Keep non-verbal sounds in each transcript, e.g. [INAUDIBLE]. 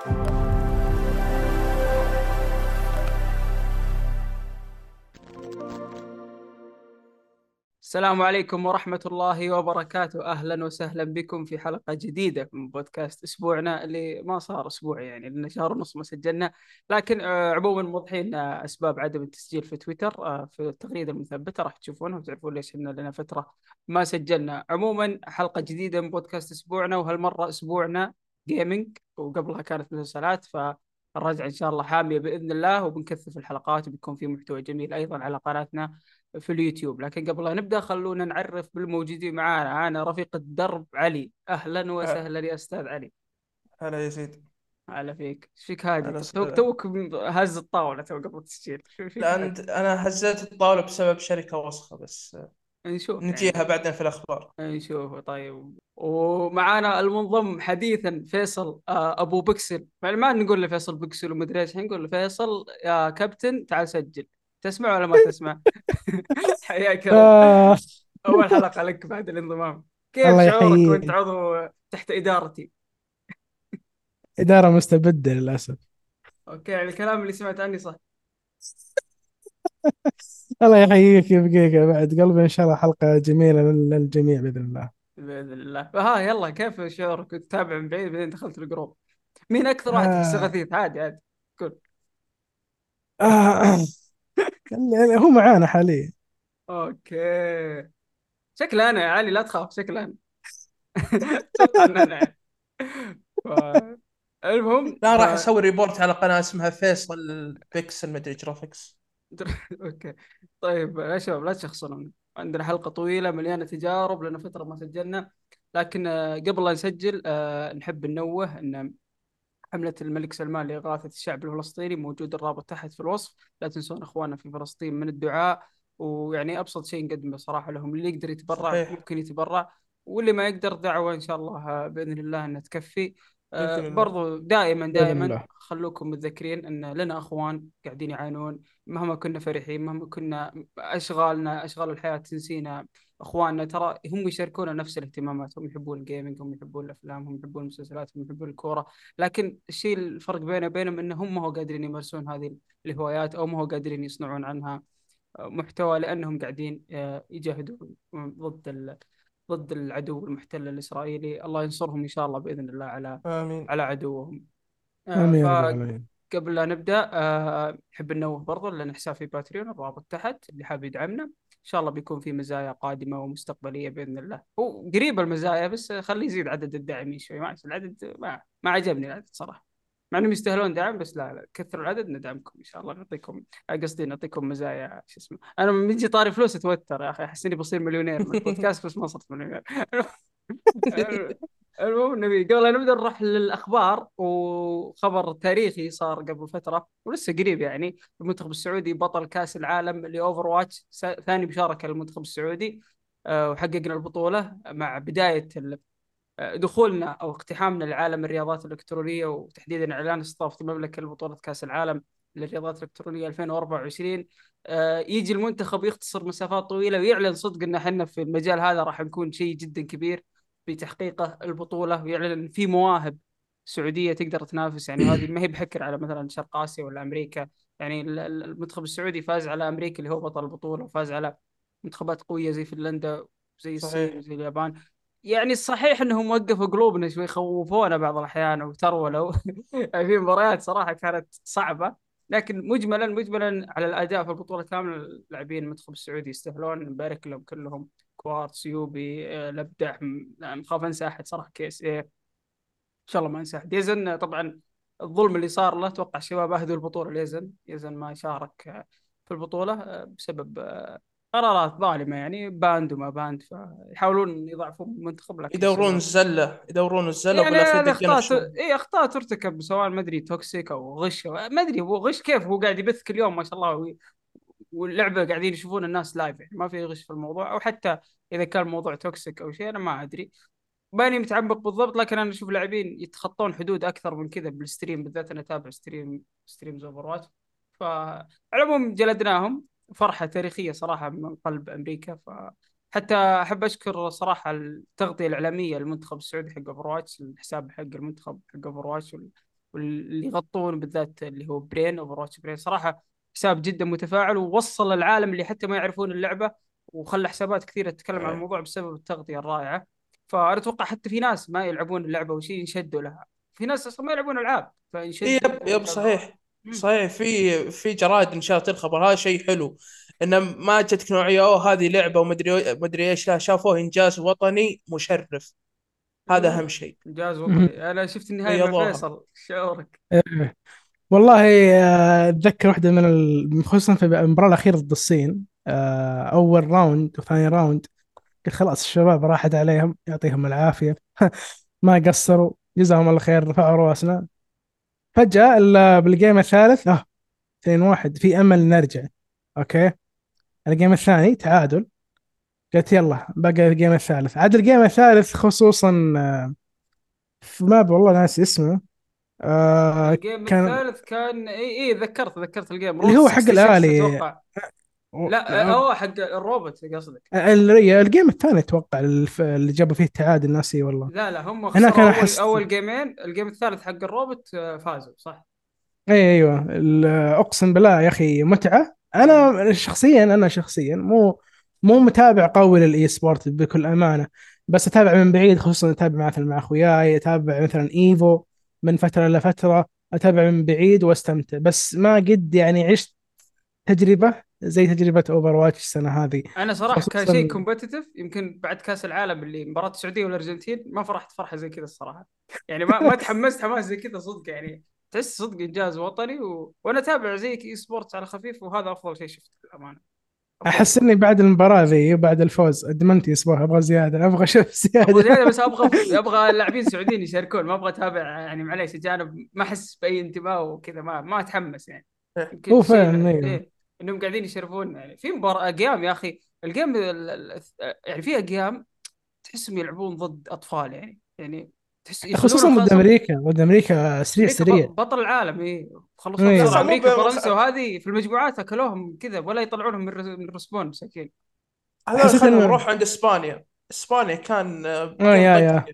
السلام عليكم ورحمة الله وبركاته. أهلا وسهلا بكم في حلقة جديدة من بودكاست أسبوعنا اللي ما صار أسبوع يعني لأن شهر ونص ما سجلنا. لكن آه، عموما موضحين آه، أسباب عدم التسجيل في تويتر آه، في التغريدة المثبتة راح تشوفونها وتعرفون ليش إن لنا فترة ما سجلنا. عموما حلقة جديدة من بودكاست أسبوعنا وهالمرة أسبوعنا gaming وقبلها كانت مسلسلات فالرجعة إن شاء الله حامية بإذن الله وبنكثف الحلقات وبيكون في محتوى جميل أيضا على قناتنا في اليوتيوب. لكن قبل لا نبدأ خلونا نعرف بالموجودين معانا. أنا رفيق الدرب علي. أهلا وسهلا يا أستاذ علي. هلا يا سيدي هلا فيك. إيش فيك هادي؟ توك. توك هز الطاولة تو قبل التسجيل. [LAUGHS] لا هادي؟ أنت أنا هزيت الطاولة بسبب شركة وسخة بس نشوف نجيها يعني. بعدين في الأخبار. نشوف طيب. ومعانا المنضم حديثا فيصل آه، أبو بكسل. ما نقول له فيصل بكسل ومدري إيش نقول له فيصل يا كابتن تعال سجل. تسمع ولا ما [LAUGHS] تسمع؟ [LAUGHS] حياك الله. آه أول حلقة لك بعد الانضمام. كيف الله شعورك. وأنت عضو تحت إدارتي؟ إدارة مستبدة للأسف. أوكي يعني الكلام اللي سمعت عني صح. [LAUGHS] الله يحييك يبقيك يا بعد. قلبي إن شاء الله حلقة جميلة للجميع بإذن الله. بإذن الله. فها يلا كيف شعورك؟ كنت تتابع من بعيد بعدين دخلت ال group. مين أكثر واحد تحسه آه. غثيث عادي عادي. قول. آه. اللي- [CLEARS THROAT] هو معانا حاليا. أوكي. شكله أنا يا علي لا تخاف شكله أنا. ان. [LAUGHS] ف- [LAUGHS] المهم لا راح أسوي report على قناة اسمها فيصل بيكسل مدري جرافيكس [LAUGHS] أوكي. طيب يا شباب لا تشخصون عندنا حلقة طويلة مليانة تجارب لنا فترة ما سجلنا. لكن آه، قبل لا نسجل آه، نحب ننوه إن حملة الملك سلمان لإغاثة الشعب الفلسطيني موجود الرابط تحت في الوصف. لا تنسون إخواننا في فلسطين من الدعاء. ويعني أبسط شيء نقدمه صراحة لهم اللي يقدر يتبرع صحيح. ممكن يتبرع واللي ما يقدر دعوة إن شاء الله آه، بإذن الله انها تكفي. آه،. برضو دائما دائما. خلوكم متذكرين إن لنا أخوان قاعدين يعانون مهما كنا فرحين مهما كنا أشغالنا أشغال الحياة تنسينا أخواننا ترى هم يشاركونا نفس الاهتمامات هم يحبون الجيمنج هم يحبون الأفلام هم يحبون المسلسلات هم يحبون الكورة لكن الشيء الفرق بينه وبينهم انهم ما هو قادرين يمارسون هذه الهوايات أو ما هو قادرين يصنعون عنها محتوى لأنهم قاعدين آه، يجاهدون ضد. ضد العدو المحتل الإسرائيلي. الله ينصرهم إن شاء الله بإذن الله على آمين. على عدوهم. آه، ف- العالمين. قبل لا نبدأ آه، نحب ننوه برضه لنا حساب في باتريون الرابط تحت اللي حاب يدعمنا. إن شاء الله بيكون في مزايا قادمة ومستقبلية بإذن الله. هو قريب المزايا بس خليه يزيد عدد الداعمين شوي. ما العدد ما, ما عجبني العدد صراحة. مع انهم يستاهلون دعم بس لا لا كثروا العدد ندعمكم إن شاء الله نعطيكم قصدي نعطيكم مزايا شو اسمه. أنا من يجي طاري فلوس اتوتر يا أخي أحس إني بصير مليونير من البودكاست بس ما صرت مليونير. [LAUGHS] المهم نبي قبل لا نبدأ نروح للأخبار وخبر تاريخي صار قبل فترة ولسه قريب يعني. المنتخب السعودي بطل كأس العالم ل Overwatch ثاني مشاركة للمنتخب السعودي آه، وحققنا البطولة مع بداية دخولنا أو اقتحامنا لعالم الرياضات الإلكترونية وتحديدا إعلان استضافة المملكة لبطولة كأس العالم للرياضات الإلكترونية 2024 آه، يجي المنتخب يختصر مسافات طويلة ويعلن صدق إن إحنا في المجال هذا راح نكون شيء جدا كبير بتحقيقه البطولة ويعلن ان في مواهب سعودية تقدر تنافس. يعني هذه ما هي بحكر على مثلا شرق آسيا ولا أمريكا. يعني ال- ال- المنتخب السعودي فاز على أمريكا اللي هو بطل البطولة وفاز على منتخبات قوية زي فنلندا زي الصين. وزي اليابان. يعني الصحيح إنهم وقفوا قلوبنا شوي خوفونا بعض الأحيان وترولوا [LAUGHS] في مباريات صراحة كانت صعبة لكن مجملا مجملا على الأداء في البطولة كاملة اللاعبين المنتخب السعودي يستاهلون نبارك لهم كلهم كوارتز يوبي آه، لبدع م- يعني مخاف أنسى أحد صراحة كيس إيه. إن شاء الله ما أنسى أحد يزن آه، طبعا الظلم اللي صار له أتوقع الشباب أهدوا البطولة ليزن يزن ما شارك آه، في البطولة آه، بسبب آه، قرارات ظالمة يعني banned وما banned فيحاولون يضعفون المنتخب لكن يدورون الزلة يدورون الزلة يعني أخطاء. إي أخطاء ترتكب سواء ما أدري toxic أو غش أو ما أدري هو غش كيف هو قاعد يبث كل يوم ما شاء الله واللعبة قاعدين يشوفون الناس live يعني ما في غش في الموضوع أو حتى إذا كان الموضوع toxic أو شيء أنا ما أدري. ماني متعمق بالضبط لكن أنا أشوف لاعبين يتخطون حدود أكثر من كذا بال stream بالذات أنا أتابع stream streams Overwatch فعلى العموم جلدناهم. فرحة تاريخية صراحة من قلب أمريكا ف حتى أحب أشكر صراحة التغطية الإعلامية للمنتخب السعودي حق Overwatch الحساب حق المنتخب حق Overwatch واللي يغطون بالذات اللي هو برين Overwatch برين صراحة حساب جدا متفاعل ووصل العالم اللي حتى ما يعرفون اللعبة وخلى حسابات كثيرة تتكلم عن إيه. الموضوع بسبب التغطية الرائعة فانا أتوقع حتى في ناس ما يلعبون اللعبة وشيء ينشدوا لها في ناس أصلا ما يلعبون ألعاب فينشدوا إيه، yep yep صحيح. صحيح في في جرائد نشرت الخبر هذا شيء حلو. إنه ما جتك نوعية أوه هذه لعبة ومدري مدري إيش. لا شافوه إنجاز وطني مشرف. هذا أهم شيء. إنجاز وطني. أنا شفت النهاية مع. فيصل. شعورك. إيه. والله آه، أتذكر واحدة من ال... خصوصا في المباراة الأخيرة ضد الصين. آه، أول round وثاني round. قلت خلاص الشباب راحت عليهم يعطيهم العافية. [LAUGHS] ما قصروا. جزاهم الله خير رفعوا رواسنا فجأة ال- بال game الثالث آه 2 1 في أمل نرجع. أوكي؟ ال game الثاني تعادل. قلت يلا بقى ال game الثالث. عاد ال game الثالث خصوصا آه، في map والله ناسي اسمه. آه ال game كان- الثالث كان اي إي ذكرت ذكرت ال game. اللي هو حق 66 الآلي. أتوقع. لا هو حق الروبوت قصدك. ال- ال game الثاني أتوقع اللي جابوا فيه التعادل ناسي والله. لا لا هم هناك خسروا أنا اول أحس- أول جيمين ال game الثالث حق الروبوت آه، فازوا صح؟ اي أيوه. أقسم بالله يا أخي متعة. أنا شخصيا أنا شخصيا مو مو متابع قوي لل e-sport بكل أمانة. بس أتابع من بعيد خصوصا أتابع مثلا مع أخوياي أتابع مثلا EVO من فترة لفتره أتابع من بعيد وأستمتع. بس ما قد يعني عشت تجربة زي تجربة Overwatch السنة هذه. أنا صراحة كان خصوصاً- شيء competitive يمكن بعد كأس العالم اللي مباراة السعودية والأرجنتين ما فرحت فرحة زي كذا الصراحة. يعني ما ما تحمست حماس زي كذا صدق يعني. تحس صدق إنجاز وطني و... وأنا أتابع زيك esports على خفيف وهذا أفضل شيء شفته للأمانة. أحس إني بعد المباراة ذي وبعد الفوز أدمنت أسبوع أبغى زيادة أبغى أشوف [LAUGHS] أبغى زيادة زياده بس أبغى أبغى اللاعبين السعوديين يشاركون ما أبغى أتابع يعني معليش اجانب ما أحس بأي انتماء وكذا ما ما أتحمس يعني. يمكن هو فعلاً، أيوه. إيه. إنهم قاعدين يشرفون يعني في مباراة اقيام يا أخي. ال game ال- ال- يعني في اقيام تحسهم يلعبون ضد أطفال يعني يعني تحس خصوصا ضد أمريكا ضد أمريكا سريع أمريكا سريع. بطل العالم اي خلصوا إيه. أمريكا فرنسا وهذه في المجموعات أكلوهم كذا ولا يطلعونهم من من ال respawn مساكين هذا حسيت خلينا نروح عند إسبانيا. اسبانيا كان آه، آه، يا- يا.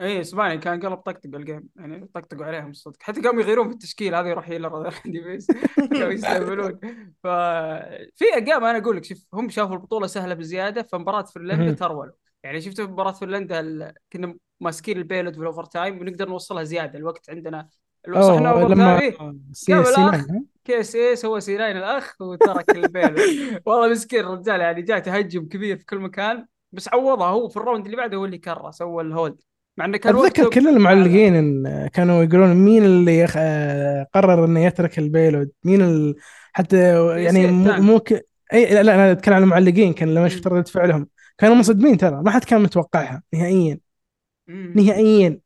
اي اسبانيا كان قلب طقطق ال game يعني طقطقوا عليهم الصدق حتى قاموا يغيرون في التشكيل هذا يروح healer DPS كانوا [LAUGHS] يستهبلون ففي اقام أنا أقول لك شوف هم شافوا البطولة سهلة بزيادة فمباراة فنلندا. ترولوا يعني شفت مباراة فنلندا ال- كنا ماسكين البيلود في الاوفر تايم ونقدر نوصلها زيادة الوقت عندنا أوه اوفر لما إيه؟ سي قام سي الأخ. ناين، كي اس اي سوى سيراين الأخ وترك البيلود [LAUGHS] والله مسكين الرجال يعني جاء تهجم كبير في كل مكان بس عوضها هو في الراوند اللي بعده هو اللي كرر سوى الهولد مع انه كان أتذكر كل المعلقين إن كانوا يقولون مين اللي يخ... آه، قرر إنه يترك ال payload مين ال... حتى يعني مو ك... إي لا لا أنا أتكلم عن المعلقين كان لما شفت. ردة فعلهم. كانوا منصدمين ترى ما حد كان متوقعها نهائيا. مم. نهائيا.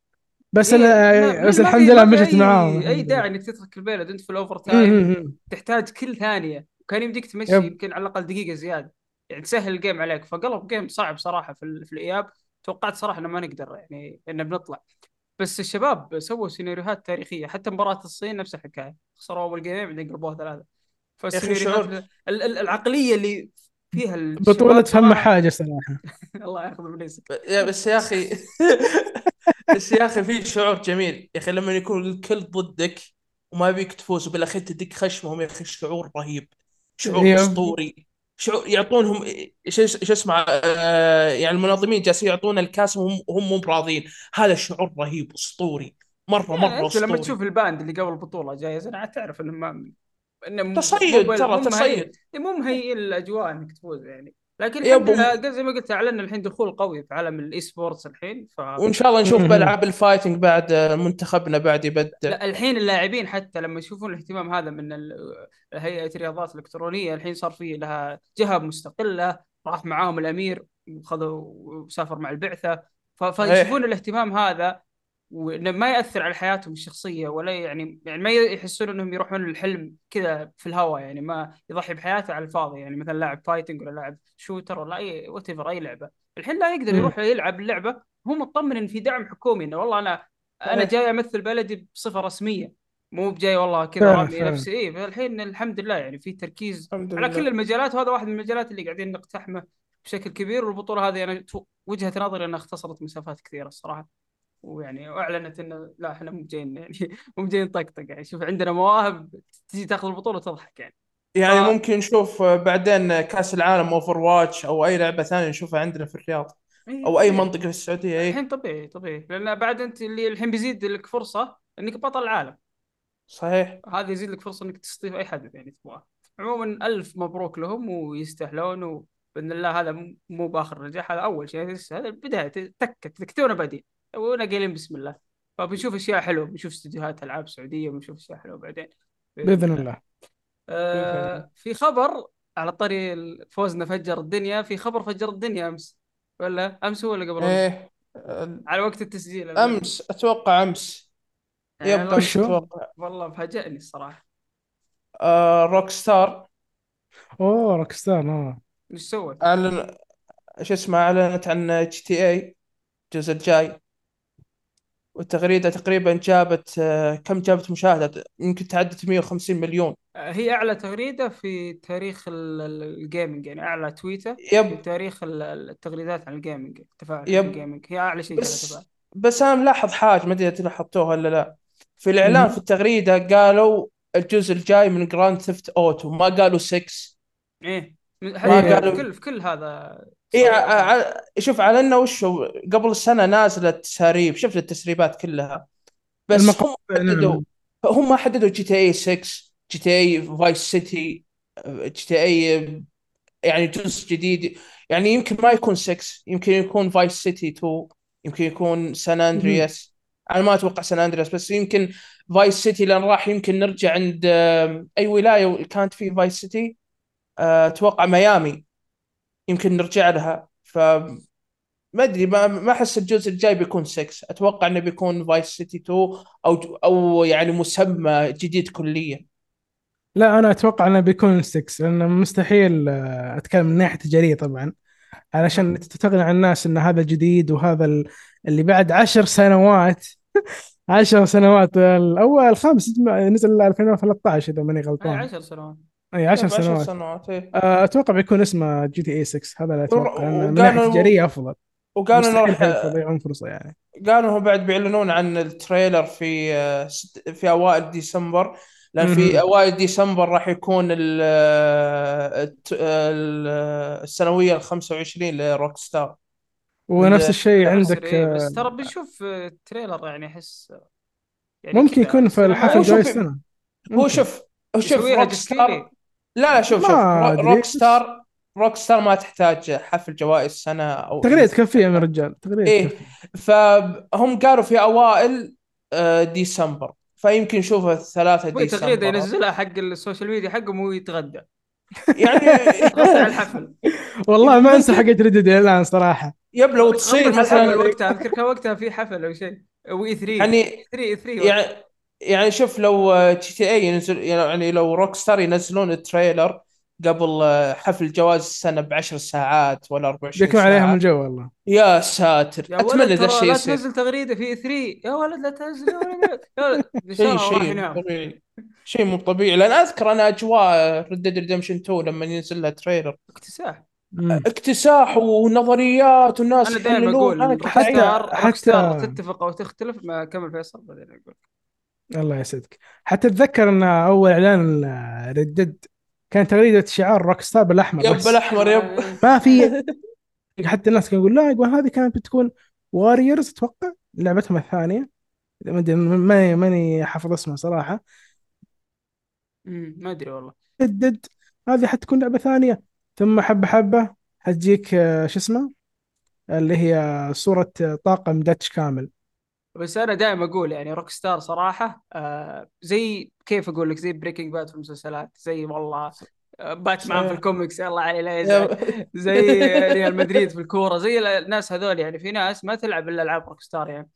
بس إيه، ما- أنا بس الحمد لله مشت معاهم. أي داعي إنك تترك ال payload أنت في ال overtime. تحتاج كل ثانية. وكان يمديك تمشي. يمكن على الأقل دقيقة زيادة. يعني تسهل ال game عليك. فقلب game صعب صراحة في, ال- في الإياب. توقعت صراحة إنه ما نقدر يعني إنه بنطلع. بس الشباب سووا سيناريوهات تاريخية حتى مباراة الصين نفس الحكاية خسروا أول جيمين بعدين قلبوها ثلاثة. فالسيناريوهات شعور- ال- ال- العقلية اللي فيها بطولة فم حاجة صراحة. [LAUGHS] الله ياخذ من يا بس يا أخي [LAUGHS] بس يا أخي في شعور جميل. يا أخي لما يكون الكل ضدك وما بيك تفوز وبالأخير تدق خشمهم يا أخي شعور رهيب. شعور يب. أسطوري. شعور يعطونهم إيش إيش اسمه آه، يعني المنظمين جالسين يعطونا الكاس وهم هم مو براضين هذا شعور رهيب اسطوري مرة يعني مرة أنت لما أسطوري. تشوف الباند اللي قبل البطولة جايز أنا تعرف إنه ما إنه تصيد ترى، مهيئ- تصيد. مو مهيئين الأجواء إنك تفوز يعني. لكن الحمد زي ما قلت اعلنا الحين دخول قوي في عالم ال esports الحين ف وإن شاء الله نشوف. بالعاب ال fighting بعد آه، منتخبنا بعد يبدع لا الحين اللاعبين حتى لما يشوفون الاهتمام هذا من ال- هيئة الرياضات الإلكترونية الحين صار في لها جهة مستقلة راح معاهم الأمير وخذوا وسافر مع البعثة. ف- فيشوفون الاهتمام هذا ما يأثر على حياتهم الشخصية ولا يعني يعني ما يحسون إنهم يروحون الحلم كذا في الهواء يعني ما يضحي بحياته على الفاضي يعني مثلا لاعب fighting ولا لاعب shooter ولا أي what أي لعبة الحين لا يقدر. يروح يلعب اللعبة هو مطمن إن في دعم حكومي إنه والله أنا أنا. جاي أمثل بلدي بصفة رسمية مو بجاي والله كذا رامي. نفسي اي فالحين الحمد لله يعني في تركيز على. كل المجالات وهذا واحد من المجالات اللي قاعدين نقتحمه بشكل كبير والبطولة هذه أنا وجهة نظري أنها اختصرت مسافات كثيرة الصراحة ويعني أعلنت إنه لا إحنا مو جايين يعني [LAUGHS] مو جايين طقطق يعني. شوف عندنا مواهب تجي تاخذ البطولة وتضحك يعني. يعني ف- ممكن نشوف بعدين كأس العالم Overwatch أو أي لعبة ثانية نشوفها عندنا في الرياض. إيه، أو أي طبيعي. منطقة في السعودية اي الحين طبيعي طبيعي. لأن بعد أنت اللي الحين بيزيد لك فرصة إنك بطل العالم. صحيح. هذا يزيد لك فرصة إنك تستضيف أي حد يعني تبغاه. عموما ألف مبروك لهم ويستاهلون وبإذن الله هذا مو- بآخر نجاح هذا أول شيء. هذا البدايه تكت تكتونا بادين ونا قايلين بسم الله. فبنشوف أشياء حلوة بنشوف استديوهات ألعاب سعودية بنشوف أشياء حلوة بعدين. بإذن الله. آه في خبر على طري فوزنا فجر الدنيا في خبر فجر الدنيا أمس. ولا؟ أمس ولا قبل أمس؟ إيه. على وقت التسجيل. أمس أتوقع أمس. يعني يبقى والله- امس وشو؟ أتوقع والله فاجأني الصراحة. آه Rockstar. أوه Rockstar آه. إيش سوت؟ اعلن شو اسمه أعلنت عن GTA الجزء الجاي. والتغريده تقريبا جابت آه كم جابت مشاهدات يمكن تعدت 150 مليون. هي أعلى تغريدة في تاريخ ال- ال- ال gaming يعني أعلى tweet في yep تاريخ ال- التغريدات عن ال gaming التفاعل في yep. ال gaming. هي أعلى شيء بس تفاعل بس أنا ملاحظ حاجة ما أدري إذا لاحظتوها ولا لا. في الإعلان. في التغريدة قالوا الجزء الجاي من Grand Theft Auto ما قالوا 6 إيه. ما قالوا- في كل في كل هذا اي ع- ع- شوف على إنه وشو قبل السنة نازله تساريب شفت التسريبات كلها؟ بس هم حددوا. هم ما حددوا جي تي اي 6 جي تي اي فايس سيتي جي تي اي يعني جزء جديد. يعني يمكن ما يكون 6 يمكن يكون Vice City 2 يمكن يكون San Andreas أنا ما أتوقع San Andreas بس يمكن Vice City لأن راح يمكن نرجع عند أي ولاية كانت في Vice City آه، أتوقع ميامي. يمكن نرجع لها. ف ما أدري ما ما أحس الجزء الجاي بيكون 6 أتوقع إنه بيكون فايس سيتي 2 أو أو يعني مسمى جديد كليا. لا أنا أتوقع إنه بيكون 6 لأنه مستحيل آه، أتكلم من ناحية تجارية طبعا. علشان تقنع عن الناس إن هذا جديد وهذا ال- اللي بعد عشر سنوات [LAUGHS] عشر سنوات الأول الخامس نزل 2013 إذا ماني غلطان. 10 سنوات. إي 10 طيب، عشر سنوات سنوات إيه. أتوقع بيكون اسمه GTA 6 هذا اللي أتوقع من ناحيه تجاريه أفضل وقالوا إنه راح يضيعون فرصة يعني قالوا هم بعد بيعلنون عن ال trailer في آه، ست- في أوائل ديسمبر لأن. في أوائل ديسمبر راح يكون ال- آه، الت- ال- السنوية ال 25 ل Rockstar ونفس الشيء عندك إيه، بس ترى بنشوف trailer يعني أحس يعني ممكن يكون في. الحفل هو جاي شوف- السنة هو. شوف هو شوف Rockstar. لا لا شوف شوف Rockstar Rockstar ما تحتاج حفل جوائز سنة أو تغريده تكفي يا رجال تغريده إيه. تكفي. فهم قالوا في أوائل آه، ديسمبر فيمكن نشوفه ثلاثة أبوي تغريده ديسمبر. ينزلها حق ال social media حقهم وهو يتغدى. يعني [LAUGHS] عن الحفل. [LAUGHS] والله ما أنسى حقت Red Dead الآن صراحة. yep لو تصير مثلا. وقتها اذكر كان وقتها في حفل أو شيء. و E3 يعني 3 3 يعني يعني شوف لو GTA ينزل يعني لو Rockstar ينزلون ال trailer قبل آه، حفل جوائز السنة بعشر ساعات ولا 24 بيكون ساعة. عليهم الجو والله. يا ساتر. يا أتمنى ذا الشيء لا يصير. تنزل تغريدة في 3 يا ولد لا تنزل يا ولد [LAUGHS] يا ولد ان شيء شيء مو ينام طبيعي. شيء مو طبيعي. لأن أذكر أنا أجواء Red Dead Redemption 2 لما ينزل لها trailer. اكتساح. اكتساح ونظريات والناس أنا دائما أقول حتى- ستار تتفق أو تختلف ما كمل فيصل بعدين أقول. الله يسعدك. حتى اتذكر أن أول إعلان Red Dead كان تغريده شعار Rockstar بالأحمر yep بس. الاحمر يب. ما في. [LAUGHS] حتى الناس كانوا يقول لا يقول هذه كانت بتكون Warriors أتوقع. لعبتهم الثانية. ما أدري ماني ماني حافظ اسمها صراحة. أمم، ما أدري والله. Red Dead هذه حتكون لعبة ثانية. ثم حبة حبة حتجيك آه، شو اسمه؟ اللي هي صورة آه، طاقم Dutch كامل. بس أنا دائما أقول يعني Rockstar صراحة آه زي كيف أقول لك؟ زي Breaking Bad في المسلسلات زي والله آه، باتمان في صحيح. الكوميكس يلا علي [LAUGHS] زي ريال مدريد في الكورة زي الناس هذول يعني في ناس ما تلعب إلا ألعاب Rockstar يعني.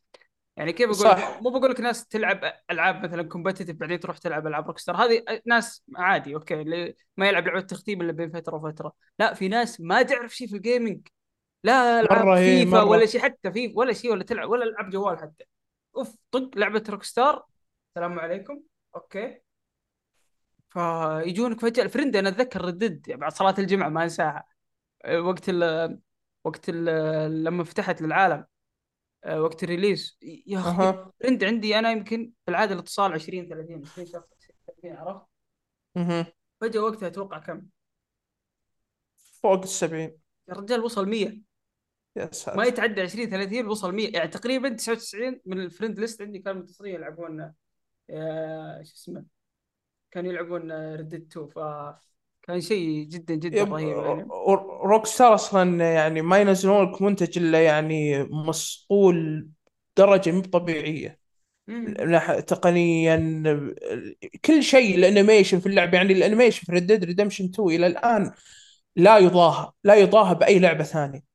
يعني كيف أقول صح. مو بقول لك ناس تلعب ألعاب مثلا competitive بعدين تروح تلعب ألعاب Rockstar هذه ناس عادي okay اللي ما يلعب لعبة تختيم إلا بين فترة وفترة. لا في ناس ما تعرف شيء في ال gaming لا ألعاب هي فيفا مرة. ولا شيء حتى في ولا شيء ولا تلعب ولا ألعاب جوال حتى. أوف طق لعبة Rockstar السلام عليكم. okay. فيجونك فجأة. ال friend أنا أتذكر Red Dead يعني بعد صلاة الجمعة ما أنساها. وقت ال وقت ال لما فتحت للعالم. آه، وقت ال release. يا أخي أها. ال friend عندي أنا يمكن في العاده الاتصال 20 30 20 شخص 20 30 عرفت؟ أها. فجأة وقتها أتوقع كم؟ فوق السبعين. يا رجال وصل 100 يا ما ساتر. يتعدى 20 30 وصل 100 يعني تقريبا 99 من ال friend list عندي كانوا متصلين يلعبون آه، شو اسمه كانوا يلعبون Red Dead 2 فكان شيء جدا جدا yep رهيب يعني. Rockstar أصلا يعني ما ينزلون لك منتج إلا يعني مصقول درجة مو طبيعية. تقنيا كل شيء ال animation في اللعبة يعني ال animation في Red Dead Redemption 2 إلى الآن لا يضاهى لا يضاهى بأي لعبة ثانية.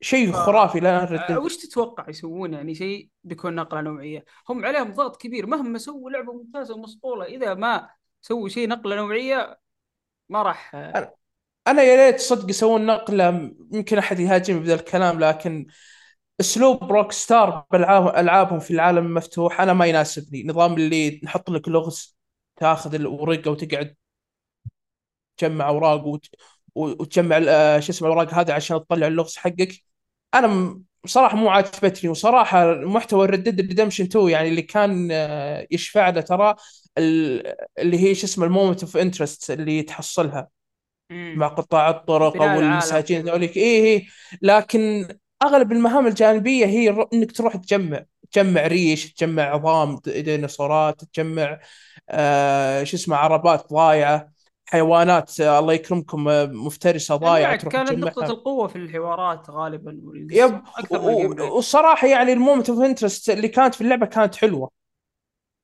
شيء. خرافي لا آه، وش تتوقع يسوون يعني شيء بيكون نقلة نوعية. هم عليهم ضغط كبير. مهما سووا لعبة ممتازة ومصقوله إذا ما سووا شيء نقلة نوعية ما راح آه، أنا أنا يا ريت صدق يسوون نقلة يمكن أحد يهاجمني بذا الكلام لكن أسلوب Rockstar بالعاب ألعابهم في العالم المفتوح أنا ما يناسبني. نظام اللي نحط لك لغز تاخذ الورقة وتقعد تجمع أوراق وت... وتجمع آه، شو اسمه الأوراق هذه عشان تطلع اللغز حقك. أنا بصراحه مو عاجبتني وصراحة محتوى Dead Redemption 2 يعني اللي كان آه، يشفع له ترى ال- اللي هي شو اسمه ال moment of interest اللي تحصلها مم. مع قطاع الطرق أو المساجين. ذوليك اي اي لكن أغلب المهام الجانبية هي إنك تروح تجمع تجمع ريش تجمع عظام ديناصورات تجمع آه شو اسمه عربات ضايعة حيوانات آه الله يكرمكم آه مفترسه ضايعه تروح كانت نقطة تجمعها القوة في الحوارات غالبا yep والصراحه يعني ال moment of interest اللي كانت في اللعبة كانت حلوة.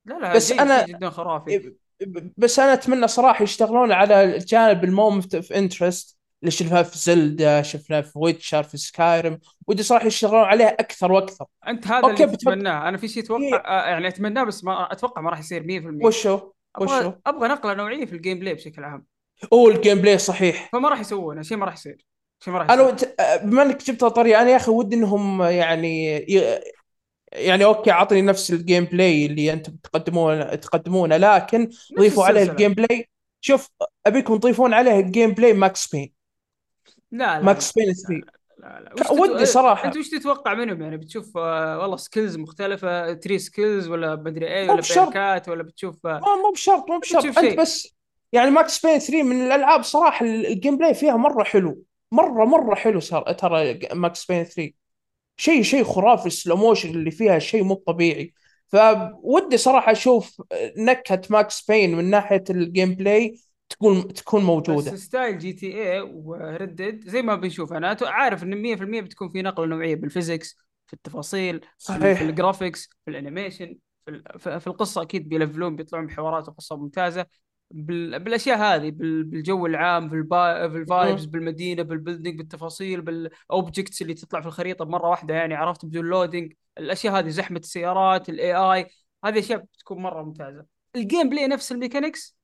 لا لا بس أنا جدا خرافي. بس أنا أتمنى صراحة يشتغلون على الجانب ال moment of interest اللي شفناه في Zelda شفناه في Witcher في Skyrim ودي صراحة يشتغلون عليه أكثر وأكثر. أنت هذا اللي بتفق تتمناه. أنا في شيء أتوقع إيه. آه، يعني أتمناه بس ما أتوقع ما راح يصير 100% وشو؟ وشو؟ أبغى أبغى نقلة نوعية في ال gameplay بشكل عام. اوه ال gameplay صحيح. فما راح يسوونه شيء ما راح يصير. شيء ما راح أنا يصير. ود- بما إنك جبتها طريقة أنا يا أخي ودي إنهم يعني. يعني okay أعطني نفس ال gameplay اللي أنتم تقدمون تقدمونه لكن ضيفوا عليه. ال gameplay. شوف أبيكم تضيفون عليه ال gameplay Max Payne. لا لا ماكس بين لا 3 لا لا. وش تتو... ودي صراحة. انت وش تتوقع منهم؟ يعني بتشوف آه، والله skills مختلفة tree skills ولا مدري إيه ولا. perk ات ولا بتشوف آه، مو مو بشرط مو بشرط. أنت شيء. بس يعني Max Payne 3 من الألعاب صراحة ال- ال gameplay فيها مرة حلو. مرة مرة حلو صار ترى Max Payne 3 شيء شيء خرافي ال slow motion اللي فيها شيء مو طبيعي. فودي صراحة أشوف نكهة Max Payne من ناحية ال gameplay تكون تكون بس موجوده style GTA و Red Dead زي ما بنشوف أنا عارف إن 100% بتكون في نقله نوعية بال physics في التفاصيل في, صحيح. في ال graphics في ال animation في, ال- في في القصة أكيد بيلفلون بيطلعون بحوارات وقصة ممتازة. بال... بالأشياء هذه بال... بالجو العام بالبا... بال vibes بالمدينة بال building بالتفاصيل بال objects اللي تطلع في الخريطة بمره واحدة يعني عرفت؟ بدون loading الأشياء هذه زحمة السيارات ال AI هذه أشياء بتكون مرة ممتازة. ال gameplay نفس ال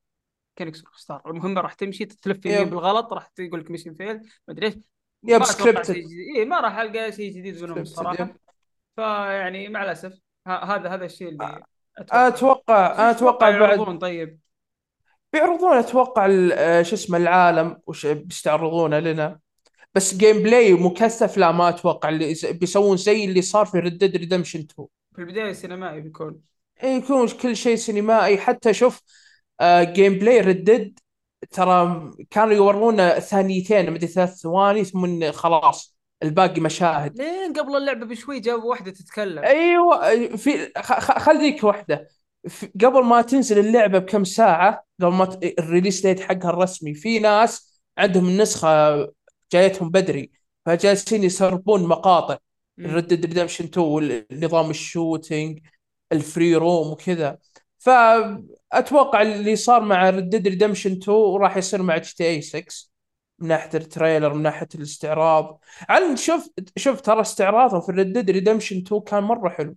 mechanics Rockstar المهمه راح تمشي تلف يمين. بالغلط راح تقول لك mission fail إيش. ما أتوقع scripted. شيء جديد. إيه ما راح ألقى شيء جديد منهم yep. فيعني مع الأسف هذا هذا الشيء اللي أتوقع. أتوقع أتوقع بعد يعرضون؟ طيب. بيعرضون أتوقع آه، شو اسمه العالم وش بيستعرضونه لنا. بس gameplay مكثف لا ما أتوقع اللي بيسوون زي اللي صار في Red Dead Redemption 2 في البداية السينمائي بيكون. إيه، يكون كل شيء سينمائي. حتى شوف آه gameplay Red ترى كانوا يورونا ثانيتين مدري ثلاث ثواني ثم خلاص الباقي مشاهد. لين قبل اللعبة بشوي جابوا واحدة تتكلم. أيوه في leak واحدة. قبل ما تنزل اللعبة بكم ساعة قبل ما ت- ال release date حقها الرسمي في ناس عندهم النسخه جايتهم بدري فجالسين يسربون مقاطع. Red Dead Redemption 2 نظام ال shooting ال free roam وكذا. فأتوقع اللي صار مع Red Dead Redemption 2 راح يصير مع GTA 6 من ناحية ال trailer من ناحية الاستعراض. على شوف شوف ترى استعراضهم في Red Dead Redemption 2 كان مرة حلو.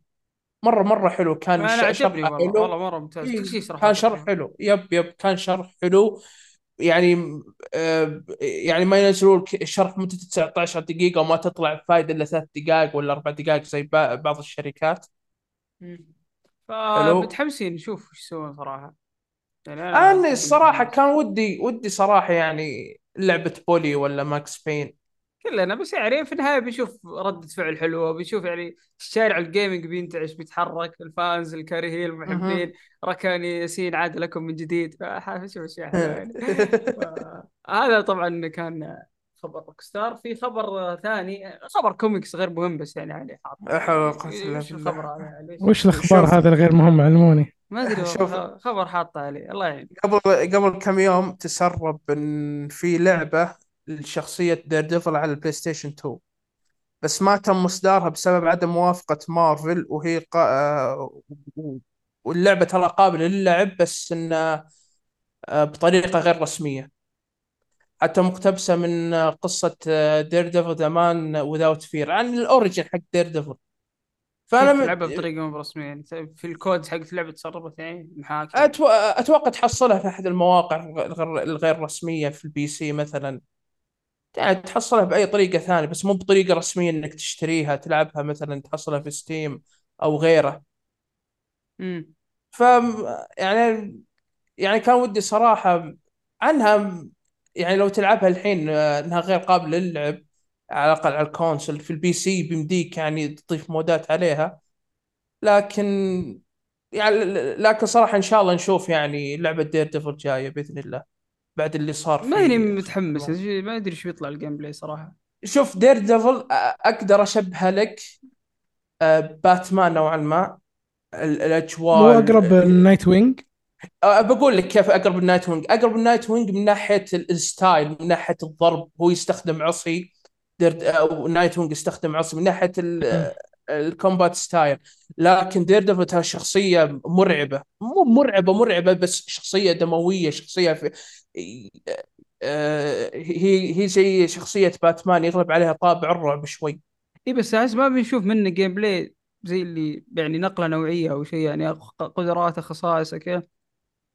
مرة مرة حلو. كان أنا عجبني والله حلو. والله مرة ممتاز. إيه، كل شيء شرحه كان شرح حلو. yep yep كان شرح حلو. يعني آه يعني ما ينزلوا لك شرح مدته 19 دقيقة وما تطلع فايدة إلا ثلاث دقائق ولا أربع دقائق زي بعض الشركات. مم. فمتحمسين نشوف إيش يسوون صراحة. يعني أنا صراحة الصراحة متحمس. كان ودي ودي صراحة يعني لعبة Bully ولا Max Payne. كلنا بس يعني في النهاية بيشوف رده فعل حلوة بيشوف يعني الشارع ال gaming بينتعش بيتحرك ال fans الكارهين المحبين ركاني ياسين عاد لكم من جديد. فشوف اشياء حلوة يعني. [LAUGHS] هذا طبعا كان خبر Rockstar في خبر ثاني خبر كوميكس غير مهم بس يعني عليه حاط الخبر هذا؟ يعني وش الأخبار. هذا الغير مهم؟ علموني. ما أدري خبر حاطه عليه الله يعين قبل قبل كم يوم تسرب إن في لعبة لشخصية Daredevil على ال PlayStation 2 بس ما تم اصدارها بسبب عدم موافقة مارفل وهي قا... آه، و- واللعبة ترى قابلة للعب بس انها آه، بطريقة غير رسمية. حتى مقتبسة من قصة Daredevil The Man Without Fear عن ال origin حق Daredevil فانا تلعبها بطريقة مو رسميه يعني في الكود حق اللعبه تسربت يعني محاكي أتو... أتوقع تحصلها في أحد المواقع الغير الغير رسمية في ال PC مثلا. يعني تحصلها بأي طريقة ثانية بس مو بطريقة رسمية إنك تشتريها تلعبها مثلا تحصلها في Steam أو غيره. امم ف يعني يعني كان ودي صراحة عنها يعني لو تلعبها الحين آه، إنها غير قابلة للعب على الأقل على ال console في ال PC بيمديك يعني تضيف مودات عليها. لكن يعني لكن صراحة إن شاء الله نشوف يعني لعبة Daredevil جاية بإذن الله. بعد اللي صار في ماني متحمس ما أدري إيش بيطلع ال gameplay صراحة. شوف Daredevil أقدر اشبهها لك آه، باتمان نوعا ما ال- الأجواء مو أقرب ال Nightwing؟ بقول لك كيف أقرب ال Nightwing؟ أقرب ال Nightwing من ناحية ال- ال style من ناحية الضرب هو يستخدم عصي. أو Nightwing يستخدم عصي من ناحية ال- ال combat style. لكن Daredevil شخصية مرعبة مو مرعبة مرعبة بس شخصية دموية شخصية في آه، هي هي زي شخصية باتمان يغلب عليها طابع الرعب شوي. اي بس احس ما بنشوف منه gameplay زي اللي يعني نقلة نوعية أو شيء يعني قدراته خصائصه كذا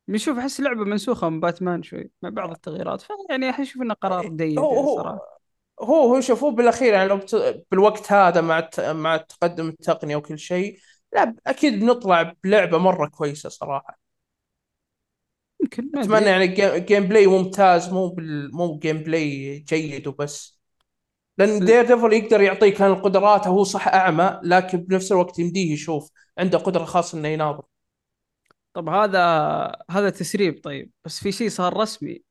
بنشوف أحس لعبه منسوخة من باتمان شوي مع بعض التغييرات. فيعني أحس أشوف إنه قرار جيد هو يعني هو صراحة هو هو بالأخير يعني لو بت... بالوقت هذا مع الت... مع تقدم التقنية وكل شيء لا أكيد بنطلع بلعبة مرة كويسة صراحة. يمكن أتمنى يعني gameplay ممتاز مو بال... مو gameplay جيد وبس. لأن Daredevil يقدر يعطيك القدرات هو صح أعمى لكن بنفس الوقت يمديه يشوف عنده قدرة خاصة إنه يناظر. طب هذا هذا تسريب طيب. بس في شيء صار رسمي.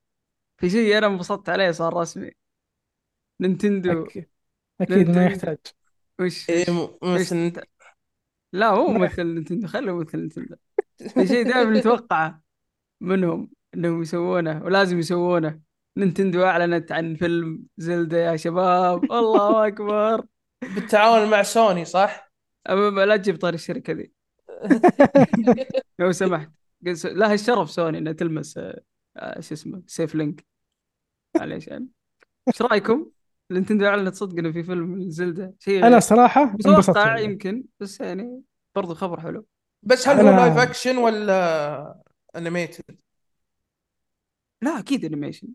في شيء أنا انبسطت عليه صار رسمي. Nintendo. أك- أكيد ما Nintendo. يحتاج. وش؟ إيه، وش- م- مثل وش- لا ما- مثل Nintendo. خليه مثل Nintendo. في شيء دائما [LAUGHS] نتوقعه منهم إنهم يسوونه ولازم يسوونه. Nintendo أعلنت عن فيلم Zelda يا شباب. [LAUGHS] الله أكبر. بالتعاون مع سوني صح؟ أبا لا تجيب طاري الشركة ذي. [LAUGHS] لو [LAUGHS] سمحت. لها الشرف سوني إنها تلمس آه، آه، شو اسمه سيف Link. معليش يعني. إيش رأيكم؟ Nintendo أعلنت صدق انه في فيلم Zelda. شيء أنا صراحة انبسطت يعني. يمكن بس يعني برضو خبر حلو. بس هل هو live action ولا animated؟ لا أكيد animation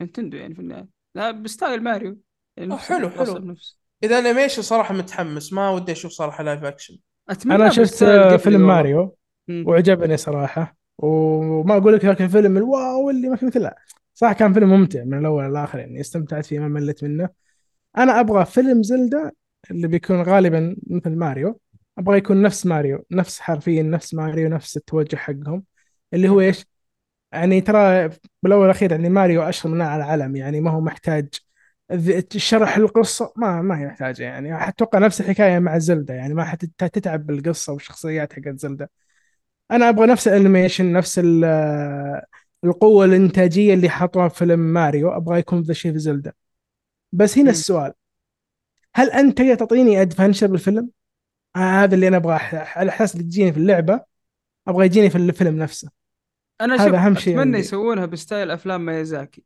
Nintendo يعني في النهاية. لا ب style Mario. يعني نفس حلو، حلو. بنفس إذا animation صراحة متحمس ما ودي أشوف صراحة live action أتمنى أنا شفت فيلم. ماريو. وعجبني صراحة. وما أقول لك ذاك الفيلم ال wow اللي ما في مثله صح كان فيلم ممتع من الأول للآخر يعني استمتعت فيه ما مليت منه. أنا أبغى فيلم Zelda اللي بيكون غالبا مثل ماريو. أبغى يكون نفس ماريو نفس حرفيا نفس ماريو نفس التوجه حقهم. اللي هو إيش؟ يعني ترى بالأول والأخير يعني ماريو أشهر من على العالم يعني ما هو محتاج شرح القصة ما ما هي محتاجه يعني أتوقع نفس الحكاية مع Zelda يعني ما حتتعب بالقصة والشخصيات حقت Zelda أنا أبغى نفس ال animation نفس ال- القوة الإنتاجية اللي حطوها في فيلم ماريو أبغى يكون ذا الشيء في Zelda بس هنا. السؤال هل أنت تقدر تعطيني adventure بالفيلم؟ آه هذا اللي أنا أبغاه على الاحساس اللي تجيني في اللعبة أبغى يجيني في الفيلم نفسه أنا هذا أهم شيء أتمنى. يسوونها ب style أفلام ميازاكي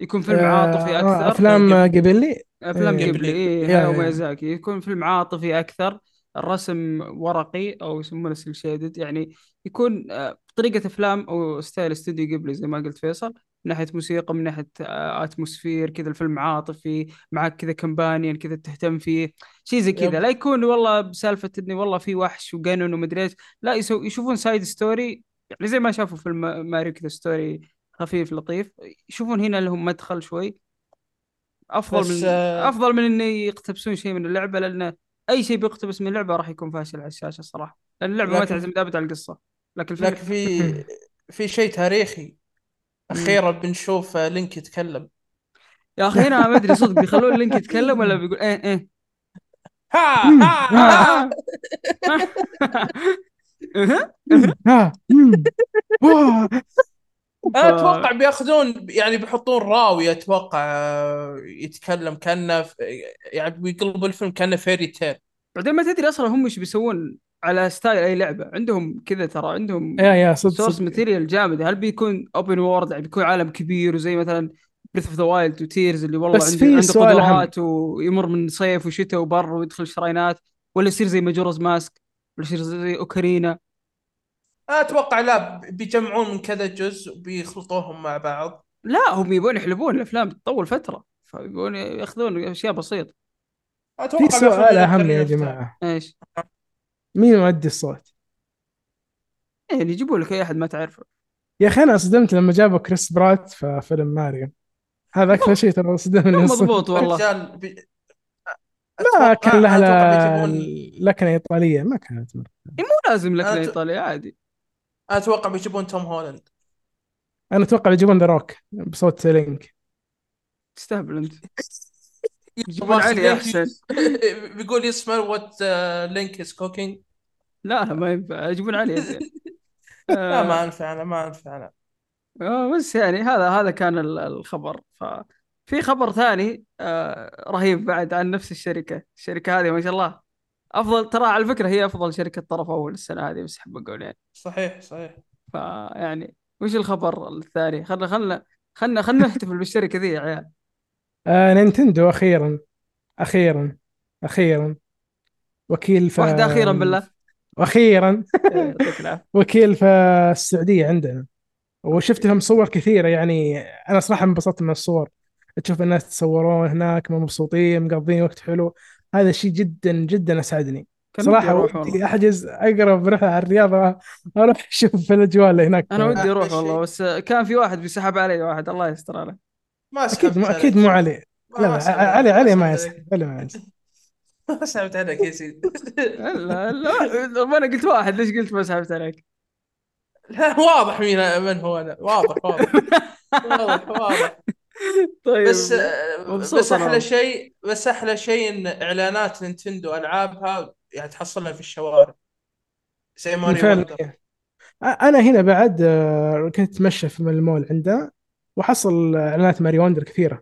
يكون فيلم آه، عاطفي أكثر أفلام قبل لي أفلام إيه. قبلي يا. وميازاكي يكون فيلم عاطفي أكثر الرسم ورقي أو يسمونه cel shaded يعني يكون آه، بطريقه أفلام أو style studio Ghibli زي ما قلت فيصل من ناحية موسيقى من ناحية آه، atmosphere كذا الفيلم عاطفي معك كذا companion كذا تهتم فيه شيء زي كذا. لا يكون والله بسالفة إني والله في وحش و Ganon ومدري إيش لا يشوفون side story يعني زي ما شافوا فيلم ماريو كذا story خفيف لطيف. يشوفون هنا لهم مدخل شوي. أفضل بس، من آه، أفضل من انه يقتبسون شيء من اللعبة لأنه أي شيء بيقتبس من اللعبة راح يكون فاشل على الشاشة الصراحة. لأن اللعبة ما لكن- تعتمد ابدا على القصة. لكن الفيلم لكن في [LAUGHS] في شيء تاريخي. أخيرا بنشوف آه، لينك يتكلم. يا أخي هنا ما أدري صدق بيخلون اللينك يتكلم ولا بيقول إيه إيه. ها مم. ها ها. أنا أتوقع بياخذون يعني بيحطون راوي أتوقع يتكلم كأنه يعني بيقلبوا الفيلم كأنه fairy tale بعدين ما تدري أصلا هم إيش بيسوون على style أي لعبة. عندهم كذا ترى عندهم يا يا صدق source material جامد. هل بيكون open world يعني بيكون عالم كبير وزي مثلا Breath of the Wild و Tears اللي والله بس عنده في عنده سؤال قدرات ويمر من صيف وشتاء وبر ويدخل shrine ات ولا يصير زي Majora's Mask ولا يصير زي اوكارينا أتوقع لا بيجمعون من كذا جزء وبيخلطوهم مع بعض لا هم يبون يحلبون الأفلام تطول فترة فيبون يأخذون أشياء بسيطة أتوقع في سؤال أهم يا. جماعة إيش؟ مين مؤدي الصوت؟ يعني يجيبوا لك أي أحد ما تعرفه يا أخي أنا صدمت لما جابوا كريس برات في فيلم ماريو هذا أكثر شيء ترى صدمني. مضبوط والله. ما كان لها لكنة إيطالية ما كانت مرة. مو لازم لك أنا ت- عادي أتوقع بيجيبون توم هولاند. أنا أتوقع يجيبون ذا روك بصوت لينك. تستهبل أنت. [LAUGHS] يجيبون علي أحسن. [LAUGHS] بيقول smell what Link is cooking لا ما ينفع. يجيبون علي زين [LAUGHS] لا آه، ما انفع أنا ما انفع أنا. آه، بس يعني هذا هذا كان ال- الخبر. ففي خبر ثاني آه، رهيب بعد عن نفس الشركة. الشركة هذه ما شاء الله. أفضل ترى على فكرة هي أفضل شركة طرف أول السنة هذه بس احب أقول يعني. صحيح صحيح. فيعني وش الخبر الثاني؟ خلنا خلنا خلنا خلنا نحتفل بالشركة ذي يا عيال. [LAUGHS] آه نينتندو أخيرا أخيرا أخيرا. وكيل في واحدة أخيرا بالله. وأخيرا إيه، [LAUGHS] وكيل في السعودية عندنا. وشفت لهم صور كثيرة يعني أنا صراحة انبسطت من الصور. تشوف الناس يتصورون هناك مبسوطين مقضين وقت حلو. هذا شيء جدا جدا أسعدني صراحة ودي. أحجز أقرب رحلة على الرياض أروح أشوف في الأجواء اللي هناك أنا ودي أروح والله. بس كان في واحد بيسحب علي واحد الله يستر عليه ما أكيد سحبت مو عليك. أكيد مو علي لا لا علي. علي ما يسحب علي ما يسحب. [LAUGHS] ما سحبت عليك يا سيدي لا لا ما أنا قلت واحد ليش قلت ما سحبت عليك؟ لا واضح مين من هو أنا واضح واضح [LAUGHS] واضح واضح [LAUGHS] طيب بس آه، بس أنا. أحلى شيء بس أحلى شيء إن إعلانات نينتندو ألعابها يعني تحصلها في الشوارع زي ماريو. أنا هنا بعد آه، كنت أتمشى في المول عنده وحصل إعلانات ماري وندر كثيرة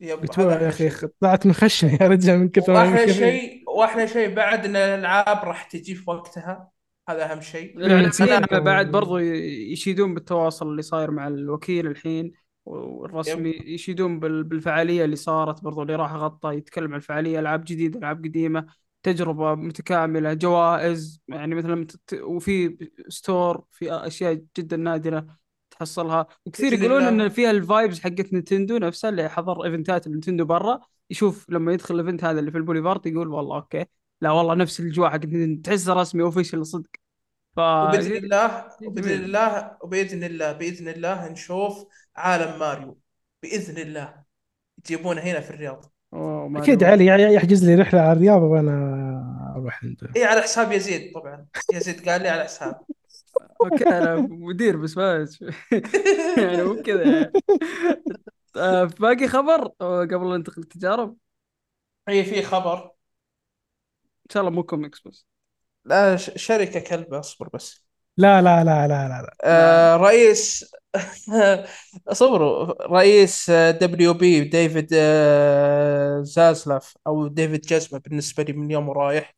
يب يا أخي. طلعت من خشني يا رجال من كثر وأحلى. شيء وأحلى شيء بعد إن الألعاب راح تجي في وقتها هذا أهم شيء الاعلاميين صدق. بعد برضو يشيدون بالتواصل اللي صاير مع الوكيل الحين والرسمي يشيدون بال- بالفعالية اللي صارت برضو اللي راح غطى يتكلم عن الفعاليه ألعاب جديدة ألعاب قديمة تجربة متكاملة جوائز يعني مثلا وفي store في أشياء جدا نادرة تحصلها وكثير يقولون. إن فيها ال vibes حقت نينتندو نفسها اللي حضر event ات نينتندو برا يشوف لما يدخل ال event هذا اللي في البوليفارد يقول والله okay لا والله نفس حقت نينتندو تحسها رسمي official صدق ف وبإذن الله وبإذن. الله وبإذن الله بإذن الله نشوف عالم ماريو بإذن الله يجيبونه هنا في الرياض. أوه، أكيد. علي يحجز لي رحلة على الرياض وأنا أروح عنده. إي على حساب يزيد طبعا. يزيد قال لي على حساب. [LAUGHS] okay أنا مدير بس ما [LAUGHS] يعني مو كذا يعني. [LAUGHS] آه، باقي خبر؟ قبل لا ننتقل للتجارب هي في خبر. إن شاء الله مو كوميكس بس. لا ش- شركة كلبه أصبر بس. لا لا لا لا لا, لا. آه رئيس [LAUGHS] صبروا. رئيس WB ديفيد آه، زازلاف أو ديفيد جزمه بالنسبة لي من يوم ورايح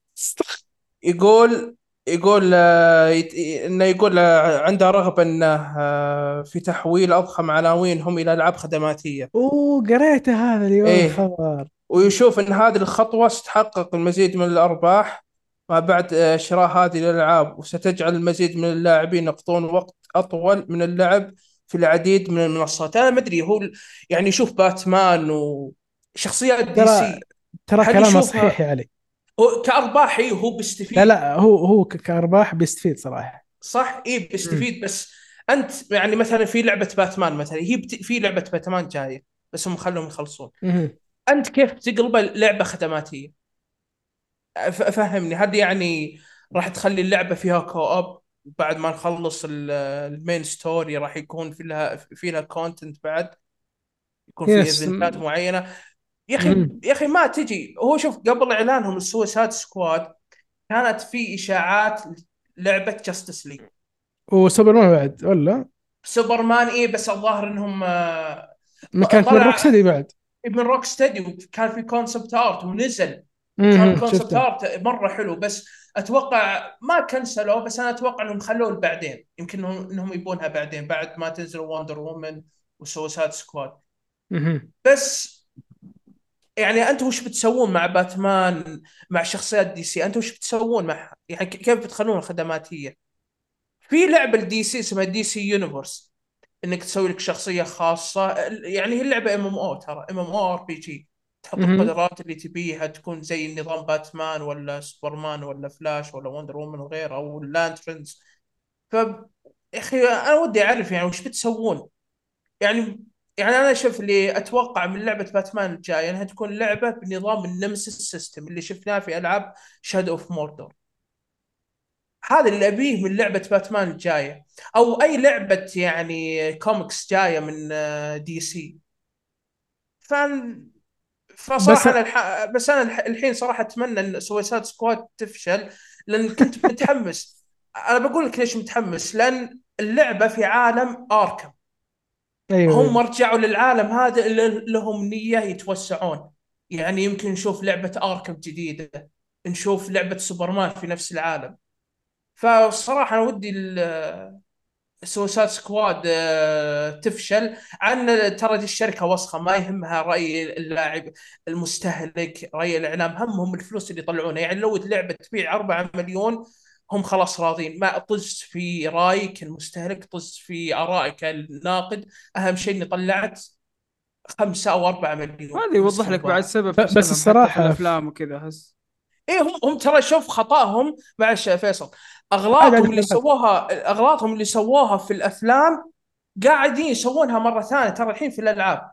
يقول يقول آه، إنه يقول آه، عنده رغبة إنه في تحويل أضخم عناوينهم إلى ألعاب خدماتية. أوه قريته هذا اليوم إيه. الخبر. ويشوف إن هذه الخطوة ستحقق المزيد من الأرباح ما بعد شراء هذه الألعاب وستجعل المزيد من اللاعبين يقضون وقت أطول من اللعب. في العديد من المنصات. أنا ما أدري هو يعني يشوف باتمان وشخصيات DC. ترى كلامه صحيح يا علي. هو كارباح إيه، هو بيستفيد. لا لا هو هو كأرباح بيستفيد صراحة. صح؟ اي بيستفيد. بس أنت يعني مثلا في لعبة باتمان مثلا هي بت... في لعبة باتمان جاية بس هم خلوهم يخلصون. أنت كيف تقلبه لعبة خدماتية؟ فهمني هل يعني راح تخلي اللعبة فيها co-op بعد ما نخلص ال- ال main story راح يكون في لها في لها content بعد. يكون في. event ات معينة. يا أخي. يا أخي ما تجي. هو شوف قبل اعلانهم ال Suicide Squad كانت في إشاعات لعبة Justice League وسوبرمان بعد ولا؟ سوبرمان إيه بس الظاهر إنهم آه، ما كانت من Rocksteady بعد. من Rocksteady وكان في concept art ونزل. كان شفته. art مرة حلو بس أتوقع ما كنسلوه بس أنا أتوقع إنهم خلوه بعدين يمكن انهم يبونها بعدين بعد ما تنزل Wonder Woman و Suicide Squad. بس يعني أنتم وش بتسوون مع باتمان مع شخصيات DC؟ أنتم وش بتسوون مع يعني كيف بتخلونها خدماتيه في لعبة ال DC اسمها DC Universe إنك تسوي لك شخصية خاصة. يعني هي اللعبة ام ام أو ترى ام ام أو ار بي جي تحط. القدرات اللي تبيها تكون زي نظام باتمان ولا سوبرمان ولا فلاش ولا Wonder Woman وغيره أو Lanterns ف يا أخي أنا ودي أعرف يعني وش بتسوون؟ يعني يعني أنا شوف اللي أتوقع من لعبة باتمان الجاية إنها تكون لعبة بنظام ال Nemesis System اللي شفناه في ألعاب Shadow of Mordor هذا اللي أبيه من لعبة باتمان الجاية أو أي لعبة يعني كوميكس جاية من DC ف فصراحة بس- أنا الح... بس أنا الح- الحين صراحة أتمنى إن Suicide Squad تفشل لأن كنت [LAUGHS] متحمس. أنا بقول لك ليش متحمس؟ لأن اللعبة في عالم Arkham. أيوه هم رجعوا للعالم هذا اللي لهم نية يتوسعون. يعني يمكن نشوف لعبة Arkham جديدة نشوف لعبة سوبرمان في نفس العالم. فصراحة أنا ودي سوسات سكواد آه، تفشل. عن ترى دي الشركة وسخة ما يهمها رأي اللاعب المستهلك رأي الإعلام. همهم الفلوس اللي يطلعونها. يعني لو اللعبة تبيع 4 مليون هم خلاص راضين. ما طز في رأيك المستهلك طز في آرائك الناقد. أهم شيء إني طلعت خمسة أو أربعة مليون. هذا يوضح لك بعد سبب بس في الأفلام وكذا احس إيه هم هم ترى شوف خطاهم معلش يا فيصل. أغلاطهم اللي. سووها أغلاطهم اللي سووها في الأفلام قاعدين يسوونها مرة ثانية ترى الحين في الألعاب.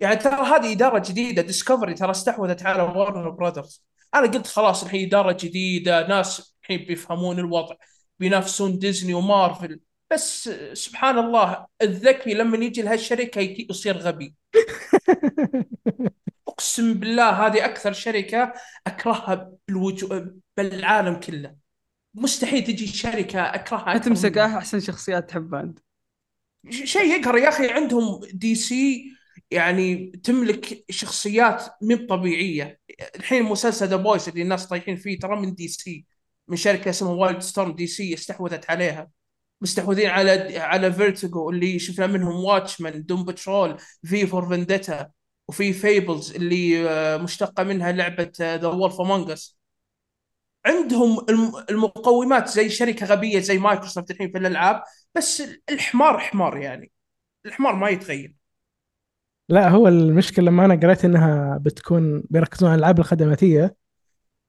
يعني ترى هذه إدارة جديدة Discovery ترى استحوذت على Warner Brothers أنا قلت خلاص الحين إدارة جديدة ناس الحين بيفهمون الوضع بينافسون Disney و Marvel بس سبحان الله الذكي لما يجي لهالشركة يصير غبي. [LAUGHS] أقسم بالله هذه أكثر شركة أكرهها بالوجو... بالعالم كله. مستحيل تجي شركة أكرهها تمسك. أحسن شخصيات تحبها أنت. شيء يقهر يا أخي عندهم DC يعني تملك شخصيات مو طبيعية. الحين مسلسل The Boys اللي الناس طايحين فيه ترى من DC من شركة اسمها WildStorm DC استحوذت عليها. مستحوذين على على Vertigo اللي شفنا منهم Watchmen Doom Patrol V for Vendetta وفي Fables اللي آه، مشتقة منها لعبة The Wolf Among Us عندهم الم- المقومات زي شركة غبية زي مايكروسوفت الحين في الألعاب بس الحمار حمار يعني. الحمار ما يتغير. لا هو المشكلة لما أنا قريت إنها بتكون بيركزون على الألعاب الخدماتية.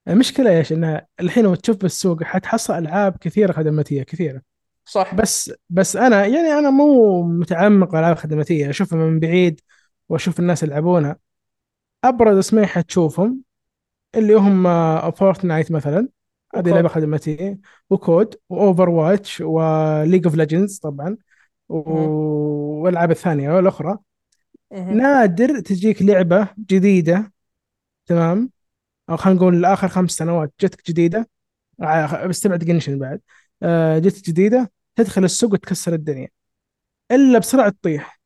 المشكلة إيش؟ انها الحين لو تشوف بالسوق حتحصل ألعاب كثيرة خدماتية كثيرة. صح. بس بس أنا يعني أنا مو متعمق بالالعاب الخدماتية. أشوفها من بعيد. وأشوف الناس يلعبونها. أبرز اسمين حتشوفهم اللي هم Fortnite مثلا. هذه. لعبة خدماتيه و COD و Overwatch و League of Legends طبعا والألعاب الثانية والأخرى. مهم. نادر تجيك لعبة جديدة. تمام؟ أو خلينا نقول اخر خمس سنوات جتك جديدة. آه، بستبعد جنشن بعد. آه، جتك جديدة تدخل السوق وتكسر الدنيا. إلا بسرعة تطيح.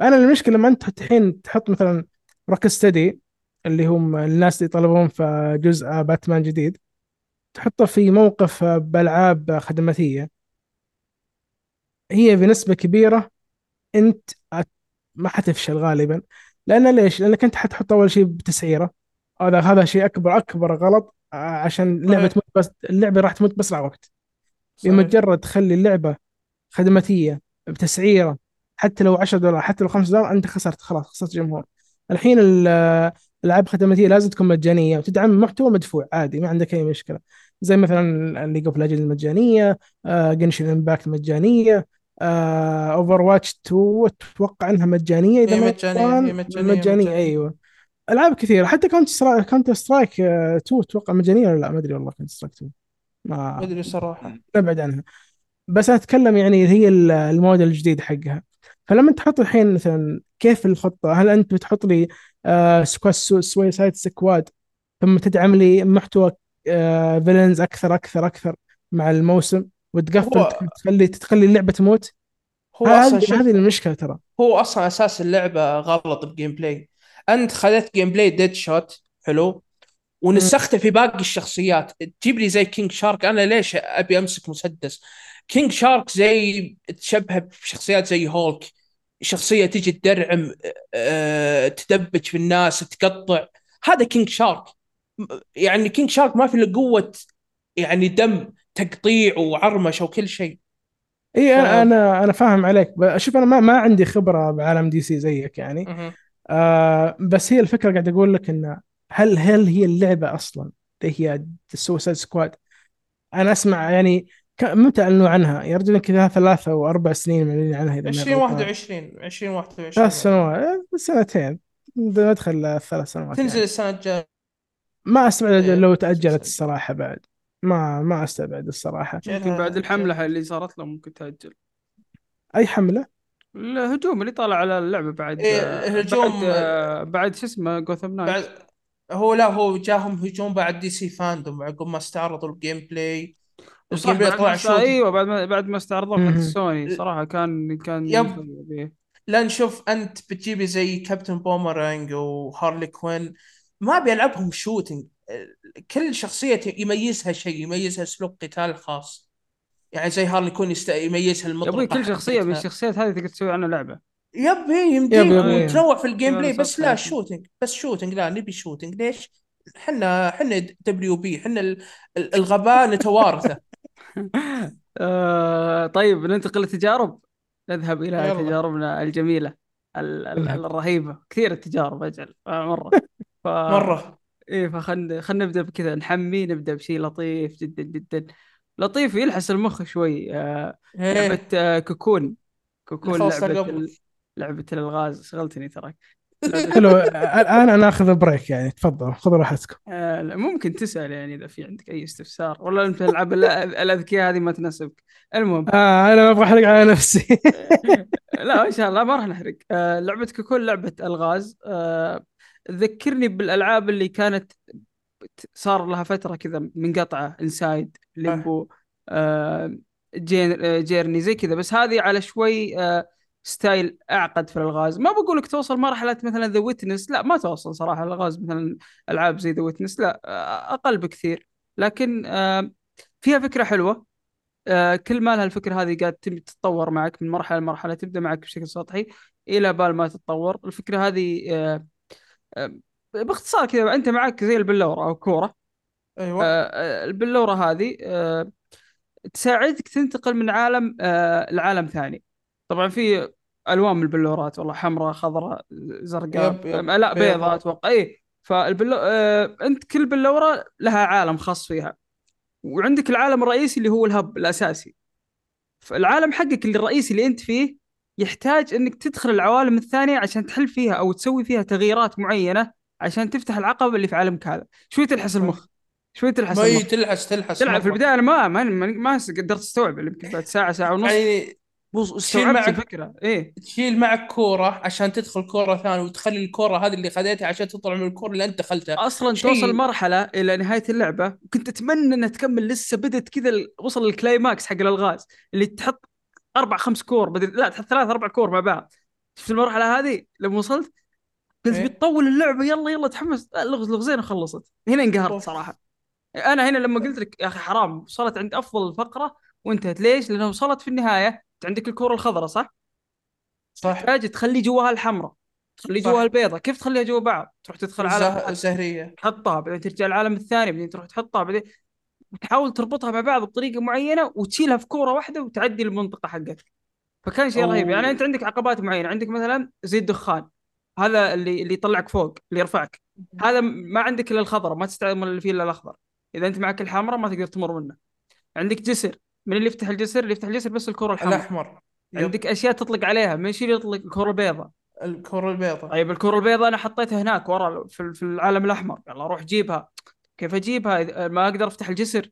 أنا المشكلة لما أنت الحين تحط مثلا روك ستدي اللي هم الناس اللي يطلبون في جزء باتمان جديد تحطه في موقف بألعاب خدماتية هي بنسبة كبيرة أنت ما حتفشل غالبا لأن ليش؟ لانك انت حتحط أول شيء بتسعيرة هذا هذا شيء اكبر أكبر غلط آه، عشان اللعبه صحيح. تموت بس اللعبة راح تموت باسرع وقت. بمجرد تخلي اللعبة خدماتية بتسعيرة حتى لو 10 دولار حتى لو 5 دولار أنت خسرت خلاص خسرت جمهور. الحين ال- الألعاب الخدماتيه لازم تكون مجانية وتدعم محتوى مدفوع عادي ما عندك أي مشكلة. زي مثلا League of Legends مجانية Genshin Impact مجانية Overwatch 2 أتوقع أنها مجانية إذا ما مجانية، مجانية مجانية. أيوه. ألعاب كثيرة حتى Counter-Strike Counter-Strike 2 أتوقع مجانية ولا لا؟ ما أدري والله Counter-Strike 2 ما أدري صراحة. نبعد عنها. بس أتكلم يعني هي ال- الموديل الجديد حقها. فلما تحط الحين مثلا كيف الخطة؟ هل أنت بتحط لي آه Squad Suicide Squad ثم تدعم لي محتوى آه villains أكثر أكثر أكثر مع الموسم وتقفل هو- تخلي تخلي اللعبة تموت؟ هو أصلا هذه المشكلة ترى. هو أصلا أساس اللعبة غلط ب gameplay. أنت خذيت gameplay Deadshot حلو؟ ونسخته في باقي الشخصيات. تجيب لي زي King Shark أنا ليش أبي أمسك مسدس؟ King Shark زي تشبه بشخصيات زي هولك شخصية تجي تدرعم أه تدبج في الناس تقطع. هذا King Shark يعني King Shark ما في إلا قوة يعني دم تقطيع وعرمشه وكل شيء. اي ف- أنا أنا فاهم عليك. شوف أنا ما ما عندي خبرة بعالم DC زيك يعني. آه بس هي الفكرة قاعد أقول لك ان هل هل هي اللعبة أصلا؟ اللي هي ال Suicide Squad أنا أسمع يعني متى أعلنوا عنها؟ يا رجل كذا ثلاثة أو أربع سنين معلنين عنها إذا ما 2021 ثلاث 2021 سنوات. آه، سنتين. ندخل الثلاث سنوات تنزل يعني. السنة الجاية. ما استبعد إيه، لو تأجلت السنة الصراحة بعد. ما ما أستبعد الصراحة. يمكن بعد الحملة اللي صارت له ممكن تأجل. أي حملة؟ الهجوم اللي طالع على اللعبة بعد إيه، آه، الهجوم- بعد آه، بعد شو اسمه جوثم نايت بعد هو لا هو جاهم هجوم بعد دي سي فاندوم عقب ما استعرضوا الجيم بلاي صح الجيم بلاي بعد طلع ما شوت أيوه بعد ما بعد ما استعرضوا حق. سوني صراحة كان كان يب. لا نشوف أنت بتجيبي زي كابتن بومرانج وهارلي كوين ما بيلعبهم shooting كل شخصية يميزها شيء يميزها أسلوب قتال خاص يعني زي Harley Quinn يست... يميزها يا أبوي المطرقة كل شخصية من. الشخصيات هذه تقدر تسوي عنها لعبة yep هي يمديك yep. وتنوع في ال gameplay بس لا. shooting بس shooting لا نبي shooting ليش؟ إحنا إحنا WB ال- الغباء نتوارثه. [LAUGHS] آه طيب ننتقل للتجارب. نذهب إلى. تجاربنا الجميلة ال- ال-. الرهيبة. كثير التجارب أجل. آه، مرة. [LAUGHS] ف... مرة. إيه فخلنا خلينا نبدأ بكذا. نحمي نبدأ بشيء لطيف جدا جدا. لطيف يلحس المخ شوي. آه لعبة إيه آه كوكون. كوكون لعبة. لعبة الألغاز. شغلتني تراك. حلو الآن أنا آخذ بريك يعني تفضل خذوا راحتكم آه ممكن تسأل يعني إذا في عندك أي استفسار. ولا أنت الألعاب ال- الأذكياء هذه ما تناسبك. المهم. آه أنا ما أبغى أحرق على نفسي. [LAUGHS] لا إن شاء الله ما راح نحرق. آه لعبه Cocoon لعبة ألغاز. آه تذكرني بالألعاب اللي كانت صار لها فترة كذا منقطعة Inside Limbo آه Journey زي كذا. بس هذه على شوي آه style أعقد في الألغاز. ما بقول لك توصل مرحلة مثلا The Witness لا ما توصل صراحة الألغاز مثلا ألعاب زي The Witness لا آه أقل بكثير. لكن آه فيها فكرة حلوة. آه، كل ما لها الفكرة هذه قاعد تتطور معك من مرحلة لمرحلة تبدأ معك بشكل سطحي إلى بال ما تتطور. الفكرة هذه باختصار كذا أنت معك زي البلورة أو كورة. أيوه. البلورة هذه تساعدك تنتقل من عالم لعالم ثاني. طبعا في ألوان من البلورات والله حمراء خضراء زرقاء يب، يب. لا بيضاء. أتوقع. اي فالبلو آه، أنت كل بلورة لها عالم خاص فيها. وعندك العالم الرئيسي اللي هو الهب الأساسي. فالعالم حقك اللي الرئيسي اللي أنت فيه يحتاج إنك تدخل العوالم الثانية عشان تحل فيها أو تسوي فيها تغييرات معينة عشان تفتح العقبة اللي في عالمك هذا شوي تلحس المخ. شوي تلحس ما المخ. تلحس تلحس تلعب في. البداية أنا ما ما ما, ما قدرت أستوعب يمكن بعد ساعة ساعة ونص. يعني تشيل معك- الفكرة. إيه. تشيل معك كورة عشان تدخل كورة ثانية وتخلي الكورة هذه اللي خذيتها عشان تطلع من الكورة اللي أنت دخلتها. أصلا شيء- توصل مرحلة إلى نهاية اللعبة وكنت أتمنى إنها تكمل لسه بدت كذا وصل ال climax حق الألغاز اللي تحط أربع خمس كور بدل لا تحط ثلاث أربع كور مع بعض. شفت المرحلة هذه؟ لما وصلت قلت إيه. بتطول اللعبة يلا يلا تحمس. لغز لغزين وخلصت. هنا انقهرت. صراحة. أنا هنا لما قلت لك يا أخي حرام وصلت عند أفضل الفقره وانتهت ليش؟ لانها وصلت في النهاية أنت عندك الكورة الخضراء صح؟ صح. تحتاج تخلي جواها الحمراء تخلي. جواها البيضاء. كيف تخليها جوا بعض؟ تروح تدخل الزه- الزهرية تحطها بعدين ترجع العالم الثاني بعدين تروح تحطها بعدين تحاول تربطها مع بعض بطريقة معينة وتشيلها في كورة واحدة وتعدي المنطقة حقتك. فكان شيء رهيب. يعني أنت عندك عقبات معينة. عندك مثلا زي الدخان هذا اللي اللي يطلعك فوق اللي يرفعك. هذا ما عندك إلا الخضراء ما تستعمل اللي فيه إلا الأخضر. إذا أنت معك الحمراء ما تقدر تمر منه. عندك جسر من اللي يفتح الجسر؟ اللي يفتح الجسر بس الكرة الحمراء. الأحمر. yep. عندك أشياء تطلق عليها. من شيء يطلق الكرة البيضاء؟ الكرة البيضاء. طيب الكرة البيضاء أنا حطيتها هناك ورا في في العالم الأحمر. يلا روح جيبها. كيف أجيبها؟ ما أقدر أفتح الجسر.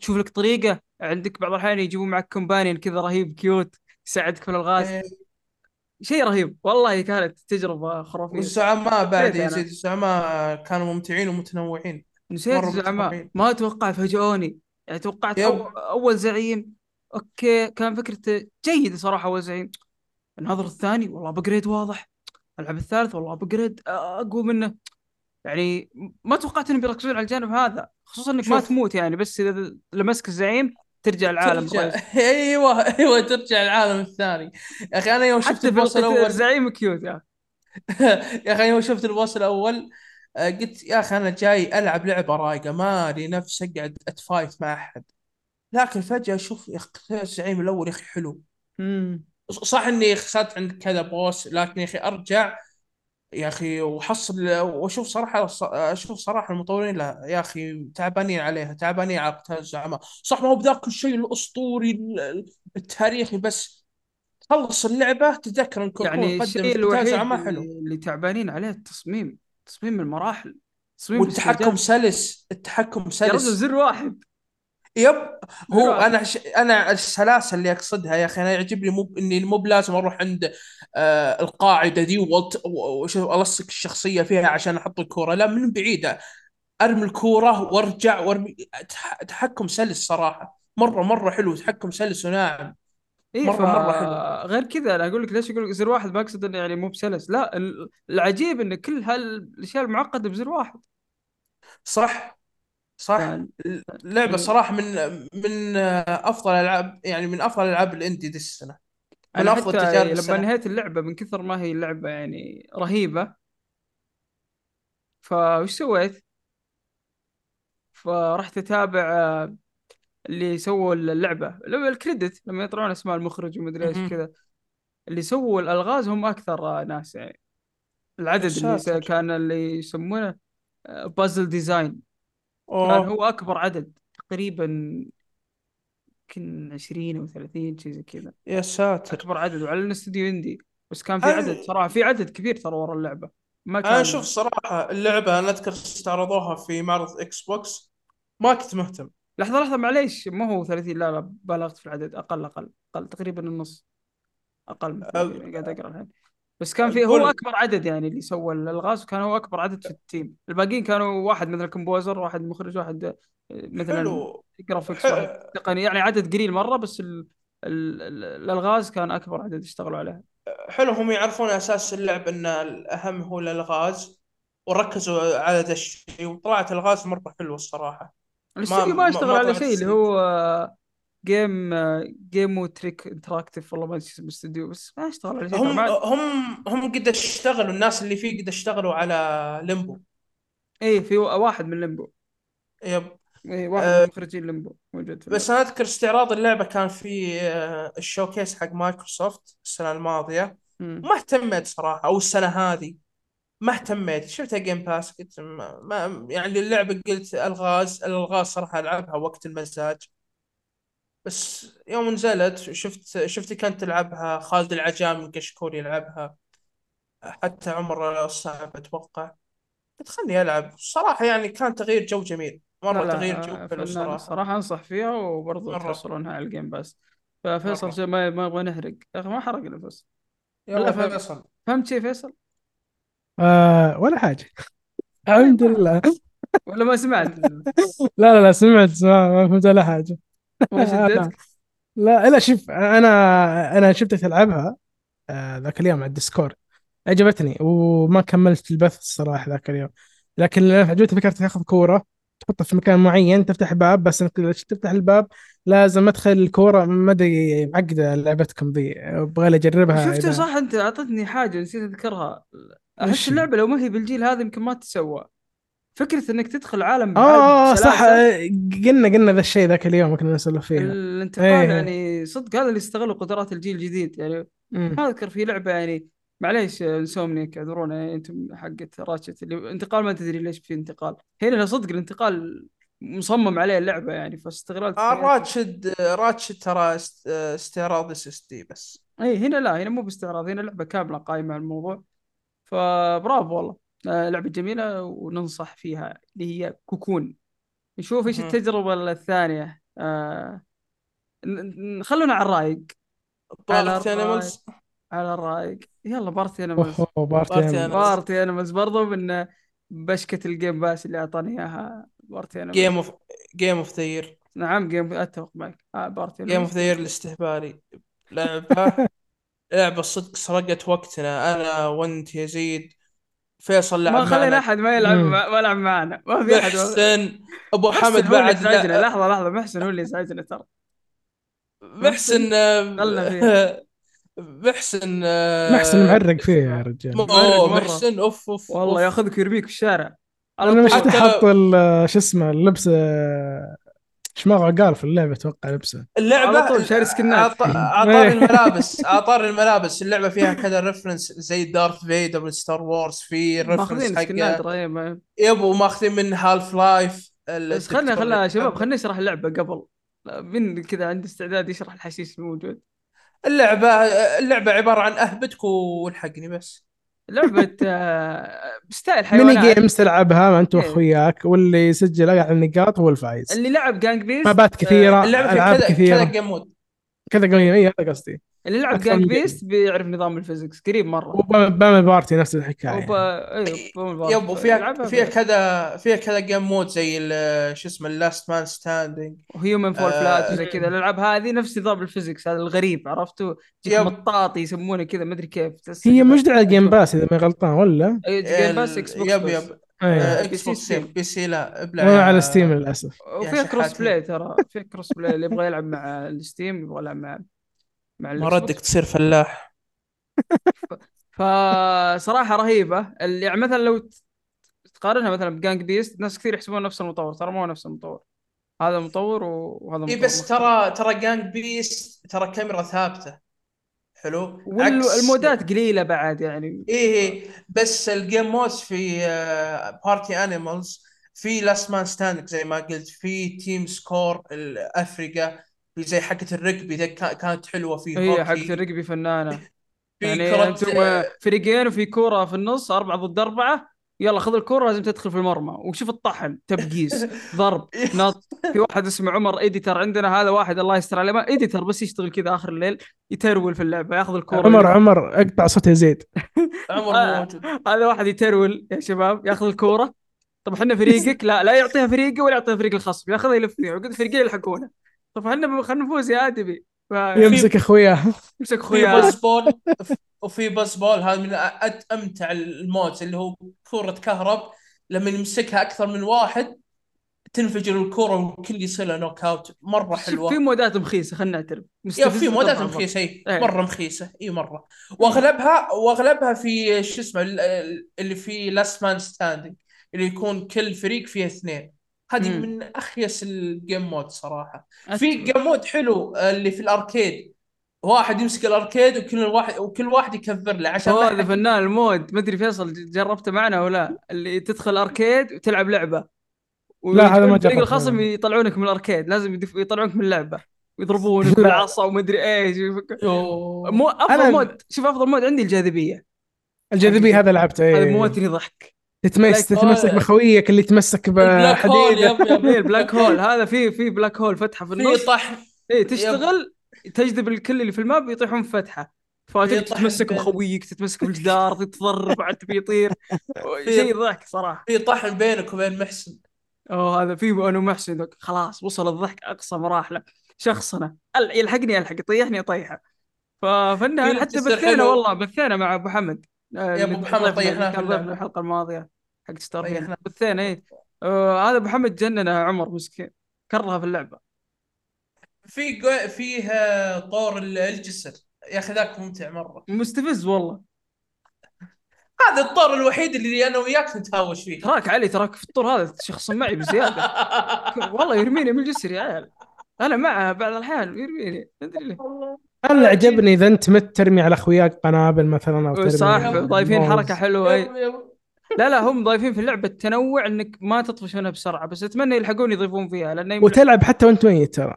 تشوف لك طريقة. عندك بعض الأحيان يجيبون معك companion كذا رهيب cute يساعدك في الألغاز. إيه. شيء رهيب. والله كانت تجربة خرافية. والزعماء بعد. يزيد الزعماء كانوا ممتعين ومتنوعين. نسيت الزعماء. ما أتوقع فاجئوني. يعني توقعت. أو أول زعيم okay كان فكرته جيد صراحة أول زعيم الناظر الثاني والله upgrade واضح العب الثالث والله upgrade أقوى منه يعني ما توقعت إنهم بيركزون على الجانب هذا خصوصا إنك ما شوف. تموت يعني بس إذا لمسك الزعيم ترجع العالم ترجع. [LAUGHS] أيوه أيوه ترجع العالم الثاني يا أخي أنا يوم شفت ال boss الأول الزعيم cute يا أخي. [LAUGHS] يا أخي يوم شفت ال boss الأول قلت يا أخي أنا جاي ألعب لعبة رايقة ما لي نفس أقعد أتفايت مع أحد. لكن فجأة أشوف يا أخي الزعيم الأول يا أخي حلو. مم. صح إني خسرت عند كذا بوس لكن يا أخي أرجع يا أخي وحصل وأشوف صراحة أشوف صراحة المطورين لا يا أخي تعبانين عليها تعبانين على قتال الزعماء. صح ما هو بذاك الشيء الأسطوري ال- التاريخي بس. خلص اللعبة تتذكر إن يعني الشيء الوحيد حلو. اللي تعبانين عليه التصميم. تصميم المراحل تصميم والتحكم. سلس التحكم يا رجل سلس. زر واحد. يب هو. أنا ش... أنا السلاسة اللي أقصدها يا أخي أنا يعجبني مو إني مو بلازم أروح عند آه القاعدة دي وألت- و- وشوف ألصق الشخصية فيها عشان أحط الكورة. لا من بعيد أرمي الكورة وأرجع وأرمي تح... تحكم سلس صراحة. مرة مرة حلو تحكم سلس وناعم. اي مرة-. مرة حلو. غير كذا أنا أقول لك ليش أقول لك زر واحد ما أقصد إنه يعني مو بسلس لا ال- العجيب إن كل هالأشياء المعقدة بزر واحد صح صح يعني- اللعبه من- صراحة من من أفضل الألعاب يعني من أفضل الألعاب الاندي دي السنة من أنا أفضل تجارب لما السنة نهيت اللعبة من كثر ما هي اللعبه يعني رهيبة فوش سويت؟ فرحت أتابع اللي سووا اللعبة اللعبة ال credit لما يطلعون أسماء المخرج ومدري إيش. كذا. اللي سووا الألغاز هم أكثر آه، ناس يعني. العدد اللي ساتر. كان اللي يسمونه puzzle design كان أوه. هو أكبر عدد تقريبا يمكن 20 أو 30 شيء زي كذا. يا ساتر. أكبر عدد وعلى أنه استوديو indie. بس كان في أنا- عدد صراحة في عدد كبير ترى ورا اللعبة. ما كان أنا شوف صراحة اللعبة أنا أذكر استعرضوها في معرض Xbox ما كنت مهتم. لحظة لحظة معليش. ما هو 30 لا لا بالغت في العدد. أقل أقل أقل تقريبا النص. أقل من 30 قاعد أقرأ الحين. بس كان في هو. أكبر عدد يعني اللي سوى الألغاز وكان هو أكبر عدد في ال team. الباقيين كانوا واحد مثلا composer واحد مخرج واحد آه، مثلا graphics. واحد تقني. يعني عدد قليل مرة بس ال... ال... ال- الألغاز كان أكبر عدد اشتغلوا عليها. حلو. هم يعرفون أساس اللعب إن الأهم هو الألغاز وركزوا على ذا الشيء وطلعت ألغاز مرة حلوة الصراحة. الاستوديو ما ما- اشتغل على شيء اللي. هو Geo- Geometric Interactive والله ما أدري اسم الاستوديو بس ما اشتغل على شيء. هم هم هم قد اشتغلوا الناس اللي فيه قد اشتغلوا على Limbo. إيه في واحد من Limbo. yep. إيه واحد أه، من مخرجين Limbo موجود في بس أنا أذكر استعراض اللعبة كان في آه، ال showcase حق مايكروسوفت السنة الماضية. ما اهتميت صراحة أو السنة هذه. ما اهتميت شفتها Game Pass قلت ما, ما يعني اللعبة قلت ألغاز الألغاز صراحة ألعبها وقت المزاج. بس يوم نزلت شفت شفتك كانت تلعبها خالد العجام من كشكول يلعبها. حتى عمر الصعب أتوقع. قلت خلني ألعب. صراحة يعني كان تغيير جو جميل. مرة لا تغيير جو آه، حلو صراحة. صراحة أنصح فيها وبرضه. تحصلونها على ال Game Pass ففيصل ما ما يبغى نحرق يا أخي ما حرقنا بس يلا فيصل. فهمت شيء فيصل؟ آه ولا حاجة. الحمد لله. [LAUGHS] ولا ما سمعت؟ لا لا لا سمعت ما فهمت ولا حاجة. ما شدتك؟ لا لا شوف أنا أنا شفتك تلعبها آه، ذاك اليوم على الديسكورد. عجبتني وما كملت البث الصراحة ذاك اليوم. لكن اللي عجبتني فكرة تاخذ كورة تحطها في مكان معين تفتح باب بس إنك تفتح الباب لازم أدخل الكورة. ما أدري معقده لعبتكم ذي أبغى أجربها شفت صح؟ أنت أعطتني حاجة نسيت أذكرها. أحس؟ اللعبة لو ما هي بالجيل هذا يمكن ما تتسوى. فكرة إنك تدخل عالم آه صح آه، قلنا قلنا ذا الشيء ذاك اليوم كنا نسولف فيها. الانتقال إيه. يعني صدق هذا اللي يستغلوا قدرات الجيل الجديد. يعني. ما أذكر في لعبة يعني معليش Insomniac اعذرونا يعني أنتم حقت Ratchet اللي انتقال ما تدري ليش في انتقال. هنا صدق الانتقال مصمم عليه اللعبة يعني فاستغلال آه، Ratchet Ratchet ترى است- استعراض S SD بس. اي هنا لا هنا مو باستعراض هنا لعبة كاملة قائمه على الموضوع. فبرافو والله. آه، لعبة جميلة وننصح فيها اللي هي Cocoon. نشوف إيش. التجربة الثانية. آه خلونا على الرايق على Party Animals على الرايق يلا Party Animals Party Animals برضو من بشكة ال Game Pass اللي أعطاني إياها Party Animals game of game of year نعم game أتفق معك. آه party game of year الاستهبالي. لعبه [LAUGHS] لعبه صدق سرقت وقتنا. أنا وأنت يزيد فيصل لعب ما خلينا أحد ما يلعب ما يلعب معنا. ما في أحد. محسن. أبو محسن حمد هو اللي بعد يزعجنا لا- لحظة لحظة. محسن هو اللي يزعجنا ترى. محسن محسن [LAUGHS] محسن معرق فيه يا رجال. أوه. محسن. أوف أوف والله. ياخذك ويرميك في الشارع. أنا مش حاط ال- شو اسمه اللبس آه، شماغ عقال في اللعبة أتوقع لبسه. اللعبة على طول شاري سكنات. عط- عطار [LAUGHS] الملابس [LAUGHS] عطار الملابس. اللعبة فيها كذا reference زي Darth Vader من Star Wars في reference حق يبو ماخذين من Half-Life بس خلنا خلنا شباب خلنا نشرح اللعبة قبل. من كذا عنده استعداد يشرح الحشيش الموجود؟ اللعبه اللعبة عبارة عن أهبتك وألحقني بس. لعبة آه، ب style mini حيوانات games تلعبها انت إيه. واخوياك واللي يسجل اعلى النقاط هو الفايز اللي لعب Gang Beasts مابات كثيرة اللعبة ألعاب فيها كذا كثيرة. جيم مود كذا قوي اي هذا قصدي. اللي لعب أكثر Gang Beasts بيعرف نظام ال physics غريب مرة. و Pummel Party نفس الحكاية. وبا... أيوه البارت. يبو فيها كذا فيها كذا game mode زي ال- شو اسمه ال last man standing و Human Fall آه، Flat وزي كذا. الالعاب هذه نفس نظام ال physics هذا الغريب عرفتوا؟ يجيك yep. مطاطي يسمونه كذا ما أدري كيف. هي على ال Game Pass إذا ما غلطان ولا؟ Game Pass Xbox yep. yep. إيه آه، P Xbox C Steam. PC لا إبلع على Steam للأسف وفيها cross. play ترى فيها cross play اللي يبغى يلعب مع ال Steam يبغى يلعب مع مع ما. ردك تصير فلاح [LAUGHS] فصراحة رهيبة اللي يعني مثلا لو تقارنها مثلا ب Gang Beasts ناس كثير يحسبون نفس المطور ترى مو نفس المطور هذا مطور وهذا اي مطور بس مختلف. ترى ترى Gang Beasts ترى كاميرا ثابتة حلو؟ والمودات قليلة بعد يعني. إيه إيه، بس ال game modes في Party Animals في last man standing زي ما قلت في team score الافريقيا في زي حقه الركبي كانت حلوة في هي هوكي حقت الرقبي فنانة. في يعني كرة أنتم فريقين وفي كورة في النص أربعة ضد أربعة. يلا خذ الكوره لازم تدخل في المرمى. وشوف الطحن تبقيس ضرب [LAUGHS] نط. في واحد اسمه عمر editor عندنا هذا واحد الله يستر عليه. ما editor بس يشتغل كذا آخر الليل يترول في اللعبة ياخذ الكوره عمر عمر أقطع صوت يزيد [LAUGHS] عمر آه. هذا واحد يترول يا شباب ياخذ الكورة. طب إحنا فريقك؟ لا لا يعطيها فريقي ولا يعطيها فريق الخصم ياخذها يلف فيها وقد فريقين يلحقونه. طب إحنا خلينا نفوز يا ادبي يمسك اخوياه يمسك في اخويا. باز بول وفي باز بول هذا من أمتع المودز اللي هو كرة كهرب. لما يمسكها أكثر من واحد تنفجر الكرة والكل يصير له knock out مره حلوة. في مودات مخيسة خلينا نعترف. في مودات. مخيسة إي. إيه. مرة مخيسة إي مرة. واغلبها وأغلبها في شو اسمه ال- ال- اللي في last man standing اللي يكون كل فريق فيه اثنين. هذه. من أخيس ال game mode صراحة. في game mode حلو آه، اللي في ال arcade. واحد يمسك ال arcade وكل واحد وكل واحد يكفر له عشان هذا فنان ال mode. ما أدري فيصل جربته معنا ولا لا. اللي تدخل arcade وتلعب لعبة. لا، هذا ما جربته. الخصم يطلعونك من ال arcade. لازم يدف- يطلعونك من اللعبة. ويضربونك [LAUGHS] بالعصا وما أدري إيش. مو أفضل أنا- mode شوف أفضل mode عندي الجاذبية. الجاذبية هذا لعبته هذا إيه. موتني ضحك تتمس تتمسك. بخويك اللي yep إيه، ال black hole هذا في في black hole فتحة في في النص. طحن إيه تشتغل تجذب الكل اللي في ال map يطيحون في فتحة. طحن تتمسك بخويك تتمسك بالجدار تتضرب بعد تبي يطير. شيء ضحك صراحة. في طحن بينك وبين محسن. أوه هذا في أنا ومحسن. خلاص وصل الضحك أقصى مراحله. شخصنه أل- يلحقني يلحق يطيحني يطيحه. ففنان في حتى بثينا. والله بثينا مع أبو حمد. يا أبو اللي محمد طيحناه في كان ضيفنا اللعبة. الحلقة الماضية حق Star طيحناه. field بثينا إيه آه هذا أبو حمد جننا عمر مسكين. كرهه في اللعبة. في جو... فيه آه، طور ال- الجسر. يا أخي ذاك ممتع مرة. مستفز والله. هذا الطور الوحيد اللي أنا وياك نتهاوش فيه. تراك علي تراك في الطور هذا شخص معي بزيادة. [LAUGHS] والله يرميني من الجسر يا عيال. أنا معه بعض الأحيان يرميني. أدري ليه. أنا اللي عجبني إذا أنت مت ترمي على أخوياك قنابل مثلا أو ترمي صح ضايفين حركة حلوة أي. لا لا هم ضايفين في اللعبه التنوع إنك ما تطفش منها بسرعة بس أتمنى يلحقون يضيفون فيها لأنه يملح- وتلعب حتى وأنت ميت ترى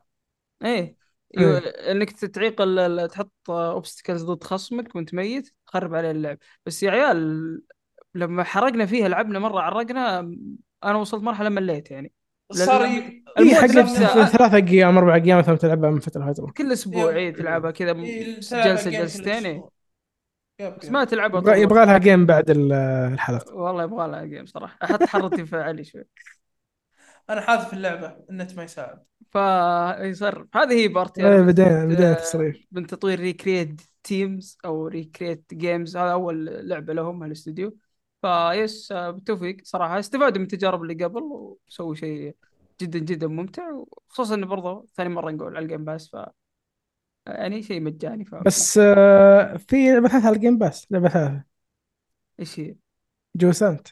إيه. إيه. إنك تعيق تحط obstacles ضد خصمك وأنت ميت تخرب عليه اللعب بس يا عيال لما حرقنا فيها لعبنا مرة عرقنا أنا وصلت مرحلة مليت يعني صار لأن- ي- هي ال mode حق نفسه- ثلاث أيام أربع أيام مثلا تلعبها من فترة لفترة. كل أسبوع. إيه تلعبها كذا جلسة جلستين بس. ما تلعبها يبغى, لها game بعد ال- الحلقة. والله يبغى لها game صراحة. أحط حرتي في علي شوي. [LAUGHS] أنا حاذف اللعبة النت ما يساعد. فيصير هذه هي Party إيه، أنا بدينا بدينا تصريف من تطوير Recreate Teams أو Recreate Games هذا أول لعبة لهم هالاستوديو فيس بالتوفيق صراحة. استفادوا من التجارب اللي قبل وسووا شيء جدا جدا ممتع وخصوصا إنه برضه ثاني مرة نقول على ال Game Pass ف يعني شيء مجاني ف بس آه، في لعبه ثالثه على ال Game Pass لعبه ثالثه إيش هي؟ Jusant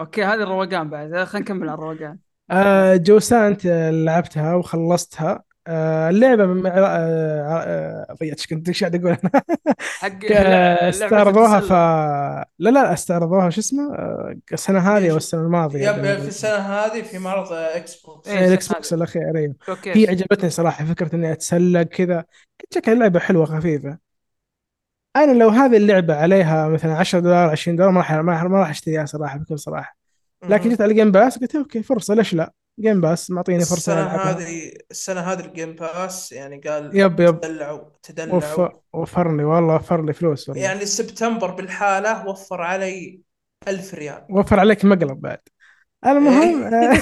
okay هذه الروقان بعد خلينا نكمل على الروقان. آه، Jusant آه، لعبتها وخلصتها. آه، اللعبة من- آه، آه، ضيعت إيش كنت إيش قاعد أقول أنا؟ حق [LAUGHS] آه، استعرضوها ف. لا لا استعرضوها شو اسمه؟ آه، السنة هذه أو السنة الماضية yep في السنة هذه في معرض Xbox إيه، الإكس بوكس الاخير أيوه هي عجبتني صراحة فكرة إني أتسلق كذا. قلت شكلها لعبه حلوة خفيفة. أنا لو هذه اللعبة عليها مثلا 10 دولار 20 دولار ما راح ما راح- ما راح أشتريها صراحة بكل صراحة. لكن جيت على Game Pass قلت okay فرصة ليش لا؟ Game Pass معطيني فرصة السنة هذه السنة هذه ال Game Pass يعني قال yep yep. تدلعوا تدلعوا. وفر وفر لي والله وفر لي فلوس والله. يعني سبتمبر بالحالة وفر علي ألف ريال. وفر عليك مقلب بعد. المهم آه،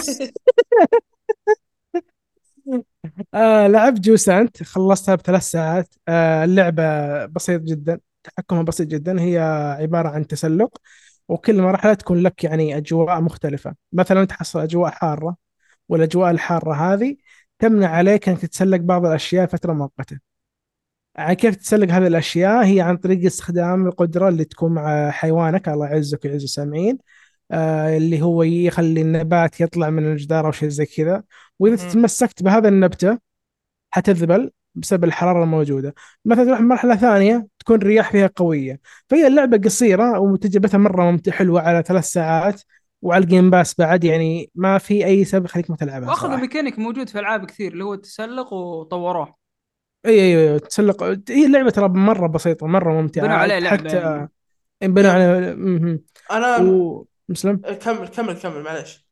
آه لعبت جوسانت خلصتها بثلاث ساعات. آه اللعبة بسيط جدا تحكمها بسيط جدا. هي عبارة عن تسلق وكل مرحلة تكون لك يعني أجواء مختلفة. مثلا تحصل أجواء حارة. والأجواء الحارة هذه تمنع عليك أنك تتسلق بعض الأشياء فترة مؤقتة. عن كيف تتسلق هذه الأشياء؟ هي عن طريق استخدام القدرة اللي تكون مع حيوانك الله يعزك ويعز السامعين آه اللي هو يخلي النبات يطلع من الجدار أو شيء زي كذا. وإذا مهم. تمسكت بهذا النبتة حتذبل بسبب الحرارة الموجودة. مثلا تروح مرحلة ثانية تكون الرياح فيها قوية. فهي اللعبة قصيرة وتجربتها مرة ممتعة حلوة على ثلاث ساعات. وعلى ال Game Pass بعد يعني ما في أي سبب يخليك ما تلعبها وأخذوا ميكانيك موجود في ألعاب كثير اللي هو التسلق وطوروه. إي إي إي تسلق. هي اللعبة ترى مرة بسيطة مرة ممتعة بنوا عليه لعبة حتى يعني. بنوا عليه مهم. أنا ومسلم كمل كمل كمل معلش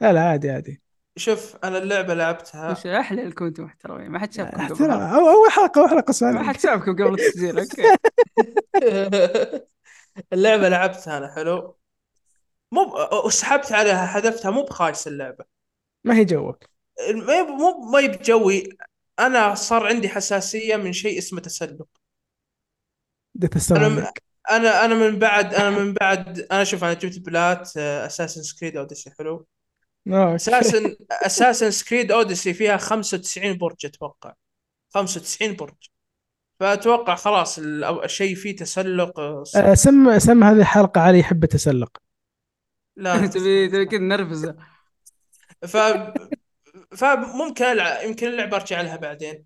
لا لا عادي عادي. شوف أنا اللعبة لعبتها. بس أحلى اللي كنتوا محترمين ما حد شافكم قبل. [LAUGHS] أول حلقة أول حلقة ما حد شافكم قبل التسجيل okay. [LAUGHS] [LAUGHS] اللعبة لعبتها أنا حلو. مو ب- وسحبت عليها حذفتها مو بخايس اللعبة. ما هي جوك. ما يب- مو ما يب جوي أنا صار عندي حساسية من شيء اسمه تسلق. ديث أنا م- أنا أنا من بعد أنا من بعد أنا شوف أنا جبت plat Assassin's Creed Odyssey حلو. Assassin's Assassin's Creed Odyssey فيها 95 برج أتوقع. 95 برج. فأتوقع خلاص الشيء فيه تسلق آه، آه، سم سم هذه الحلقة علي يحب التسلق. لا. [LAUGHS] تبي تبي كذا نرفزه ف فممكن ألعب يمكن اللعبة أرجع لها بعدين.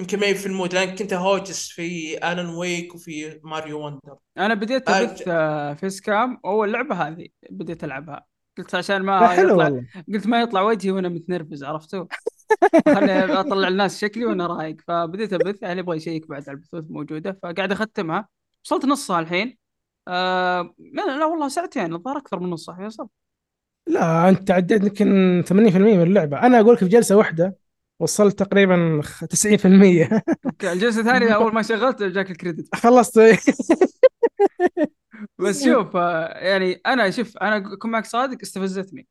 يمكن ما هي في ال mood لأن كنت هوجس في Alan Wake وفي Mario Wonder أنا بديت أبث آه، face cam أول لعبة هذه بديت ألعبها. قلت عشان لا ما حلو يطلع والله. قلت ما يطلع وجهي وأنا متنرفز عرفتوا؟ [LAUGHS] خليني أطلع الناس شكلي وأنا رايق. فبديت أبث يعني يبغى يشيك بعد على البثوث موجودة. فقاعد أختمها. وصلت نصها الحين. آه لا, لا والله ساعتين الظاهر أكثر من نصها فيصل لا أنت عديت يمكن 80% من اللعبة. أنا أقول لك في جلسة واحدة وصلت تقريبا خ- 90% أوكي الجلسة الثانية أول ما شغلت جاك الكريدت. خلصت. [LAUGHS] بس شوف آه، يعني أنا شوف أنا اكون معك صادق استفزتني.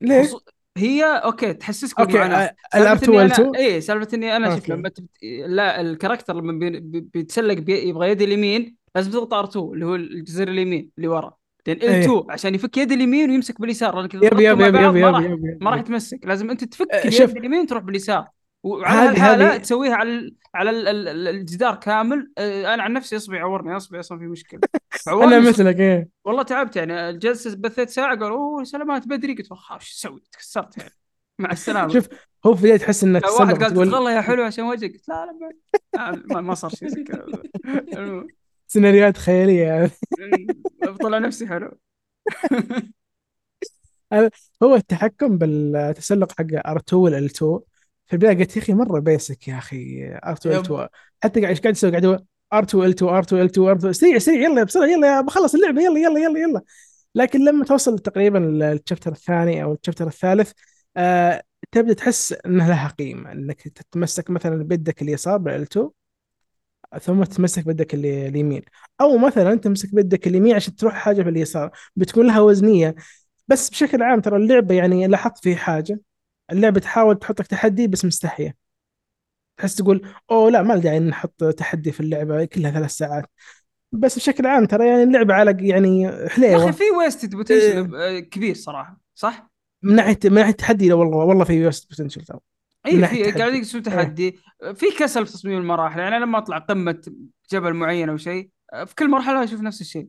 ليه؟ هي أوكي تحسسك أوكي العب سالفة إني 2 أنا اي سالفة إني أنا شوف. لما تبت... لا الكاركتر لما بي... بي- بيتسلق بي... يبغى يد اليمين لازم تضغط ار2 اللي هو الجزر اليمين اللي ورا. إيه. ال2 عشان يفك يد اليمين ويمسك باليسار لأنك يب يب يب يب ما يب ما راح تمسك لازم أنت تفك اليد شوف. اليمين تروح باليسار. وعلى هذه- تسويها على. على ال... ال... ال- الجدار كامل. آه، أنا عن نفسي اصبعي عورني اصبعي أصلا في مشكلة. [LAUGHS] أنا مثلك إيه. والله تعبت يعني. الجلسه بثيت ساعة قالوا أوه سلامات بدري. قلت إيش أسوي تكسرت يعني. مع السلامة. شوف هو في البداية تحس إنك واحد قال تقول يا حلو عشان وجهك. قلت لا لا ما- صار شيء زي كذا. [LAUGHS] سيناريوهات خيالية [LAUGHS] بطلع نفسي حلو. [LAUGHS] هو التحكم بالتسلق حق R2 وال L2 في البداية قلت يا أخي مرة بيسك يا أخي R2 يب. L2 حتى قاعد قاعد يسوي قاعد يقول R2 L2 R2 L2 R2 سريع سريع يلا بسرعة يلا بخلص اللعبة يلا يلا يلا يلا. لكن لما توصل تقريبا للشابتر الثاني أو الشابتر الثالث آه تبدأ تحس انها لها قيمة إنك تتمسك مثلا بيدك اليسار بال L2 ثم تمسك بيدك اللي- اليمين. أو مثلا تمسك بيدك اليمين عشان تروح حاجة في اليسار. بتكون لها وزنية. بس بشكل عام ترى اللعبة يعني لاحظت في حاجة. اللعبة تحاول تحطك تحدي بس مستحيه تحس تقول أوه لا ما داعي نحط تحدي في اللعبة كلها ثلاث ساعات. بس بشكل عام ترى يعني اللعبة على يعني يا أخي حليوه في wasted potential كبير صراحة صح؟ من ناحيه من ناحية التحدي والله والله في waste potential ترى. اي في. قاعد يسوي تحدي في كسل في تصميم المراحل يعني أنا لما أطلع قمة جبل معين أو شيء في كل مرحلة أشوف نفس الشيء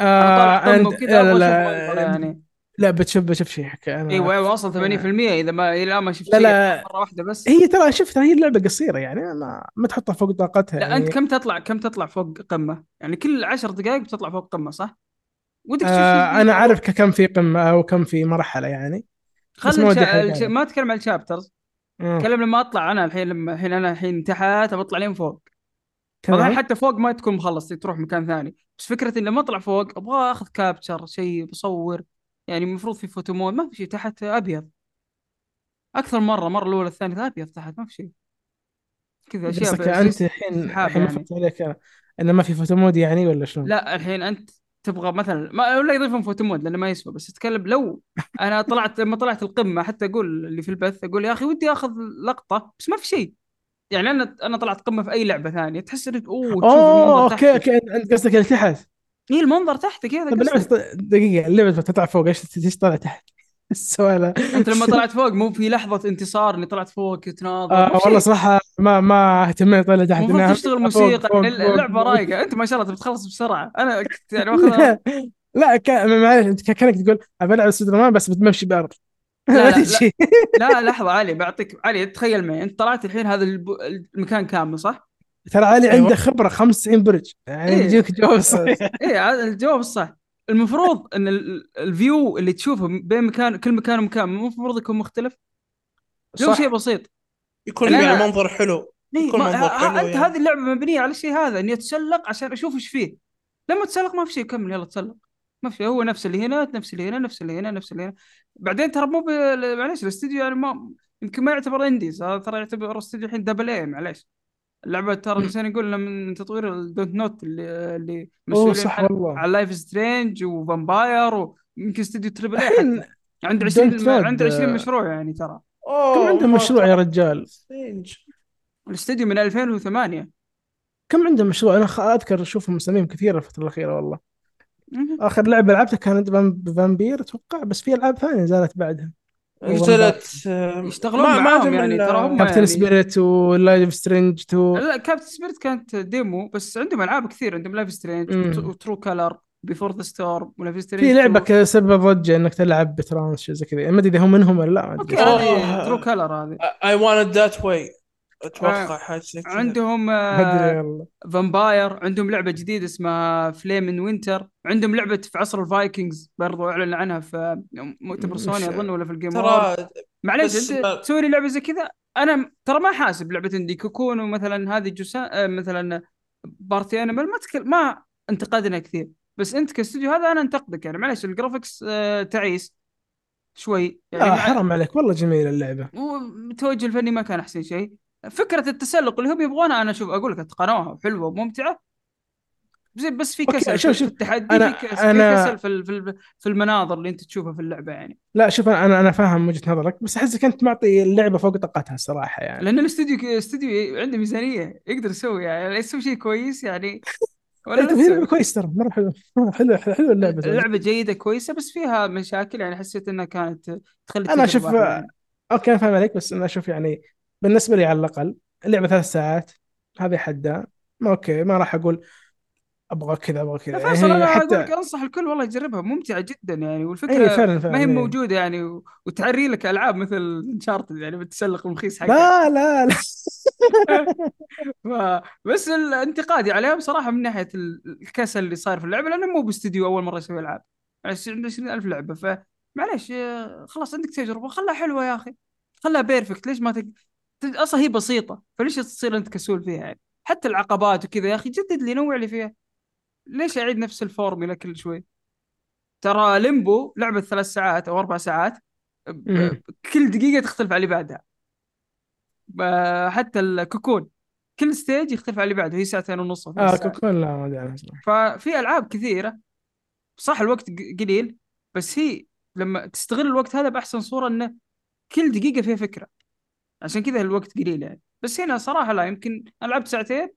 أنا طالع آه قمة أنت- وكذا لا يعني لا بتشوف بتشوف شيء أنا أيوه أيوه واصل 80% إذا ما إلى ما شفت لا شيء لا مرة واحدة بس هي ترى شفت هي اللعبة قصيرة يعني ما, ما تحطها فوق طاقتها لا يعني أنت كم تطلع كم تطلع فوق قمة؟ يعني كل 10 دقائق بتطلع فوق قمة صح؟ ودك تشوف آه أنا عارف كم في قمة أو كم في مرحلة يعني بس خلي ما الشا... ودي أحرق الش... عليك. ما أتكلم عن الشابترز. اتكلم لما أطلع أنا الحين لما الحين أنا الحين تحت بطلع لين فوق. طبعا حتى فوق ما تكون مخلص تروح مكان ثاني. بس فكرة اني لما أطلع فوق أبغى أخذ capture شيء بصور. يعني المفروض في photo mode ما في شيء تحت أبيض. أكثر مرة مرة الأولى الثانية أبيض تحت ما في شيء كذا أشياء قصدك ب- انت الحين الحين يعني. فهمت عليك. إنه ما في photo mode يعني ولا شلون؟ لا الحين أنت تبغى مثلا ما ولا يضيفون photo mode لأنه ما يسوى بس أتكلم لو أنا طلعت لما طلعت القمة حتى أقول اللي في البث أقول يا أخي ودي أخذ لقطة بس ما في شيء يعني أنا أنا طلعت قمة في أي لعبة ثانية تحس إنك أوه أوه okay okay انت قصدك اللي تحت إيه المنظر تحتك هذا طيب. تط- دقيقة اللعبة تطلع فوق إيش إيش طالع تحت؟ السؤال انت لما [LAUGHS] طلعت فوق مو في لحظة انتصار اني طلعت فوق تناظر آه. والله صراحة ما ما اهتميت طالع تحت المفروض تشتغل موسيقى فوق- اللعبة. رايقة انت ما شاء الله تبي تخلص بسرعة أنا كنت يعني واخذها [LAUGHS] لا كان معلش أنت كأنك تقول ابى ألعب سبايدر مان بس بتمشي بأرض لا، لا، [LAUGHS] تجي لا لحظة علي بعطيك علي تخيل معي انت طلعت الحين هذا. المكان كامل صح؟ ترى علي أيوة. عنده خبرة 95 برج يعني إيه. يجيك جواب صحيح إيه هذا الجواب الصح المفروض إن ال- ال view اللي تشوفه بين مكان كل مكان ومكان مو المفروض يكون مختلف. لو شيء بسيط. يكون يعني يعني أنا- منظر حلو. إيه يكون ما منظر حلو انت يعني. هذه اللعبة مبنية على الشيء هذا إني أتسلق عشان أشوف إيش فيه. لما تسلق ما في شيء كمل يلا تسلق. ما في هو نفس اللي هنا نفس اللي هنا نفس اللي هنا نفس اللي هنا. بعدين ترى مو ب- معليش الاستوديو يعني ما يمكن ما يعتبر إنديز هذا ترى يعتبر استوديو الحين دبل اي معليش. اللعبة ترى نسينا يقول لنا من تطوير الدونت نوت اللي اللي مسؤولين صح عن- والله. على لايف سترينج وفامباير ويمكن استوديو تريبل اي الحين عنده Don't 20 Nod، عنده 20 آه، مشروع يعني ترى. كم عنده مشروع يا رجال؟ سترينج. الاستوديو من 2008 كم عنده مشروع؟ أنا خ- أذكر أشوف مسامير كثيرة الفترة الأخيرة والله. آخر لعبة لعبتها كانت فام- Vampyr أتوقع بس في ألعاب ثانية نزلت بعدها. آه، يشتغلون ما- معاهم يعني ترى هم كابتن يعني Spirit و Life is Strange 2 لا Captain Spirit كانت demo بس عندهم ألعاب كثير عندهم لايف سترينج. وترو كلر بيفور ذا ستورم ولايف سترينج في لعبة كذا سبب ضجه إنك تلعب ب trans شيء زي كذا ما أدري إذا هم منهم ولا لا ما okay ادري. هذه ترو كلر هذه I want it that way آه، أتوقع حاجة زي كذا. عندهم آه والله فامباير عندهم لعبة جديدة اسمها فليم ان وينتر عندهم لعبة في عصر الفايكنجز برضو أعلن عنها في مؤتمر سوني أظن ولا في الجيم ترى معليش ما- تسوي لي لعبة زي كذا؟ أنا ترى ما حاسب لعبة عندي كوكون ومثلا هذه جسا آه، مثلا بارتي أنيمال. ما تكل... ما انتقدنا كثير. بس أنت كاستوديو هذا أنا أنتقدك يعني. معليش الجرافكس آه، تعيس شوي يعني. مع- حرام عليك. والله جميلة اللعبة. والتوجه الفني ما كان أحسن شيء. فكرة التسلق اللي هم يبغونها أنا أشوف أقول لك اتقنوها وحلوه وممتعة زي بس في كسل شوف- في شوف، التحدي أنا- في كسل, أنا- في كسل في, في, ال- في المناظر اللي أنت تشوفها في اللعبة يعني لا شوف أنا أنا فاهم وجهة نظرك بس احسك انت معطي اللعبة فوق طاقتها الصراحة يعني لأن الاستوديو استوديو عنده ميزانية يقدر يسوي يعني يسوي شيء كويس يعني ولا لا هي. لعبة كويس ترى مرة حلوة حلوة حلوة اللعبة. اللعبه جيدة كويسة بس فيها مشاكل يعني حسيت إنها كانت تخلي أنا أشوف يعني. okay أنا فاهم عليك بس أنا أشوف يعني بالنسبة لي على الأقل اللعبة ثلاث ساعات هذه حدها ما okay ما راح أقول أبغى كذا أبغى كذا. يعني أنا أقول حتى لك أنصح الكل والله يجربها ممتعة جدا يعني والفكرة فعلا فعلا ما هي إيه. موجودة يعني وتعري لك ألعاب مثل Uncharted يعني بالتسلق المخيس حقها لا لا لا. [LAUGHS] ف... بس الانتقادي عليهم صراحة من ناحية ال- الكسل اللي صاير في اللعبة لأنه مو باستديو أول مرة يسوي ألعاب. عندنا 20000 لعبة فمعليش خلاص عندك تجربة خلها حلوة يا أخي. خلها perfect ليش ما تق... أصلا هي بسيطة. فليش تصير أنت كسول فيها يعني؟ حتى العقبات وكذا يا أخي جدد لي نوع لي فيها. ليش أعيد نفس الفورمولا كل شوي؟ ترى ليمبو لعبة ثلاث ساعات أو أربع ساعات. كل دقيقة تختلف عن اللي بعدها. حتى الكوكون كل ستيج يختلف عن اللي بعده. هي ساعتين ونص آه كوكون لا ما أدري ففي ألعاب كثيرة. صح الوقت قليل بس هي لما تستغل الوقت هذا بأحسن صورة إنه كل دقيقة فيها فكرة. عشان كذا الوقت قليل يعني بس هنا صراحة لا يمكن لعبت ساعتين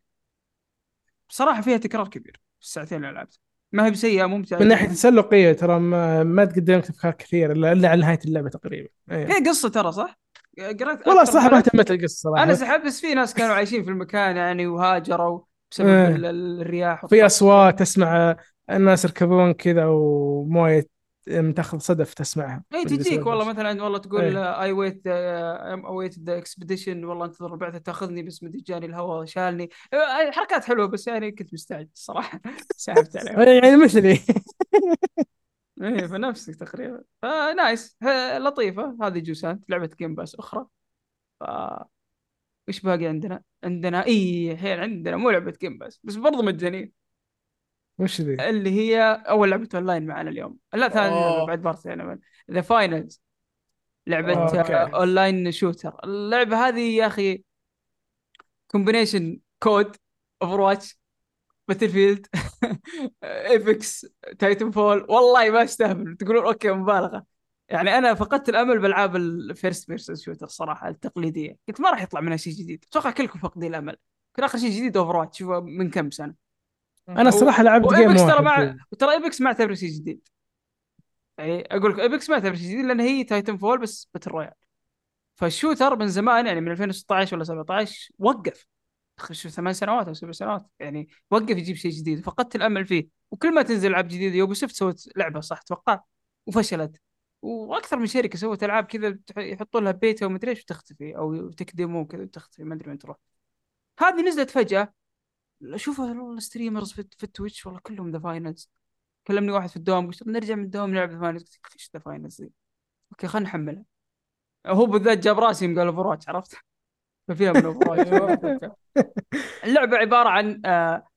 بصراحة فيها تكرار كبير الساعتين اللي لعبت ما هي بسيئة ممتعة من ناحية. تسلقية ترى ما, ما تقدم لك أفكار كثير إلا على نهاية اللعبة تقريبا إيه. هي قصة ترى صح؟ قرأت والله صراحة من ما اهتميت القصة صراحة أنا سحبت بس في ناس كانوا عايشين في المكان يعني وهاجروا بسبب إيه. ال- ال- الرياح في. أصوات تسمع الناس يركبون كذا وموية تاخذ صدف تسمعها. اي تجيك والله. مثلا والله تقول. اي ويت اويت ذا اكسبediشن والله انتظر البعثه تاخذني بس مدري جاني الهواء شالني. آه، حركات حلوة بس يعني كنت مستعجل الصراحه [LAUGHS] سحبت عليهم. [LAUGHS] يعني مثلي. [LAUGHS] إيه فنفسك تقريبا. ف nice لطيفة. هذه جوسانت لعبة Game Pass أخرى. ف إيش باقي عندنا؟ عندنا اي الحين عندنا مو لعبة Game Pass بس برضو مجانية. وش ذي؟ اللي هي أول لعبة أونلاين معنا اليوم. لا ثاني لعبه أوه. بعد party أنا The Finals لعبة أوكي. آه، online shooter اللعبة هذه يا أخي combination COD Overwatch Battlefield Apex Titanfall والله ما أستهبل. تقولون أوكي مبالغة. يعني أنا فقدت الأمل بالالعاب ال first person shooter صراحة التقليدية. قلت ما راح يطلع منها شيء جديد. أتوقع كلكم فاقدين الأمل. كان آخر شيء جديد Overwatch من كم سنة؟ أنا الصراحه لعبت game ترى مع. ترى Apex ما اعتبره شيء جديد. يعني أقول لك Apex ما اعتبره شيء جديد لأن هي Titanfall بس battle royale فال shooter من زمان يعني من 2016 ولا 17 وقف. شو ثمان سنوات أو سبع سنوات. يعني وقف يجيب شيء جديد. فقدت الأمل فيه. وكل ما تنزل العاب جديده Ubisoft سوت لعبة صح أتوقع وفشلت. وأكثر من شركة سوت ألعاب كذا يحطون لها بيتا ومدري إيش وتختفي أو تك demo كذا وتختفي ما أدري وين تروح. هذه نزلت فجأة. أشوف ال streamers في, في ال Twitch والله كلهم The Finals كلمني واحد في الدوام قلت نرجع من الدوام نلعب The Finals قلت إيش The Finals دي أوكي خلينا نحملها هو بالذات جاب راسي يوم قال Over عرفت؟ ففيها من Over. [LAUGHS] اللعبة عبارة عن آه،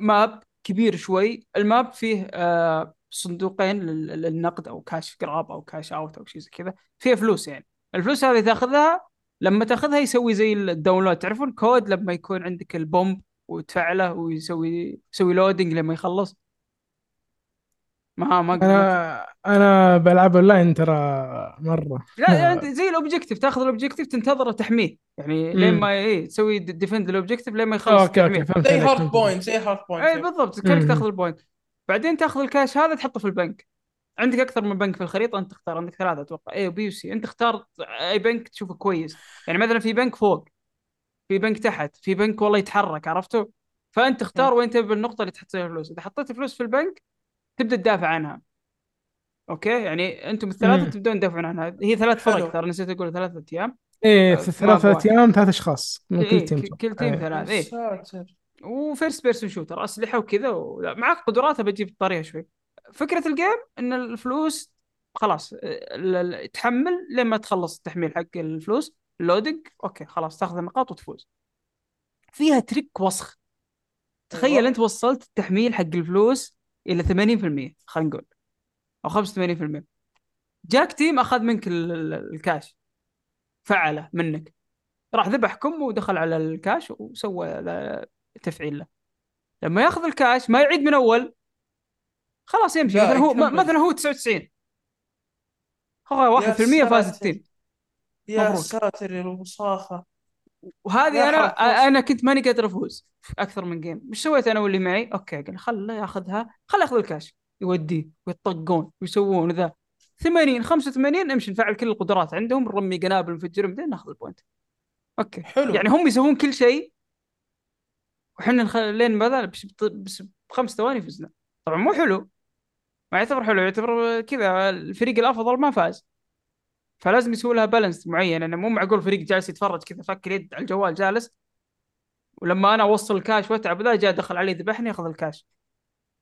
map كبير شوي. ال map فيه آه، صندوقين لل- للنقد أو cash grab أو cash out أو شيء زي كذا. فيها فلوس يعني. الفلوس هذه تاخذها لما تاخذها يسوي زي ال download. تعرفون COD لما يكون عندك ال bomb وتفعله ويسوي يسوي loading لما يخلص. ما ما أنا أنا بلعب اونلاين ترى مرة. لا [LAUGHS] يعني زي ال objective تاخذ ال objective تنتظره تحميه يعني لين. ما إيه تسوي defend ال objective لين ما يخلص أوكي أوكي. فهمت زي hardpoint زي hardpoint اي بالضبط كأنك. تاخذ ال point بعدين تاخذ الكاش هذا تحطه في البنك. عندك أكثر من بنك في الخريطة أنت تختار عندك ثلاثة أتوقع. A و B و C أنت اختار أي بنك تشوفه كويس. يعني مثلا في بنك فوق في بنك تحت في بنك والله يتحرك عرفته؟ فأنت تختار وين تبي النقطة اللي تحط فيها الفلوس. إذا حطيت فلوس في البنك تبدأ تدافع عنها. أوكي؟ يعني أنتم الثلاثة مم. تبدون تدافعون عنها. هي ثلاث فرق. ترى نسيت أقول ثلاثة أيام. إيه آه، ثلاثة. أيام ثلاث أشخاص من كل إيه تيم كل تيم إيه. ثلاث إيه. ساتر وفيرست بيرسون شوتر أسلحة وكذا و... معك قدرات بتجيب الطريقة شوي. فكرة الجيم إن الفلوس خلاص ال- ال- تحمل لما تخلص التحميل حق الفلوس. اللودنج أوكي خلاص تاخذ النقاط وتفوز. فيها trick وسخ. تخيل أيوة. أنت وصلت التحميل حق الفلوس إلى 80% خلينا نقول أو 85% جاك team أخذ منك ال- ال- الكاش. فعله منك. راح ذبحكم ودخل على الكاش وسوى تفعيل له. لما ياخذ الكاش ما يعيد من أول خلاص يمشي. لا، مثلا هو. مثلا هو 99 هو 1% فاز. ال team. يا مبروك. ساتر يا الوساخه وهذه أنا حرام فلوس. أنا كنت ماني قادر أفوز في أكثر من game إيش سويت أنا واللي معي؟ أوكي قال خله ياخذها خله ياخذ الكاش. يوديه ويطقون ويسوون ذا. 80 85 أمشي نفعل كل القدرات عندهم نرمي قنابل نفجرهم بعدين ناخذ ال point. أوكي. حلو. يعني هم يسوون كل شيء وحنا نخ... لين ماذا بس, بس بخمس ثواني فزنا. طبعا مو حلو. ما يعتبر حلو يعتبر كذا الفريق الأفضل ما فاز. فلازم يسوي لها balance معين انه مو معقول فريق جالس يتفرج كذا فك اليد على الجوال جالس. ولما أنا أوصل الكاش وأتعب ذا جاء دخل علي ذبحني ياخذ الكاش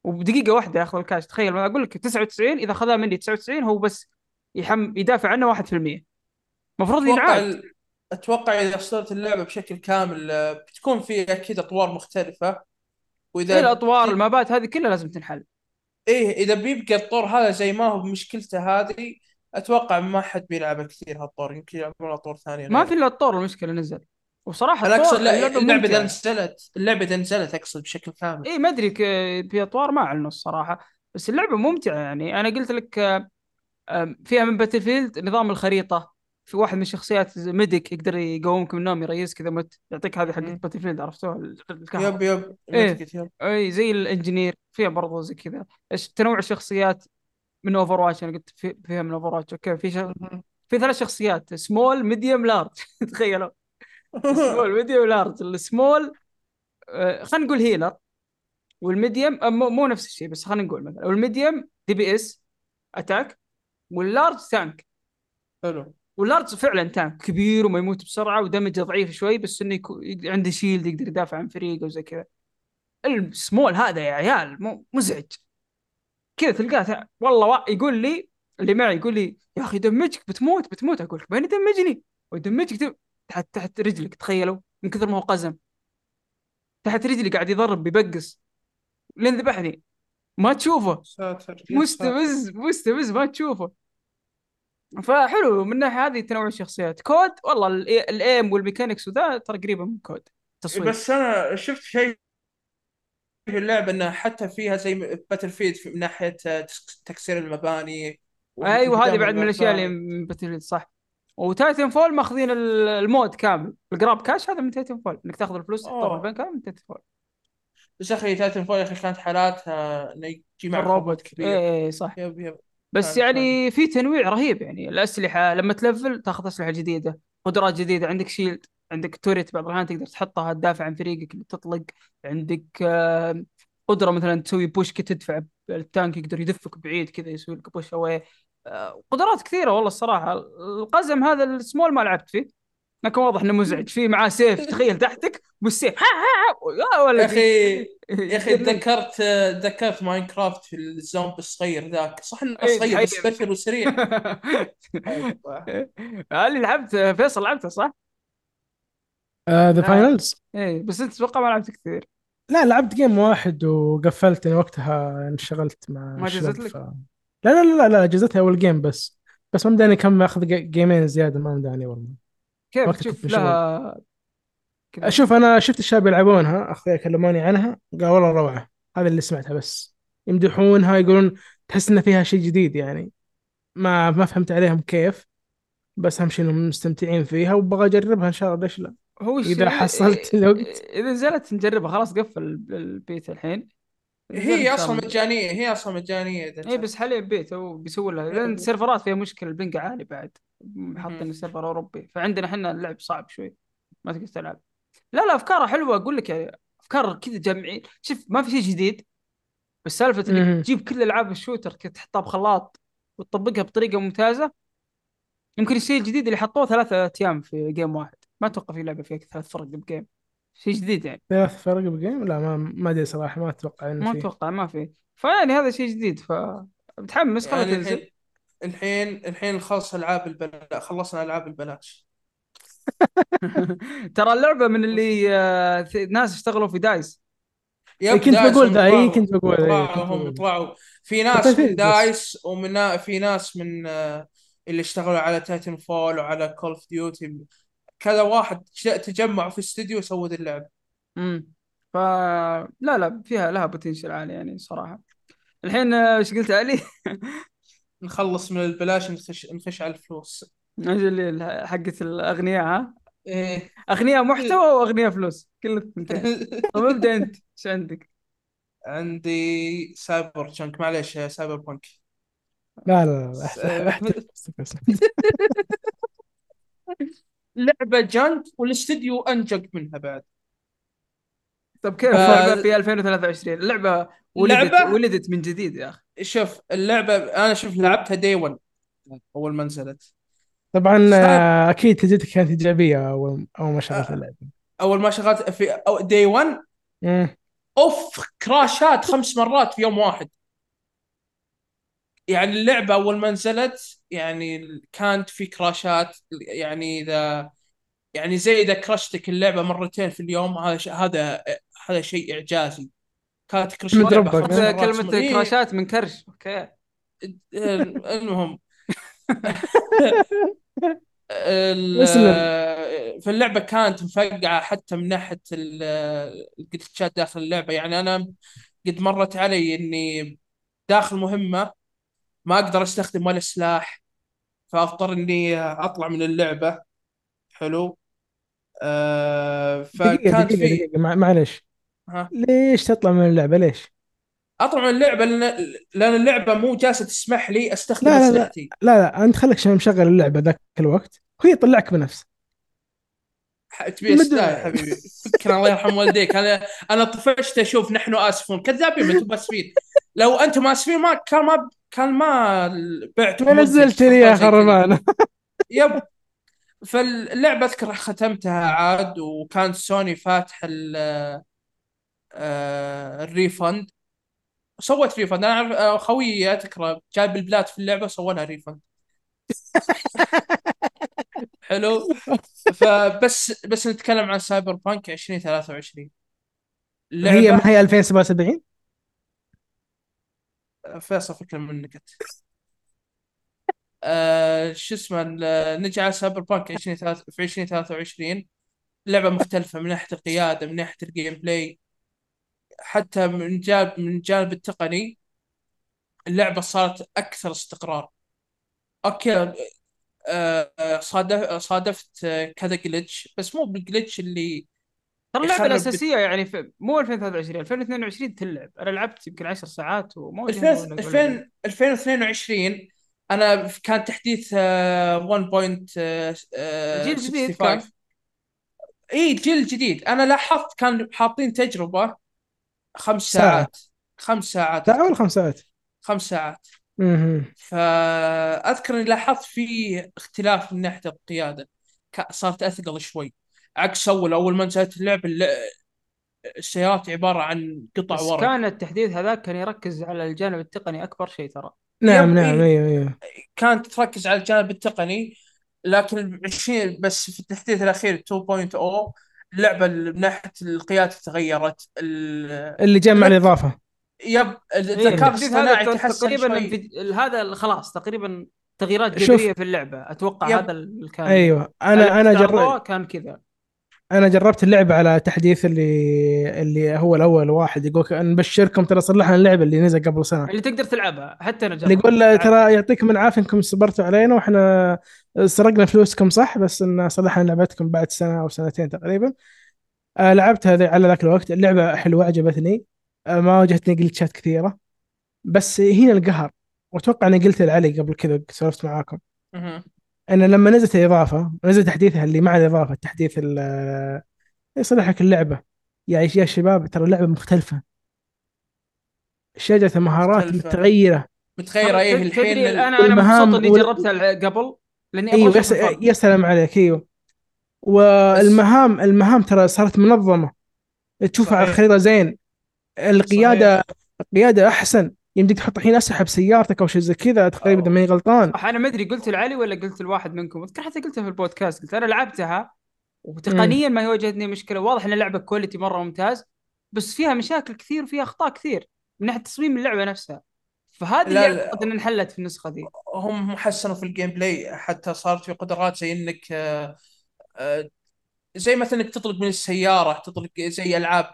وبدقيقة واحدة ياخذ الكاش تخيل ما أقول لك 99 إذا أخذها مني 99 هو بس يحم يدافع عنه 1% المفروض ينعاد. ال- أتوقع إذا صدرت اللعبة بشكل كامل آه، بتكون في أكيد أطوار مختلفة. وإذا الاطوار ال map ات هذه كلها لازم تنحل. إيه إذا بيبقى الطور هذا زي ما هو بمشكلته هذه أتوقع ما حد بيلعب كثير هالطور يمكن يلعبون اطوار ثانية ما. في إلا الطور المشكلة نزل. وصراحة أنا أقصد اللعبة إذا نزلت اللعبة إذا نزلت أقصد بشكل كامل. اي ما أدري في اطوار ما أعلنوا الصراحة. بس اللعبة ممتعة يعني. أنا قلت لك آه، فيها من Battlefield نظام الخريطة. في واحد من الشخصيات medic يقدر يقومك من النوم يريسك اذا مت يعطيك هذه حقت مم. Battlefield عرفتوها yep yep إيه. أي زي ال engineer فيها برضو زي كذا. تنوع الشخصيات. من Overwatch أنا قلت في فيها من Overwatch okay. في. في ثلاث شخصيات small medium large تخيلوا. small medium large ال small خلينا نقول healer وال medium آه، مو, مو نفس الشيء بس خلينا نقول مثلا. وال medium DPS attack وال large tank حلو. وال large فعلا tank كبير وما يموت بسرعة و damage ه ضعيف شوي بس إنه يكو... عنده shield يقدر يدافع عن فريقه وزي كذا. السمول هذا يا عيال مو مزعج. كذا تلقاه والله وا... يقول لي اللي معي يقول لي يا أخي damage ك بتموت بتموت. أقول لك بين دمجني ويدمجك دم... تحت تحت رجلك تخيلوا من كثر ما هو قزم. تحت رجلي قاعد يضرب بيبقس لين ذبحني. ما تشوفه. ساتر. مستفز مستفز ما تشوفه. فحلو من الناحيه هذه تنوع الشخصيات. CoD؟ والله ال- ال aim وال mechanics وذا ترى قريبة من CoD. تصوير. بس أنا شفت شيء اللعبة إنها حتى فيها زي Battlefield من ناحية آه، تكسير المباني. أيوه هذه بعد من الأشياء اللي Battle صح. و Titanfall ماخذين ال- ال mode كامل. ال grab cash هذا من Titanfall إنك تاخذ الفلوس تحطها في أوه. البنك هذا من Titanfall بس أخي Titanfall يا أخي كانت حالاتها إنه يجي معك روبوت كبير. إيه إيه، صح. yep yep. بس يعني في تنويع رهيب يعني الأسلحة لما تلفل تاخذ أسلحة جديدة قدرات جديدة عندك shield عندك turret بعض الأحيان تقدر تحطها تدافع عن فريقك اللي تطلق. عندك آه، قدرة مثلا تسوي push كي تدفع ال tank يقدر يدفك بعيد كذا يسوي لك push away قدرات كثيرة والله الصراحة. القزم هذا السمول ما لعبت فيه لكن واضح إنه مزعج. [LAUGHS] في معاه سيف تخيل تحتك بالسيف ها ها ها يا ولدي. يا أخي يا أخي [LAUGHS] تذكرت تذكرت Minecraft في الزومبي الصغير ذاك. صح إنه إيه، صغير بس. كثر وسريع. [LAUGHS] اللي لعبت فيصل لعبته صح؟ ذا. Finals إيه بس أنت تتوقع ما لعبت كثير. لا لعبت game واحد وقفلت أنا وقتها انشغلت مع ما جزت لك؟ ف... لا لا لا لا جزتها أول game بس. بس ما مداني كم أخذ جي- جيمين زيادة ما مداني والله. كيف تشوف. لها كذا. أشوف أنا شفت الشباب يلعبونها اخويا كلموني عنها قال والله روعة. هذا اللي سمعتها بس. يمدحونها يقولون تحس إن فيها شيء جديد يعني. ما ما فهمت عليهم كيف بس أهم شيء إنهم مستمتعين فيها وبغى أجربها إن شاء الله ليش لا؟ هو إذا الشيء- حصلت الوقت. إذا نزلت نجربها خلاص قفل ال- البيت الحين هي أصلا. مجانية هي أصلا مجانية إذا اي. بس حاليا بيت هو بيسوي لها إيه. لأن السيرفرات فيها مشكلة ال ping عالي بعد حاطين. ال server أوروبي فعندنا إحنا اللعب صعب شوي ما تقدر تلعب لا لا أفكارها حلوة أقول لك يعني أفكار كذا جامعين شوف ما في شيء جديد بس سالفة إنك. تجيب كل ألعاب ال shooter كذا تحطها بخلاط وتطبقها بطريقة ممتازة يمكن الشيء الجديد اللي حطوه ثلاثة أيام في game واحد ما أتوقع في لعبة فيها ثلاث فرق ب game. شيء جديد يعني. ثلاث فرق ب game؟ لا ما ما أدري صراحة ما أتوقع انه ما أتوقع ما في. فيعني هذا شيء جديد ف متحمس خلها يعني تنزل الحين الحين الحين خلص ألعاب البلاش خلصنا ألعاب البلاش. [LAUGHS] ترى اللعبة من اللي آه، ناس اشتغلوا في DICE. إيه، كنت DICE بقول ذا، إيه، طلعوا- كنت بقول، إيه، طلعوا كنت هم. طلعوا. في ناس من. DICE ومن في ناس من آه، اللي اشتغلوا على Titanfall وعلى Call of Duty كذا واحد تجمعوا في استوديو وسووا ذي اللعبه امم ف لا لا فيها لها potential عالي يعني صراحة. الحين آه، إيش قلت علي؟ [LAUGHS] نخلص من البلاش نخش نخش على الفلوس. أجل حقت الأغنياء ها؟ إيه. أغنياء محتوى [LAUGHS] وأغنياء فلوس. كل الثنتين. طب ابدأ أنت. إيش عندك؟ عندي سايبر جنك معليش يا سايبر بانك. لا لا لا. [LAUGHS] لعبة جنك والاستديو انجق منها بعد طب كيف ف- في 2023 اللعبه ولدت لعبة؟ ولدت من جديد يا أخي شوف اللعبه أنا شوف لعبتها دي 1 أول ما نزلت طبعا صعب. آه، أكيد تجربتك كانت إيجابية اول أول ما شغلت آه. اللعبة أول ما شغلت في دي 1 مم. أوف كراشات خمس مرات في يوم واحد يعني اللعبة أول ما نزلت يعني كانت في كراشات يعني إذا يعني زي إذا كرشتك اللعبة مرتين في اليوم هذا ش- هذا هذا شيء إعجازي. كانت كرش؟ مرات كلمة إيه، كراشات من كرش أوكي. المهم. [LAUGHS] ال- اسلم. في اللعبه كانت مفقعة حتى من ناحية ال- الجلتشات داخل اللعبة. يعني أنا قد مرت علي إني داخل مهمة ما أقدر أستخدم ولا سلاح فأضطر إني أطلع من اللعبة. حلو؟ آه فكانت دقيقة في دقيقة مع- معلش ها؟ ليش تطلع من اللعبة؟ ليش؟ أطلع من اللعبة لأن لأن اللعبة مو جالسة تسمح لي أستخدم لا لا لا. أسلحتي. لا لا أنت خليك عشان مشغل اللعبة ذاك الوقت وهي تطلعك بنفسه تبي يا حبيبي. فكنا الله يرحم والديك. أنا أنا طفشت أشوف نحن آسفون. كذابين أنتم اسفين لو أنتم آسفين ما كان ما كان ما بعت ما نزلت لي يا. خربان يب. فاللعبة اذكر ختمتها عاد وكان سوني فاتح ال آه، ال refund. سويت refund. أنا أعرف آه، خويي اذكر جايب ال plat في اللعبة سوى لها refund. [LAUGHS] حلو. فبس بس نتكلم عن Cyberpunk 2023 هي ما هي 2077 فيصل فكره من النكت آه شو اسمه نجي على Cyberpunk 20 في 2023 لعبة مختلفة من ناحية القيادة من ناحية ال gameplay حتى من جانب من الجانب التقني اللعبة صارت أكثر استقرار. أوكي صادف صادفت آه، كذا glitch بس مو بال glitch اللي ترى اللعبة يخرب الأساسية يعني في مو 2023 2022 تلعب أنا لعبت يمكن 10 ساعات وما واجهني 2000 ولا ولا شيء. 2000 2022 أنا كان تحديث آه، 1. آه، جيل جديد 65. كان. إي جيل جديد أنا لاحظت كان حاطين تجربة خمس ساعة. ساعات خمس ساعات ساعة ولا خمس ساعات؟ خمس ساعات مهم. فأذكر إني لاحظت في اختلاف من ناحية القيادة ك- صارت أثقل شوي. عكس أول أول ما نزلت اللعبة الل- السيارات عبارة عن قطع بس ورق. كان التحديث هذاك كان يركز على الجانب التقني أكبر شيء ترى. نعم نعم إيه. أيوه أيوه. كانت تركز على الجانب التقني لكن 20 بس في التحديث الأخير 2.0 اللعبة من ناحية القيادة تغيرت. ال- اللي جمع الإضافة. يب الذكاء الاصطناعي ت- تحسن تقريبا شوي. انفج- هذا خلاص تقريبا تغييرات شوف. جذرية في اللعبة. أتوقع يب. هذا اللي كان أيوه. أنا أنا جربت كان كذا. أنا جربت اللعبة على تحديث اللي اللي هو الأول واحد يقول نبشركم ترى صلحنا اللعبة اللي نزل قبل سنة. اللي تقدر تلعبها. حتى أنا اللي جربت. يقول له ترى يعطيكم العافية أنكم صبرتوا علينا وإحنا سرقنا فلوسكم صح؟ بس إن صلحنا لعبتكم بعد سنة أو سنتين تقريبا. آه لعبتها ذي على ذاك الوقت. اللعبة حلوة عجبتني. ما واجهتني جلتشات كثيرة بس هنا القهر وأتوقع أني قلت لعلي قبل كذا سولفت معاكم مهم. أن لما نزلت الإضافة نزل تحديثها اللي مع الإضافة تحديث ال- يصلح لك اللعبة يا يا شباب ترى اللعبة مختلفة شجرة المهارات مختلفة. متغيرة متغيرة إيه الحين أنا والمهام مبسوط إني جربتها قبل لأني أيوه. يا سلام عليك أيوه والمهام المهام ترى صارت منظمة تشوفها على. الخريطة زين القيادة القيادة أحسن. يمديك تحط الحين أسحب سيارتك أو شيء زي كذا تقريبا اذا ماني غلطان. أنا ما أدري قلت لعلي ولا قلت لواحد منكم؟ أذكر حتى قلتها في البودكاست قلت أنا لعبتها وتقنيا ما واجهتني مشكلة. واضح إن اللعبة quality مرة ممتاز بس فيها مشاكل كثير وفيها أخطاء كثير من ناحية تصميم اللعبة نفسها. فهذه لا، اللي. اعتقد انها انحلت في النسخة دي هم حسنوا في ال gameplay حتى صارت في قدرات زي إنك آه، آه، زي مثلا إنك تطلق من السيارة تطلق زي ألعاب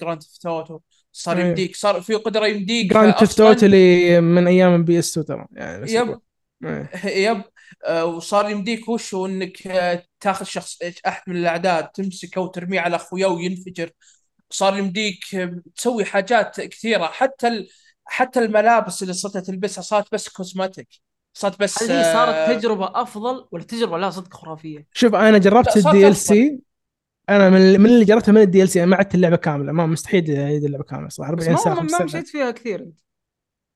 Grand Theft Auto صار أيوه. يمديك صار في قدرة يمديك Grand Theft أصلاً- Auto اللي من أيام PS2 ترى يعني yep أقول. إيه. yep آه، وصار يمديك وش هو إنك آه، تاخذ شخص أحد من الأعداء تمسكه وترميه على اخوياه وينفجر صار يمديك آه، تسوي حاجات كثيرة حتى ال... حتى الملابس اللي صرت تلبسها صارت بس cosmetic صارت بس هل هي صارت تجربة أفضل ولا تجربة لا صدق خرافية شوف أنا جربت ال DLC أنا من من اللي جربتها من ال DLC ما عدت اللعبة كاملة. ما مستحيل اعيد اللعبة كاملة صراحة. بس 40 ما ساعة ما, 50 ما مشيت فيها كثير أنت.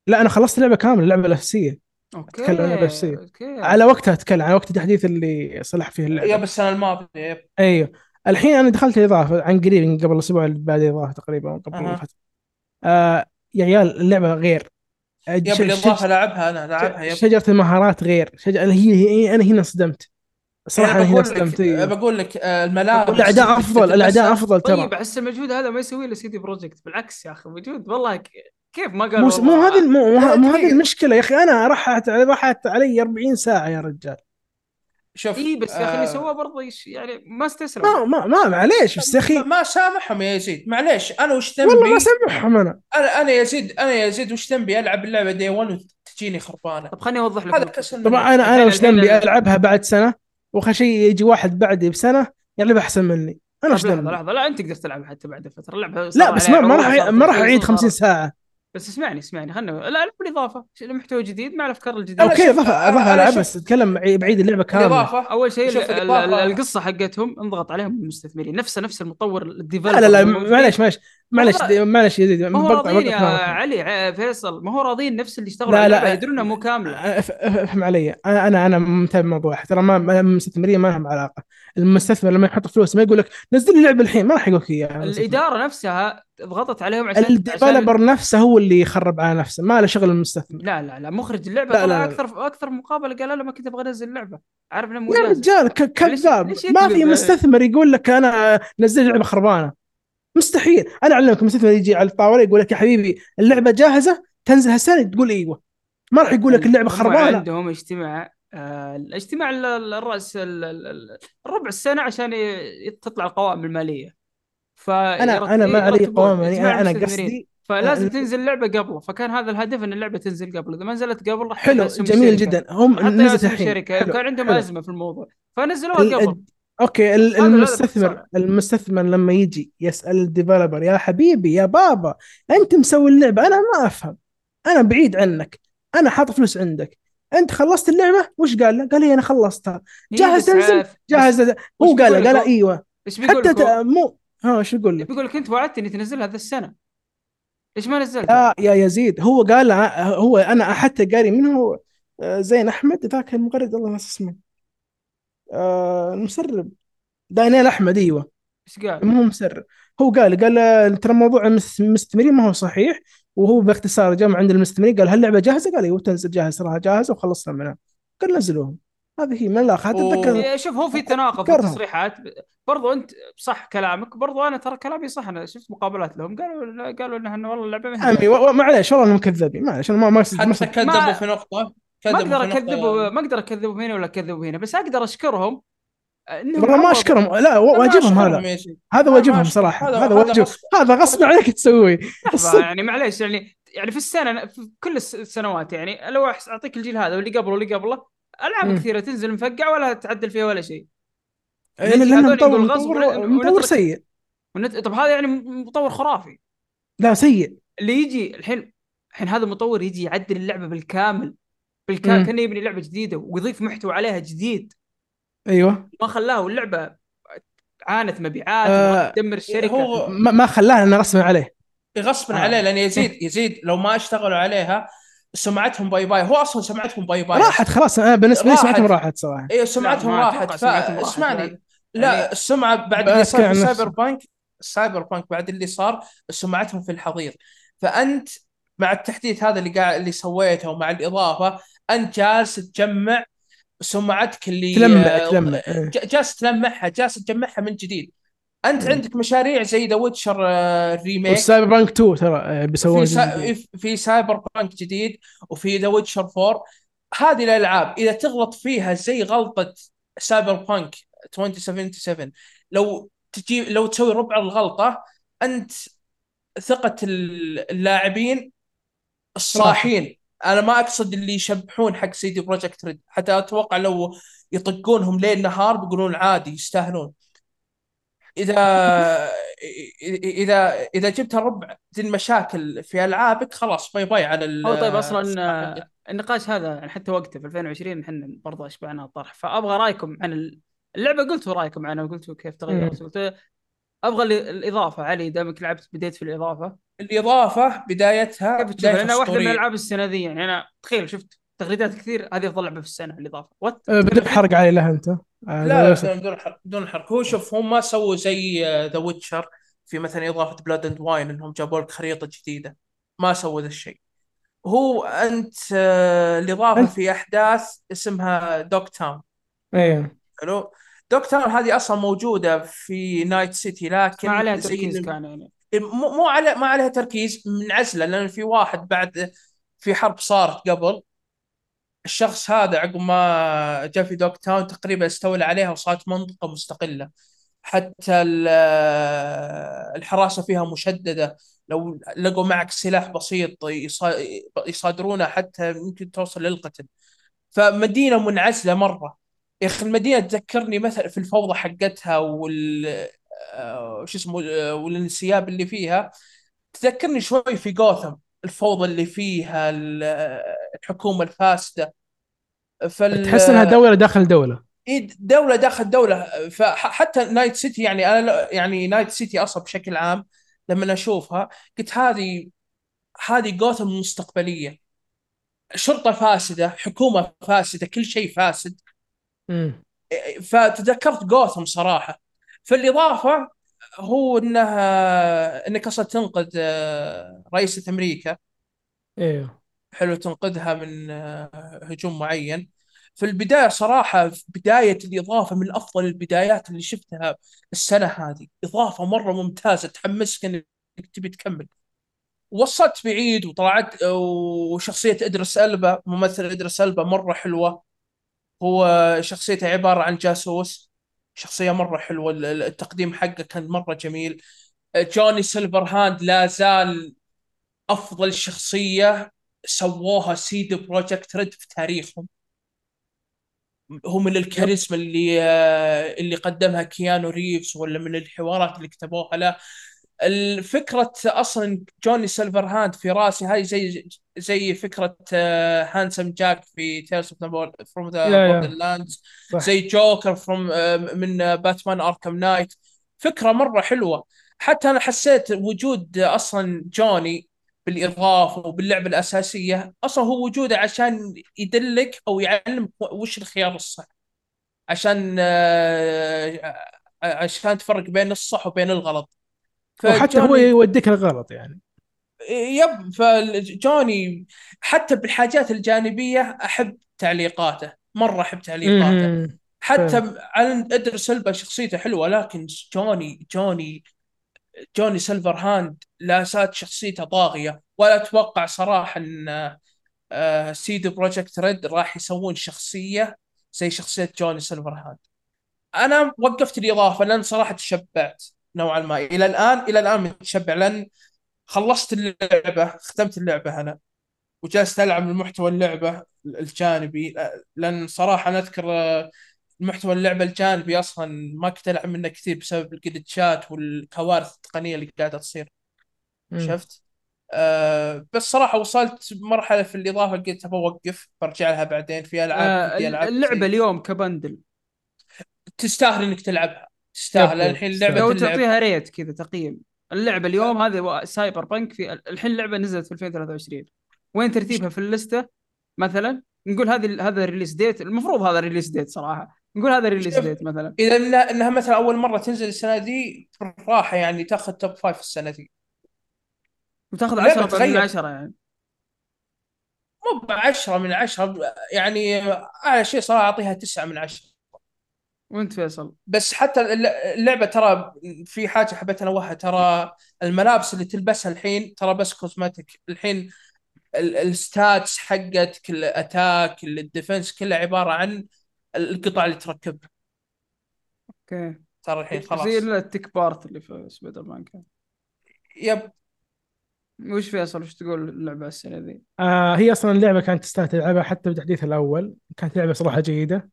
لا أنا خلصت اللعبة كاملة اللعبة الاساسيه okay أتكلم عن اللعبة الأساسية. okay. على وقتها أتكلم على وقت التحديث اللي صلح فيه اللعبة. yep السنة الماضية يب. أيوه. الحين أنا دخلت الاضافه عن قريب قبل أسبوع اللي بعد الاضافه تقريبا قبل أها. فتره آه يا عيال اللعبة غير. يا ش- لعبها أنا لعبها يا شجرة المهارات غير. شجرة هي, هي أنا هنا صدمت صراحة أنا أنا هنا بقول لك صدمت إيه. بقول لك آه، الملابس والاعداء أفضل الاعداء أفضل ترى. طيب احس المجهود هذا ما يسويه الا CD Projekt. بالعكس يا أخي مجهود والله. كيف ما قال مو والله مو هذه مو, مو, هذه. المشكلة يا أخي. أنا راحت راحت علي 40 ساعة يا رجال. شوف إي بس يا أخي آه، اللي سواه برضه. يعني ما استسلم. ما ما, ما معليش بس يا أخي ما- سامحهم يا يزيد. معليش أنا وش والله ذنبي ما سامحهم أنا. أنا أنا يا يزيد أنا يا يزيد وش ذنبي ألعب اللعبة دي 1 وتجيني خربانة. طب خليني أوضح لك هذا طبعا. أنا أنا وش ذنبي ال- ألعبها بعد سنة؟ واخر شيء يجي واحد بعدي بسنة يلعبها أحسن مني. أنا طب لحظة لحظة لا أنت تقدر تلعب حتى بعد فترة. اللعبه لا بس ما ما راح ما راح اعيد 50 ساعة. بس اسمعني اسمعني خلنا لا العب الاضافه محتوى جديد مع الأفكار الجديدة. okay إضافة إضافة شوف- بس أتكلم بعيد اللعبة كاملة. الاضافه أول شيء القصة حقتهم انضغط عليهم المستثمرين. نفسه نفس المطور ال developer لا لا معلش والله- معلش يا زيد ما هو بقطع راضيين يا. علي فيصل. ما هو راضيين نفس اللي اشتغلوا لا لا يدرون مو كامله أفهم علي. أنا أنا أنا متابع الموضوع. ترى ما ما- المستثمرين ما لهم علاقة. المستثمر لما يحط فلوس ما يقول لك نزل لي اللعبه الحين ما راح يقول لك اياها الإدارة نفسها ضغطت عليهم عشان الديفلوبر نفسه هو اللي يخرب على نفسه ما له شغل المستثمر. لا لا لا مخرج اللعبة لا، لا، طلع لا. أكثر أكثر مقابلة قال أنا ما كنت أبغى أنزل اللعبه عارف إنه يا. رجال كذاب. ما في؟ مستثمر يقول لك أنا نزل لعبة خربانة. مستحيل. أنا أعلمك مستثمر يجي على الطاولة يقول لك يا حبيبي اللعبة جاهزة تنزل هالسنه تقول إيوه. ما راح يقول لك اللعبة خربانة. عندهم اجتماع آه، الاجتماع ال- ال- الرأس ال- ال- ال- الربع السنة عشان تطلع القوائم المالية. ف أنا أنا ما علي قوام يعني أنا, أنا قصدي فلازم تنزل اللعبه قبله. فكان هذا الهدف إن اللعبة تنزل قبل إذا ما نزلت قبل راح حلو جميل. جدا. هم نزلت الحين كان عندهم حلو. ازمه في الموضوع. فنزلوها ال- قبل. okay ال- المستثمر. المستثمر لما يجي يسأل ال developer يا حبيبي يا بابا أنت مسوي اللعبة؟ أنا ما أفهم. أنا بعيد عنك. أنا حاط فلوس عندك. انت خلصت اللعبة وش قال له؟ قال لي أنا خلصتها هي جاهز تنزل؟ جاهز هو قال له قال؟ إيوه إيش بيقول حتى هو؟ مو ها شو يقول لك؟ بيقول لك أنت وعدتني تنزلها هذا السنة ليش ما نزلت؟ لا يا يزيد هو قال هو أنا حتى قاري منه آه، زين أحمد ذاك المغرد الله ناس اسمه آه، المسرب دانيال أحمد إيوه إيش قال؟ مو مسرب هو قال قال آه، ترى موضوع المس- المستثمرين ما هو صحيح وهو باختصار جاء عند المستثمرين قال هل اللعبة جاهزة؟ قال أيوه تنزل جاهز تراها جاهزه وخلصنا منها قال نزلوهم هذه هي من الآخر. اتذكر شوف هو في تناقض في. التصريحات برضو أنت صح كلامك برضو أنا ترى كلامي صح أنا شفت مقابلات لهم قالوا قالوا إنه إنه والله اللعبة ما هي عمي معليش والله انهم كذابين معليش أنا ما ما حتى كذبوا في نقطة ما كذبوا أقدر في نقطة أكذبه. ما أقدر أكذبه هنا ولا أكذبه هنا بس أقدر أشكرهم والله ما. أشكرهم لا واجبهم هذا. هذا واجبهم. صراحة هذا- واجب. هذا غصب عليك تسويه يعني معليش يعني يعني في السنة في كل الس- السنوات يعني لو أعطيك الجيل هذا واللي قبله واللي قبله ألعاب. كثيرة تنزل مفقع ولا تعدل فيها ولا شيء لأن لأنه هذول مطور مطور, مطور سيء ونت... طب هذا يعني مطور خرافي لا سيء اللي يجي الحين الحين هذا المطور يجي يعدل اللعبة بالكامل بالكامل. كأنه يبني لعبة جديدة ويضيف محتوى عليها جديد أيوه ما خلاه واللعبة عانت مبيعات آه، تدمر الشركة هو ما, ما خلاه إنه رسمي عليه غصبا آه. عليه لأن يزيد يزيد لو ما اشتغلوا عليها سمعتهم bye bye هو أصلا سمعتهم bye bye راحت خلاص أنا بالنسبة لي راحت. سمعتهم راحت صراحة أيوه سمعتهم راحت. اسمعني لا. لا يعني- السمعة بعد اللي صار في. Cyberpunk ال Cyberpunk بعد اللي صار سمعتهم في الحضيض فأنت مع التحديث هذا اللي قاعد اللي سويته ومع الإضافة أنت جالس تجمع سمعتك اللي تلمع آه، تلمع إيه. جالس تلمعها جالس تجمعها من جديد. أنت مم. عندك مشاريع زي ذا ويتشر ريميك والسايبر بانك 2 ترى آه، بيسوون في سا... في Cyberpunk جديد وفي The Witcher 4 هذه الألعاب إذا تغلط فيها زي غلطة Cyberpunk 2077 لو تجي لو تسوي ربع الغلطة أنت ثقة اللاعبين الصاحين. أنا ما أقصد اللي يشبحون حق CD Projekt Red. حتى أتوقع لو يطقونهم ليل نهار بيقولون عادي يستاهلون. إذا [LAUGHS] إذا إذا جبت ربع ذي المشاكل في ألعابك خلاص bye bye على ال- هو طيب أصلا [LAUGHS] النقاش هذا يعني حتى وقته في 2020 إحنا برضه أشبعنا الطرح. فأبغى رأيكم عن ال- اللعبة قلتوا رأيكم عنها وقلتوا كيف تغيرت. قلت أبغى ال- الإضافة. علي دامك لعبت بديت في الإضافة. الإضافة بدايتها بداية لانها واحدة من. الألعاب السنة ذي يعني أنا تخيل شفت؟ تغريدات كثير هذه افضل لعبه في السنة الإضافة. what آه، بدون حرق علي لها أنت. آه، لا يوسف. بدون حرق بدون حرق. هو شوف هم ما سووا زي The Witcher في مثلا إضافة Blood and Wine إنهم جابوا لك خريطة جديدة. ما سووا ذا الشيء. هو أنت آه، الإضافة في أحداث اسمها Dogtown إيه. حلو؟ Dogtown هذه أصلا موجودة في Night City لكن ما عليها تركيز كان يعني. مو مو على ما عليها تركيز منعزله لأن في واحد بعد في حرب صارت قبل. الشخص هذا عقب ما جاء في Dogtown تقريبا استولى عليها وصارت منطقة مستقلة. حتى ال- الحراسة فيها مشددة. لو لقوا معك سلاح بسيط يصا- يصادرونه حتى يمكن توصل للقتل. فمدينة منعزلة مرة. يا أخي المدينة تذكرني مثلا في الفوضى حقتها وال شو اسمه آه، والانسياب اللي فيها. تذكرني شوي في جوثم الفوضى اللي فيها ال- الحكومة الفاسدة. فال تحس إنها دولة داخل دولة. إيه دولة داخل دولة. فحتى Night City يعني أنا يعني Night City أصلا بشكل عام لما أشوفها قلت هذه هذه جوثم مستقبلية. شرطة فاسدة حكومة فاسدة كل شيء فاسد. امم فتذكرت جوثم صراحة فالإضافة هو إنها إنك أصلا تنقذ آه، رئيسة أمريكا. أيوه حلو تنقذها من آه، هجوم معين. في البداية صراحة في بداية الإضافة من أفضل البدايات اللي شفتها السنة هذه. إضافة مرة ممتازة تحمسك إنك تبي تكمل. وصلت بعيد وطلعت وشخصية إدريس ألبا ممثل إدريس ألبا مرة حلوة. هو شخصيته عبارة عن جاسوس. شخصية مرة حلوة التقديم حقه كان مرة جميل. Johnny Silverhand لا زال أفضل شخصية سووها CD Projekt Red في تاريخهم. هو من الكاريزما اللي آه، اللي قدمها كيانو ريفز ولا من الحوارات اللي كتبوها له. الفكرة أصلا Johnny Silverhand في راسي هاي زي زي فكرة Handsome Jack في اوف فروم ذا صح. زي Joker from من Batman Arkham Knight فكرة مرة حلوة. حتى أنا حسيت وجود أصلا جوني بالإضافة وباللعبة الأساسية أصلا هو وجوده عشان يدلك أو يعلمك وش الخيار الصح. عشان آه، عشان تفرق بين الصح وبين الغلط. وحتى هو يوديك الغلط يعني. yep فجوني حتى بالحاجات الجانبية أحب تعليقاته مرة أحب تعليقاته مم. حتى. على إدريس إلبا شخصيته حلوة لكن Johnny Johnny Johnny Silverhand لا زالت شخصيته طاغية ولا أتوقع صراحة إن آه، CD Projekt Red راح يسوون شخصية زي شخصية Johnny Silverhand أنا وقفت الإضافة لأن صراحة تشبعت نوعا ما إلى الآن إلى الآن متشبع لأن خلصت اللعبة ختمت اللعبة أنا. وجلست ألعب المحتوى اللعبة الجانبي. لأن صراحة أنا أذكر آه، المحتوى اللعبة الجانبي أصلا ما كنت ألعب منه كثير بسبب الجلتشات والكوارث التقنية اللي قاعدة تصير. مم. شفت؟ آه بس صراحة وصلت مرحلة في الإضافة قلت أوقف برجع لها بعدين. في ألعاب آه العب اللعبة زي- اليوم ك bundle. تستاهل إنك تلعبها. تستاهل. الحين تستاهل. لعبه لو تعطيها rate كذا تقييم. اللعبة اليوم هذه Cyberpunk في الحين اللعبة نزلت في 2023 وين ترتيبها في اللستة؟ مثلا نقول هذه هذا ال release date المفروض هذا ال release date صراحة. نقول هذا ال release. date مثلا. إذا انها, إنها مثلا أول مرة تنزل السنة دي بالراحه يعني تأخذ top five السنة دي وتأخذ اللعبة 10 من تغير. 10 يعني. مو ب 10 من 10 يعني أعلى شيء صراحة أعطيها 9 من 10 وانت فيصل. بس حتى الل- اللعبة ترى في حاجة حبيت انوهها ترى الملابس اللي تلبسها الحين ترى بس cosmetic الحين ال- ال stats حقتك ال attack ال defense كلها عبارة عن القطع اللي تركبها okay. ترى الحين خلاص. زي ال tech part اللي في سبايدر مان كان. yep. وش فيصل وش تقول اللعبة السنة ذي؟ آه هي أصلا اللعبة كانت تستاهل تلعبها حتى بتحديثها الأول. كانت لعبة صراحة جيدة.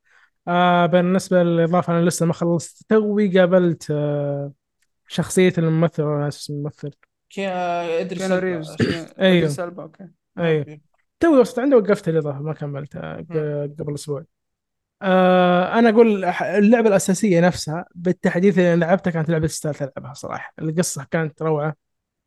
آه بالنسبة للإضافة أنا لسه ما خلصت توي قابلت آه شخصية الممثل أنا ناسي اسم الممثل. كي إدريس. ريفز. [LAUGHS] إلبا okay. أيوه. توي وصلت عنده وقفت الإضافة ما كملتها قبل أسبوع. آه أنا أقول اللعبة الأساسية نفسها بالتحديث اللي لعبتها كانت لعبة تستاهل تلعبها صراحة. القصة كانت روعة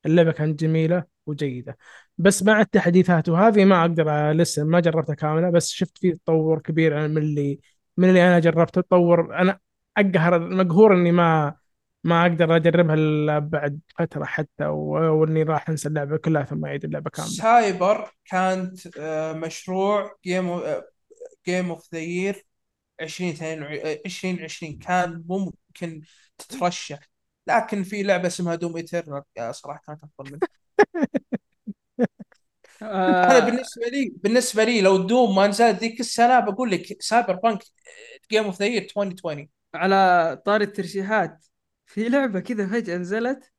اللعبة كانت جميلة وجيدة. بس مع التحديثات وهذه ما أقدر لسه ما جربتها كاملة بس شفت فيه تطور كبير من اللي من اللي أنا جربته تطور. أنا أقهر مقهور إني ما ما أقدر أجربها إلا بعد فترة حتى وإني راح أنسى اللعبة كلها ثم أعيد اللعبة كاملة. سايبر كانت آه، مشروع game game of the year 2020 كان ممكن تترشح لكن في لعبة اسمها Doom Eternal صراحة كانت أفضل [LAUGHS] منها أنا آه بالنسبة لي بالنسبة لي لو Doom ما نزلت ذيك السنة بقول لك Cyberpunk game of the year 2020 على طار الترشيحات في لعبة كذا فجأة نزلت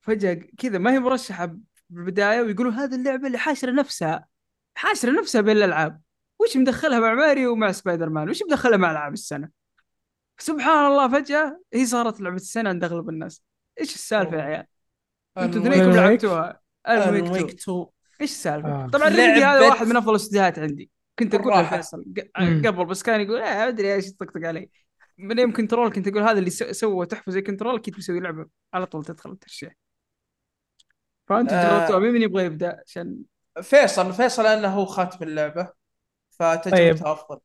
فجأة كذا ما هي مرشحة بالبداية ويقولوا هذه اللعبة اللي حاشرة نفسها حاشرة نفسها بين الألعاب. وش مدخلها مع ماريو ومع سبايدر مان وش مدخلها مع ألعاب السنة؟ سبحان الله فجأة هي صارت لعبة السنة عند أغلب الناس. إيش السالفة يا. عيال؟ أنتم ألون اثنينكم. لعبتوها. 2 2 إيش السالفة آه. طبعا Remedy هذا لعبة- واحد من أفضل الاستديوهات عندي كنت أقول. لفيصل مم. قبل بس كان يقول لا أدري إيش يطقطق علي من يوم Control كنت أقول هذا اللي س- سوى تحفة زي Control أكيد بيسوي لعبة على طول تدخل الترشيح فانتم آه. مين يبغى يبدأ عشان فيصل فيصل أنه هو خاتم اللعبة فتجربته أفضل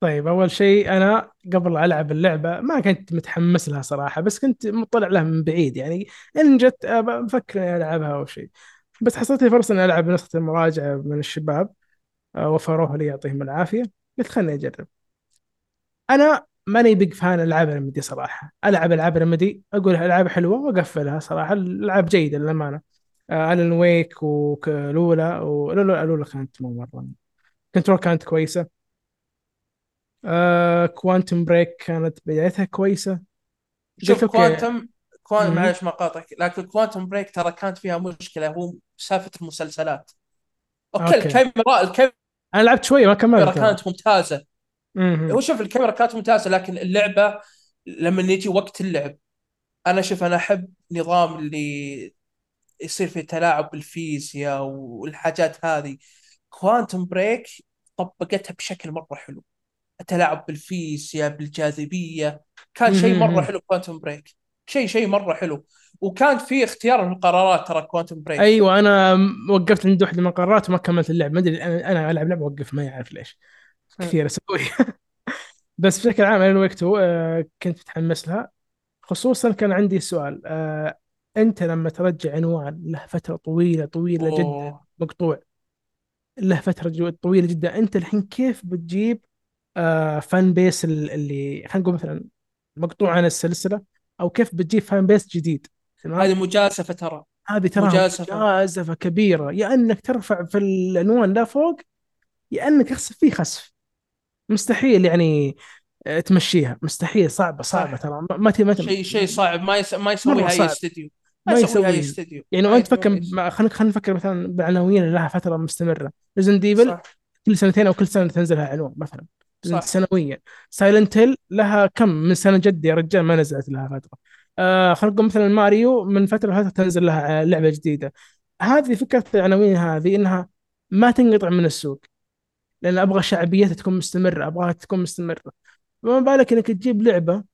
طيب أول شيء أنا قبل ألعب اللعبة ما كنت متحمس لها صراحة بس كنت مطلع لها من بعيد يعني إن جت أب- بفكر إني ألعبها أو شيء بس حصلت لي فرصة إني ألعب نسخة المراجعة من الشباب آه، وفروها لي يعطيهم العافية. قلت خليني أجرب. أنا ماني بيج فان العاب رمدي صراحة. ألعب ألعاب رمدي أقول ألعاب حلوة وأقفلها صراحة. الالعاب جيدة للأمانة. آه، Alan Wake ولولا ولولا لولا كانت مو مرة. Control كانت كويسة. آه Quantum Break كانت بدايتها كويسة. شوف. Quantum Quan. معلش ما قاطعك لكن Quantum Break ترى كانت فيها مشكلة هو سالفة المسلسلات okay, okay. الكاميرا الكاميرا أنا لعبت شوية ما كملت كانت ممتازة. هو شوف الكاميرا كانت ممتازة لكن اللعبة لما يجي وقت اللعب أنا شوف أنا أحب نظام اللي يصير فيه تلاعب بالفيزياء والحاجات هذه Quantum Break طبقتها بشكل مرة حلو التلاعب بالفيزياء بالجاذبية كان شيء. مرة حلو Quantum Break شيء شيء مرة حلو. وكان في اختيار القرارات ترى Quantum Break. أيوه أنا وقفت عند واحدة من القرارات وما كملت اللعب. ما أدري أنا ألعب لعبة اوقف ما يعرف ليش. كثير أسوي. [LAUGHS] بس بشكل عام أنا وقت آه كنت متحمس لها. خصوصا كان عندي سؤال آه أنت لما ترجع عنوان له فترة طويلة طويلة جدا أوه. مقطوع له فترة طويلة جدا أنت الحين كيف بتجيب آه fan base ال- اللي خلينا نقول مثلا مقطوع عن السلسلة؟ أو كيف بتجيب fan base جديد هذه مجازفة ترى. هذه ترى مجازفة. مجازفة كبيرة. يا إنك ترفع في العنوان ده فوق يا إنك تخسف فيه خسف. مستحيل يعني آه، تمشيها. مستحيل. صعبة صعبة. ترى. ما ت- شيء شيء صعب. ما يس... ما يسويها أي. استديو. ما يسويها أي. استديو. يعني وأنت تفكر خلينا خلينا نفكر مثلا بالعناوين اللي لها فترة مستمرة. Resident Evil كل سنتين أو كل سنة تنزل لها عنوان مثلا. سنويا Silent Hill لها كم؟ من سنة جد يا رجال ما نزلت لها فترة. آه نقول مثلا ماريو من فترة لفترة تنزل لها لعبة جديدة. هذه فكرة العناوين هذه إنها ما تنقطع من السوق لأن أبغى شعبيتها تكون مستمرة أبغاها تكون مستمرة. فما بالك إنك تجيب لعبة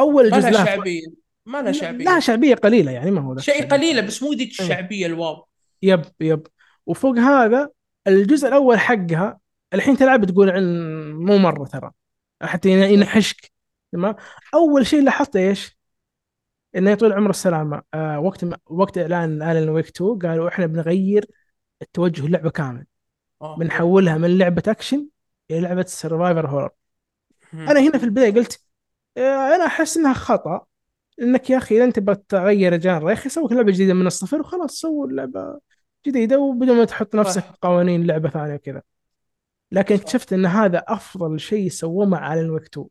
أول ما جزء لها لها شعبية ما لها شعبية. لها شعبية قليلة يعني ما هو شيء. قليلة بس مو ذيك إيه. الشعبية الواو. يب يب. وفوق هذا الجزء الأول حقها الحين تلعب تقول عن مو مرة ترى حتى ين- ينحشك تمام أول شيء لاحظت إيش؟ إنه يا طويل العمر السلامة آه وقت ما وقت إعلان Alan Wake 2 قالوا إحنا بنغير التوجه اللعبه كامل أوه. بنحولها من لعبة اكشن إلى لعبة survival horror. أنا هنا في البداية قلت آه أنا أحس إنها خطأ إنك يا أخي إذا أنت بتغير genre يا أخي سوي لعبة جديدة من الصفر وخلاص سوي لعبة جديدة وبدون ما تحط نفسك. قوانين لعبة ثانية وكذا لكن. اكتشفت إن هذا أفضل شيء سووه مع Alan Wake 2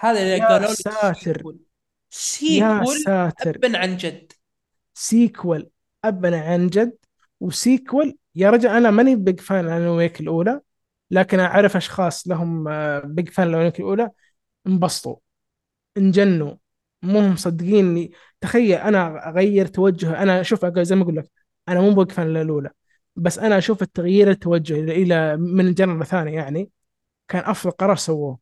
هذا اللي قالوا لك ساتر. sequel يا sequel ساتر. ابا عن جد. sequel أبا عن جد. و sequel يا رجل أنا ماني big fan Alan Wake الأولى لكن أعرف أشخاص لهم big fan Alan Wake الأولى. انبسطوا. انجنوا. مو مصدقين تخيل أنا أغير توجه. أنا شوف زي ما أقول لك أنا مو big fan الاولى بس أنا أشوف التغيير التوجه إلى من ال genre الثاني يعني كان أفضل قرار سووه.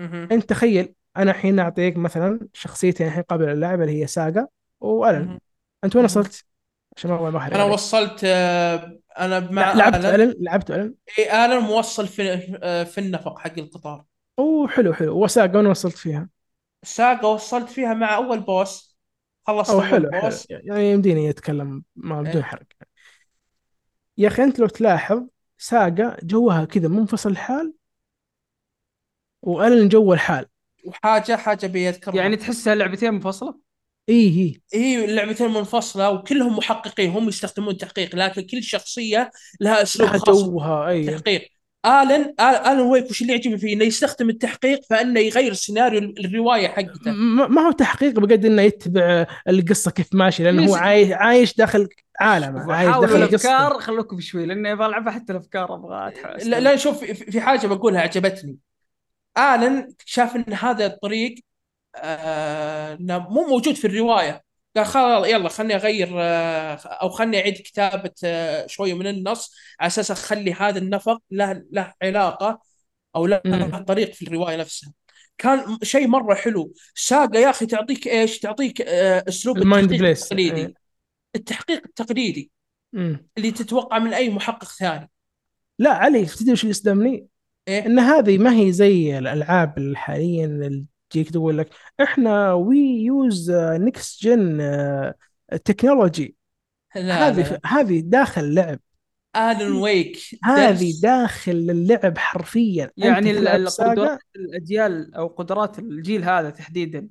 أنت تخيل أنا الحين أعطيك مثلا شخصيتين الحين قبل اللعبة اللي هي ساجا وألن. أنت وين وصلت؟ عشان ما أنا عليك. وصلت آه، أنا مع لعبت ألن لعبت ألن إيه، آلن موصل في آه، في النفق حق القطار أوه حلو حلو وساقا وين وصلت فيها؟ ساقا وصلت فيها مع أول بوس خلصت أول حلو حلو بوس يعني يمديني يتكلم ما بدون إيه. حرق يا أخي أنت لو تلاحظ Saga جوها كذا منفصل الحال والن جو لحال. وحاجة حاجة بيذكرها يعني تحسها لعبتين منفصلة؟ إي إي. هي اللعبتين منفصلة وكلهم محققين هم يستخدمون تحقيق لكن كل شخصية لها أسلوب لها خاص. جوها أي. التحقيق Alan Alan Wake وش اللي يعجبني فيه؟ إنه يستخدم التحقيق فإنه يغير سيناريو الرواية حقته. ما هو تحقيق بقد إنه يتبع القصة كيف ماشي لأنه هو عايش عايش داخل عالم عايش داخل قصة. الافكار خلوكم شوي لأني أبغى العبها حتى الأفكار أبغى لا, لا شوف في في حاجة بقولها عجبتني. آلن شاف إن هذا الطريق آه مو موجود في الرواية. قال خلاص يلا خلني أغير آه أو خلني أعيد كتابة آه شوية من النص على أساس أخلي هذا النفق له له علاقة أو له. طريق في الرواية نفسها كان شيء مرة حلو ساقا يا أخي تعطيك إيش تعطيك آه أسلوب المايند التحقيق بليس التقليدي إيه. التحقيق التقليدي مم. اللي تتوقع من أي محقق ثاني لا يا علي تدري وش اللي يصدمني؟ إيه إن هذه ما هي زي الألعاب حاليا تجيك تقول لك إحنا we use next gen technology هذه هذه داخل اللعب. Alan Wake هذه. داخل اللعب حرفيا. يعني القدرات الأجيال أو قدرات الجيل هذا تحديدا.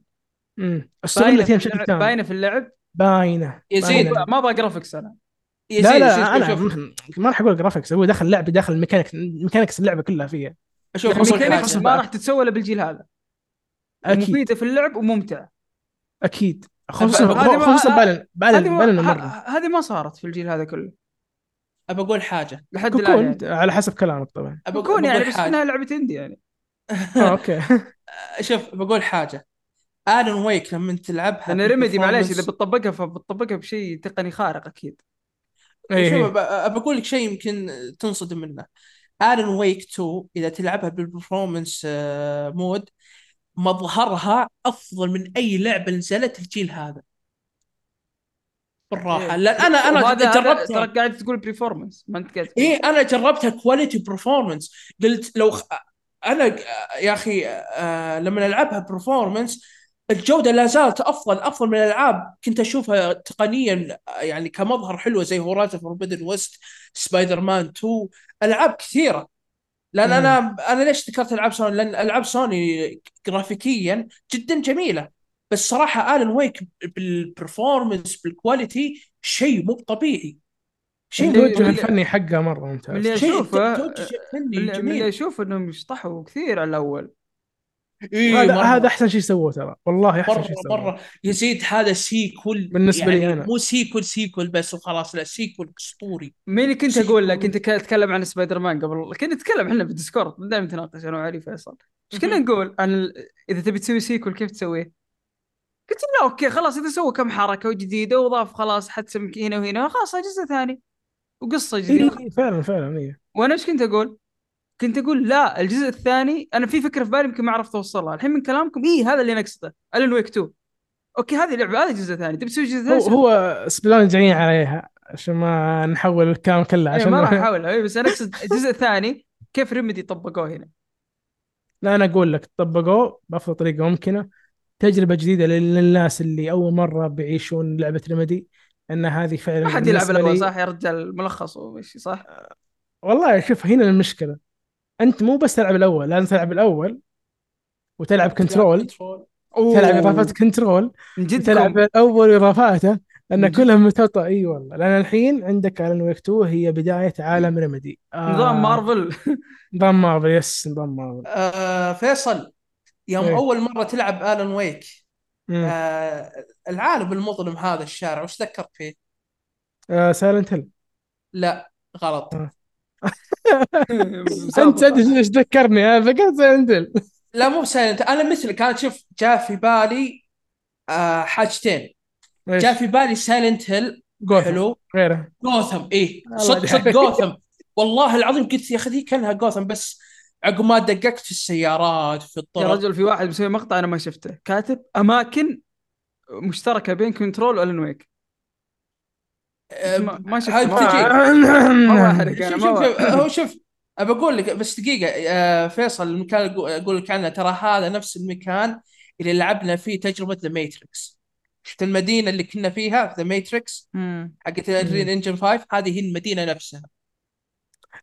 مم. استغل باينة في اللعب باينة في اللعب؟ باينة يزيد. باينة. ما أبغى graphics أنا. يزيد لا شوف- لا أنا شوف. ما راح أقول graphics هو داخل لعبه داخل ال mechanic mechanics اللعبة كلها فيها. شوف خصوصاً أقول ال mechanics حاجة. ما راح تتسوى إلا بالجيل هذا. أكيد. مفيده في اللعب وممتع أكيد. خصوصا هذه ما- خصوصا ب Alan ب Alan ب Alan مره هذه ما صارت في الجيل هذا كله. ابى أقول حاجة. لحد الآن يعني. على حسب كلامك طبعا. ابى كون يعني بس إنها لعبة indie يعني. [LAUGHS] آه، okay. شوف بقول حاجة. Alan Wake لما تلعبها لأن Remedy معليش إذا بتطبقها فبتطبقها بشيء تقني خارق أكيد. إيه، شوف إيه. أبى أبى أقول لك شيء يمكن تنصدم منه. Alan Wake 2 إذا تلعبها بال performance آه، mode مظهرها أفضل من أي لعبة نزلت الجيل هذا. بالراحة. إيه. لأن أنا أنا جربتها ترى قاعد تقول performance ما أنت قاعد إيه أنا جربتها quality performance قلت لو خ... أنا يا أخي آه لما ألعبها performance الجودة لا زالت أفضل أفضل من الألعاب. كنت أشوفها تقنيا يعني كمظهر حلوة زي Horizon Forbidden West Spider-Man 2 ألعاب كثيرة. لأن. أنا أنا ليش ذكرت ألعاب سوني؟ لأن ألعاب سوني جرافيكيا جدا جميلة. بس صراحة Alan Wake بال performance بال quality شيء مو طبيعي. شيء التوجه طبيعي. الفني حقه مرة ممتاز. اللي اشوفه اللي- أشوف إنهم يشطحوا كثير على الأول. إيه هذا هذا أحسن شيء سووه ترى. والله أحسن شيء مرة سووه. مرة. يزيد هذا sequel بالنسبة لي يعني أنا. مو sequel sequel بس وخلاص لا sequel أسطوري. مين كنت أقول لك كنت أتكلم عن سبايدر مان قبل. كنا نتكلم إحنا بال Discord دائما نتناقش أنا وعلي فيصل. إيش كنا. نقول؟ عن ال... إذا تبي تسوي sequel كيف تسويه؟ قلت لا okay خلاص إذا سوى كم حركة جديده وضاف خلاص حدث هنا وهنا خلاص جزء ثاني وقصة جديدة. إيه فعلا فعلا إيه. وأنا إيش كنت أقول؟ كنت أقول لا الجزء الثاني أنا في فكرة في بالي يمكن ما عرفت أوصلها. الحين من كلامكم اي هذا اللي نقصده Alan Wake 2 okay هذه لعبة هذا جزء ثاني. تبي تسوي جزء ثاني؟ هو. هو سبلون جايين عليها عشان ما نحول الكلام كله إيه عشان ما راح احاولها إيه بس أنا أقصد الجزء الثاني كيف Remedy طبقوه هنا؟ لا أنا أقول لك طبقوه بأفضل طريقة ممكنة. تجربة جديدة لل- للناس اللي أول مرة بيعيشون لعبة Remedy إن هذه فعلا ما حد يلعب الأول صح؟ يا رجال ملخص ومشي صح؟ والله شوف هنا المشكلة. أنت مو بس تلعب الأول لازم تلعب الأول وتلعب Control تلعب إضافات Control جد تلعب الأول واضافاته لأن؟ كلها مترابطة إي والله. لأن الحين عندك Alan Wake 2 هي بداية عالم Remedy آه نظام مارفل نظام Marvel yes نظام مارفل آه فيصل يوم إيه. أول مرة تلعب Alan Wake مم. آه العالم المظلم هذا الشارع وش ذكرت فيه؟ آه Silent Hill لا غلط. آه. [LAUGHS] انت تدري إيش ذكرني؟ أنا سايلنت هيل لا مو سايلنت أنا مثلك كانت شوف جاء في بالي آه حاجتين؟ جاء في بالي Silent Hill Gotham. حلو. غيره. جوثم الله صدق صدق. جوثم والله العظيم قلت يا أخي دي كانها جوثم بس عقب ما دققت في السيارات في يا الطرق. رجل في واحد مسوي مقطع أنا ما شفته. كاتب أماكن مشتركة بين Control و Alan Wake ما- شفت- هاي ما- بتجي [LAUGHS] ما بحرق أنا شوف ما. هو شوف أبى أقول لك بس دقيقة آه، فيصل المكان اللي أقول لك عنه ترى هذا نفس المكان اللي لعبنا فيه تجربة The Matrix شفت المدينة اللي كنا فيها في The Matrix. حقت ال Unreal Engine 5 هذه هي المدينة نفسها.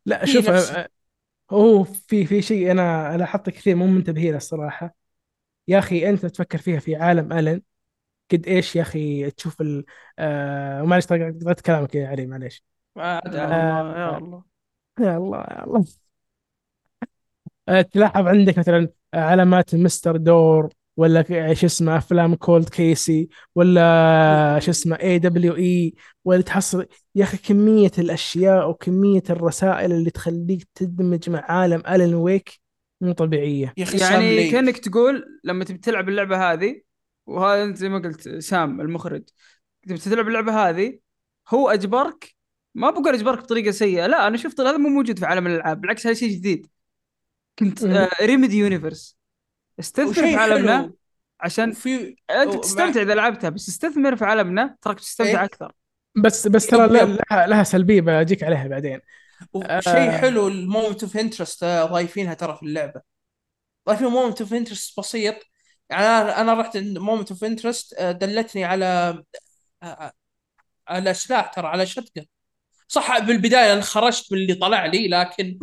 لا شوف نفس- أه، هو في في شيء أنا لاحظت كثير مو منتبهين له الصراحة. يا أخي أنت تفكر فيها في عالم ألن. قد إيش يا أخي تشوف ال آه معلش قطعت كلامك يا علي معلش ما يا أدري. الله يا الله يا الله آه، تلاحظ عندك مثلا علامات مستر دور ولا ك- شو اسمه أفلام كولد كيسي ولا شو اسمه اي دبليو اي ولا تحصل يا أخي كمية الأشياء وكمية الرسائل اللي تخليك تدمج مع عالم الن ويك مو طبيعية يا أخي سام يعني. كأنك تقول لما تبي تلعب اللعبة هذه وهذا انت زي ما قلت سام المخرج. تبي تلعب اللعبة هذه؟ هو أجبرك؟ ما بقول أجبرك بطريقة سيئة لا أنا شفت هذا مو موجود في عالم الألعاب بالعكس هذا شيء جديد. كنت. آه ريميدي universe استثمر في عالمنا حلو عشان وفي أنت تستمتع إذا لعبتها بس استثمر في عالمنا تراك تستمتع إيه. أكثر. بس بس ترى يب. لها, لها سلبية بجيك عليها بعدين. وشيء آه. حلو ال moment of interest ضايفينها ترى في اللعبة. ضايفين moment of interest بسيط يعني أنا أنا رحت moment of interest دلتني على آه، على سلاح ترى على shotgun صح بالبداية أنا خرجت من اللي طلع لي لكن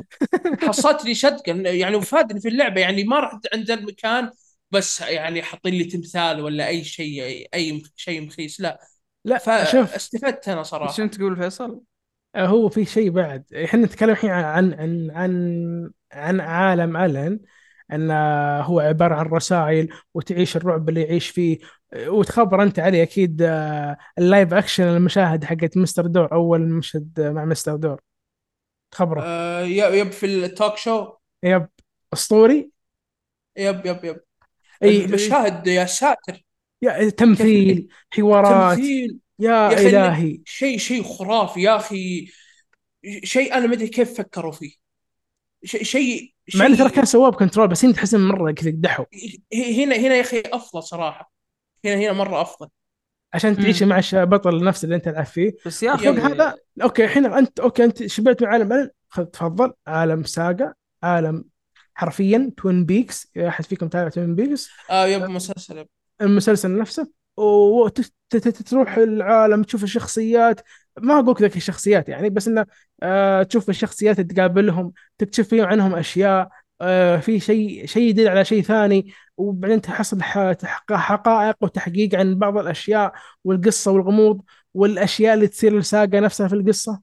حصلت لي shotgun يعني وفادني في اللعبة يعني ما رحت عند المكان بس يعني حاطين لي تمثال ولا أي شيء أي شيء مخيس. لا. لا شوف فاستفدت أنا صراحة. شنو تقول فيصل؟ آه، هو في شيء بعد. إحنا نتكلم الحين عن عن عن عن عالم ألن. انه هو عبارة عن رسائل وتعيش الرعب اللي يعيش فيه. وتخبر أنت علي أكيد آه، ال live action المشاهد حقت Mr. Door أول مشهد مع Mr. Door. تخبره. آه yep في ال talk show yep. أسطوري؟ yep yep yep. إي المشاهد يا ساتر. يا تمثيل حوارات. تمثيل. يا يا إلهي. شيء شيء خرافي يا أخي. شيء أنا ما أدري كيف فكروا فيه. شيء شيء مع إنه ترى كان سواه ب Control بس هنا تحس مرة كذا قدحوا هنا هنا يا أخي أفضل صراحة. هنا هنا مرة أفضل. عشان تعيش مع الش- بطل نفس اللي أنت تلعب فيه. بس يا أخي هذا okay الحين أنت okay أنت شبعت من عالم تفضل. عالم saga عالم حرفيا Twin Peaks أحد فيكم تابع Twin Peaks آه yep مسلسل yep. المسلسل نفسه. وتروح العالم تشوف الشخصيات ما أقول ذاك الشخصيات يعني بس إنه آه تشوف الشخصيات تقابلهم تكتشف فيهم عنهم أشياء آه في شيء شيء يدل على شيء ثاني وبعدين تحصل حقائق وتحقيق عن بعض الأشياء والقصة والغموض والأشياء اللي تصير ال saga نفسها في القصة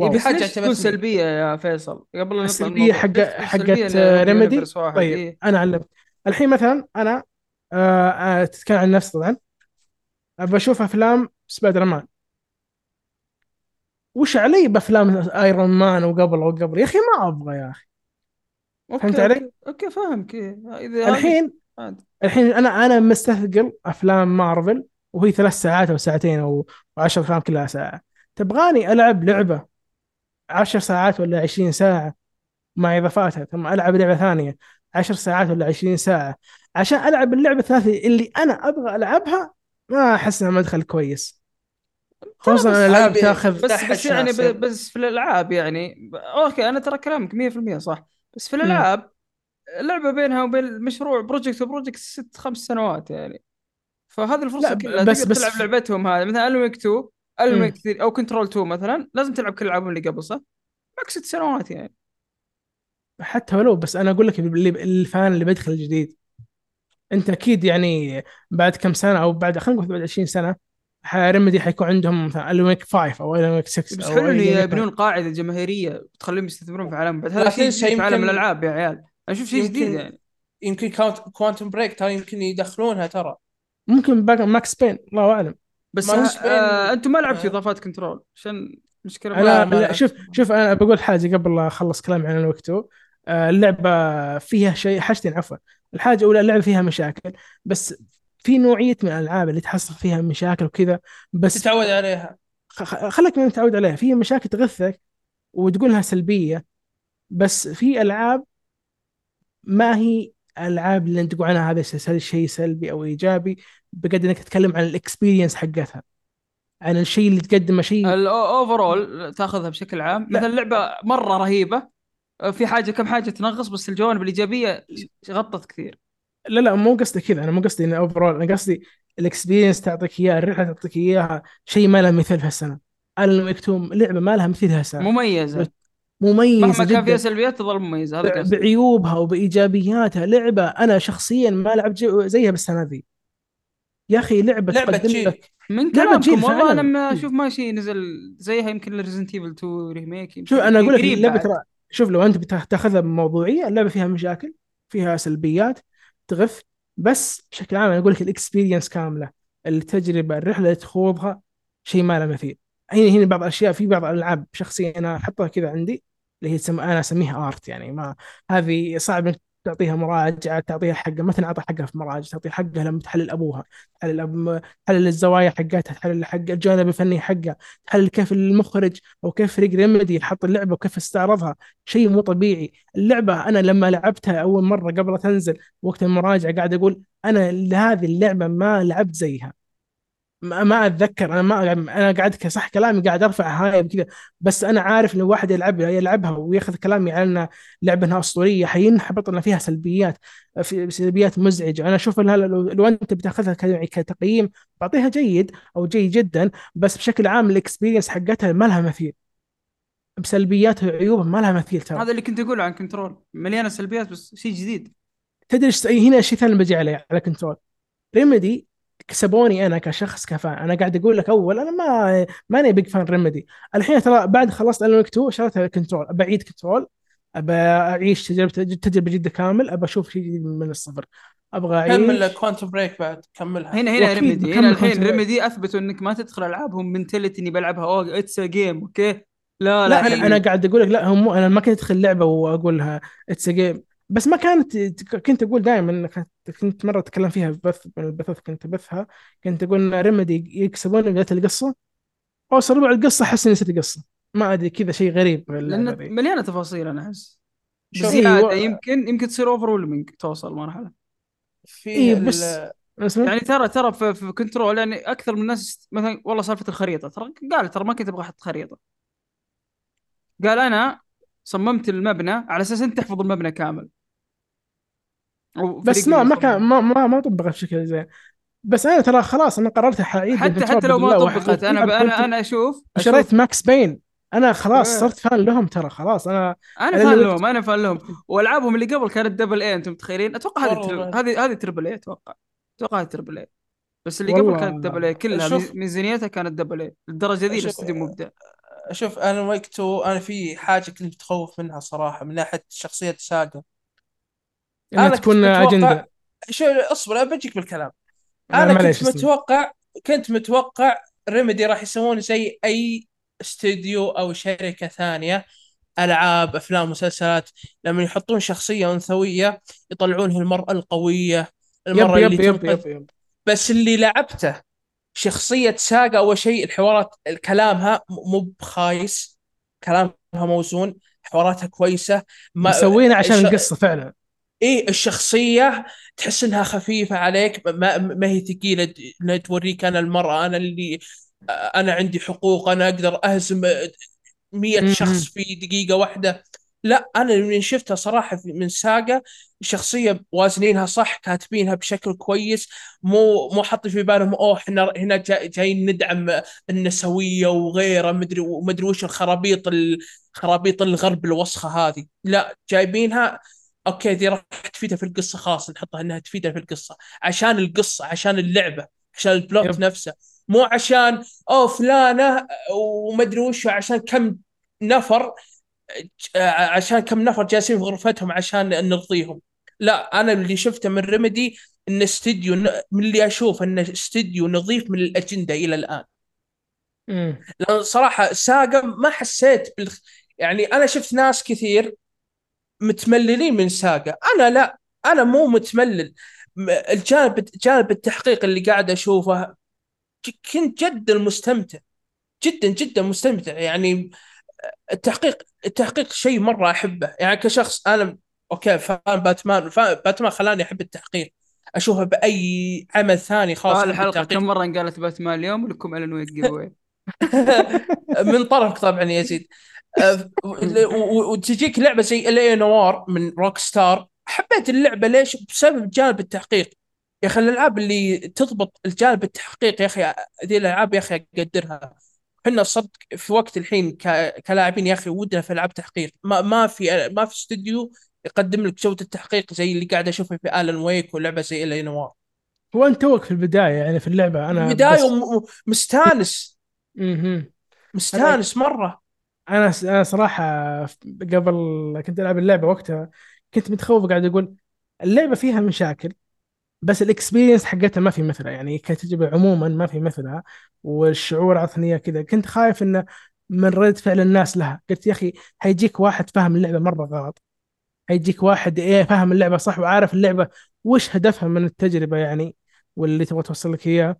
إيه wow. بس ليش تكون. سلبية يا فيصل قبل لا نطلع السلبيه. حق حقت ريميدي؟ طيب إيه. أنا علمت الحين مثلا أنا آه آه تتكلم عن نفسي طبعا أبى أشوف أفلام سبايدر مان وش علي بأفلام ايرون مان وقبل وقبل يا أخي ما أبغى يا أخي فهمت علي؟ okay, okay فاهمك إيه. إذا الحين عادي. الحين أنا أنا مستثقل أفلام مارفل وهي ثلاث ساعات أو ساعتين أو عشر أفلام كلها ساعة تبغاني ألعب لعبة عشر ساعات ولا عشرين ساعة مع إضافاتها ثم ألعب لعبة ثانية عشر ساعات ولا عشرين ساعة عشان ألعب اللعبة الثلاثيه اللي أنا أبغى ألعبها ما أحس إنها مدخل كويس. خصوصا الالعاب بس- تاخذ بس بس يعني بس في الألعاب يعني. okay أنا ترى كلامك 100% صح. بس في الألعاب اللعبة بينها وبين المشروع project و project ست خمس سنوات يعني. فهذه الفرصة لا، كلها. بس- بس تلعب لعبتهم هذه. مثلا ألن ويك 2 ألن مم. ويك 3 أو Control 2 مثلا لازم تلعب كل الالعاب اللي قبل صح؟ معك ست سنوات يعني. حتى ولو بس أنا أقول لك اللي ال fan اللي بيدخل جديد. انت أكيد يعني بعد كم سنة أو بعد خلينا نقول بعد 20 سنة ريمدي حيكون عندهم مثلا ألن ويك 5 أو ألن ويك 6 بس حلو لعبة. يبنون قاعدة جماهيرية بتخليهم يستثمرون في عالم بعد هذا شيء في عالم يمكن- الألعاب يا عيال. أشوف شيء جديد يمكن- يعني. يمكن count Quantum Break ترى يمكن يدخلونها ترى. ممكن باك Max Payne الله أعلم. بس ما ها نسبة- آه أنتم ما لعبتوا آه. إضافات Control عشان مشكلة أنا لا، ما لا. شوف شوف أنا بقول حاجة قبل لا أخلص كلامي عن الوقت اللعبة فيها شيء حاجتين عفوا. الحاجة الأولى اللعبه فيها مشاكل بس في نوعية من الألعاب اللي تحصل فيها مشاكل وكذا بس تتعود عليها. خ- خ- خليك من متعود عليها. في مشاكل تغثك وتقولها سلبية بس في ألعاب ما هي ألعاب اللي أنت تقول عنها هذا س- شيء سلبي أو إيجابي بقدر إنك تتكلم عن ال experience حقتها عن الشيء اللي تقدمه شيء ال overall تاخذها بشكل عام. لا. مثلا اللعبه مرة رهيبة في حاجة كم حاجة تنغص بس الجوانب الإيجابية غطت كثير. لا لا مو قصدي كذا. أنا مو قصدي إنه overall أنا قصدي ال experience تعطيك إياها الرحلة تعطيك إياها شيء ما له مثيل في هالسنة. ألن 2 لعبه ما لها مثيل هالسنة. مميزة. مميزة مهما كان فيها سلبيات تظل مميزة هذا قصدي. بعيوبها وبإيجابياتها. لعبة أنا شخصيا ما لعبت زيها بالسنة ذي. يا أخي لعبة لعبة جيل لك. من كلامكم والله فعلاً. أنا ما أشوف ما شيء نزل زيها. يمكن Resident Evil 2 remake يمكن شوف أنا أقول لك اللعبة. ترى شوف لو أنت بتاخذها بموضوعية اللعبة فيها مشاكل فيها سلبيات تغف بس بشكل عام أنا أقول لك ال experience كاملة التجربة الرحلة اللي تخوضها شيء ما له مثيل هنا هنا بعض الأشياء في بعض الألعاب شخصيا أنا أحطها كذا عندي اللي هي. أنا أسميها ارت يعني ما هذه صعب انك تعطيها مراجعة تعطيها حقها ما تنعطى حقها في مراجع تعطيها حقها لما تحلل أبوها تحلل أب... تحلل الزوايا حقتها تحلل حق الجانب الفني حقها تحلل كيف المخرج أو كيف فريق ريميدي حط اللعبة وكيف استعرضها. شيء مو طبيعي. اللعبة أنا لما لعبتها أول مرة قبل تنزل وقت المراجعة قاعد أقول أنا هذه اللعبة ما لعبت زيها. ما ما أتذكر أنا ما أنا قاعد صح كلامي قاعد أرفع هاي كذا بس أنا عارف لو واحد يلعبها يلعبها وياخذ كلامي على انها لعبة إنها أسطورية حينحبط ان فيها سلبيات في سلبيات مزعجة. أنا أشوف إنها لو, لو أنت بتأخذها يعني كتقييم بعطيها جيد أو جيد جدا بس بشكل عام ال experience حقتها ما لها مثيل. بسلبياتها وعيوبها ما لها مثيل ترى. هذا اللي كنت أقوله عن Control مليانة سلبيات بس شيء جديد. تدري هنا الثاني اللي بجي عليه على Control Remedy كسبوني أنا كشخص ك fan. أنا قاعد أقول لك أول أنا ما ماني big fan Remedy الحين ترى بعد خلصت الون 2 شريت Control أبى أعيد Control أبى أعيش تجربة تجربة جديدة كامل أبى أشوف شيء جديد من الصفر. أبغى كمل اعيش Quantum Break بعد كملها. هنا هنا Remedy بكمل هنا الحين Remedy أثبتوا إنك ما تدخل ألعابهم منتلت إني بلعبها. أوه it's game okay؟ لا لا, لا. أنا قاعد أقول لك لا هم أنا ما كنت أدخل لعبه واقول لها it's game بس ما كانت كنت أقول دائما كنت مرة أتكلم فيها في بث من البثوث كنت ابثها كنت أقول إن Remedy يكسبون بداية القصة. اوصل ربع القصة أحس إني نسيت القصة. ما أدري كذا شيء غريب لأن. مليانة تفاصيل أنا أحس. شوف، زياده إيه، و- يمكن يمكن تصير over توصل مرحلة. في ال- بس اسمع يعني ترى ترى في, في Control يعني أكثر من الناس مثلا والله سالفة الخريطة. ترى قال ترى ما كنت أبغى أحط خريطة. قال أنا صممت المبنى على أساس أنت تحفظ المبنى كامل. بس ما ما كان ما ما ما طبقت بشكل زين بس أنا ترى خلاص أنا قررت حعيد حتى حتى لو ما طبقت أنا أنا أنا أشوف شريت Max Payne. أنا خلاص إيه. صرت fan لهم ترى خلاص. أنا أنا أنا fan لهم أنا fan لهم. وألعابهم اللي قبل كانت double A أنتم متخيلين؟ أتوقع هذه هذه هذه triple A أتوقع. أتوقع هذه triple A بس اللي قبل. كانت double A كلها شوف. ميزانيتها كانت double A للدرجه ذي شوف. الاستوديو مبدع. شوف أنا وقت أنا في حاجة كنت متخوف منها صراحة من ناحية شخصية Saga إنها تكون أجندة. شو اصبر بجيك بالكلام. لا، أنا كنت. متوقع كنت متوقع Remedy راح يسوون زي أي استوديو أو شركة ثانية ألعاب أفلام مسلسلات. لما يحطون شخصية أنثوية يطلعونها المرأة القوية المرأة yep yep اللي yep تنقذ. yep. yep بس اللي لعبته شخصية ساجا أول شيء الحوارات كلامها مو بخايس كلامها موزون حواراتها كويسة. ما مسوينها عشان القصة فعلا. إيه الشخصية تحس إنها خفيفة عليك ما, ما هي ثقيلة د- إنها توريك أنا المرأة أنا اللي أنا عندي حقوق أنا أقدر أهزم مية. شخص في دقيقة واحدة لا أنا من شفتها صراحة في- من ساقة شخصية وازنينها صح كاتبينها بشكل كويس مو مو حاطين في بالهم أوه إحنا هنا جاي جايين ندعم النسوية وغيره مدري ومدري وش الخرابيط ال- خرابيط الغرب الوسخة هذه لا جايبينها okay دي راح تفيدها في القصة خلاص نحطها إنها تفيدها في القصة عشان القصة عشان اللعبة عشان ال plot yep. نفسه مو عشان أوه فلانة ومدري وش عشان كم نفر عشان كم نفر جالسين في غرفتهم عشان نرضيهم لا أنا اللي شفته من ريميدي إن استديو من اللي أشوف انه استديو نظيف من الأجندة إلى الآن مم. لأن صراحة ساقا ما حسيت بال يعني أنا شفت ناس كثير متمللين من ساقا أنا لا أنا مو متملل. الجانب جانب التحقيق اللي قاعد أشوفه كنت جدا مستمتع. جدا جدا مستمتع. يعني التحقيق التحقيق شيء مرة أحبه. يعني كشخص أنا okay fan Batman fan Batman خلاني أحب التحقيق. اشوفها بأي عمل ثاني خاص آه الحلقة كم مرة انقالت باتمان؟ اليوم لكم Alan Wake جيف. [LAUGHS] من طرفك طبعا يا يزيد. أه، وتجيك لعبة زي L.A. Noire من Rockstar حبيت اللعبة ليش؟ بسبب جانب التحقيق. يا أخي الألعاب اللي تضبط الجانب التحقيق يا أخي ذي الألعاب يا أخي أقدرها. إحنا صدق في وقت الحين. كلاعبين يا أخي ودنا في ألعاب تحقيق. ما ما في ما في استوديو يقدم لك جوده تحقيق زي اللي قاعد اشوفها في Alan Wake ولعبة زي L.A. Noire هو أنت توك في البداية يعني في اللعبة. أنا البداية بس... مستانس مهم. مستانس مرة. أنا أنا صراحة قبل كنت ألعب اللعبة وقتها كنت متخوف قاعد أقول اللعبة فيها مشاكل بس الاكسبيرينس حقتها ما في مثلها. يعني كتجربة عموما ما في مثلها والشعور عطني إياه كذا. كنت خايف إنه من رد فعل الناس لها. قلت يا أخي حيجيك واحد فاهم اللعبة مرة غلط. حيجيك واحد إيه فاهم اللعبة صح وعارف اللعبة وش هدفها من التجربة يعني واللي تبغى توصل لك إياه.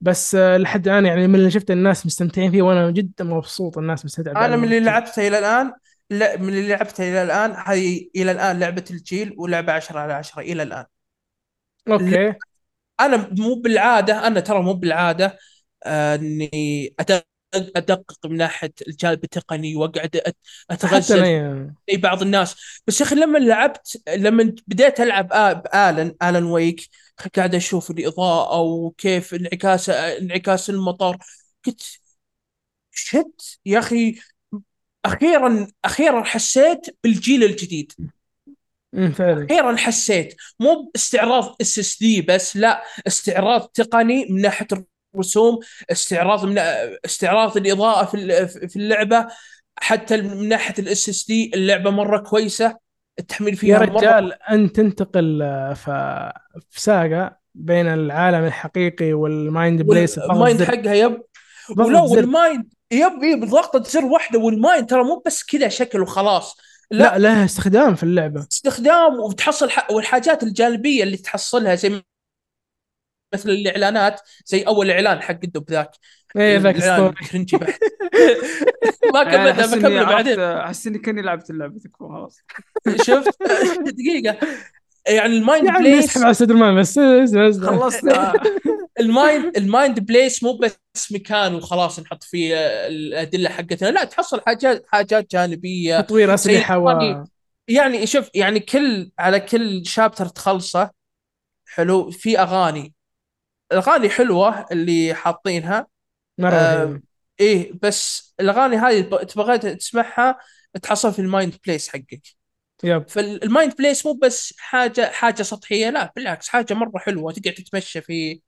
بس آه، لحد الآن يعني من اللي شفت الناس مستمتعين فيه وأنا جدا مبسوط الناس مستمتعة أنا من اللي. لعبتها إلى الآن لا من اللي لعبتها إلى الآن هذه إلى الآن لعبة الجيل ولعبة 10 على 10 إلى الآن. okay. أنا مو بالعادة أنا ترى مو بالعادة آه، إني أدقق من ناحية الجانب التقني وأقعد أتغزل أنا زي بعض الناس. بس يا أخي لما لعبت لما بديت ألعب ب Alan Alan Wake قاعد أشوف الإضاءة وكيف انعكاس انعكاس المطر. قلت shit يا أخي أخيرا أخيرا حسيت بالجيل الجديد. فعلا. أخيرا حسيت مو باستعراض SSD بس لا استعراض تقني من ناحية الرسوم استعراض من استعراض الإضاءة في في اللعبة. حتى من ناحية ال SSD اللعبة مرة كويسة. التحميل يا فيها مرة رجال انت تنتقل آه،. في Saga بين العالم الحقيقي وال mind place ال mind حقها yep ولو. ال mind yep yep ضغطة زر واحدة وال mind ترى مو بس كذا شكل وخلاص لا, لا لها استخدام في اللعبة استخدام وتحصل. والحاجات الجانبية اللي تحصلها زي مثل الإعلانات زي أول إعلان حق الدب ذاك. إيه ذاك cringe ي بحت [LAUGHS] ما يعني كملنا أحس إني بكمله عرفت بعدين. أحس إني كأني لعبت اللعبة تكفى خلاص. [LAUGHS] شفت؟ [LAUGHS] دقيقة. يعني ال mind يا عمي place اسحب على سدر بس. اسمع اسمع خلصت ال mind ال mind place مو بس مكان وخلاص نحط فيه الأدلة حقتنا لا تحصل حاجات حاجات جانبية. تطوير أسلحة و... زي- يعني شوف يعني كل على كل chapter تخلصه حلو في أغاني. الأغاني حلوة اللي حاطينها. مرة آه،. إيه بس الأغاني هذه تبغى تسمعها تحصل في ال mind place حقك. yep. فال mind place مو بس حاجة حاجة سطحية لا بالعكس حاجة مرة حلوة تقعد تتمشى في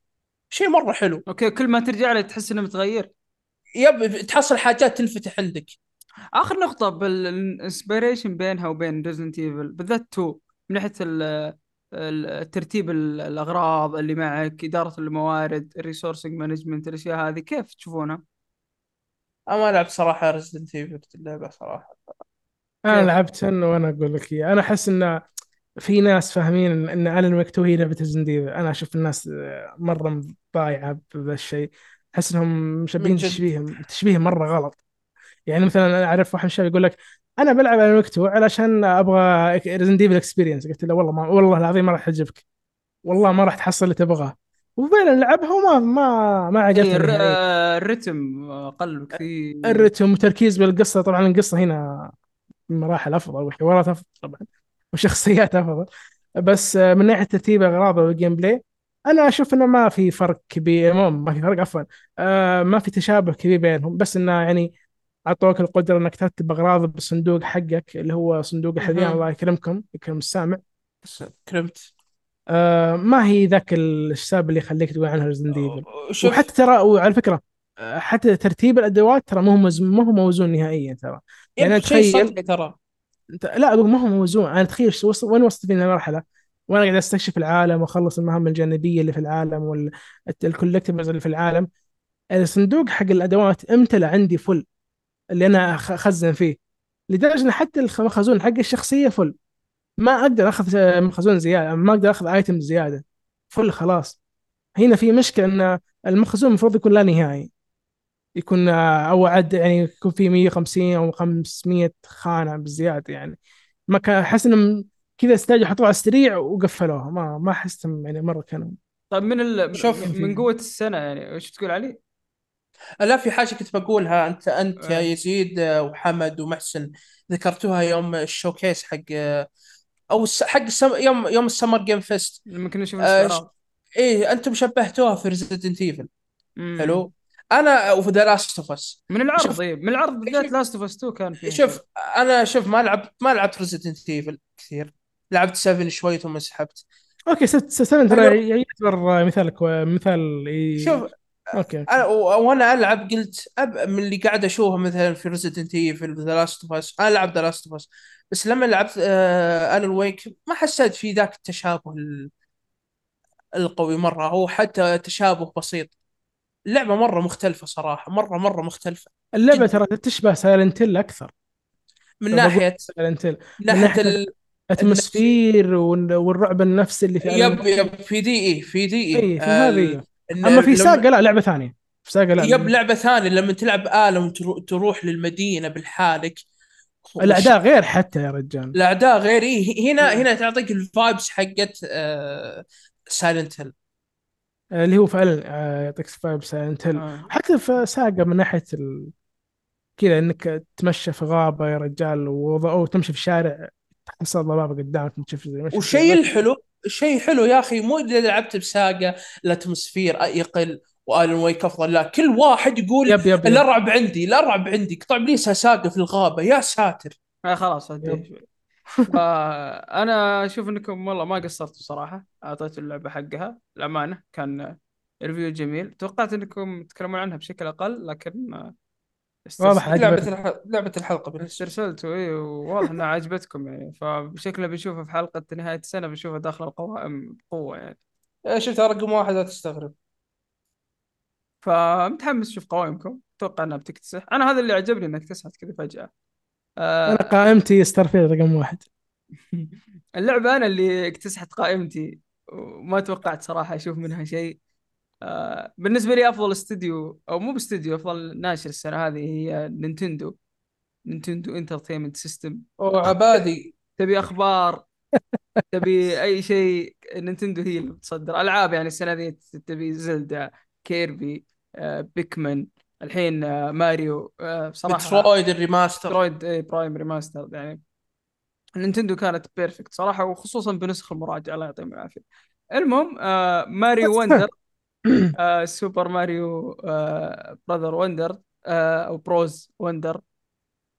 شيء مرة حلو. okay كل ما ترجع له تحس إنه متغير. yep تحصل حاجات تنفتح عندك. آخر نقطة بال inspiration بينها وبين Resident Evil بالذات 2 من ناحية ترتيب ال- الأغراض اللي معك إدارة الموارد ال resourcing management الأشياء هذه كيف تشوفونها؟ أنا ما لعبت صراحة Resident Evil اللعبه صراحة أنا؟ لعبت وأنا أقول لك إياه. أنا أحس ان في ناس فاهمين ان Alan Wake 2 هي لعبة Resident Evil أنا أشوف الناس مرة ضايعة بهذا الشيء أحس إنهم مشبهين. تشبيه تشبيه مرة غلط يعني مثلا أنا أعرف واحد من الشباب يقول لك أنا بلعب Wake 2 علشان أبغى Resident Evil experience قلت له والله ما والله العظيم ما راح تعجبك والله ما راح تحصل اللي تبغاه. وفعلا لعبها وما ما ما إيه، نهائياً. الرتم أقل بكثير الرتم وتركيز بالقصة. طبعا القصة هنا بمراحل أفضل وحوارات أفضل طبعا وشخصيات أفضل. بس من ناحية ترتيب اغراض وال gameplay أنا أشوف إنه ما في فرق كبير ما في فرق عفوا. آه، ما في تشابه كبير بينهم. بس إنه يعني أعطوك القدرة إنك ترتب أغراض بالصندوق حقك اللي هو صندوق الحذيان. الله يكرمكم يكرم السامع. كرمت. آه، ما هي ذاك الحساب اللي يخليك تقول عنها Resident Evil وحتى ترى وعلى فكرة حتى ترتيب الأدوات ترى ما هو ما هو موزون نهائيا ترى. يعني تخيل- ترى. لا أقول ما هو موزون. أنا تخيل وين وصلت فينا المرحلة؟ وأنا قاعد أستكشف العالم وأخلص المهام الجانبية اللي في العالم وال collectibles اللي في العالم. الصندوق حق الأدوات امتلأ عندي full اللي أنا أخزن فيه. لدرجة إن حتى المخزون حق الشخصية full ما أقدر أخذ مخزون زيادة ما أقدر أخذ item زيادة. فل خلاص. هنا في مشكلة إن المخزون المفروض يكون لا نهائي. يكون أو عد يعني يكون في 150 أو 500 خانة بزيادة يعني. ما كان أحس إنهم كذا ستاج حطوها على السريع وقفلوها. ما ما احسهم يعني مرة كانوا طيب من ال... شوف. من قوة السنة يعني وش تقول علي؟ لا في حاجة كنت بقولها. أنت أنت يا آه. يزيد آه، وحمد ومحسن ذكرتوها يوم الشوكيس حق آه، أو الس- حق السم... يوم يوم السمر جيم فيست لما كنا نشوف آه، إيه أنتم شبهتوها في ريزدنت ايفل. حلو. أنا وفي ذا لاست اوف اس من العرض شوف- طيب من العرض بالذات لاست اوف اس 2 كان فيها شوف. أنا شوف ما لعبت ما لعبت ريزدنت ايفل كثير. لعبت 7 شوي ثم سحبت. أوكي ست سنة ترى يعتبر مثال كو... مثال ي... شوف أوكي وأنا ألعب قلت أب من اللي قاعد أشوفه مثلا في ريزدنت ايفل ذا لاست اوف اس أنا لعبت ذا لاست اوف اس بس لما لعبت آه أنا ويك ما حسيت في ذاك التشابه ال- القوي مرة. هو حتى تشابه بسيط. اللعبة مرة مختلفة صراحة مرة مرة مختلفة. اللعبة. ترى تشبه سايلنت أكثر. من ناحيه سايلنت من ناحية ناحية ال... اتموسفير وال- والرعب النفسي اللي في يب يب في دي اي في دي اي اي في هذه أما في لما- ساقة لا لعبة ثانية. في ساقة لا يب لعبة ثانية. لما تلعب وترو- تروح للمدينة بالحالك الأعداء غير حتى يا رجال. الأعداء غير إيه هنا مم. هنا تعطيك ال vibes حقت Silent Hill آه، اللي هو فعلا آه، يعطيك vibe Silent Hill آه. حتى في ساقة من ناحية ال... كذا إنك تمشى في غابة يا رجال وض- أو تمشي في الشارع تحصل ضبابه قدامك تشوف زي والشيء الحلو الشيء الحلو يا أخي مو إذا لعبت بساقة ال atmosphere يقل و Alan Wake أفضل. لا كل واحد يقول yep yep, yep. الارعب عندي الارعب عندي. قطع ابليس ساقة في الغابة يا ساتر. آه خلاص شوي فانا [LAUGHS] أشوف إنكم والله ما قصرتوا صراحة أعطيتوا اللعبة حقها الامانه كان review جميل. توقعت إنكم تتكلمون عنها بشكل أقل لكن آه، واضح لعبة. لعبة الحلقة بالنسبة لي. استرسلتوا اي وواضح إنها عجبتكم يعني. فبشكله بنشوفها في حلقة نهاية السنة بنشوفها داخل القوائم بقوة يعني. إيه، شفتها رقم واحد لا تستغرب. فمتحمس أشوف قوائمكم. أتوقع إنها بتكتسح. أنا هذا اللي عجبني انك تكتسحت كذا فجأة. آه، أنا قائمتي Starfield رقم واحد. [LAUGHS] اللعبة أنا اللي اكتسحت قائمتي وما توقعت صراحة أشوف منها شيء. آه، بالنسبة لي أفضل استوديو أو مو باستوديو أفضل ناشر السنة هذه هي Nintendo Nintendo Entertainment System وعبادي تبي أخبار؟ تبي أي شيء؟ Nintendo هي اللي بتصدر. ألعاب يعني السنة ذي تبي Zelda Kirby آه، Pikmin الحين آه، ماريو آه، بصراحة Metroid ال remaster. Metroid اي Prime remaster يعني Nintendo كانت perfect صراحة وخصوصا بنسخ المراجعة الله يعطيهم العافية. المهم آه Mario [LAUGHS] Wonder آه Super Mario آه Brother Wonder آه أو Bros Wonder.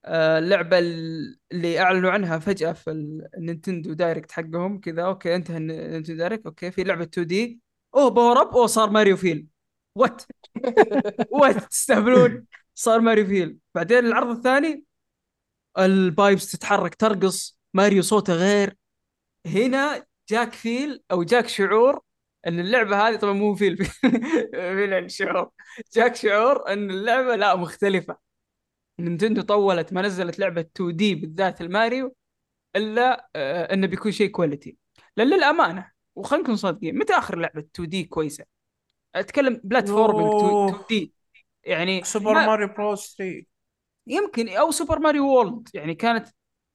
آه اللعبة اللي أعلنوا عنها فجأة في ال Nintendo Direct حقهم كذا. okay انتهى ال Nintendo Direct. okay في لعبة 2D أوه power up. أوه صار ماريو فيل. what what [LAUGHS] تستهبلون. صار ماريو فيل. بعدين العرض الثاني ال pipes تتحرك ترقص. ماريو صوته غير. هنا جاك feel أو جاك شعور إن اللعبة هذه طبعا مو فيل [LAUGHS] feel الشعور جاك شعور إن اللعبة لا مختلفة. Nintendo طولت ما نزلت لعبة 2D بالذات الماريو إلا آه، إنه بيكون شيء quality لأن للأمانة وخلينا نكون صادقين متى آخر لعبة 2D كويسة؟ أتكلم platforming 2 أوه. D. يعني Super Ma- Mario Bros 3 يمكن أو Super Mario World. يعني كانت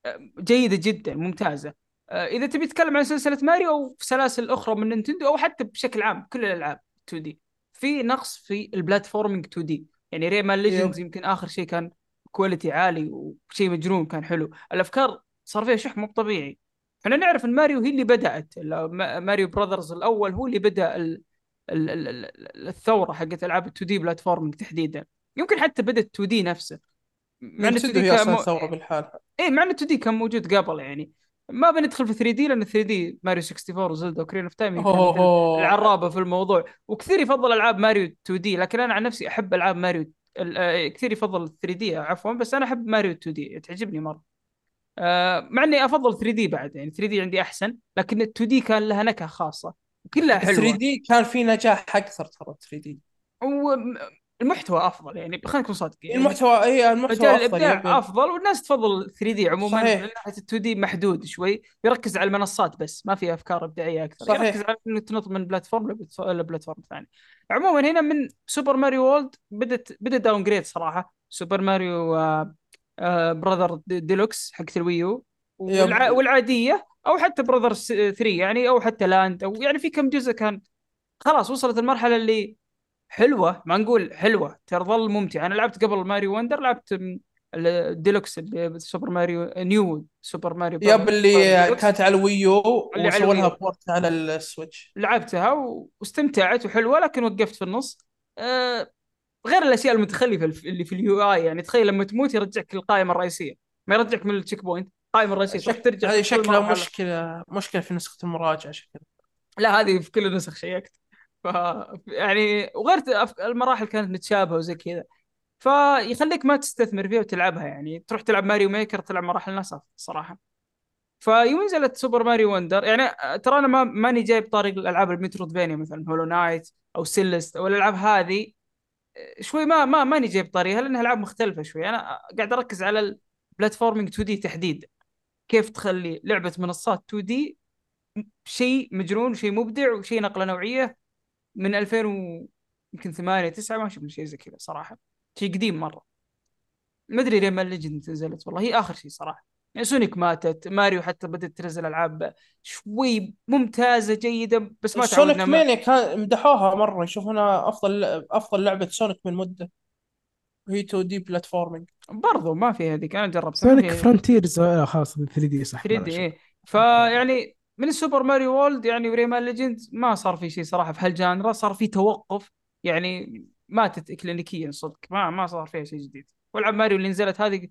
آه، جيدة جدا ممتازة. إذا تبي تتكلم عن سلسلة ماريو أو في سلاسل أخرى من Nintendo أو حتى بشكل عام كل الألعاب 2D في نقص في ال platforming 2D يعني Rayman Legends يمكن آخر شيء كان كواليتي عالي وشيء مجنون كان حلو. الأفكار صار فيها شح مو طبيعي. إحنا نعرف إن ماريو هي اللي بدأت. Mario Brothers الأول هو اللي بدأ ال... ال... ال... ال- الثورة حقت ألعاب ال 2D platforming تحديدا. يمكن حتى بدا 2D نفسه. مع إن 2 Nintendo D كان. ثوره بالحالها إيه مع إن 2D كان موجود قبل يعني. ما بندخل في 3D لأن 3 دي ماريو 64 و Zelda Ocarina of Time. العرابة في الموضوع. وكثير يفضل ألعاب ماريو 2 دي لكن أنا عن نفسي أحب ألعاب ماريو آه، كثير يفضل 3 دي عفوا بس أنا أحب ماريو 2 دي. تعجبني مرة. آه، مع إني أفضل 3 دي بعد يعني 3 دي عندي أحسن لكن ال 2 دي كان لها نكهة خاصة وكلها حلوة 3 دي كان في نجاح أكثر ترى 3 دي. والمحتوى أفضل يعني خلينا نكون صادقين. المحتوى هي المحتوى مجال أفضل الإبداع أفضل والناس تفضل 3 دي عموما صحيح. من ناحية ال 2 دي محدود شوي يركز على المنصات بس ما في أفكار إبداعية أكثر. صحيح. يركز على إنه تنط من بلاتفورم لبلاتف- لبلاتفورم ثاني. عموما هنا من Super Mario World بدت بدأ downgrade صراحة. Super Mario آه آه Brother De- Deluxe حقت ال Wii U والع... والعادية أو حتى Brothers 3 يعني أو حتى Land أو يعني في كم جزء كان خلاص وصلت المرحلة اللي حلوة ما نقول حلوة ترى ظل ممتع أنا لعبت قبل Mario Wonder لعبت الديلوكس اللي Super Mario New Super Mario يب اللي. كانت على ال Wii U وسووا لها. port على ال Switch لعبتها واستمتعت وحلوة لكن وقفت في النص آه غير الأشياء المتخلفة اللي في ال UI يعني تخيل لما تموت يرجعك للقائمة الرئيسية ما يرجعك من ال checkpoint القائمه الرئيسيه check... ترجع هذه شكلها. مشكلة مشكلة في نسخة المراجعة شكلها لا هذه في كل النسخ شيكت ف يعني وغير المراحل كانت متشابهة وزي كذا. فيخليك ما تستثمر فيها وتلعبها يعني. تروح تلعب Mario Maker تلعب مراحل نصف صراحة. فيوم نزلت Super Mario Wonder. يعني ترى أنا ما ماني جايب طاري الألعاب ال Metroidvania مثلا Hollow Knight أو Celeste أو الألعاب هذه شوي ما ما ماني جايب طاريها لأنها ألعاب مختلفة شوي. أنا قاعد أركز على ال platforming 2D تحديدا كيف تخلي لعبة منصات 2D شيء مجنون وشيء مبدع وشيء نقلة نوعية من 2000 و يمكن 8 9 ما شفنا شيء زي كذا صراحة. شيء قديم مرة. ما أدري ليه ما Legend نزلت والله. هي آخر شيء صراحة. يعني سونيك ماتت ماريو حتى بدأت تنزل ألعاب شوي ممتازة جيدة بس ما Sonic Mania كان مدحوها مرة. يشوفونها أفضل أفضل لعبة سونيك من مدة. وهي 2D platforming. برضو ما في هذيك. أنا جربتها. سونيك فرونتيرز خلاص 3 دي صح 3 دي إيه. فيعني من ال Super Mario World يعني و Rayman Legend ما صار في شيء صراحة في هال genre صار في توقف يعني ماتت اكلينيكيا صدق. ما ما صار فيها شيء جديد. والعاب ماريو اللي نزلت هذه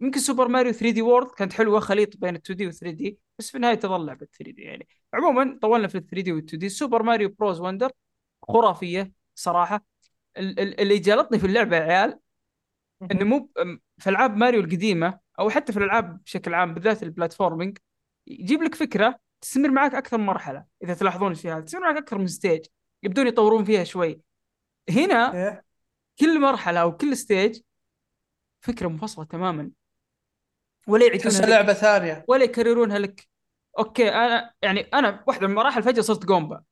يمكن Super Mario 3D World كانت حلوة خليط بين ال 2D وال 3D بس في النهاية تظل لعبة 3D يعني. عموما طولنا في ال 3D وال 2D. Super Mario Bros. Wonder خرافية صراحة. ال- ال- اللي جلطني في اللعبة يا عيال إنه مو في العاب ماريو القديمة أو حتى في الألعاب بشكل عام بالذات ال platforming يجيب لك فكرة تستمر معك أكثر من مرحلة إذا تلاحظون الشيء هذا تستمر معك أكثر من stage يبدون يطورون فيها شوي. هنا إيه. كل مرحلة أو كل stage فكرة منفصلة تماما. ولا يعيدونها لعبة ثانية. ولا يكررونها لك. okay أنا يعني أنا واحدة من المراحل فجأة صرت Goomba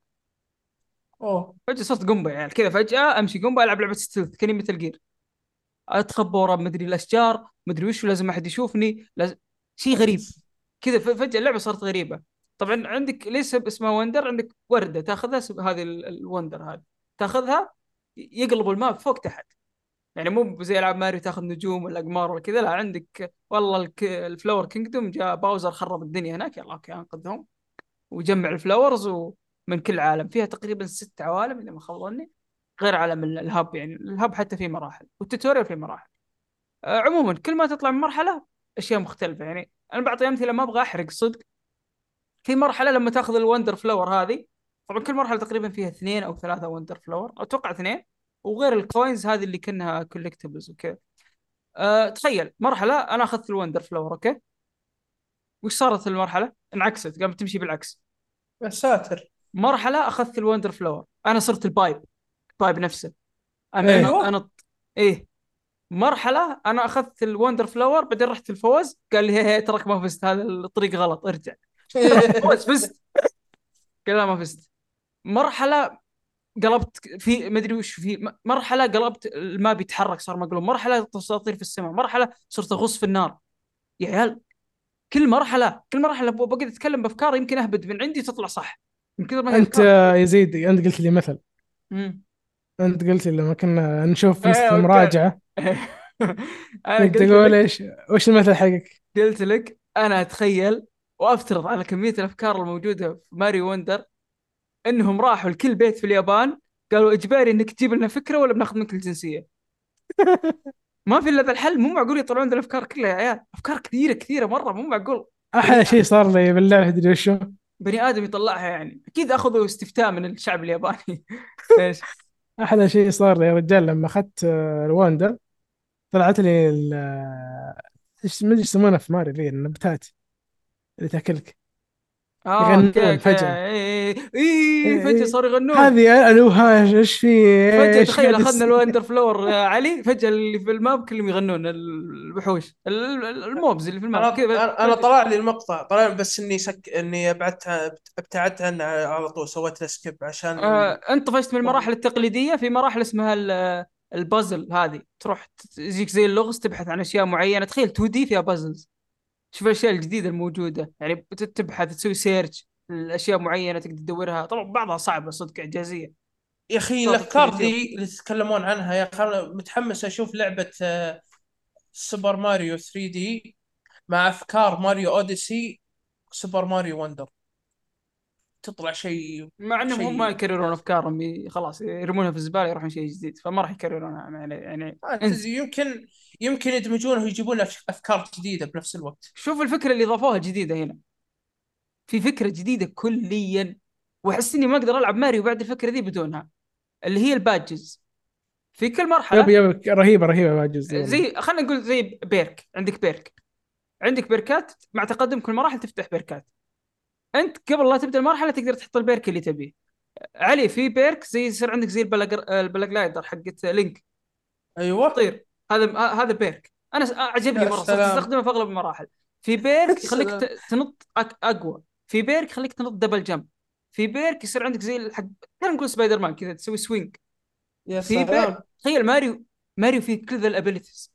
أوه. فجأة صرت Goomba يعني كذا فجأة أمشي Goomba ألعب لعبة stealth كأني Metal Gear اتخبى ورا مدري الاشجار مدري وش لازم ما حد يشوفني لازم شيء غريب. كذا فجأة اللعبة صارت غريبة. طبعا عندك ليش اسمها Wonder عندك وردة تأخذها سب- هذه ال- ال Wonder هذه. تأخذها يقلب ال map فوق تحت. يعني مو زي ألعاب ماريو تأخذ نجوم ولا اقمار ولا كذا لا عندك والله الك... ال Flower Kingdom جاء Bowser خرب الدنيا هناك يلا okay أنقذهم. وجمع ال flowers ومن كل عالم. فيها تقريبا ست عوالم إذا ما خاب غير عالم ال- ال hub يعني ال hub حتى فيه مراحل وال tutorial فيه مراحل. آه، عموما كل ما تطلع من مرحلة أشياء مختلفة يعني أنا بعطي أمثلة ما أبغى أحرق صدق في مرحلة لما تاخذ ال Wonder Flower هذه طبعا كل مرحلة تقريبا فيها اثنين أو ثلاثة Wonder Flower أتوقع اثنين وغير ال coins هذه اللي كأنها collectibles وكذا. أه تخيل مرحلة أنا أخذت ال Wonder Flower okay؟ وش صارت المرحلة؟ انعكست قامت تمشي بالعكس. يا ساتر. مرحلة أخذت ال Wonder Flower أنا صرت ال pipe ال pipe نفسه. أنا. أنا أنا إيه. مرحلة أنا أخذت ال Wonder Flower بعدين رحت الفوز قال لي هي هي تراك ما فزت هذا الطريق غلط ارجع. فوز فزت قال لا ما فزت مرحلة قلبت في ما أدري وش في مرحلة قلبت ال map يتحرك صار مقلوب مرحلة اساطير في السماء مرحلة صرت اغص في النار يا عيال كل مرحلة كل مرحلة بقعد أتكلم بافكار يمكن أهبد من عندي تطلع صح من كثر ما هي أنت. آه، يزيد أنت قلت لي مثل مم. أنت قلت لي لما كنا نشوف okay. المراجعه [LAUGHS] قلت تقول إيش وش المثل حقك؟ قلت لك أنا أتخيل وافترض على كمية الأفكار الموجودة في ماريو وندر إنهم راحوا لكل بيت في اليابان قالوا إجباري إنك تجيب لنا فكرة ولا بناخذ منك الجنسية؟ [LAUGHS] ما في إلا ذا الحل مو معقول يطلعون ذا الأفكار كلها يا عيال أفكار كثيرة كثيرة مرة مو معقول. أحلى شيء صار لي باللعبة تدري وشو؟ بني آدم يطلعها يعني. أكيد أخذوا استفتاء من الشعب الياباني. [LAUGHS] إيش؟ أحلى شيء صار لي يا رجال لما أخذت آه، ال Wonder طلعت لي آه، إيش ما أدري يسمونها في ماري ذي النباتات اللي تاكلك آه يغنون فجأة. اي اي فجأة إيه. صاروا يغنون هذه الوها إيش في فجأة تخيل أخذنا يصير؟ الوندر فلور آه، علي فجأة اللي في الماب كلهم يغنون الوحوش ال- ال- الموبز اللي في الماب أنا أنا أنا طلع لي المقطع طلع لي بس إني سك إني ابعدت ابتعدت عنه على طول سويت له سكيب عشان آه، أنت طفشت من المراحل التقليدية في مراحل اسمها ال- البازل هذه تروح يجيك زي اللغز تبحث عن أشياء معينة تخيل 2 دي فيها puzzles تشوف الأشياء الجديدة الموجودة يعني بتبحث تسوي search لاشياء معينة تقدر تدورها طبعا بعضها صعبة صدق إعجازية يا أخي الافكار. ذي اللي تتكلمون عنها يا أخي متحمس أشوف لعبة سوبر ماريو 3 دي مع أفكار ماريو اوديسي سوبر ماريو وندر تطلع شيء مع إنهم هم ما يكررون أفكارهم خلاص يرمونها في الزبالة يروحون شيء جديد فما راح يكررونها يعني يعني. يمكن يمكن يدمجونها ويجيبون أفكار جديدة بنفس الوقت. شوف الفكرة اللي اضافوها جديدة هنا. في فكرة جديدة كليا وأحس إني ما أقدر ألعب ماريو بعد الفكرة ذي بدونها اللي هي ال badges. في كل مرحلة yep yep رهيبة رهيبة بعد جزء زي خلينا نقول زي perk. عندك perk. عندك perk ات مع تقدم كل مراحل تفتح perk ات. أنت قبل لا تبدأ المرحلة تقدر تحط ال perk اللي تبيه. علي في perk زي يصير عندك زي ال paraglider حقت لينك. أيوه. تطير هذا هذا perk. أنا س- عجبني مرة صرت. استخدمه في أغلب المراحل. في [LAUGHS] perk يخليك تنط أك- أقوى. في perk يخليك تنط double jump في perk يصير عندك زي الحق خلينا نقول سبايدر مان كذا تسوي swing يا في perk تخيل ماريو ماريو فيه كل ذا ال abilities.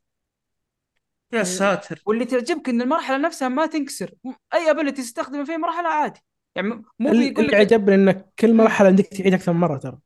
يا ساتر. واللي تعجبك إن المرحلة نفسها ما تنكسر. أي ability تستخدمه في مرحلة عادي. يعني م- مو اللي بيقول اللي لك عجبني انك كل مرحلة عندك تعيد أكثر من مرة ترى.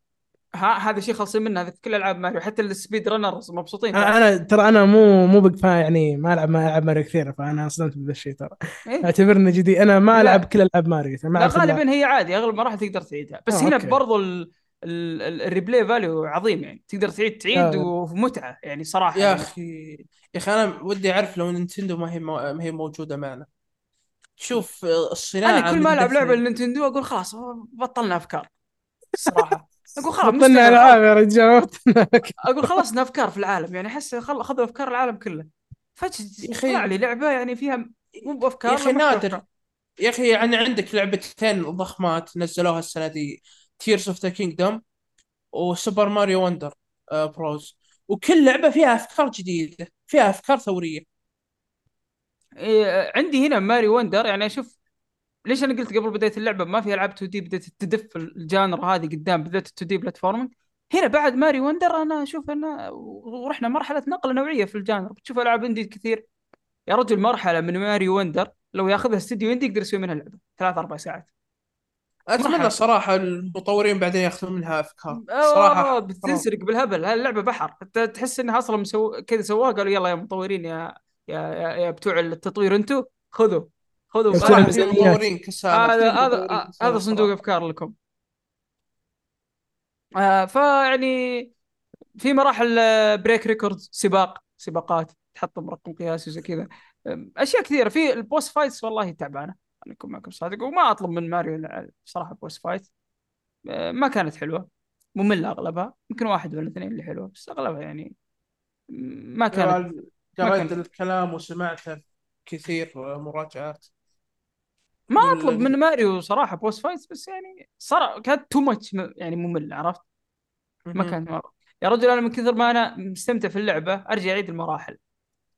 ها هذا شيء خالصين منه هذا في كل ألعاب ماريو حتى ال speed runners مبسوطين. أنا أنا- ترى أنا مو مو يعني ما العب ما ألعب ماريو كثير فأنا صدمت بهذا الشيء ترى إيه؟ أعتبرني جديد أنا ما. ألعب كل ألعاب ماريو ما لا غالبا هي عادي أغلب المراحل تقدر تعيدها بس آه، هنا okay. برضو ال... ال... ال- ال replay value عظيم يعني تقدر تعيد تعيد آه. ومتعة يعني صراحة يا يعني. أخي يا أخي أنا ودي أعرف لو نينتندو ما هي ما هي موجودة معنا شوف آه، الصناعة أنا كل ما ألعب لعبة للنينتندو أقول خلاص بطلنا أفكار الصراحه [LAUGHS] أقول خلاص بطلنا العاب يا رجال أقول خلصنا أفكار في العالم يعني أحس خل... اخذوا أفكار العالم كله. فجأة طلع لي لعبة يعني فيها مو بأفكار يا أخي نادر. يا أخي يعني عندك لعبتين ضخمات نزلوها السنة دي تيرز اوف ذا كينجدوم وسوبر ماريو وندر آه، بروز. وكل لعبة فيها أفكار جديدة فيها أفكار ثورية. إيه عندي هنا ماريو وندر يعني أشوف ليش أنا قلت قبل بداية اللعبة ما في ألعاب 2 دي بدأت تدف ال genre هذه قدام بالذات 2 دي platforming هنا بعد ماريو وندر أنا أشوف إنه ورحنا مرحلة نقلة نوعية في ال genre. بتشوف ألعاب indie كثير. يا رجل مرحلة من ماريو وندر لو ياخذها استديو indie يقدر يسوي منها لعبة ثلاث أربع ساعات. أتمنى مرحبا. صراحة المطورين بعدين ياخذون منها أفكار. صراحة بتنسرق بالهبل. هاللعبه بحر. انت تحس إنها أصلا مسو... كذا سواها قالوا يلا يا مطورين يا يا يا, يا بتوع التطوير أنتم خذوا. خذوا هذا هذا هذا صندوق. أفكار لكم. آه فيعني في مراحل آه، break record سباق سباقات تحطم رقم قياسي وزي كذا. أشياء كثيرة. في ال boss fights والله تعبانة أنا أكون معكم صادق وما أطلب من ماريو صراحة boss fight آه، ما كانت حلوة مملة أغلبها يمكن واحد ولا اثنين اللي حلوة بس أغلبها يعني ما كانت قريت الكلام وسمعته كثير مراجعات. ما أطلب من ماريو صراحة boss fights بس يعني صار كانت too much يعني ممل عرفت؟ ما. كانت مرة. يا رجل أنا من كثر ما أنا مستمتع في اللعبة أرجع أعيد المراحل.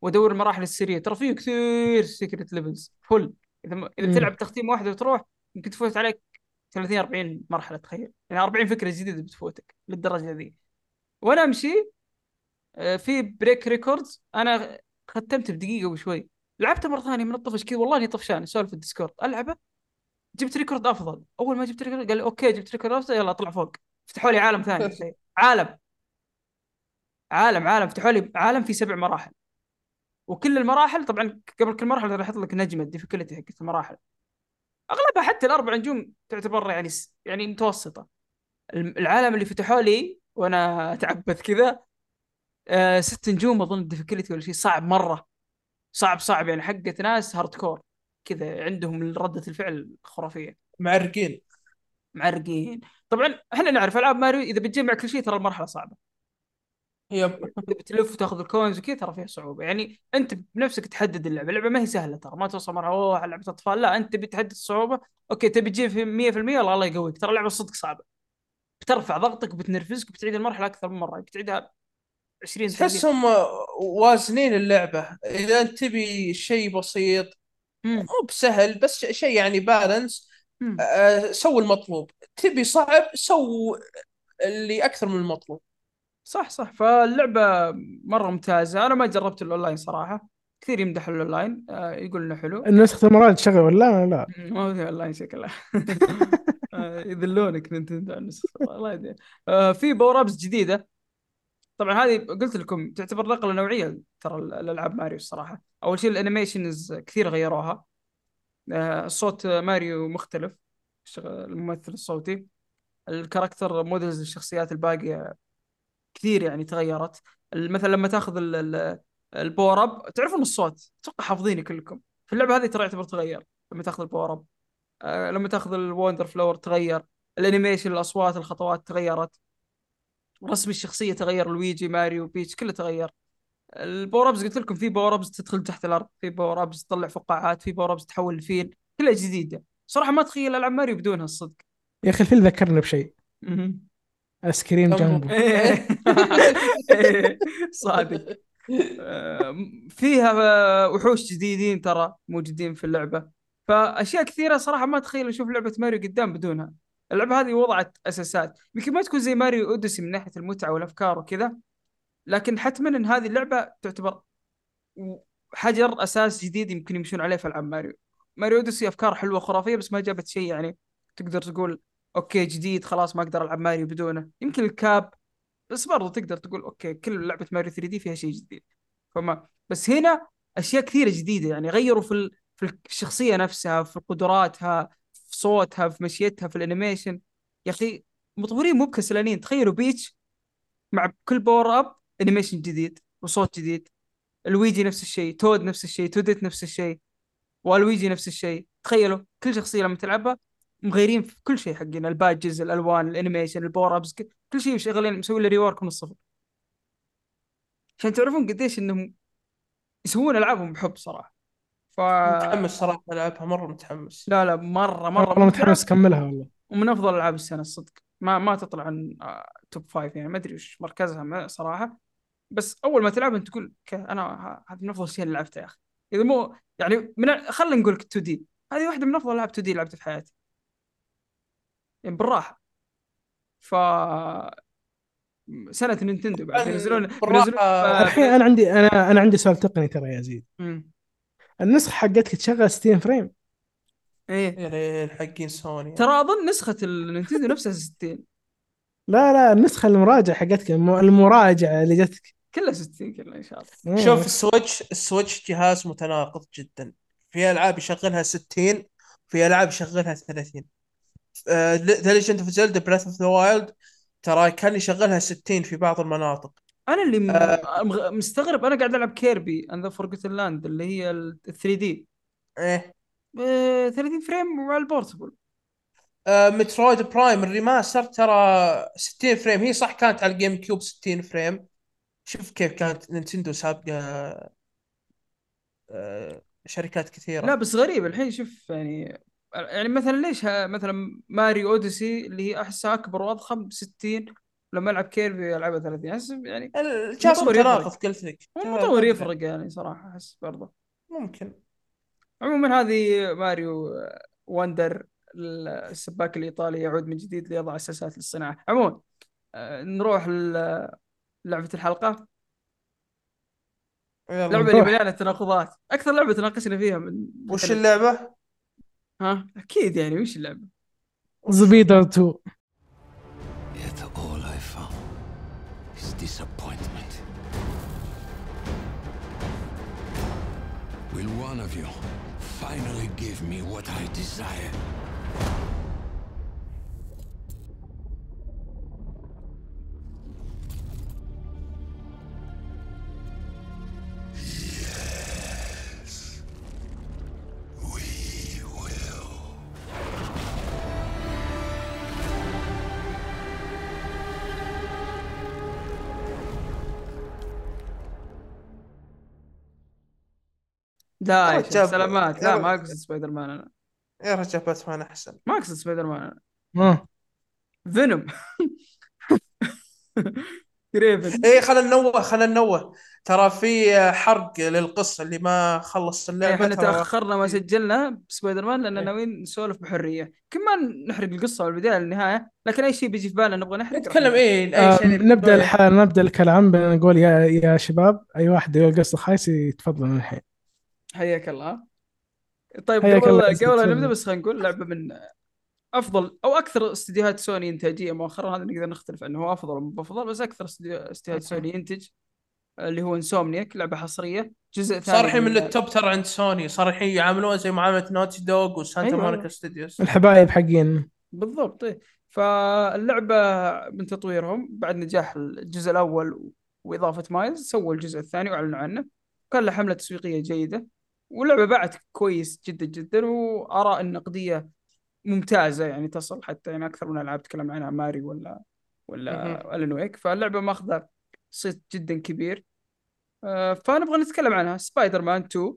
وأدور المراحل السرية. ترى فيه كثير secret levels فل إذا م... إذا مم. تلعب تختيم واحدة وتروح يمكن تفوت عليك 30 40 مرحلة تخيل. يعني 40 فكرة جديدة بتفوتك للدرجة ذي. وأنا أمشي آه، في break records أنا ختمت بدقيقة وشوي. لعبته مرة ثانية من الطفش كذا والله إني طفشان اسولف في الديسكورد. ألعبه جبت record أفضل. أول ما جبت record قال لي okay جبت record أفضل يلا اطلع فوق. فتحوا لي عالم ثاني. [LAUGHS] عالم. عالم عالم. فتحوا لي عالم فيه سبع مراحل. وكل المراحل طبعا قبل كل مرحله راح يحط لك نجمه ال difficulty حقت المراحل. أغلبها حتى الأربع نجوم تعتبر يعني يعني متوسطة. الم- العالم اللي فتحوا لي وأنا أتعبث كذا آه ست نجوم أظن ال difficulty ولا شيء صعب مرة. صعب صعب. يعني حقت ناس hardcore كذا عندهم ردة الفعل خرافية. معرقين. معرقين. طبعا إحنا نعرف ألعاب ماريو إذا بتجمع كل شيء ترى المرحلة صعبة. yep. إذا بتلف وتاخذ ال coins وكذا ترى فيها صعوبة. يعني أنت بنفسك تحدد اللعبة. اللعبة ما هي سهلة ترى. ما توصل مرحله أوه لعبة أطفال. لا أنت بتحدد الصعوبه okay تبي تجيب في 100% والله الله يقويك. ترى اللعبة صدق صعبة. بترفع ضغطك وبتنرفزك وبتعيد المرحلة أكثر من مرة. بتعيدها 20 30 تحسهم وازنين اللعبة. إذا أنت تبي شيء بسيط. مو بسهل بس شيء يعني balance. آه، سوي المطلوب. تبي صعب سو اللي أكثر من المطلوب. صح صح. فاللعبة مرة ممتازة. أنا ما جربت الأونلاين صراحة. كثير يمدح الأونلاين آه يقول إنه حلو. نسخة المراد تشغل ولا لا. ما في أونلاين شكلها [LAUGHS] آه، يذلونك نينتندو على النسخة الله يدري آه في power ups جديدة. طبعا هذه قلت لكم تعتبر نقله نوعية ترى الألعاب ماريو الصراحة. أول شيء ال animations كثير غيروها. آه صوت ماريو مختلف الممثل الصوتي. ال character models الشخصيات الباقية كثير يعني تغيرت. مثلا لما تأخذ ال- ال- ال power up تعرفون الصوت؟ أتوقع حافظينه كلكم. في اللعبة هذه ترى يعتبر تغير. لما تأخذ ال power up. آه، لما تأخذ ال wonder flower تغير. ال animation الأصوات الخطوات تغيرت. رسم الشخصية تغير لويجي ماريو بيتش كله تغير. ال power ups قلت لكم في power ups تدخل تحت الأرض في power ups تطلع فقاعات في power ups تحول لفيل كلها جديدة. صراحة ما تخيل ألعب ماريو بدونها الصدق يا أخي الفيلم ذكرني بشيء. آيس كريم. إيه. [LAUGHS] صادق. آم، فيها آه، وحوش جديدين ترى موجودين في اللعبة. فأشياء كثيرة صراحة ما تخيل أشوف لعبة ماريو قدام بدونها. اللعبة هذه وضعت أساسات. يمكن ما تكون زي ماريو أوديسي من ناحية المتعة والأفكار وكذا لكن حتما أن هذه اللعبة تعتبر حجر أساس جديد يمكن يمشون عليه في ألعاب ماريو. ماريو أوديسي أفكار حلوة خرافية بس ما جابت شيء يعني تقدر تقول okay جديد خلاص ما أقدر ألعب ماريو بدونه. يمكن ال cap بس برضو تقدر تقول okay كل لعبة ماريو 3D فيها شيء جديد. فما بس هنا أشياء كثيرة جديدة يعني غيروا في. في الشخصية نفسها في قدراتها في صوتها في مشيتها في ال animation. يا أخي مطورين مو بكسلانين. تخيلوا بيتش مع كل power up animation جديد وصوت جديد. لويجي نفس الشيء تود نفس الشيء توديت نفس الشيء ولويجي نفس الشيء. تخيلوا كل شخصية لما تلعبها مغيرين في كل شيء حقنا ال badges الألوان ال animation ال power ups كل شيء شغالين مسوي له rework من الصفر. عشان تعرفون قديش إنهم يسوون ألعابهم بحب صراحة. ف متحمس صراحة العبها مرة متحمس. لا لا مرة مرة والله متحمس أكملها والله. ومن أفضل ألعاب السنة الصدق. ما ما تطلع عن آه، top five يعني ما أدري وش مركزها ما- صراحة. بس أول ما تلعب أنت تقول "okay، أنا هذه من أفضل الاشياء اللي لعبتها يا أخي. إذا مو يعني من خلينا نقول 2D. هذه واحدة من أفضل ألعاب 2D لعبتها في حياتي. يعني بالراحة. ف سنة نينتندو بعد ينزلون الحين أنا عندي أنا أنا عندي سؤال تقني ترى يا زيد. مم. النسخة حقتك تشغل 60 frame. إيه. يا ريال حقين سوني. ترى أظن نسخة النينتندو نفسها 60 لا لا النسخة المراجعة حقتك الم- المراجعة اللي جتك. كلها 60 كلها إن شاء الله. مم. شوف السويتش السويتش جهاز متناقض جدا. في ألعاب يشغلها 60 في ألعاب يشغلها 30 The Legend of Zelda Breath of the Wild ترى كان يشغلها 60 في بعض المناطق. أنا اللي م... آه. مستغرب أنا قاعد ألعب Kirby and the Forgotten Land اللي هي ال 3D إيه. 30 frame وعلى ال portable آه مترويد برايم ال remaster ترى 60 frame هي صح كانت على الجيم كيوب 60 frame شوف كيف كانت نينتندو سابقة آه شركات كثيرة. لا بس غريب الحين شوف يعني يعني مثلا ليش مثلا ماريو اوديسي اللي هي احسها أكبر وأضخم 60 لما ألعب كيربي ألعبها 30 أحس يعني المطور متناقض يفرق. قلت المطور. يفرق يعني صراحة أحس برضه. ممكن. عموما هذه ماريو وندر السباك الإيطالي يعود من جديد ليضع أساسات للصناعة. عموما آه، نروح ل- لعبة الحلقة. اللعبه اللي مليانه تناقضات أكثر لعبة تناقشنا فيها من وش اللعبة؟ ها؟ أكيد يعني وش اللعبة؟ زبيدر 2 disappointment. Will one of you finally give me what I desire? لا يا شيخ سلامات. يا لا. ما أقصد سبايدر مان أنا. يا رجال باتمان أحسن. ما أقصد سبايدر مان أنا. آه. فينوم. كريفن. إيه خلينا ننوه خلينا ننوه. ترى في حرق للقصة اللي ما خلص اللعبة إحنا ترى تأخرنا ما سجلنا بسبايدر مان لأن إيه. ناويين نسولف بحرية. يمكن ما نحرق القصة من البداية للنهاية لكن أي شيء بيجي في بالنا نبغى نحرق نتكلم. إيه آه اي شيء نبدأ الح... نبدأ الكلام بنقول يا يا شباب أي واحد يقول قصة خايس يتفضل من الحين. حياك الله. طيب حياك قبل الله، قبل نبدأ بس خلينا نقول لعبة من أفضل أو أكثر استديوهات سوني إنتاجية مؤخرا هذا نقدر نختلف عنه. هو أفضل مو افضل بس أكثر استديو- استديوهات سوني ينتج اللي هو إنسومنياك لعبة حصرية. جزء ثاني صار الحين من التوب ترى عند سوني. صار الحين يعاملوها زي معاملة نوتي دوغ وسانتا أيوة. مونيكا studios الحبايب حقين. بالضبط إيه. فاللعبة من تطويرهم بعد نجاح الجزء الأول وإضافة مايلز سووا الجزء الثاني وأعلنوا عنه. كان له حملة تسويقية جيدة. واللعبه باعت كويس جدا جدا وآراء النقدية ممتازة يعني تصل حتى يعني أكثر من ألعاب تكلم عنها ماري ولا ولا ألن ويك. فاللعبة ماخذة صيت جدا كبير. آه، فنبغى نتكلم عنها. سبايدر مان 2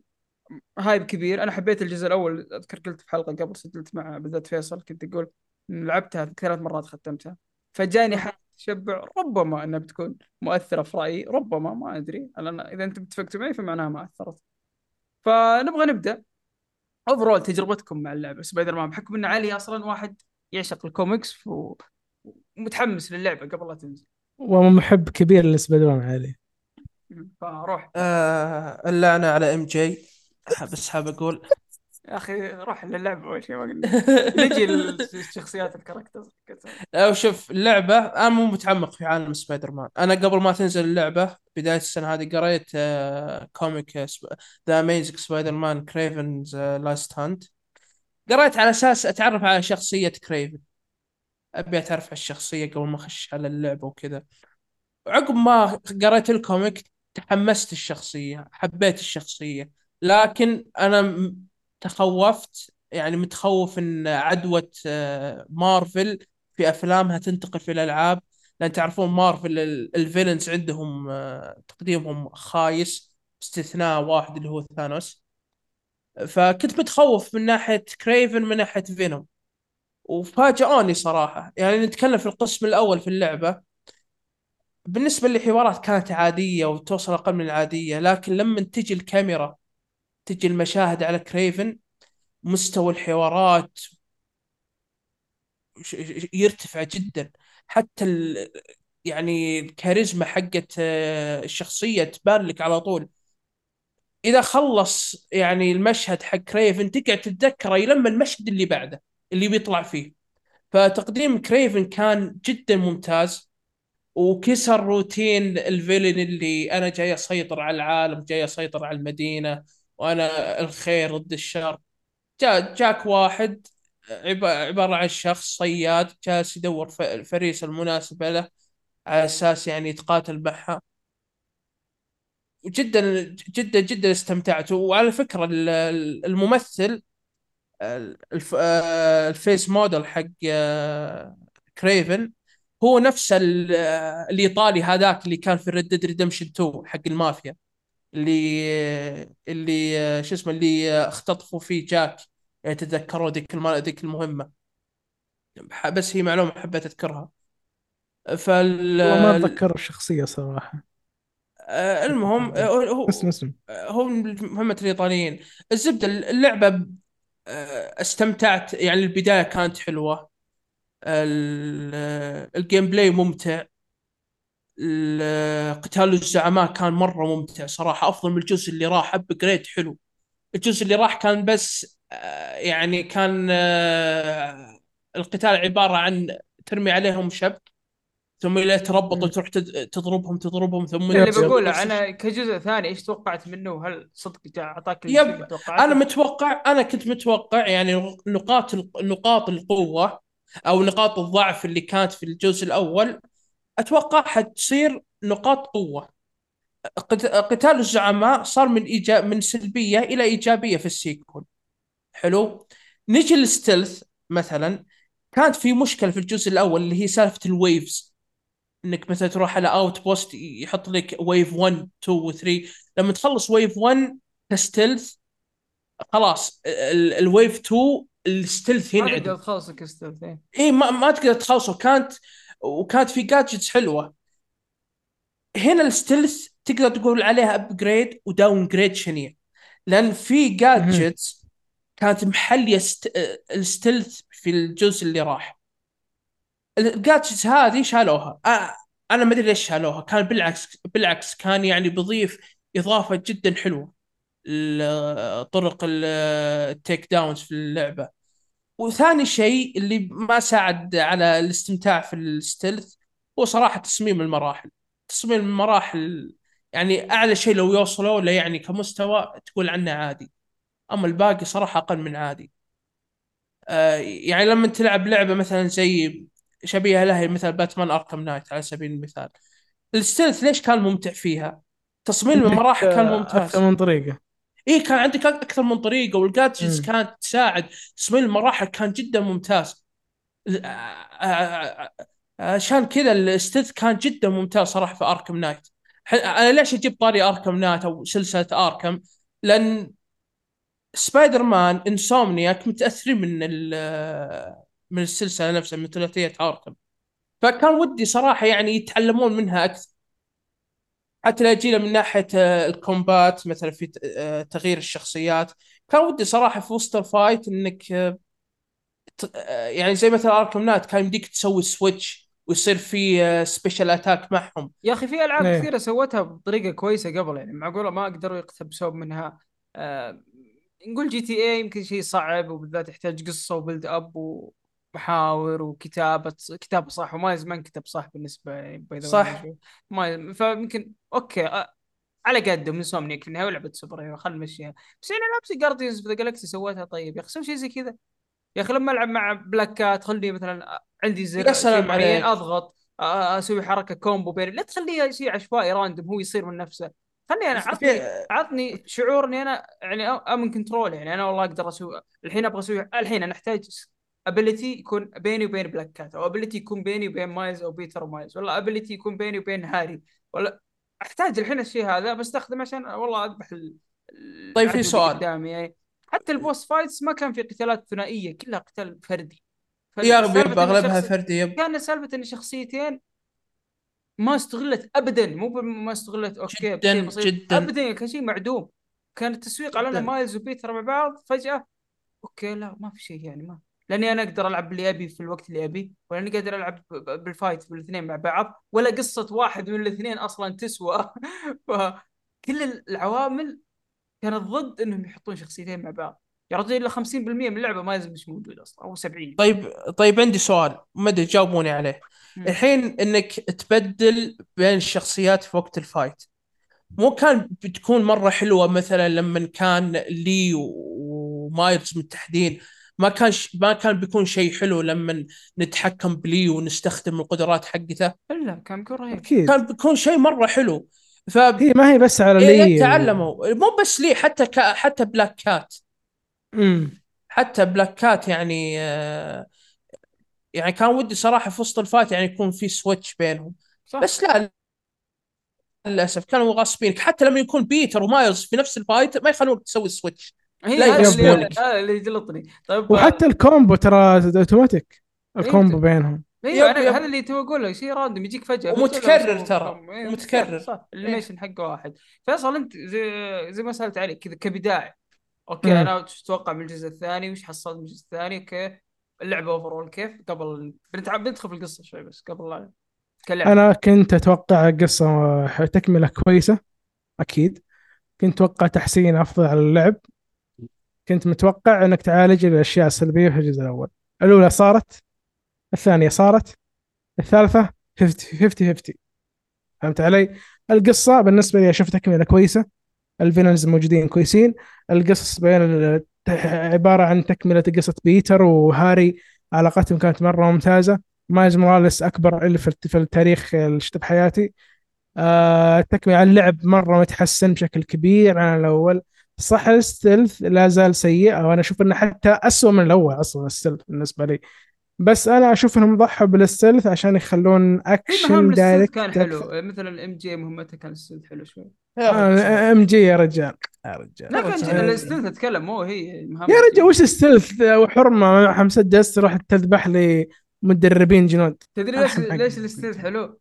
hype كبير. أنا حبيت الجزء الأول أذكر قلت في حلقة قبل سجلت مع بالذات فيصل كنت أقول لعبتها ثلاث مرات ختمتها. فجاني حالة تشبع. ربما أنها بتكون مؤثرة في رأيي ربما ما أدري. لأن إذا أنت اتفقتوا معي فمعناها ما أثرت. فنبغى نبدأ. overall تجربتكم مع اللعبة. سبايدر مان بحكم ان علي أصلا واحد يعشق الكوميكس و- ومتحمس للعبة قبل لا تنزل. ومحب كبير لسبايدر مان علي فروح. آه اللعنه على ام جي بس حاب أقول يا أخي روح للعبة أول شيء ما قلنا. [LAUGHS] نجي للشخصيات ال characters. أو شوف اللعبة أنا مو متعمق في عالم سبايدر مان أنا قبل ما تنزل اللعبة بداية السنة هذه قريت comic The Amazing Spider-Man Kraven's Last Hunt قريت على أساس أتعرف على شخصية كريفن أبي أتعرف على الشخصية قبل ما أخش على اللعبة وكذا. عقب ما قريت ال comic تحمست الشخصية حبيت الشخصية. لكن أنا م- تخوفت يعني متخوف إن عدوى آه، مارفل في أفلامها تنتقل في الألعاب. لأن تعرفون مارفل ال- ال villains عندهم آه، تقديمهم خايس باستثناء واحد اللي هو ثانوس. فكنت متخوف من ناحية كريفن من ناحية فينوم. وفاجئوني صراحة. يعني نتكلم في القسم الأول في اللعبة. بالنسبة للحوارات كانت عادية وتوصل أقل من العادية لكن لما تجي الكاميرا تجي المشاهد على كريفن مستوى الحوارات يرتفع جدا. حتى ال... يعني الكاريزما حقت آه، الشخصية تبان لك على طول. إذا خلص يعني المشهد حق كريفن تقعد تتذكره لما المشهد اللي بعده اللي بيطلع فيه. فتقديم كريفن كان جدا ممتاز وكسر روتين ال villain اللي أنا جاي أسيطر على العالم جاي أسيطر على المدينة. وأنا الخير ضد الشر. جاء جاك واحد عب- عبارة عن شخص صياد جالس يدور الفريسة المناسبة له على أساس يعني يتقاتل معها. جدا جدا جدا استمتعت. وعلى فكرة ال- ال- الممثل آه، ال face model حق آه، كريفن هو نفس آه، الإيطالي هذاك اللي كان في Red Dead Redemption 2 حق المافيا. اللي اللي شو اسمه اللي اختطفوا فيه جاك. يعني تتذكروا ذيك. ذيك المهمة. ح- بس هي معلومة حبيت أذكرها. فال وما أتذكر الشخصية صراحة. آه، المهم آه، هو اسم اسم. هو من مهمة الإيطاليين الزبدة اللعبة آه، استمتعت. يعني البداية كانت آه، ال gameplay ممتع. قتال الزعماء كان مرة ممتع صراحة أفضل من الجزء اللي راح أبجريد حلو. الجزء اللي راح كان بس آه، يعني كان آه، القتال عبارة عن ترمي عليهم شبك ثم إذا تربطوا تروح تد- تضربهم تضربهم ثم اللي يب- بقوله أنا كجزء ثاني إيش توقعت منه؟ هل صدق أعطاك يب، اللي؟ أنا متوقع أنا كنت متوقع يعني نقاط نقاط القوة أو نقاط الضعف اللي كانت في الجزء الأول اتوقعها تصير نقاط قوة. قت- قتال الزعماء صار من إيجاب من سلبية إلى إيجابية في ال sequel حلو؟ نجي لل stealth مثلا. كانت في مشكلة في الجزء الأول اللي هي سالفة ال waves. إنك مثلا تروح على outpost يحط لك wave 1 2 و 3 لما تخلص wave 1 ك stealth خلاص ال- ال wave 2 ال stealth ما ينعدم. تقدر تخلصه ك stealth إيه. اي ما, ما تقدر تخلصه. كانت وكانت في gadgets حلوة. هنا ال stealth تقدر تقول عليها upgrade و downgrade شنيع. لأن في gadgets كانت محلية ست... ال stealth في الجزء اللي راح. ال gadgets هذه شالوها. أنا ما أدري ليش شالوها. كان بالعكس بالعكس كان يعني بيضيف إضافة جدا حلوة. لطرق ال takedowns في اللعبة. وثاني شيء اللي ما ساعد على الاستمتاع في ال stealth هو صراحة تصميم المراحل. تصميم المراحل يعني أعلى شيء لو يوصلوا له يعني كمستوى تقول عنه عادي. أما الباقي صراحة أقل من عادي. آه يعني لما تلعب لعبة مثلا زي شبيهة لها مثل Batman Arkham Knight على سبيل المثال. ال stealth ليش كان ممتع فيها؟ تصميم المراحل كان ممتاز. أكثر من طريقة؟ اي كان عندك أكثر من طريقة وال gadgets. كانت تساعد. تصميم المراحل كان جدا ممتاز. عشان كذا ال stealth كان جدا ممتاز صراحة في Arkham Knight أنا ليش أجيب طاري Arkham Knight أو سلسلة Arkham لأن Spider-Man Insomniac متأثرين من من السلسلة نفسها من ثلاثية Arkham فكان ودي صراحة يعني يتعلمون منها أكثر. حتى لا يجينا من ناحية آه، ال combat مثلا في ت- آه، تغيير الشخصيات. كان ودي صراحة في وسط ال fight إنك آه، يعني زي مثلا Arkham Knight كان يمديك تسوي switch ويصير في special attack معهم. يا أخي في ألعاب إيه. كثيرة سوتها بطريقة كويسة قبل يعني معقوله ما قدروا يقتبسون منها. آه نقول GTA يمكن شيء صعب وبالذات يحتاج قصة و build up ومحاور وكتابة كتابة صح وما زمان كتب صح بالنسبة يعني way صح. ما فيمكن أوكي على قدهم من سومنيك في النهاية لعبه superhero خلينا نمشيها بس يعني العاب زي Guardians of the Galaxy سوتها طيب. يا أخي سوي شيء زي كذا. يا أخي لما ألعب مع Black Cat خلني مثلا عندي زر معين. أضغط أسوي حركة combo بين لا تخليها شيء عشوائي random هو يصير من نفسه. خلني أنا عطني عطني شعور اني أنا يعني I'm in control يعني أنا والله أقدر أسوي الحين أبغى أسوي الحين أنا أحتاج ability يكون بيني وبين Black Cat أو ability يكون بيني وبين مايلز أو بيتر ومايلز ولا ability يكون بيني وبين هاري ولا أحتاج الحين الشيء هذا بستخدمه عشان والله أذبح ال... طيب في سؤال. قدامي يعني حتى ال boss fights ما كان في قتالات ثنائية كلها قتال فردي. يا فسالفة yep اغلبها الشخص- فردي yep. كان سالفة إن شخصيتين ما استغلت ابدا مو ما استغلت أوكي جداً- بسيط. جداً. ابدا كان شيء معدوم. كان التسويق على مايلز وبيتر مع بعض فجأة أوكي لا ما في شيء يعني ما لاني أنا أقدر العب اللي ابي في الوقت اللي ابي ولا اني قادر العب بال fight بالاثنين مع بعض ولا قصة واحد من الاثنين أصلا تسوى. [LAUGHS] فكل العوامل كانت ضد إنهم يحطون شخصيتين مع بعض. يا رجل الا 50% من اللعبة مايلز مش موجود أصلا أو 70 طيب طيب عندي سؤال ما أدري جاوبوني عليه. الحين إنك تبدل بين الشخصيات في وقت ال fight مو كان بتكون مرة حلوة مثلا لما كان لي ومايلز متحدين ما كان ش... ما كان بيكون شيء حلو لما نتحكم بلي ونستخدم القدرات حقته. إلا كان بيكون رهيب. أكيد. كان بيكون شيء مرة حلو. ف هي ما هي بس على إيه لي. تعلموا. مو بس لي حتى ك... حتى Black Cat امم حتى Black Cat يعني آه، يعني كان ودي صراحة في وسط ال fight يعني يكون في switch بينهم. صح. بس لا للأسف كانوا غاصبينك حتى لما يكون بيتر ومايلز في نفس ال fight ما يخلونك تسوي switch لا هذا اللي يجلطني. طيب وحتى ال combo ترى automatic ال combo بينهم. أيوه. هذا اللي تو أقول لك شيء random يجيك فجأة. ومتكرر ترى. إيه، ومتكرر. صح ال animation حقه واحد. فيصل أنت زي زي ما سألت عليك كذا كبداية. okay مم. أنا وش تتوقع من الجزء الثاني؟ وش حصلت من الجزء الثاني؟ okay. اللعبة overall كيف؟ قبل بندخل في القصة شوي بس قبل لا كلعبة. أنا كنت أتوقع قصة تكملة كويسة أكيد. كنت أتوقع تحسين أفضل على اللعب. كنت متوقع انك تعالج الاشياء السلبيه في الجزء الأول. الأولى صارت الثانية صارت الثالثة 50 50 50 فهمت علي؟ القصة بالنسبة لي أشوف تكملة كويسة ال villains موجودين كويسين القصص بين عبارة عن تكملة قصة بيتر وهاري علاقتهم كانت مرة ممتازة. مايلز موراليس أكبر L في في التاريخ اللي شفته بحياتي. آه، التكملة على اللعب مرة متحسن بشكل كبير. عن الأول صح ال stealth لا زال سيء وأنا أشوف إنه حتى اسوء من الأول أصلا ال stealth بالنسبة لي. بس أنا أشوف إنهم ضحوا بال stealth عشان يخلون action direct كان حلو. مثلا ال MJ مهمته كان ال stealth حلو شوي. MJ يا رجال. يا رجال. لا كان رجل. ال stealth أتكلم مو هي يا رجال وش ال stealth؟ وحرمة. مع مسدس تروح تذبح لي مدربين جنود. تدري ليش. ليش ال stealth حلو؟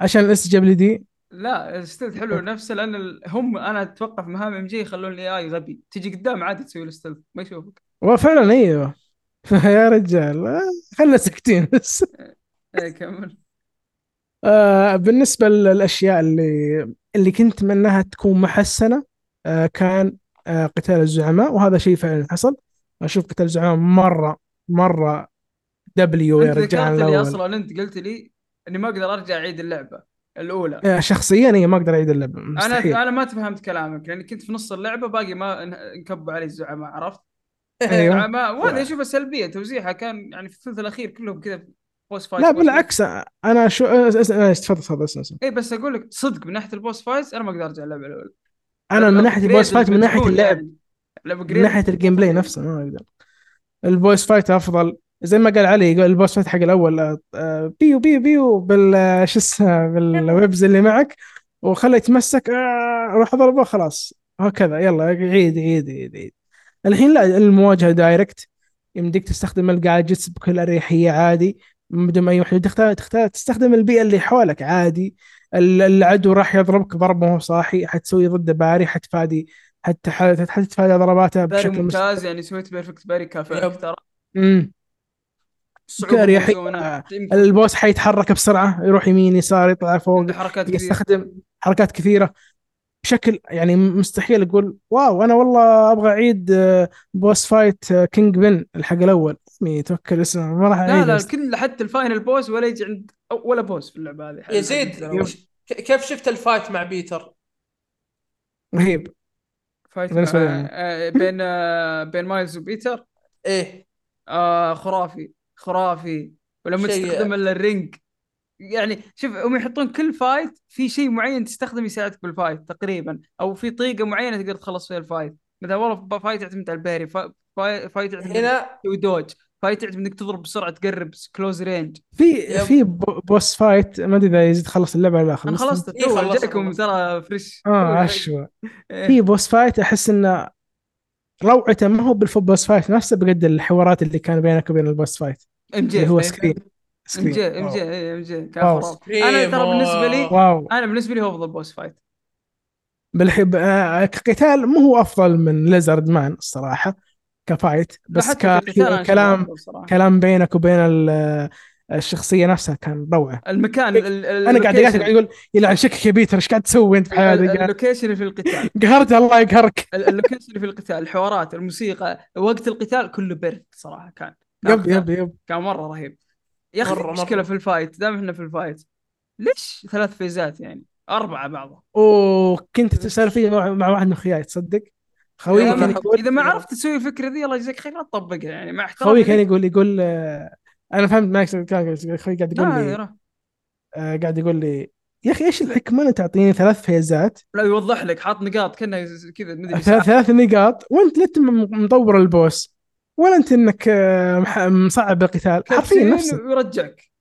عشان الاس جاب لي دي لا stealth حلو نفسه لأن ال- هم أنا أتوقع في مهام MJ يخلون ال AI غبي. تجي قدام عادي تسوي ال stealth ما يشوفك. وفعلا أيوه. [LAUGHS] يا رجال آه، خلنا ساكتين. بس [LAUGHS] إيه كمل. آه بالنسبة للأشياء اللي اللي كنت منها تكون محسنة آه كان آه قتال الزعماء وهذا شيء فعلا حصل. أشوف قتال الزعماء مرة مرة W يا أنت رجال ذكرت لي الأول. أصلا أنت قلت لي إني ما أقدر أرجع أعيد اللعبة. الأولى. شخصيا هي ما أقدر أعيد اللعبه أنا مستحيل. أنا ما تفهمت كلامك لاني كنت في نص اللعبة باقي ما ان- انكبوا علي الزعماء عرفت؟ أيوه. زعماء وهذا اشوفها سلبيه توزيعها كان يعني في الثلث الأخير كلهم كذا boss fight لا boss fight. بالعكس أنا شو تفضل تفضل اسمع. اي بس أقول لك صدق من ناحية ال boss fight أنا ما أقدر أرجع اللعبة الأولى. أنا من ناحية ال boss fight من ناحية اللعب. من من ناحية ال gameplay نفسه ما أقدر. ال boss fight أفضل. زي ما قال علي يقول ال boss fight حق الأول آه، بيو بيو بيو بال آه، شو اسمه بال webs اللي معك وخله يتمسك آه، روح اضربه خلاص هكذا يلا عيد عيد عيد عيد. الحين لا المواجهة direct يمديك تستخدم ال gadgets بكل أريحية عادي بدون أي وحدة تختار تختار تستخدم البيئة اللي حولك عادي. ال- العدو راح يضربك ضرب وهو صاحي حتسوي ضده parry حتفادي حتى حتتفادى ضرباته بشكل ممتاز يعني سويت perfect parry كافئك yep. ترى امم يمكن ال boss حيتحرك بسرعة يروح يمين يسار يطلع فوق عنده حركات كثيرة. يستخدم حركات كثيرة. بشكل يعني مستحيل أقول wow أنا والله أبغى أعيد آه، boss fight آه، Kingpin الحق الأول. توكل اسمه ما راح لا أعيد. لا كل حتى ال final boss ولا يجي عند أو- ولا boss في اللعبة هذه. يا زيد كيف شفت ال fight مع بيتر؟ رهيب. fight لي. آه، بين بين مايلز وبيتر؟ إيه. آه خرافي. خرافي. ولما شيء- تستخدم ال- ال range. يعني شوف هم يحطون كل fight في شيء معين تستخدم يساعدك بال fight تقريبا. أو في طريقة معينة تقدر تخلص فيها ال fight مثلا والله fight يعتمد على ال parry فا- فا- fight يعتمد هنا dodge fight يعتمد إنك تضرب بسرعة تقرب close range في. في bo- boss fight ما أدري إذا يزيد خلص اللعبة ولا لا أنا خلصت. خلصت إيه، تو خلصت، جاكم خلصت. ترى fresh آه عشوة. إيه. في boss fight أحس انه روعته ما هو بال fight boss fight نفسه بقد الحوارات اللي كان بينك وبين ال boss fight MJ اللي هو. Scream MJ ام wow. جي إيه، MJ كان wow. خرافي. أنا ترى بالنسبة لي wow. أنا بالنسبة لي هو افضل boss fight بالحب آه، كقتال مو هو أفضل من Lizard Man الصراحة ك fight بس صراحة. كلام بينك وبين ال- الشخصية نفسها كان روعة. المكان ال- ال- أنا قاعد ال location- قاعد يقول يلعن شكك يا بيتر إيش قاعد تسوي أنت في ال- حياتك ال location اللي في القتال. [LAUGHS] قهرت الله يقهرك. ال- ال location اللي في القتال الحوارات الموسيقى وقت القتال كله perfect صراحة كان. yep yep yep. كان مرة رهيب. يا أخي. مشكلة في ال fight دام إحنا في ال fight. ليش؟ ثلاث phase ات يعني أربعة بعضها. وكنت تسولف فيه مع مع واحد من اخوياي تصدق؟ خوي كان يقول إذا ما عرفت تسوي الفكرة ذي الله يجزاك خير لا تطبقها يعني مع احترامي. خوي كان. يقول يقول آه، أنا فهمت ما يقصد كان خوي قاعد يقول لي. آه، قاعد يقول لي يا أخي إيش الحكمة انك تعطيني ثلاث فيزات؟ لا يوضح لك حاط نقاط كأنه كذا مدري ثلاث نقاط وأنت لا م- مطور البوس. ولا انت انك آه، مصعب القتال. حرفيا نفسه ويرجعك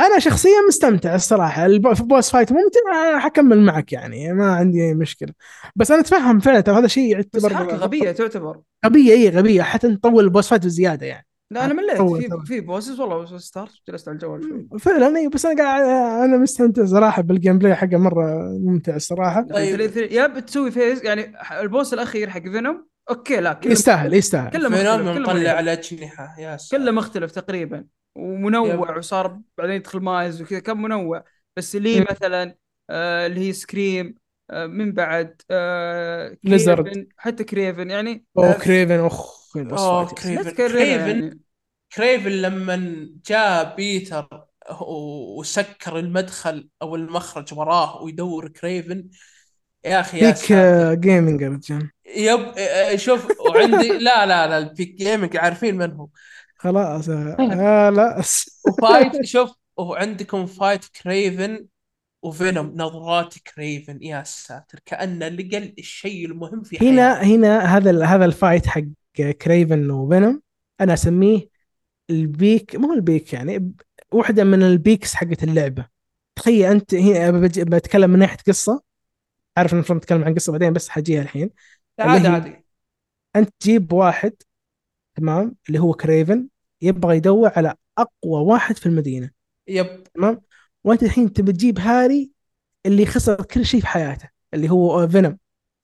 أنا شخصيا مستمتع الصراحة. الب- في بوس فايت ممتع حكمل معك يعني ما عندي أي مشكلة. بس أنا أتفهم فعلا ترى هذا شيء بس يعتبر حركه غبية تعتبر. غبية إي غبية. حتى نطول ال boss fight بزيادة يعني. لا أنا مليت. في. في bosses والله start جلست على الجوال شوي. فعلا إي بس أنا قاعد أنا مستمتع صراحة بال gameplay حقه مرة ممتع الصراحة. طيب. طيب. يا بتسوي phase يعني ال boss الأخير حق Venom okay لا كله يستاهل يستاهل كله مختلف كله مطلع مختلف. على اجنحه يا سلام كله مختلف تقريبا ومنوع yep. وصار بعدين يدخل مايلز وكذا كان منوع بس لي. مثلا آه اللي هي سكريم آه من بعد آه ليزرد. حتى كريفن يعني أو كريفن اخ أوه. كريفن كريفن يعني. كريفن لما جاء بيتر وسكر المدخل أو المخرج وراه ويدور كريفن يا أخي يا بيك ساتر جيمنج يا رجال يب آه، شوف وعندي [LAUGHS] لا لا لا البيك جيمنج عارفين من هو. خلاص آه آه، لا. [LAUGHS] و fight شوف وعندكم fight كريفن وفينوم نظرات كريفن يا ساتر كأنه لقى الشيء المهم في هنا حياته. هنا هذا ال- هذا ال fight حق كريفن وفينوم أنا أسميه ال peak مو ال peak يعني واحدة من ال peaks حقت اللعبة. تخيل أنت هنا بتكلم من ناحية قصة عارف المفروض نتكلم عن قصة بعدين بس حجيها الحين. عادي عادي. أنت تجيب واحد تمام اللي هو كريفن يبغى يدور على أقوى واحد في المدينة. Yep. تمام؟ وأنت الحين تبي تجيب هاري اللي خسر كل شيء في حياته اللي هو فينوم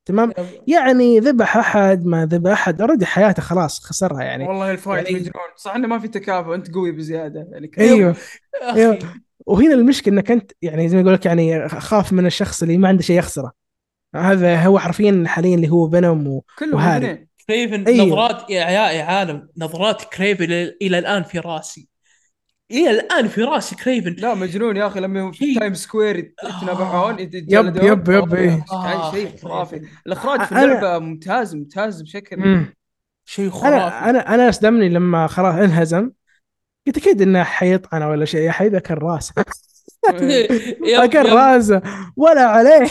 تمام؟ يعني ذبح أحد ما ذبح أحد already حياته خلاص خسرها يعني. والله ال fight يعني- مجنون. صح إنه ما في تكافؤ أنت قوي بزيادة يعني. أيوه. أخي. أيوه. وهنا المشكلة إنك أنت يعني زي ما يقول لك يعني خاف من الشخص اللي ما عنده شيء يخسره. هذا هو حرفيا حاليا اللي هو فينوم و... كلهم وهاري. كريفن أيوه. نظرات يا عالم نظرات كريفن إلى إلى الآن في راسي إلى الآن في راسي كريفن لا مجنون يا أخي لما هم في. Times Square آه. يتذابحون yep yep yep. آه، شيء خرافي. الإخراج في أنا- اللعبة ممتاز ممتاز بشكل مم. شيء خرافي أنا أنا أنا أصدمني لما خلاص انهزم قلت أكيد إنه حيطعن ولا شيء حيذكر راسه [LAUGHS] Yep. راسه ولا عليه.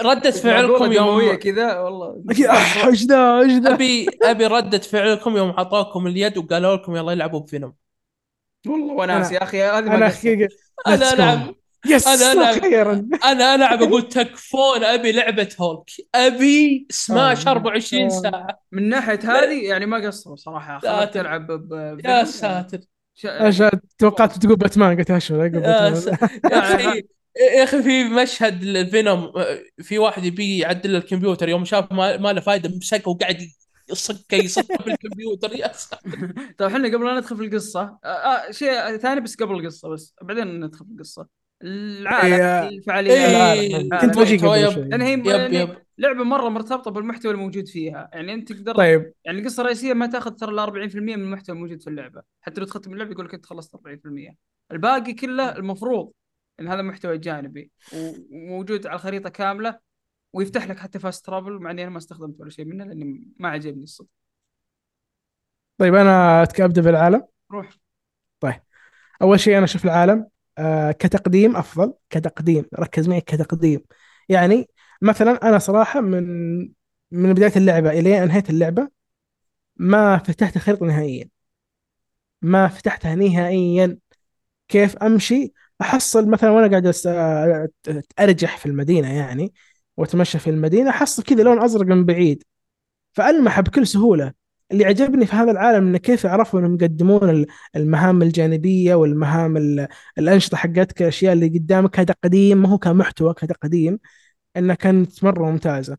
ردة فعلكم يوم كذا والله. [LAUGHS] إيش ذا إيش ذا أبي أبي ردة فعلكم يوم حطوكم اليد وقالوا لكم يلا العبوا بفينوم. والله وناس يا أخي هذه أنا أنا العب يس أنا ألعب. أخيرا. أنا ألعب أقول تكفون أبي لعبة هولك. أبي سماش آه. 24 آه. ساعة. من ناحية هذه يعني ما قصروا صراحة خلاك ساتر. تلعب يا ساتر. إيش توقعت تقول باتمان قلت اشهر يا, [LAUGHS] يا أخي يا أخي في مشهد الفينوم في واحد يبي يعدل الكمبيوتر يوم شاف ما, ما له فايدة مسكه وقاعد يصك يصك بالكمبيوتر يا ساتر [LAUGHS] طيب إحنا قبل لا ندخل في القصة آه آه شيء ثاني بس قبل القصة بس بعدين ندخل في القصة العالم إيه. الفعاليات إيه. كنت بجي محتوى قبل يب. شوي لأن هي yep يعني yep لعبة مرة مرتبطة بالمحتوى الموجود فيها. يعني أنت تقدر طيب. يعني القصة الرئيسية ما تأخذ ترى إلا 40% من المحتوى الموجود في اللعبة. حتى لو تختم اللعبة يقول لك أنت خلصت 40% الباقي كله المفروض إن هذا محتوى جانبي وموجود على الخريطة كاملة ويفتح لك حتى فاست ترافل مع إني أنا ما استخدمت ولا شيء منه لأني ما عجبني الصدق. طيب أنا أبدأ بالعالم؟ روح. أول شيء أنا أشوف العالم آه كتقديم أفضل. كتقديم. ركز معي كتقديم. يعني مثلا أنا صراحة من من بداية اللعبة إلى أنهيت اللعبة ما فتحت الخريطه نهائيا. ما فتحتها نهائيا. كيف أمشي؟ أحصل مثلا وأنا قاعد أرجح في المدينة يعني وأتمشى في المدينة أحصل كذا لون أزرق من بعيد. فألمح بكل سهولة. اللي عجبني في هذا العالم إنه كيف عرفوا إنهم يقدمون ال- المهام الجانبية والمهام ال- الأنشطة حقتك الأشياء اللي قدامك كتقديم ما هو كمحتوى كتقديم انها كانت مرة ممتازة.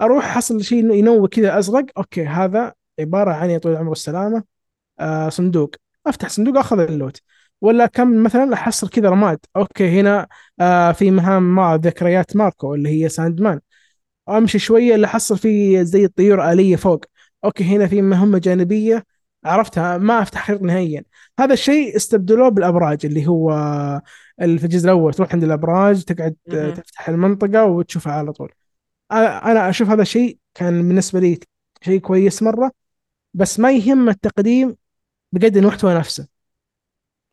أروح أحصل شيء ينوي كذا أزرق okay هذا عبارة عن يا طويل العمر والسلامة آه صندوق. أفتح صندوق أخذ ال loot. ولا كم مثلا أحصل كذا رماد. okay هنا آه في مهام مع ذكريات ماركو اللي هي Sandman أمشي شوية اللي احصل فيه زي الطيور آلية فوق. okay هنا في مهمة جانبية. عرفتها؟ ما افتح خريطه نهائيا. هذا الشيء استبدلوه بالأبراج اللي هو في الجزء الأول تروح عند الأبراج تقعد مهم. تفتح المنطقة وتشوفها على طول. أنا أشوف هذا الشيء كان بالنسبة لي شيء كويس مرة بس ما يهم التقديم بقد المحتوى نفسه.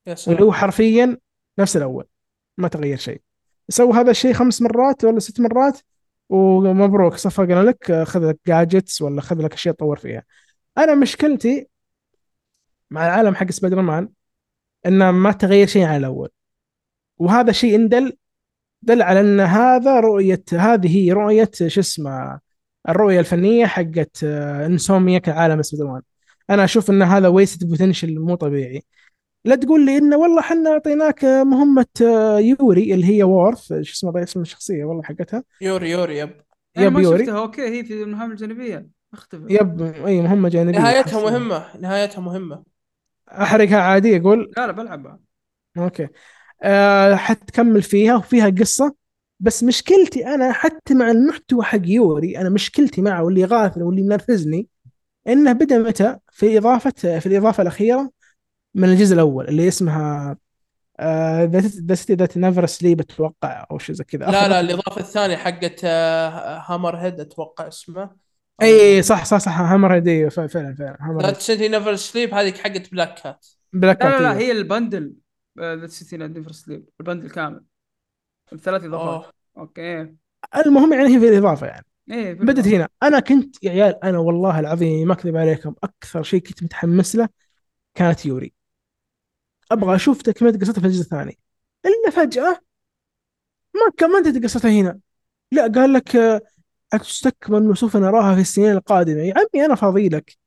يا واللي هو حرفيا نفس الأول ما تغير شيء. سووا هذا الشيء خمس مرات ولا ست مرات ومبروك صفقنا لك خذ لك gadgets ولا خذ لك أشياء تطور فيها. أنا مشكلتي مع العالم حق سبايدر مان إنه ما تغير شيء عن الأول. وهذا شيء اندل دل على أن هذا رؤية هذه هي رؤية شو اسمه الرؤية الفنية حقت آه، Insomniac عالم Spider-Man أنا أشوف أن هذا waste potential مو طبيعي. لا تقول لي انه والله إحنا أعطيناك مهمة آه، يوري اللي هي Wraith شو اسمه ضيع اسم الشخصية والله حقتها. يوري يوري yep. يب ما يوري. شفتها. أوكي هي في المهام الجانبية. اختفى يب أي مهمة جانبية. نهايتها مهمة نهايتها مهمة. أحرقها عادي أقول. لا لا بلعبها. أوكي. أه حتكمل فيها وفيها قصة. بس مشكلتي أنا حتى مع المحتوى حق يوري أنا مشكلتي معه واللي غافلني واللي منرفزني إنه بدأ متى؟ في إضافة في الإضافة الأخيرة من الجزء الأول اللي اسمها The City That Never Sleeps أتوقع أو شيء زي كذا. لا لا [LAUGHS] الإضافة الثانية حقت آه، Hammerhead أتوقع اسمه. إي صح صح صح Hammerhead فعلا فعلا هامر that City Never Sleeps هذه حقت Black Cat Black لا لا, لا Cat هي ال bundle. The City Never Sleeps ال bundle كامل الثلاث إضافات. أوه. Okay. المهم يعني هي في الإضافة يعني. إيه بدت. هنا. أنا كنت يا عيال أنا والله العظيم ما أكذب عليكم أكثر شيء كنت متحمس له كانت يوري. أبغى أشوف تكملة قصتها في الجزء الثاني. إلا فجأة ما كملت قصتها هنا. لا قال لك تستكمل وسوف نراها في السنين القادمة. يا عمي أنا فاضي لك.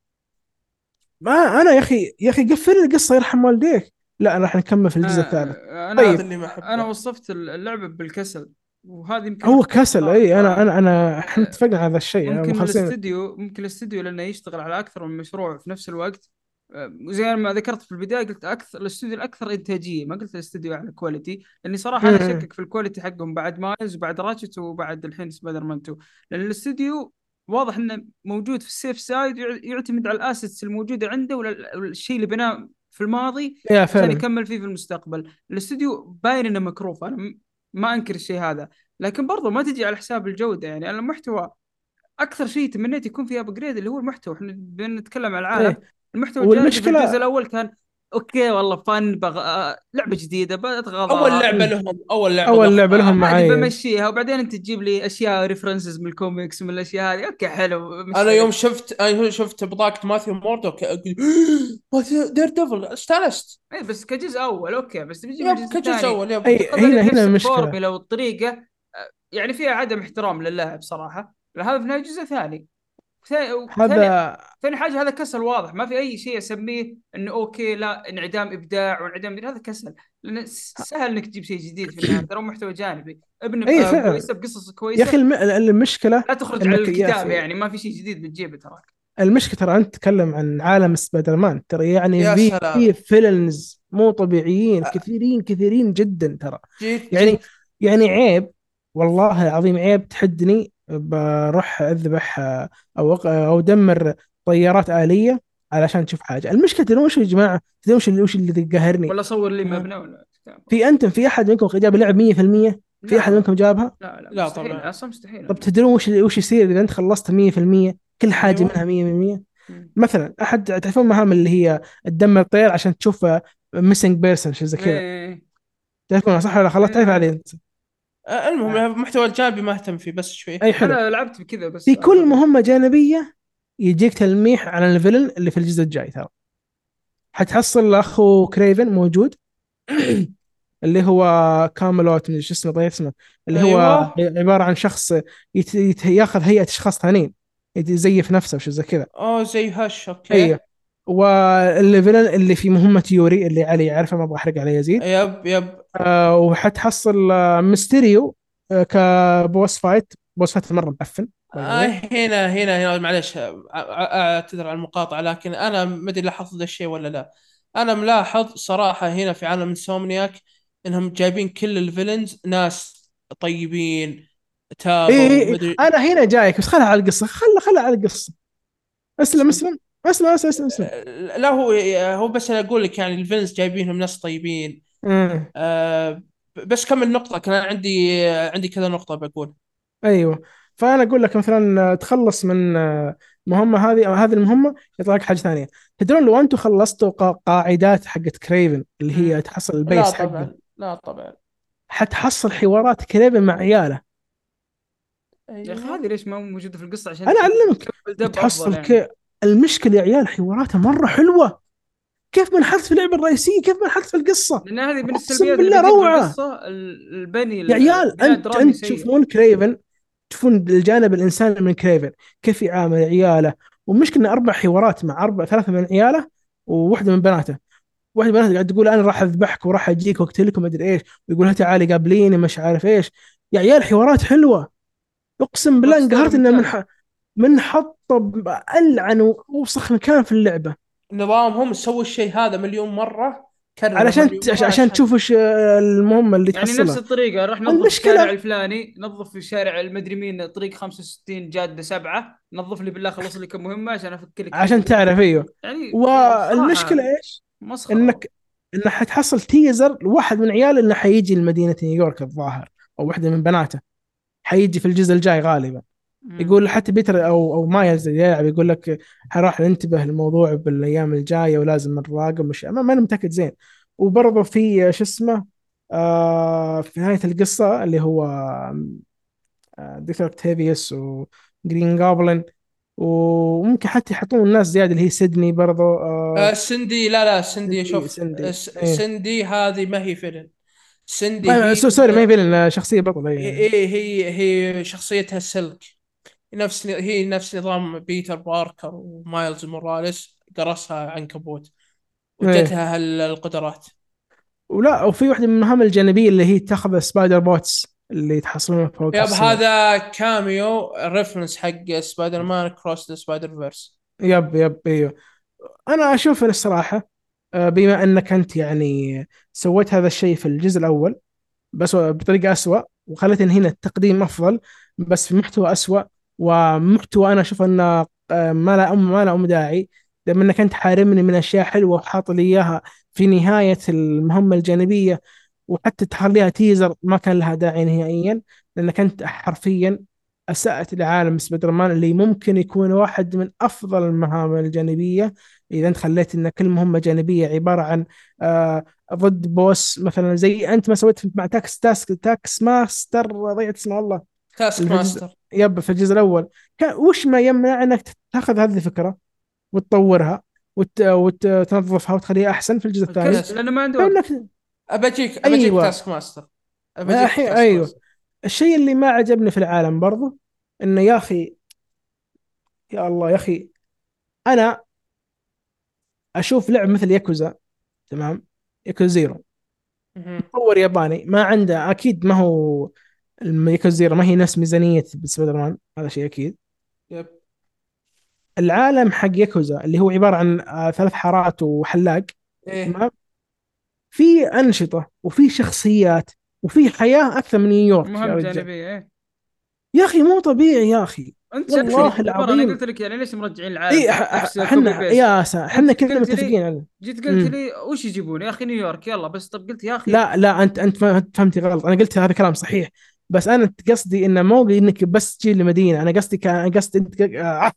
ما أنا يا أخي يا أخي قفل القصة يرحم والديك. لا راح نكمل في الجزء آه، الثالث أنا طيب. اللي ما احبه أنا وصفت اللعبة بالكسل وهذه يمكن هو كسل. إي أنا آه. أنا انا إحنا اتفقنا على هذا الشيء ممكن الاستديو ممكن الاستديو لأنه يشتغل على أكثر من مشروع في نفس الوقت آه، زي ما ذكرت في البداية قلت أكثر الاستوديو الأكثر إنتاجية ما قلت الاستوديو على quality لأني صراحة أنا. أشكك في ال quality حقهم بعد مايلز وبعد راتشت وبعد الحين سبايدر مان 2 لأن الاستوديو واضح إنه موجود في ال safe side يع- يعتمد على ال assets الموجودة عنده ولا والشيء اللي بناه في الماضي عشان يكمل فيه في المستقبل. الاستوديو باين إنه مكروف أنا ما أنكر الشيء هذا. لكن برضو ما تجي على حساب الجودة يعني أنا المحتوى أكثر شيء تمنيت يكون فيه upgrade اللي هو المحتوى. إحنا بنتكلم عن العالم. إيه. المحتوى والمشكلة- الجزء الأول كان okay والله fun بغ... آه، لعبة جديدة بتغضى أول لعبة لهم أول لعبة أول. لعبة لهم معي بمشيها وبعدين أنت تجيب لي أشياء references من الكوميكس من الأشياء هذه. okay حلو أنا. يوم شفت أنا شفت بطاقه ماثيو موردوك أقول، [GASPS] Daredevil استانست. إيه بس كجزء أول okay بس بيجي كجزء أول yep. أي هنا هنا المشكلة. الفورمولا والطريقة آه، يعني فيها عدم احترام للاعب صراحة هذا في نهاية جزء ثاني. هذا ثاني حاجة هذا كسل واضح. ما في أي شيء أسميه إنه okay لا انعدام إبداع وانعدام هذا كسل. لأن سهل إنك تجيب شيء جديد في [COUGHS] النهاية. ترى محتوى جانبي. ابن أي. كويسة بقصص يا كويسه أخي الم- المشكلة لا تخرج يا الكتاب يعني. ما في شيء جديد بتجيبه تراك. المشكلة ترى أنت تتكلم عن عالم سبايدر مان ترى يعني يا في سلام. في villains مو طبيعيين كثيرين كثيرين جدا ترى. جيت يعني جيت. يعني عيب والله العظيم عيب تحدني بروح أذبح آه، أو أو أدمر طيارات آلية علشان تشوف حاجة. المشكلة تدرون وش يا جماعة؟ تدرون وش اللي وش اللي قاهرني ولا صور لي مم. مبنى ولا في أنتم في أحد منكم جاب لعب 100% في أحد منكم جابها؟ لا لا, لا مستحيل. طبعاً. أصلا مستحيل. طب تدرون وش وش يصير إذا أنت خلصت 100% كل حاجة أيوة. منها 100% مم. مثلا أحد تعرفون مهام اللي هي تدمر طير عشان تشوف missing person شيء زي كذا؟ إيه. تعرفونها صح ولا خلاص تعرف عليه انت آه، المهم المحتوى الجانبي ما اهتم فيه بس شوي. أي حلو. أنا لعبت بكذا بس. في كل مهمة جانبية يجيك تلميح عن ال villain اللي في الجزء الجاي ترى. حتحصل أخو كريفن موجود [CLEARS THROAT] اللي هو كاميليون من شو اسمه طيب اسمه. اللي هو أيوة. عبارة عن شخص يت... يت... ياخذ هيئة أشخاص ثانيين يزيف نفسه وشو زي كذا. أوه زي هش okay. أيوه. وال villain اللي في مهمة يوري اللي علي يعرفه ما أبغى أحرق عليه يزيد yep yep. آه وحتحصل آه ميستيريو آه ك boss fight. boss fight مرة معفن آه هنا هنا هنا معلش أعتذر عن المقاطعة لكن أنا ما أدري لاحظت ذا الشيء ولا لا. أنا ملاحظ صراحة هنا في عالم انسومنياك إنهم جايبين كل ال villains ناس طيبين تابوا اي إيه مدري أنا هنا جايك بس خلها على القصة. خلها خلها على القصة. أسلم أسلم. اسلم اسلم, أسلم. آه، لا هو هو بس أنا أقول لك يعني ال villains جايبينهم ناس طيبين. مم. آه بس كمل نقطة كان عندي عندي كذا نقطة بقول. أيوه. فأنا أقول لك مثلا تخلص من مهمة هذه أو هذه المهمة يطلع لك حاجة ثانية. تدرون لو أنتم خلصتوا قا- قاعدات حقت كريفن اللي هي تحصل لا ال base حقه طبعا لا طبعا. حتحصل حوارات كريفن مع عياله. يا أخي أيوة. هذه ليش ما موجودة في القصة؟ عشان أنا أعلمك. تحصل يعني. ك... المشكلة يا عيال حواراتها مرة حلوة. كيف ما انحطت في اللعبة الرئيسية؟ كيف ما انحطت في القصة؟ لأن هذه من السلبيات بالله اللي ال- البني يا عيال انت أنت. تشوفون كريفن؟ تشوفون الجانب الإنساني من كريفن. كيف يعامل عياله؟ والمشكلة أربع حوارات مع أربع ثلاثة من عياله وواحدة من بناته. واحدة من بناته قاعد تقول أنا راح أذبحك وراح أجيك واقتلك وما أدري إيش. ويقول لها تعالي قابليني مش عارف إيش. يا عيال حوارات حلوة. أقسم بالله انقهرت إنه من. ح... من حط العن واوسخ مكان في اللعبة. نظامهم سووا الشيء هذا مليون مرة كرروا علشان مليون مرة. عشان تشوفوا إيش المهمة اللي يعني نفس تحصلها الطريقة راح ننظف المشكلة- الشارع الفلاني نظف في الشارع المدري مين طريق 65 جادة سبعة نظف لي بالله خلص لي كم مهمة عشان أفك لك عشان تعرف أيوه. يعني والمشكلة صراحة إيش؟ مسخرة. انك انك حتحصل teaser لواحد من عياله إنه حيجي لمدينة نيويورك الظاهر أو واحدة من بناته. حيجي في الجزء الجاي غالبا. يقول حتى بيتر أو أو مايلز اللي يلعب يقول لك حراح ننتبه للموضوع بالأيام الجاية ولازم نراقب مش ما أنا متأكد زين وبرضه في شو اسمه آه في نهاية القصة اللي هو آه، دكتور اوكتافيوس وجرين جابلن وممكن حتى يحطون الناس زيادة اللي هي سندي برضه آه آه سندي لا لا سندي سندي- شوف سندي. آه، إيه. سندي هذه ما هي villain سندي ما- هي سو- sorry ما هي villain آه، شخصية بطلة يعني. هي هي هي شخصيتها سلك نفس هي نفس نظام بيتر باركر ومايلز موراليس قرصها عنكبوت إيه. وجتها هال- القدرات ولا وفي واحدة من المهام الجانبية اللي هي تاخذ spider bots اللي تحصلونها فوق yep. هذا cameo reference حق Spider-Man Across the Spider-Verse yep yep إيوه أنا أشوف الصراحة آه، بما أنك أنت يعني سويت هذا الشيء في الجزء الأول بس بطريقة اسوء وخليت هنا التقديم أفضل بس في محتوى اسوء ومحتوى أنا أشوف انه آه، ما له أم ما له أم داعي. لما أنك أنت حارمني من أشياء حلوة وحاط لي إياها في نهاية المهمة الجانبية وحتى تخليها teaser ما كان لها داعي نهائيا لأنك أنت حرفيا أسأت لعالم سبايدر مان اللي ممكن يكون واحد من أفضل المهام الجانبية. إذا أنت خليت إن كل مهمة جانبية عبارة عن آه ضد boss مثلا زي أنت ما سويت مع تاكس تاسك تاكس ماستر ضيعت اسمه والله تاسك ماستر yep في الجزء الأول وش ما يمنع إنك تاخذ هذه الفكرة وتطورها وت... وتنظفها وتخليها أحسن في الجزء الثاني. لأنه ما عنده وقت. فانك أبجيك أبجيك أيوة. تاسك ماستر أبجيك الحين تاسك أيوه ماستر. الشيء اللي ما عجبني في العالم برضو إنه يا أخي يا الله يا أخي أنا أشوف لعب مثل ياكوزا تمام ياكوزا زيرو. مطور ياباني ما عنده أكيد ما هو الم- ياكوزا زيرو ما هي نفس ميزانية سبايدر مان هذا شيء أكيد. يب. العالم حق ياكوزا اللي هو عبارة عن آه، ثلاث حارات وحلاق إيه. تمام؟ في أنشطة وفي شخصيات وفي حياة أكثر من نيويورك رجال. جانبية إيه. يا أخي مو طبيعي يا أخي. أنت والله العظيم. أنا قلت لك يعني ليش مرجعين العالم؟ اي إحنا. يا إحنا كلنا متفقين عليه جيت قلت. لي وش يجيبون؟ يا أخي نيويورك يلا. بس طب قلت يا أخي لا لا انت أنت فهمتي غلط. أنا قلت هذا كلام صحيح. بس أنا قصدي انه مو إنك بس تجي لمدينه أنا قصدي كان قصدي أنت آه،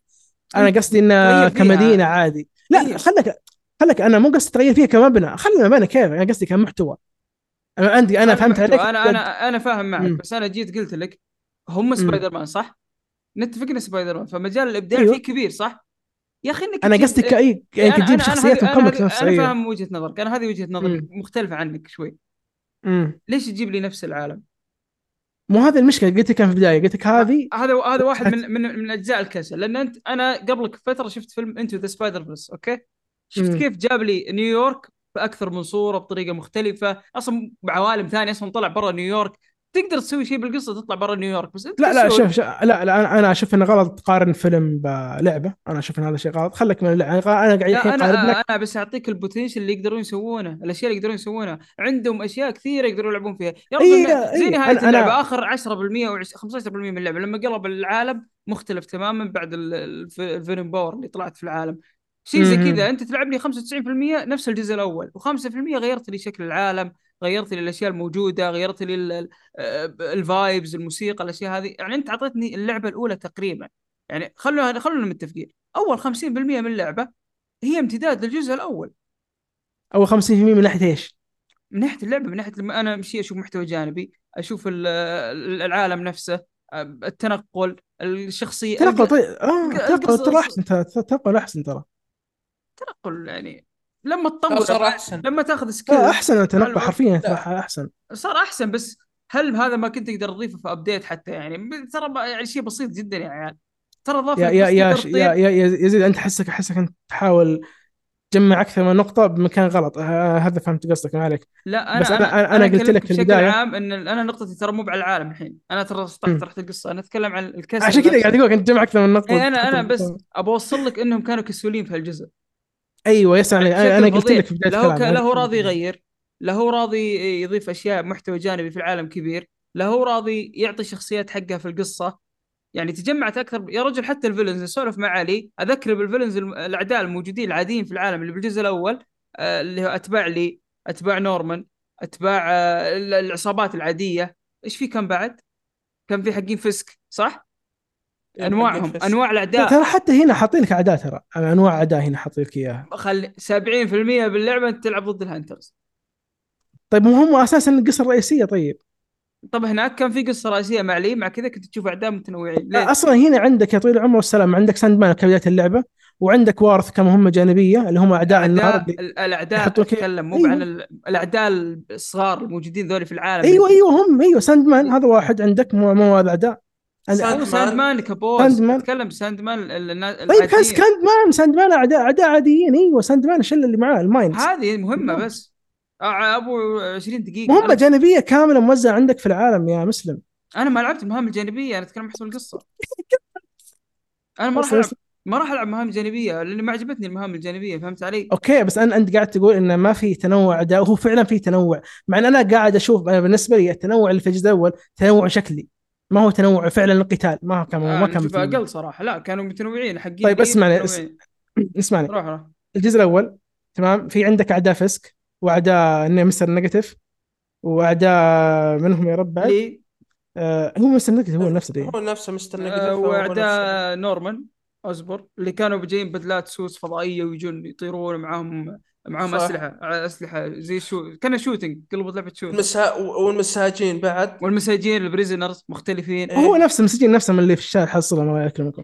أنا قصدي انه تغير فيها. كمدينة عادي لا. خلك خلك أنا مو قصدي تغير فيها كمبنى خلي المبنى كيف أنا قصدي كمحتوى أنا عندي أنا فهمت عليك أنا أنا أنا فاهم معك مم. بس أنا جيت قلت لك هم سبايدر مان صح؟ نتفق انه سبايدر مان فمجال الإبداع أيوه. فيه كبير صح؟ يا أخي إنك أنا قصدي كأي إيه، يعني تجيب شخصيات نفسه أنا. فاهم وجهة نظرك أنا هذه وجهة نظري. مختلفة عنك شوي مم. ليش تجيب لي نفس العالم؟ مو هذه المشكلة قلت لك كان في البداية قلت لك هذه هذا هذا واحد من من من أجزاء الكسل لأن انت أنا قبلك فترة شفت فيلم Into the Spider-Verse okay؟ شفت مم. كيف جاب لي نيويورك بأكثر من صورة بطريقة مختلفة أصلا بعوالم ثانية أصلا طلع برا نيويورك تقدر تسوي شيء بالقصة تطلع برا نيويورك بس أنت لا لا. شوف, شوف لا لا أنا أنا أشوف إنه غلط تقارن فيلم بلعبة أنا أشوف إن هذا شيء غلط. خليك من اللعبة. أنا قاعد الحين لك. أنا أنا بس أعطيك ال potential اللي يقدرون يسوونه الأشياء اللي يقدرون يسوونها عندهم أشياء كثيرة يقدرون يلعبون فيها. يا إيه، زي إيه، نهايه أنا- أنا- اللعبة. آخر 10% أو 15% من اللعبة. لما قلب العالم مختلف تماما بعد ال- الف- ال Venom power اللي طلعت في العالم. شيء زي. كذا. أنت تلعب لي 95% نفس الجزء الأول و5% غيرت لي شكل العالم. غيرت لي الأشياء الموجودة غيرت لي ال- ال- آه، ال vibes الموسيقى الأشياء هذه. يعني أنت أعطيتني اللعبة الأولى تقريبا. يعني خلونا خلونا متفقين. أول 50% من اللعبة هي امتداد للجزء الأول. أو 50% من ناحية إيش؟ من ناحية اللعبة من ناحية لما أنا أمشي أشوف محتوى جانبي أشوف ال- ال- العالم نفسه التنقل الشخصية تنقل طيب آه تنقل احسن ترى تنقل أحسن ترى. التنقل يعني لما تطور صار أحسن. لما تاخذ سكيل لا أحسن التنقل. حرفيا أحسن. صار أحسن بس هل هذا ما كنت تقدر تضيفه في ابديت حتى يعني؟ ترى يعني شيء بسيط جدا يا عيال. ترى ضاف يا يا يا يا. يا يا يزيد أنت حسك حسك أنت تحاول تجمع أكثر من نقطة بمكان غلط. آه، هذا فهمت قصدك ما عليك. لا أنا بس أنا- أنا- أنا قلت لك في بشكل البداية. عام إن أنا نقطتي ترى مو على العالم الحين. أنا ترى. طرحت القصة. أنا أتكلم عن الكسل عشان كذا. قاعد أقول لك أنت تجمع أكثر من نقطة. اي أنا أنا بس ابى اوصل لك إنهم كانوا كسولين في هالجزء. أيوه علي أنا أنا قلت. لك في بداية لا هو ك- لا هو. راضي يغير لا هو راضي يضيف أشياء محتوى جانبي في العالم كبير لا هو راضي يعطي شخصيات حقها في القصة يعني تجمعت أكثر يا رجل حتى ال villains اسولف مع علي أذكر بال villains الأعداء الموجودين العاديين في العالم اللي بالجزء الأول آه، اللي هو أتباع لي أتباع نورمان أتباع آه، ال- العصابات العادية إيش في كان بعد؟ كان في حقين Fisk صح؟ أنواعهم Fisk. أنواع لا، الاعداء ترى حتى هنا حاطين لك أعداء ترى. أنواع أعداء هنا حاطين لك إياها. خلي 70% باللعبة أنت تلعب ضد ال hunters. طيب مو هم أساسا القصة الرئيسية طيب؟ طب هناك كان في قصة رئيسية مع لي مع كذا كنت تشوف أعداء متنوعين. ليه؟ أصلا هنا عندك يا طويل العمر والسلام عندك Sandman كبدايه اللعبة وعندك Wraith كمهمه جانبية اللي هم أعداء النار الأعداء اتكلم مو أيوة. عن ال- الأعداء الصغار الموجودين ذولي في العالم. أيوه أيوه هم أيوه Sandman هذا واحد عندك مو مو هذا أعداء. Sandman. Sandman ك boss Sandman. اتكلم Sandman ال- الناس طيب كان. ساند مان ساند مان اعداء أعداء عاديين أيوه Sandman الشلة اللي معاه ال minions هذه مهمة. بس أبو 20 دقيقة مهمة أنا, جانبية كاملة موزعة عندك في العالم يا مسلم أنا ما لعبت المهام الجانبية أنا أتكلم حسب القصة [LAUGHS] أنا ما راح ما راح ألعب مهام جانبية لاني ما عجبتني المهام الجانبية فهمت علي؟ okay بس أنا أنت قاعد تقول إنه ما في تنوع أعداء وهو فعلا في تنوع مع إن أنا قاعد أشوف أنا بالنسبة لي التنوع اللي في الجزء الأول تنوع شكلي ما هو تنوع فعلا القتال. ما كان آه ما كان. أقل صراحة. لا كانوا متنوعين حقين طيب، اسمعني، متنوعين. [CLEARS THROAT] اسمعني. روح روح. الجزء الأول تمام؟ في عندك أعداء Fisk وأعداء Mister Negative وأعداء منهم يا رب بعد؟ آه هو Mister Negative هو نفسه دي هو نفسه مستر آه Negative نفسه. وأعداء نورمان اصبر اللي كانوا بجايين بدلات سوس فضائية ويجون يطيرون معاهم معاهم صح. أسلحة أسلحة زي شو كان shooting قلبت لعبه shoot المسا... والمساجين بعد. والمساجين ال prisoners مختلفين. إيه. هو نفسه المساجين نفسه من اللي في الشارع حصلهم الله يكرمكم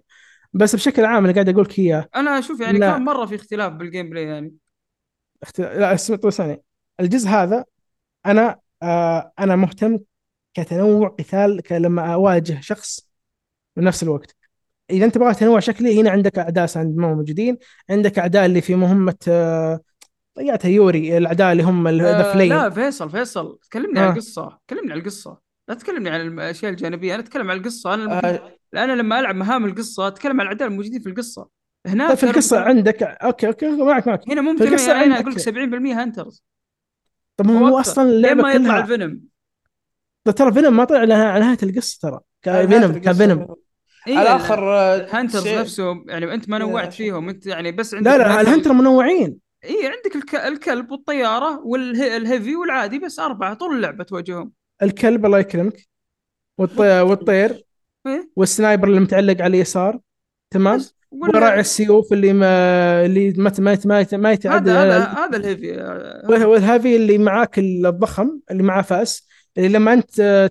بس بشكل عام اللي قاعد أقول لك إياه. أنا أشوف يعني لا. كان مرة في اختلاف بال gameplay يعني. اخت... لا اسمع طول ثانية. الجزء هذا أنا آه أنا مهتم كتنوع قتال لما أواجه شخص بنفس الوقت. إذا أنت تبغى تنوع شكلي هنا عندك اعداء Sandman هم موجودين عندك اعداء اللي في مهمة آه طياتها يوري الأعداء اللي هم ذا آه لا فيصل فيصل تكلمني آه. عن القصة كلمني عن القصة. لا تكلمني عن الأشياء الجانبية أنا أتكلم عن القصة. أنا. آه. أنا لما ألعب مهام القصة أتكلم عن الأعداء الموجودين في القصة. هناك طيب في القصة عندك okay okay معك معك. هنا مو في القصة متنوع يعني أنا أقول لك 70% hunters طب هو. أصلا لين اللعبه ما يطلع كلها. ال Venom. ترى فينوم ما طلع لها على نهاية القصة ترى ك Venom ك Venom. إيه على اخر آه، ال hunters شيء- نفسهم يعني أنت ما نوعت فيهم أنت يعني بس عندك لا لا ال hunter- ال hunter منوعين. إي عندك الك... الكلب والطيارة وال heavy والعادي بس أربعة طول اللعبة تواجههم الكلب الله يكرمك. [LAUGHS] والطير والطير؟ وال sniper اللي متعلق على اليسار. تمام؟ وراعي السيوف اللي ما اللي ما ما ما, ما يتعدى هذا هذا هذا ال heavy. وال heavy اللي معاك الضخم اللي معاه فأس اللي لما أنت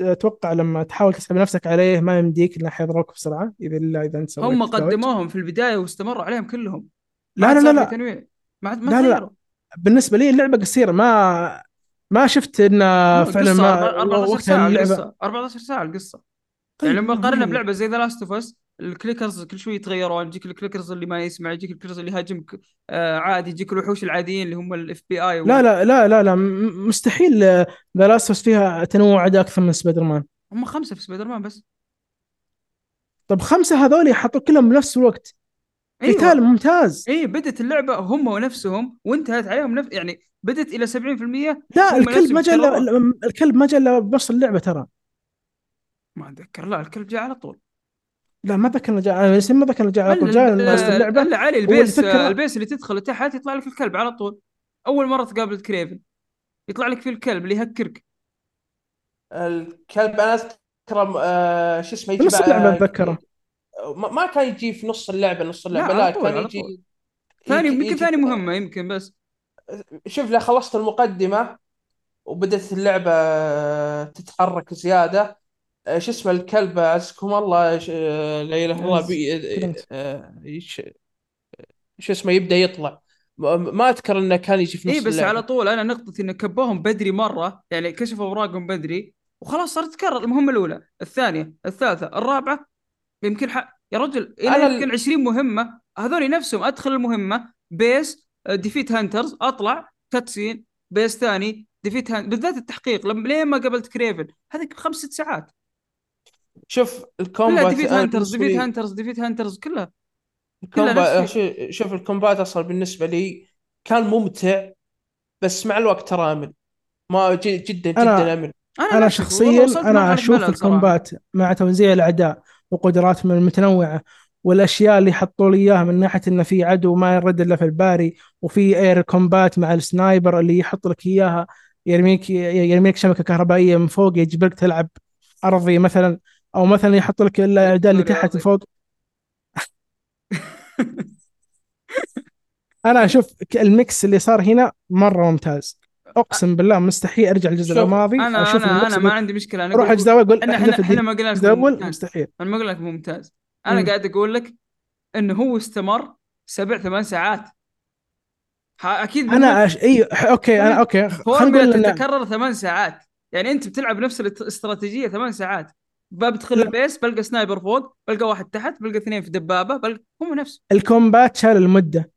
أتوقع لما تحاول تسحب نفسك عليه ما يمديك لأنه حيضربك بسرعة إذا الا إذا أنت هم. قدموهم في البداية واستمروا عليهم كلهم. لا لا لا لا. ما عاد ما لا لا بالنسبة لي اللعبة قصيرة ما ما شفت ان فعلا ما 14 وقت ساعه اللعبة. القصة 14 ساعة القصة. طيب يعني لما ما قارنا هي- بلعبة زي The Last of Us ال clickers كل شوي يتغيرون. يجيك ال clickers اللي ما يسمع يجيك ال clickers اللي يهاجمك آه عادي يجيك الوحوش العاديين اللي هم الاف بي اي لا لا لا لا لا مستحيل The Last فيها تنوع أعداء أكثر من سبايدر مان هم خمسة في سبايدر مان بس. طب خمسة هذول حطوا كلهم بنفس الوقت. قتال أيوه ممتاز. اي بدت اللعبة هم ونفسهم وانتهت عليهم نفس يعني بدت إلى 70% لا الكلب ما جاء. الكلب ما جاء إلا بنص اللعبة ترى. ما أتذكر لا الكلب جاء على طول. لا ما ذكر إنه جاء ما ذكر إنه جاء على طول جاء اللعبة. الا علي اللي ال base ال base اللي تدخل تحت يطلع لك الكلب على طول. أول مرة تقابل Kraven. يطلع لك فيه الكلب اللي يهكرك. الكلب أنا اذكر آه شو اسمه بقى- اللعبة أتذكره. ما ما كان يجي في نص اللعبة نص اللعبة لا، لا, على طول، كان يجي. ثاني يمكن يجي- ثاني مهمة يمكن بس. شوف لا خلصت المقدمة وبدت اللعبة تتحرك زيادة. آه، شو اسمه الكلب؟ عزكم الله ش- آه، لا إله إلا الله بي-. آه، يش- شو اسمه يبدأ يطلع. ما ما أذكر إنه كان يجي في نص اي بس اللعبة. على طول أنا نقطتي إنه كبوهم بدري مرة يعني كشفوا أوراقهم بدري وخلاص صارت تكرر المهمة الأولى الثانية الثالثة الرابعة يمكن ح... يا رجل أنا ال- يمكن 20 مهمة. هذول نفسهم أدخل المهمة base defeat hunters أطلع cutscene base ثاني defeat hunters بالذات التحقيق. لما لين ما قابلت Kraven هذه خمس ست ساعات. شوف كلها ال combat defeat أنا هانترز بالنسبة defeat hunters defeat hunters كلها. الكومبات شو- شوف ال combat أصلا بالنسبة لي كان ممتع بس مع الوقت ترى امل ما ج- جدا أنا- جدا امل أنا نفسك، شخصيا أنا أشوف. ال combat مع توزيع الأعداء. وقدراتهم المتنوعة والأشياء اللي حطوا لي إياها من ناحية إنه في عدو ما يرد إلا في ال parry وفي air combat مع ال sniper اللي يحط لك إياها. يرميك يرميك شبكة كهربائية من فوق يجبرك تلعب أرضي مثلا أو مثلا يحط لك الاعداء اللي تحت. فوق. [LAUGHS] أنا أشوف الميكس اللي صار هنا مرة ممتاز. أقسم بالله مستحيل أرجع الجزء الماضي أنا أشوف أنا أنا ما عندي مشكلة. أنا أروح أجزاء أقول إحنا إحنا ما قلنا الجزء الأول مستحيل. أنا ما أقول لك ممتاز. أنا مم. قاعد أقول لك إنه هو استمر سبع ثمان ساعات. أكيد أنا أش... اي okay أنا okay. خلينا. تتكرر ثمان ساعات. يعني أنت بتلعب نفس الاستراتيجيه ثمان ساعات. بدخل. ال base بلقى sniper فوق بلقى واحد تحت بلقى اثنين في دبابة بلقى هم نفس. ال combat شال المدة.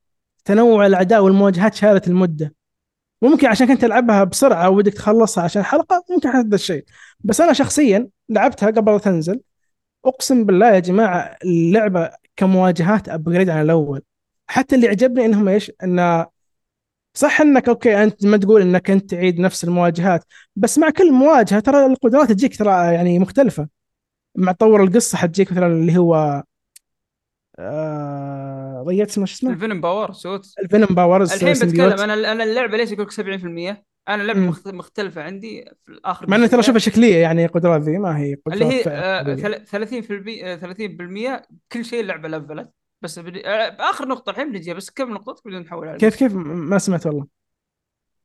تنوع الاعداء والمواجهات شالت المدة. ممكن عشان كنت ألعبها بسرعة ودك تخلصها عشان حلقه ممكن هذا الشيء. بس أنا شخصيا لعبتها قبل لا تنزل. أقسم بالله يا جماعة اللعبة كمواجهات upgrade عن الأول. حتى اللي عجبني إنهم إيش؟ انه صح إنك okay أنت ما تقول إنك أنت تعيد نفس المواجهات بس مع كل مواجهة ترى القدرات تجيك ترى يعني مختلفة. مع تطور القصة حتجيك مثلا اللي هو آه... ضيعت اسمه شو اسمه ال Venom power suit ال Venom powers الحين. بتكلم أنا أنا اللعبة ليش أقول لك 70% أنا اللعبة. مخت- مختلفة عندي في الآخر مع إنه ترى. شوفها شكلية يعني قدرات ذي ما هي قدرات اللي هي آه، حقيقية. ثل- 30% 30% كل شيء اللعبة level ت بس بدي... آه، بآخر نقطة الحين بنجيها بس كمل نقطتك بعدين نحول على كيف كيف ما سمعت والله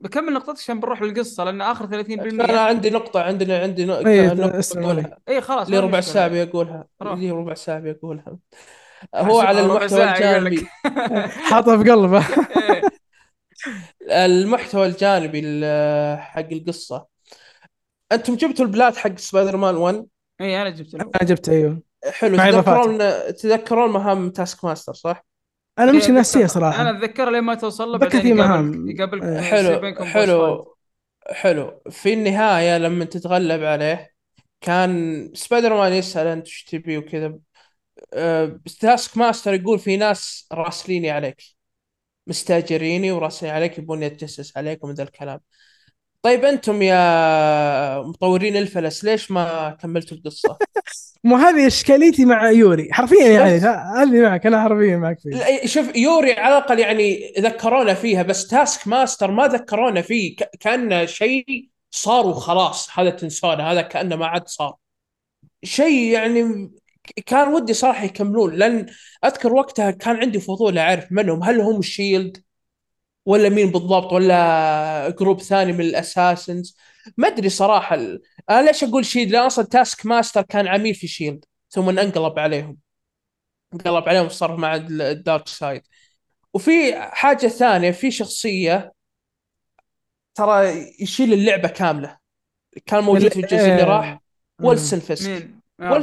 بكمل نقطتك عشان بنروح للقصة لأن آخر 30% أنا عندي نقطة عندي عندي نق- إيه، نقطة اسلم بقولها اي خلاص لي ربع. ساعة بقولها. لي ربع ساعة بقولها هو على المحتوى. الجانبي [LAUGHS] حاطها في قلبه. [LAUGHS] المحتوى الجانبي ال- حق القصة أنتم جبتوا البلات حق سبايدر مان 1 إي أنا جبت الأول أنا جبت أيوه حلو. تذكرون تذكرون مهام Taskmaster صح؟ أنا مش ناسيه. صراحة أنا أتذكر لين ما توصل له بعدين في مهام. يقابل حلو. حلو حلو في النهاية لما تتغلب عليه كان سبايدر مان يسأل أنت وش تبي وكذا Taskmaster يقول في ناس راسليني عليك. مستاجريني وراسلين عليك يبوني اتجسس عليكم ذا الكلام. طيب أنتم يا مطورين الفلس ليش ما كملتوا القصة؟ [LAUGHS] مو هذه إشكاليتي مع يوري. حرفيا يعني هذه معك أنا حرفيا معك فيه. شوف يوري على الأقل يعني ذكرونا فيها بس Taskmaster ما ذكرونا فيه ك- كأنه شيء صار وخلاص. هذا تنسونه هذا كأنه ما عاد صار. شيء يعني كان ودي صراحة يكملون لأن أذكر وقتها كان عندي فضول أعرف منهم هل هم ال SHIELD ولا مين بالضبط ولا group ثاني من ال assassins ما أدري صراحة ال- أنا ليش أقول SHIELD لأن أصلا Taskmaster كان عميل في SHIELD ثم انقلب عليهم. انقلب عليهم وصار مع ال- ال dark side وفي حاجة ثانية في شخصية ترى يشيل اللعبة كاملة. كان موجود في الجزء اللي راح Wilson Fisk آه،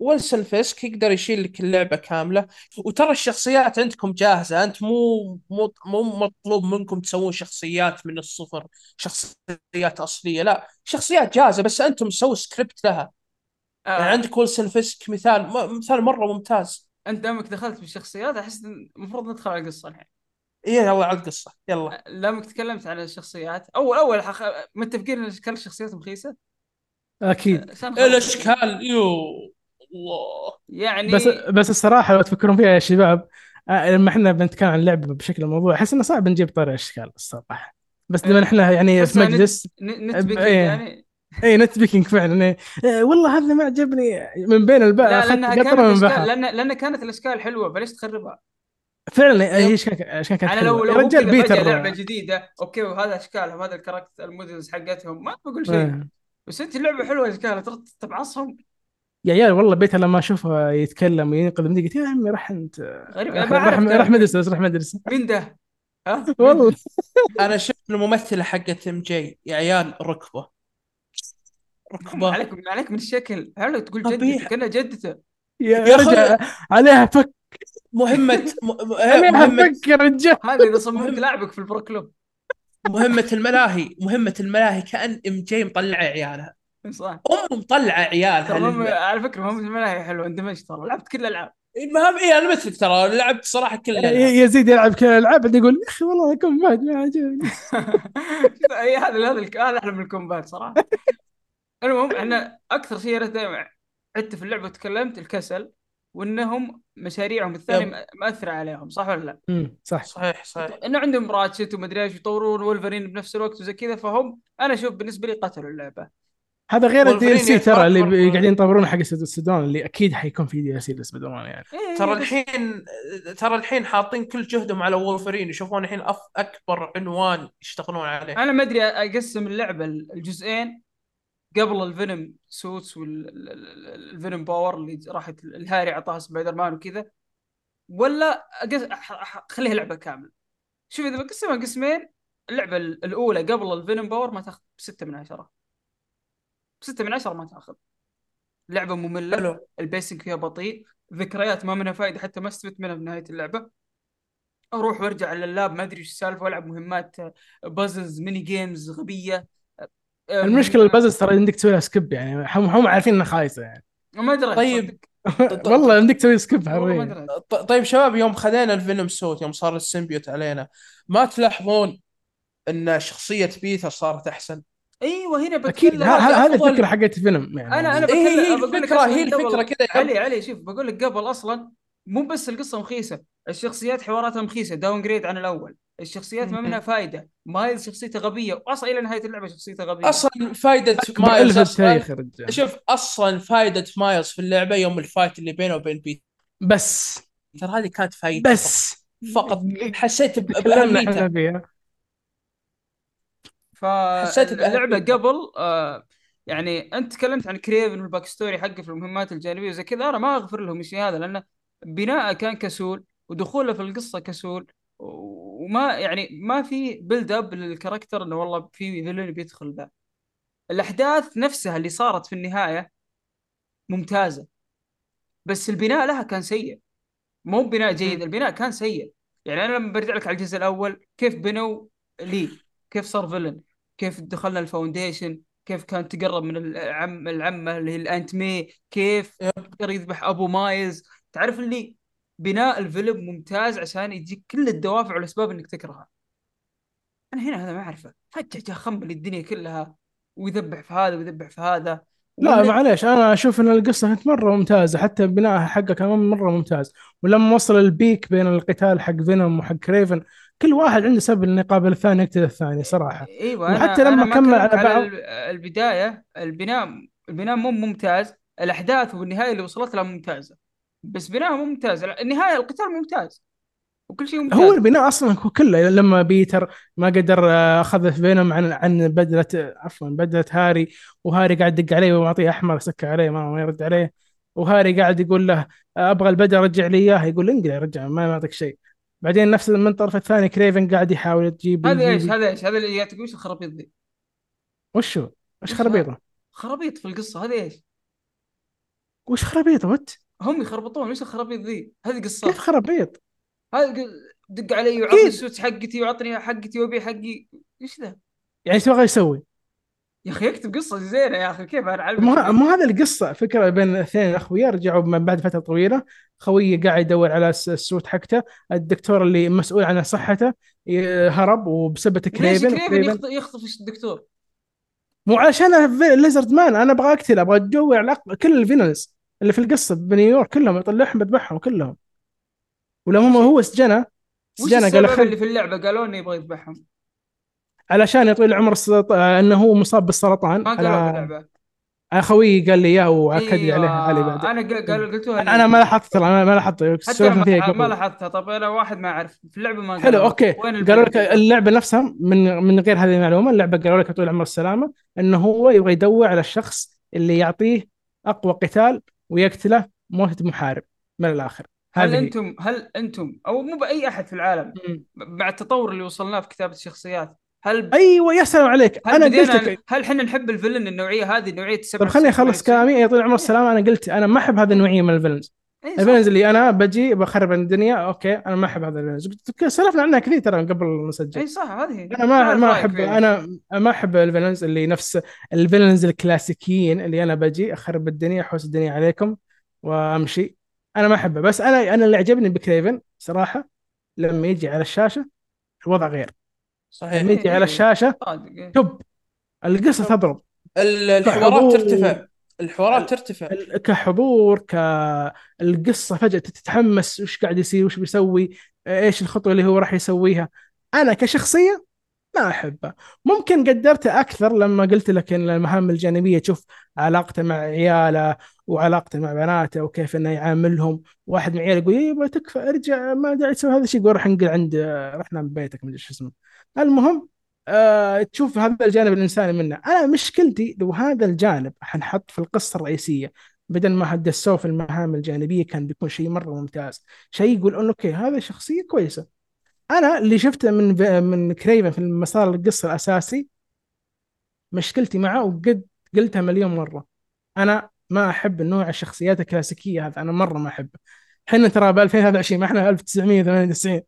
Wilson Fisk يقدر يشيل لك اللعبة كاملة. وترى الشخصيات عندكم جاهزة. أنت مو مو مو مطلوب منكم تسوون شخصيات من الصفر شخصيات أصلية. لا شخصيات جاهزة بس أنتم سووا سكريبت لها. آه، يعني عندك Wilson Fisk مثال مثال مرة ممتاز. أنت دامك دخلت بالشخصيات أحس المفروض ندخل على القصة الحين. إيه، يلا على القصة. يلا. دامك تكلمت عن الشخصيات. اول أول حخ... متفقين إن كل الشخصيات مخيسة؟ أكيد. الاشكال يو الله يعني بس بس الصراحة لو تفكرون فيها يا شباب آه، لما إحنا بنتكلم عن اللعبه بشكل الموضوع أحس إنه صعب نجيب طاري إشكال الصراحة بس لما إيه. إحنا يعني في يعني مجلس ن- نتبك إيه. يعني اي نت بيكينج فعلا إيه. آه، والله هذا ما عجبني من بين الباء لا لأنها كانت من بحر لأن لأن كانت الإشكال حلوة فليش تخربها؟ فعلا هي اشكال إشكال كانت أنا لو. لو رجال بيتر لعبة جديدة okay وهذا إشكالهم هذا ال character ال models حقتهم ما بقول شيء. بس انت اللعبة حلوة اشكالها ترى تبعصهم؟ يا عيال والله بيتر لما أشوفه يتكلم وينقذ من قلت يا عمي راح أنت غريب راح مدرسة بس راح مدرسة. مين ده؟ ها؟ [LAUGHS] والله؟ أنا شفت الممثله حقت MJ. يا عيال ركبة. ركبة. عليك عليك من الشكل. حلو تقول. جدته كأنها جدته يا رجال عليها فك. مهمة م- عليها مهمة. فك يا رجال. هذا إذا صممت لاعبك في ال Pro Club. مهمة الملاهي مهمة الملاهي كأن MJ مطلعه عيالها. صح. ام مطلعه عيالها مهم على فكرة مهم الملاهي حلوة اندمجت ترى لعبت كل الألعاب. المهم إيه أنا مثلك ترى لعبت صراحة كل الألعاب. يزيد يلعب كل الألعاب بعدين يقول يا أخي والله كم بعد ما عجبني. [LAUGHS] اي هذا هذا هذا أحلى من ال combat صراحة. المهم إحنا أكثر شيء أنا دائما عدت في اللعبة وتكلمت الكسل. وإنهم مشاريعهم الثانية مأثرة عليهم صح ولا لا؟ أمم، صح. صحيح صحيح. انه عندهم Ratchet ومدري إيش يطورون وولفرين بنفس الوقت وزي كذا فهم أنا أشوف بالنسبة لي قتلوا اللعبة. هذا غير ال DLC ترى اللي قاعدين يطورون حق السودان اللي أكيد حيكون في DLC مان يعني ترى الحين ترى الحين حاطين كل جهدهم على وولفرين يشوفون الحين أف أكبر عنوان يشتغلون عليه. أنا ما أدري أقسم اللعبة الجزئين قبل ال Venom suits وال Venom power اللي راحت الهاري أعطاها سبايدر مان وكذا ولا اخليها لعبة كاملة. شوف إذا بقسمها قسمين اللعبة الأولى قبل ال Venom power ما تاخذ بستة من عشرة. بستة من عشرة ما تاخذ. لعبة مملة حلو. ال pacing فيها بطيء ذكريات ما منها فائده حتى ما استفدت منها بنهايه اللعبة. أروح وأرجع لللاب ما أدري إيش السالفة وألعب مهمات بازلز ميني جيمز غبية. المشكلة البازلز ترى يمديك تسوي لها سكيب يعني هم هم عارفين إنها خايسة يعني. ما أدري. طيب. [LAUGHS] والله يمديك تسوي skip حرفيا. طيب شباب يوم خذينا ال Venom suit يوم صار ال symbiote علينا ما تلاحظون إن شخصية بيتر صارت أحسن؟ أيوه هنا بتكلم هذه أفضل. الفكرة حقت فيلم يعني. أنا أنا إيه بتكلم هي بقول أصلاً هي الفكرة كذا عم. علي علي شوف بقول لك قبل أصلا مو بس القصة مخيسة الشخصيات حواراتها مخيسة downgrade عن الأول. الشخصيات ما منها فائده مايلز شخصيته غبية واصلا إلى نهاية اللعبة شخصيته غبية. أصلا فائده مايلز أصلاً شوف أصلا فائده مايلز في اللعبة يوم ال fight اللي بينه وبين بيتر بس. هذه كانت فائده بس. فقط. حسيت باهميتها فيها. حسيت فاللعبه بأهميتها. قبل آه يعني أنت تكلمت عن كريفن وال back story حقه في المهمات الجانبية وزي كذا أنا ما أغفر لهم الشيء هذا لأنه بناءه كان كسول ودخوله في القصة كسول. وما يعني ما في build up لل character انه والله في villain بيدخل ذا. الأحداث نفسها اللي صارت في النهاية ممتازة بس البناء لها كان سيء. مو بناء جيد البناء كان سيء. يعني أنا لما برجع لك على الجزء الأول كيف بنوا لي؟ كيف صار villain كيف دخلنا ال foundation؟ كيف كان تقرب من العم العمة اللي هي ال Aunt May كيف يقدر يذبح أبو مايلز؟ تعرف اللي بناء الفيلم ممتاز عشان يجيك كل الدوافع والأسباب إنك تكرهها أنا هنا هذا ما أعرفه. فجأة جاء خمل الدنيا كلها ويذبح في هذا ويذبح في هذا. لا معليش أنا أشوف إن القصة كانت مرة ممتازة حتى بناءها حقه كمان مرة ممتاز. ولما وصل البيك بين القتال حق فينوم وحق كريفن كل واحد عنده سبب إنه يقابل الثاني يقتل الثاني صراحة. إيوه وحتى أنا لما أنا كمل على بعض- ال- البداية البناء البناء مو ممتاز الأحداث والنهاية اللي وصلت لها ممتازة. بس بناء مو ممتاز. النهاية القتال ممتاز. وكل شيء ممتاز. هو البناء أصلا هو كله لما بيتر ما قدر آه، أخذ فينوم عن عن بدلة عفوا بدلة هاري. وهاري قاعد يدق عليه ومعطيه أحمر سكه عليه ما ما يرد عليه. وهاري قاعد يقول له آه، أبغى البدله رجع لي إياه. يقول انقل يا رجال ما يعطيك شيء. بعدين نفس من الطرف الثاني كريفن قاعد يحاول تجيب هذا إيش؟ هذا إيش؟ هذا اللي يعطيك وش الخرابيط ذي؟ وش هو؟ وش خرابيطه؟ خرابيط في القصة؟ هذا إيش؟ وش خرابيطه what؟ هم يخربطون وش الخرابيط ذي؟ هذه قصة. كيف خرابيط؟ هذا دق علي وعطني. ال suit حقتي وعطني حقتي وابي حقي. إيش ذا؟ يعني إيش تبغى يسوي؟ يا أخي اكتب قصة زينة يا أخي كيف أنا ما ما هذا القصة. فكره بين اثنين أخويا رجعوا من بعد فترة طويلة خويه قاعد يدور على ال س- ال suit حقته الدكتور اللي مسؤول عن صحته هرب وبسبه ليش كريفن كريفن وكريفن يخطف, الدكتور؟ مو عشان Lizard Man أنا أبغى اقتل أبغى أق- كل ال villains اللي في القصة بنيويورك كلهم يطلعهم بذبحهم كلهم. ولما هو هو سجنه؟ سجنه قال خل اللي في اللعبة؟ قالوا إنه يبغى يذبحهم. علشان يطول عمر السرط... إنه هو مصاب بالسرطان. ما قالوا أنا اللعبه أنا خويي قال لي إياه وأكد لي أيوة. عليها علي بعد. أنا قال قلتوها أنا أنا ما لاحظت أنا ما لاحظت. أنا فيها ما, ما لاحظتها. طب أنا واحد ما أعرف. في اللعبة ما حلو. أوكي. قالوا لك؟ اللعبة نفسها من من غير هذه المعلومة اللعبة قالوا لك طول عمر السلامة إنه هو يبغى يدور على الشخص اللي يعطيه أقوى قتال ويقتله موتة محارب من الآخر هل. أنتم هل أنتم أو مو بأي أحد في العالم. مع التطور اللي وصلناه في كتابة الشخصيات هل أيوه يا سلام عليك هل أنا قلت لك هل إحنا نحب ال villain النوعية هذه نوعية السبع طيب خليني أخلص؟ كلامي يا طويل العمر والسلامه أنا قلت أنا ما أحب هذه النوعية من ال villains صح. ال villains اللي أنا بجي بخرب الدنيا. okay أنا ما أحب هذا ال villains سولفنا عنها كثير ترى قبل نسجل اي صح هذه. أنا ما ما أحب. أنا ما أحب ال villains اللي نفس ال villains الكلاسيكيين اللي أنا بجي. أخرب الدنيا أحوس الدنيا عليكم وأمشي. أنا ما أحبه. بس أنا أنا اللي عجبني بكريفن صراحة لما يجي على الشاشة الوضع غير. صحيح. لما يجي على الشاشة صادق إيه. تب القصة تضرب. ال- الحوارات ترتفع. الحوارات ترتفع. كحضور كالقصه فجأة تتحمس وش قاعد يصير؟ وش بيسوي؟ إيش الخطوة اللي هو راح يسويها؟ أنا كشخصية ما أحبه. ممكن قدرته أكثر لما قلت لك إن المهام الجانبية تشوف علاقته مع عياله وعلاقته مع بناته وكيف إنه يعاملهم. واحد من عياله يقول يبا تكفى ارجع ما داعي تسوي هذا الشيء. يقول روح انقل عند روح نام ببيتك ما أدري شو اسمه. المهم آه تشوف هذا الجانب الإنساني منه. أنا مشكلتي لو هذا الجانب حنحط في القصة الرئيسية بدل ما هدسوه في المهام الجانبية كان بيكون شيء مرة ممتاز. شيء يقول إنه okay هذا شخصية كويسة. أنا اللي شفته من من كريفن في المسار القصة الأساسي مشكلتي معه وقد قلتها مليون مرة. أنا ما أحب النوع الشخصيات الكلاسيكية هذا أنا مرة ما أحبه. إحنا ترى ب 2023 ما إحنا 1998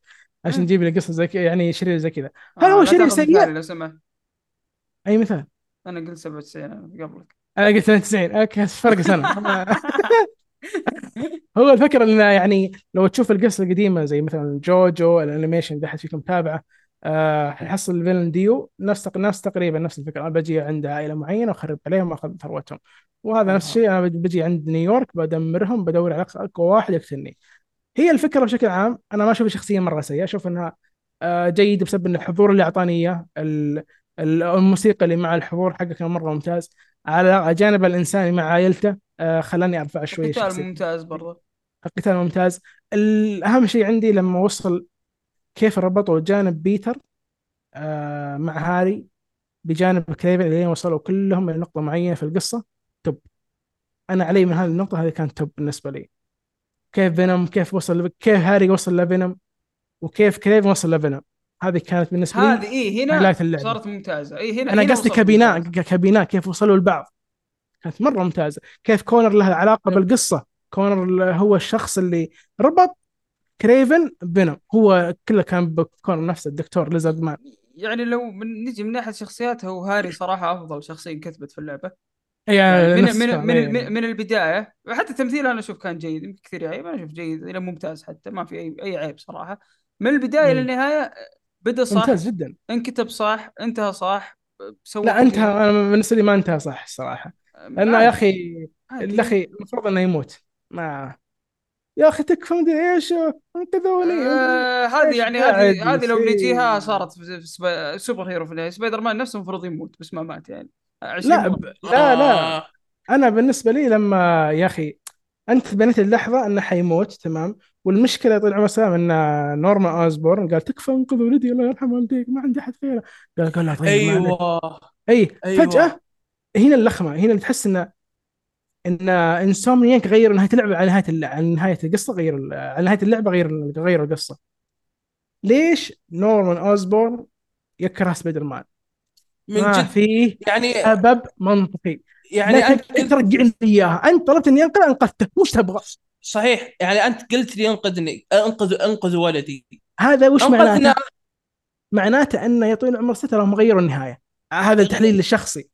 عشان. نجيب لي قصة زي كذا يعني شرير زي كذا. آه، هل هو لا شرير سيء؟ لو سمحت. أي مثال؟ أنا قلت 97 أنا قبلك. أنا قلت 92 okay فرق سنة. [LAUGHS] [LAUGHS] هو الفكرة إنه يعني لو تشوف القصة القديمة زي مثلا جوجو ال animation إذا احد فيكم متابعه آه حيحصل ال villain ديو نفس نفس تقريبا نفس الفكرة. أنا بجي عند عائلة معينة وأخرب عليهم وأخذ ثروتهم. وهذا نفس الشيء. أنا بجي عند نيويورك بدمرهم بدور على أقوى واحد يقتلني. هي الفكرة بشكل عام أنا ما أشوف شخصيه مرة سيئه أشوف إنها آه جيدة بسبب إن الحضور اللي اعطاني اياه ال- ال- الموسيقى اللي مع الحضور حقه كان مرة ممتاز. على جانب الانساني مع عائلته آه خلاني أرفع شوي قتال شخصيتي ممتاز برضه القتال ممتاز. الأهم شيء عندي لما وصل كيف ربطوا جانب بيتر آه مع هاري بجانب كريفن اللي وصلوا كلهم لنقطة معينة في القصة top. أنا علي من هذه النقطة هذه كانت top بالنسبة لي. كيف فينوم كيف وصل كيف هاري وصل لفينوم وكيف كريفن وصل لفينوم. هذه كانت بالنسبة هذه لي اي هنا. صارت ممتازة. اي هنا أنا هنا قصدي كبناء كبناء كيف وصلوا لبعض كانت مرة ممتازة. كيف كونر له علاقة بالقصة. كونر هو الشخص اللي ربط كريفن بفينوم. هو كله كان بكونر نفسه الدكتور Lizard Man. يعني لو من نجي من ناحية شخصيات هو هاري صراحة أفضل شخصية انكتبت في اللعبة. يعني يعني من من من, إيه. من, من البداية وحتى التمثيل أنا أشوف كان جيد يمكن كثير يعيب أنا أشوف جيد إلى ممتاز حتى ما في اي أي عيب صراحة من البداية. للنهاية بدأ صح ممتاز جدا انكتب صح انتهى صح سوى لا انتهى. أنا بالنسبة لي ما انتهى صح الصراحة لأنه. يا أخي. يا أخي المفروض إنه يموت ما يا أخي تكفى مدري إيش انقذوني آه هذه يعني هذه هذه لو؟ نجيها صارت في سوبر هيرو في سبايدر مان نفسه المفروض يموت بس ما مات يعني 20 لا. ب... لا لا آه. أنا بالنسبة لي لما يا أخي أنت بنيت اللحظة إنه حيموت تمام والمشكلة طول عمر سلام إن نورما أوزبورن قال تكفى انقذ ولدي الله يرحم والديك ما عندي أحد غيره قال قال لا طيب. أيوه أي أيوة. فجأة هنا اللخمة هنا اللي تحس إن إن إنسومنياك غير نهاية اللعبة على نهاية اللعبة على نهاية القصة غير ال- على نهاية اللعبة غير غير القصة ليش نورمان أوزبورن يكره سبايدر مان؟ من ما جد في يعني سبب منطقي. يعني أنت تقدر ترجعني إياها. أنت طلبت إني انقذ انقذته وش تبغى؟ صحيح. يعني أنت قلت لي أنقذني. انقذ أنقذ ولدي. هذا وش معناته؟ معناته انه يا طويل العمر ستر هم غيروا النهاية. هذا التحليل الشخصي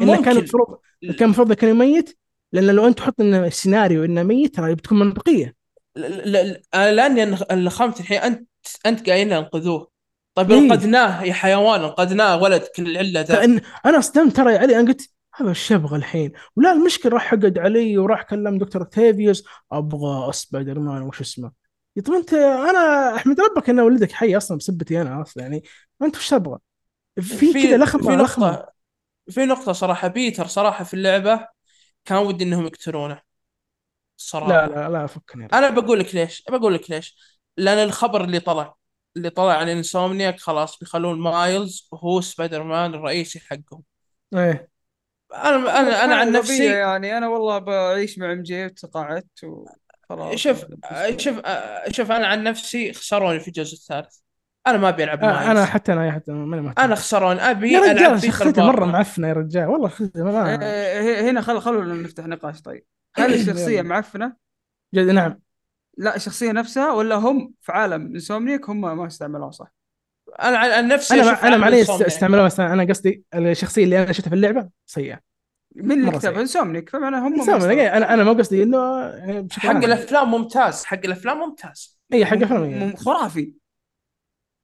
إنه كان المفروض كان المفروض كان يميت لأن لو أنت تحط إنه السيناريو إنه ميت ترى بتكون منطقية. لأني لخمت الحين انت أنت قايل أنقذوه. طيب إيه. انقذناه يا حيوان انقذناه ولد كل العله ذا. فإن أنا اصدمت ترى يا علي أنا قلت هذا إيش يبغى الحين. ولا المشكلة راح حقد علي وراح كلم دكتور اوكتافيوس أبغى سبايدر مان وش اسمه؟ طب أنت أنا أحمد ربك أن ولدك حي أصلا بسبتي أنا أصلا يعني. أنت وش تبغى؟ في كذا لخمة. نقطة في نقطة صراحة بيتر صراحة في اللعبة كان ودي إنهم يقتلونه. صراحة. لا لا لا فكني. أنا بقول لك ليش بقول لك ليش. لأن الخبر اللي طلع اللي طلع عن انسومنياك خلاص بيخلون مايلز هو سبايدر مان الرئيسي حقهم. إيه. أنا أنا أنا عن نفسي يعني أنا والله بعيش مع إم جي وتقاعدت وخلاص. شوف شوف شوف أنا عن نفسي خسروني في الجزء الثالث. أنا ما أبي ألعب آه، مايلز أنا حتى أنا حتى ماني مهتم. أنا خسروني. أبي يا ألعب رجال شخصيته مرة. معفنة يا رجال. والله شخصيته ما آه، هنا خل خلونا نفتح نقاش طيب. [COUGHS] هل الشخصية يلا. معفنة؟ جد نعم. لا الشخصية نفسها ولا هم في عالم انسومنيك هم ما استعملوها صح؟ أنا عن عن نفسي أنا أنا عالم معليش. استعملوها بس أنا قصدي الشخصية اللي أنا شفتها في اللعبة سيئة من اللي كتبها؟ انسومنيك فمعنى هم ما. أنا أنا مو قصدي إنه يعني حق عام. الأفلام ممتاز حق الأفلام ممتاز اي حق م- افلام م- خرافي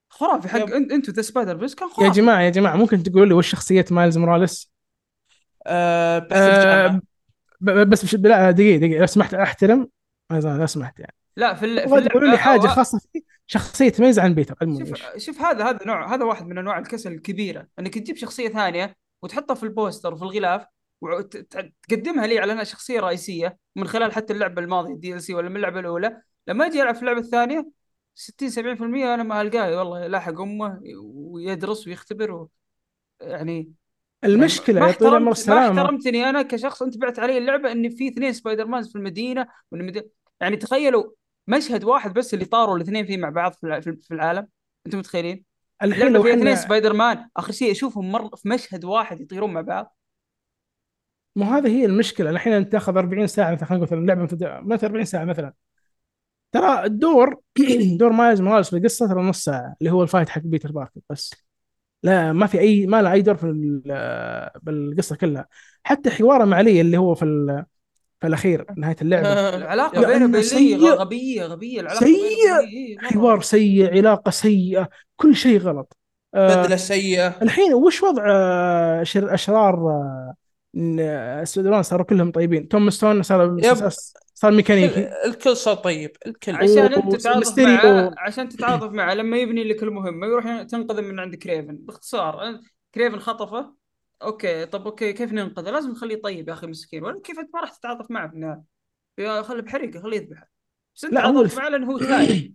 خرافي حق يب. انت إنتو ذا سبايدر بس كان يا خرافي جماعة يا جماعة ممكن تقول لي وش شخصية مايلز موراليس؟ أه بس ب- بس بش... لا دقيقة دقيقة لو سمحت أحترم ما زال- لو سمحت يعني لا في ال- في تقول لي حاجة خاصة فيه شخصية تميز عن بيتر شوف. شوف هذا هذا نوع هذا واحد من أنواع الكسل الكبيرة إنك تجيب شخصية ثانية وتحطها في البوستر وفي الغلاف وتقدمها لي على أنها شخصية رئيسية من خلال حتى اللعبة الماضية ال DLC ولا من اللعبة الأولى. لما أجي ألعب في اللعبة الثانية 60 70% أنا ما القاه والله لاحق أمه ويدرس ويختبر و... يعني المشكلة ما يا طويل العمر احترمت ما السلامه احترمتني أنا كشخص أنت بعت علي اللعبة ان في اثنين سبايدر مانز في المدينة المد... يعني تخيلوا مشهد واحد بس اللي طاروا الاثنين فيه مع بعض في الع- في العالم أنتم متخيلين؟ الحين اللعبه لو فيها اثنين سبايدر مان آخر شيء أشوفهم مر في مشهد واحد يطيرون مع بعض. مو هذه هي المشكلة الحين أنت تاخذ 40 ساعة مثلا خلينا نقول مثلا لعبه مثلا 40 ساعة مثلا. ترى الدور [CLEARS THROAT] دور مايلز موراليس في القصة ترى نص ساعة اللي هو ال fight حق بيتر باركر بس. لا ما في اي ما له أي دور في ال- بالقصة كلها. حتى حواره مع لي اللي هو في في الاخير نهاية اللعبة [LAUGHS] العلاقه بينه وبين سيء. غبية غبية العلاقة مرة. حوار سيء علاقة سيئة كل شيء غلط آه، بدلة سيئة الحين وش وضع آه، شر أشرار آه، السودان صاروا كلهم طيبين توم ستون صار. صار ميكانيكي ال- الكل صار طيب الكل عشان أنت تتعاطف. معه عشان تتعاطف معه لما يبني لك المهمة يروح تنقذ من عند كريفن باختصار كريفن خطفه أوكي طب أوكي كيف ننقذه؟ لازم نخليه طيب يا أخي مسكين. ولا كيف أنت ما راح تتعاطف معه في النهاية؟ يا خلي بحريقه خليه يذبحه. بس أنت لا، هو معه لأنه هو تايب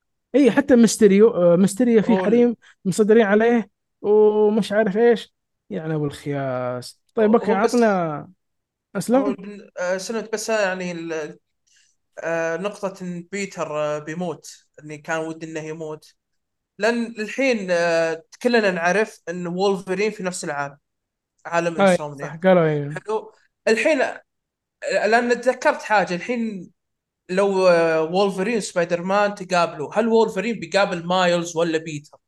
[CLEARS THROAT] اي حتى ميستيريو آه، ميستيريو في حريم مصدرين عليه ومش عارف إيش. يعني ابو الخياس. طيب أوكي عطنا أسلم. بن- آه، بس يعني آه، نقطة بيتر بيموت إني كان ودي إنه يموت. لأن الحين آه، كلنا نعرف إن وولفرين في نفس العالم عالم انسومنياك قالوا إيه. حلو. الحين آه، لأن تذكرت حاجة الحين لو آه، وولفرين سبايدر مان تقابلوا هل وولفرين بيقابل مايلز ولا بيتر؟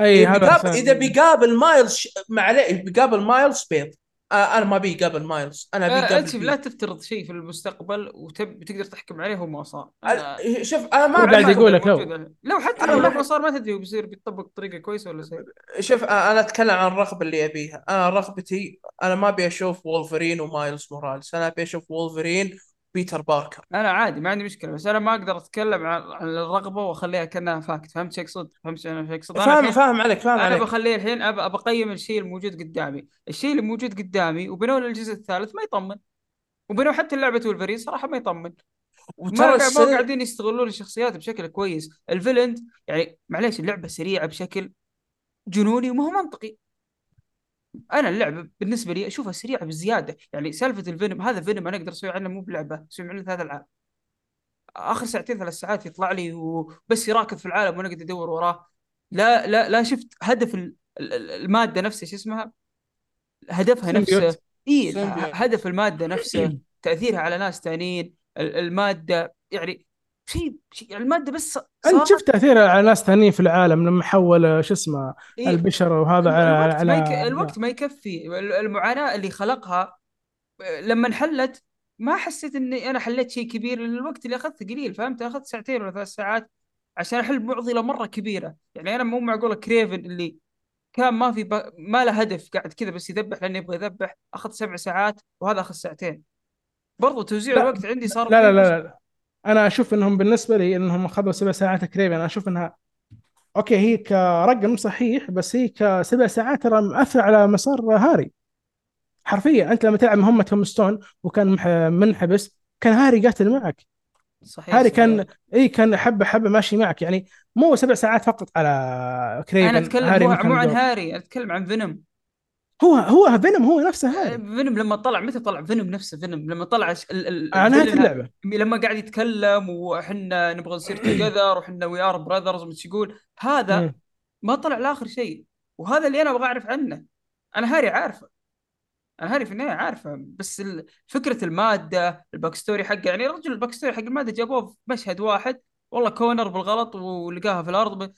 أي هذا بيقابل. إذا بيقابل مايلز ش- معليه بيقابل مايلز بيض. آه، أنا ما بيقابل مايلز. أنا آه، بيقابل أنت لا تفترض شيء في المستقبل وتقدر تحكم عليه هو ما صار. أنا شوف أنا ما قاعد يقول لك لو. لو حتى لو ما صار ما تدري بيصير بيطبق بطريقة كويسة ولا سيئه شوف أنا أتكلم عن الرغبة اللي أبيها. أنا رغبتي أنا ما أبي أشوف وولفرين ومايلز موراليس. أنا أبي أشوف وولفرين بيتر باركر. أنا عادي ما عندي مشكلة بس أنا ما أقدر أتكلم عن الرغبة وأخليها كأنها fact. فهمت شيء أقصد؟ فهمت أنا شيء أقصد؟ فاهم فاهم عليك فاهم أنا عليك. بخليه الحين أب- ابى أقيم الشيء الموجود قدامي. الشيء اللي موجود قدامي وبنوا الجزء الثالث ما يطمن. وبنوا حتى لعبه ولفرين صراحة ما يطمن. ما وترى ما السنة قاعدين يستغلون الشخصيات بشكل كويس. ال villain يعني معليش اللعبة سريعة بشكل جنوني وما هو منطقي. أنا اللعبة بالنسبة لي أشوفها سريعة بزيادة. يعني سالفة الفينوم هذا فينوم أنا أقدر أسوي عنه مو بلعبة أسوي عنه ثلاث ألعاب. آخر ساعتين ثلاث ساعات يطلع لي وبس يراكض في العالم وأنا قاعد أدور وراه. لا لا لا شفت هدف ال- ال- ال- المادة نفسها شو اسمها؟ هدفها. نفسه. إي. هدف المادة نفسه تأثيرها على ناس ثانيين ال- المادة يعني شيء شيء يعني المادة بس أنت شفت تاثيرها على ناس ثانيين في العالم لما حول شو اسمه إيه. البشر وهذا على الوقت ما يك... على الوقت ما يكفي. المعاناة اللي خلقها لما انحلت ما حسيت إني أنا حليت شيء كبير لأن الوقت اللي أخذته قليل فهمت؟ أخذت ساعتين ولا ثلاث ساعات عشان أحل معضلة مرة كبيرة. يعني أنا مو معقوله كريفن اللي كان ما في ب... ما له هدف قاعد كذا بس يذبح لأنه يبغى يذبح أخذ سبع ساعات وهذا أخذ ساعتين. برضو توزيع لا، الوقت عندي صار لا لا فيه لا, لا. أنا أشوف إنهم بالنسبة لي إنهم أخذوا سبع ساعات تقريبا. أنا أشوف إنها أوكي هي كرقم صحيح بس هي كسبع ساعات ترى مأثر على مسار هاري. حرفيا أنت لما تلعب مهمة توم ستون وكان منحبس كان هاري قاتل معك. صحيح هاري صحيح. كان إي كان حبة حبة ماشي معك. يعني مو سبع ساعات فقط على كريفن أنا أتكلم هاري مو, عن. هاري أتكلم عن فينوم. هو هو فينوم هو نفسه هاري فينوم لما طلع متى طلع؟ فينوم نفسه فينوم لما طلع ال... ال... على نهاية ال villain اللعبة. لما قاعد يتكلم وحنا نبغى نصير [CLEARS THROAT] together وحنا we are brothers يقول هذا. ما طلع لآخر شيء. وهذا اللي أنا أبغى أعرف عنه. أنا هاري عارفه. أنا هاري في النهاية عارفه. بس فكرة المادة ال back story حقه يعني رجل ال back story حق المادة جابوه في مشهد واحد. والله كونر بالغلط ولقاها في الأرض.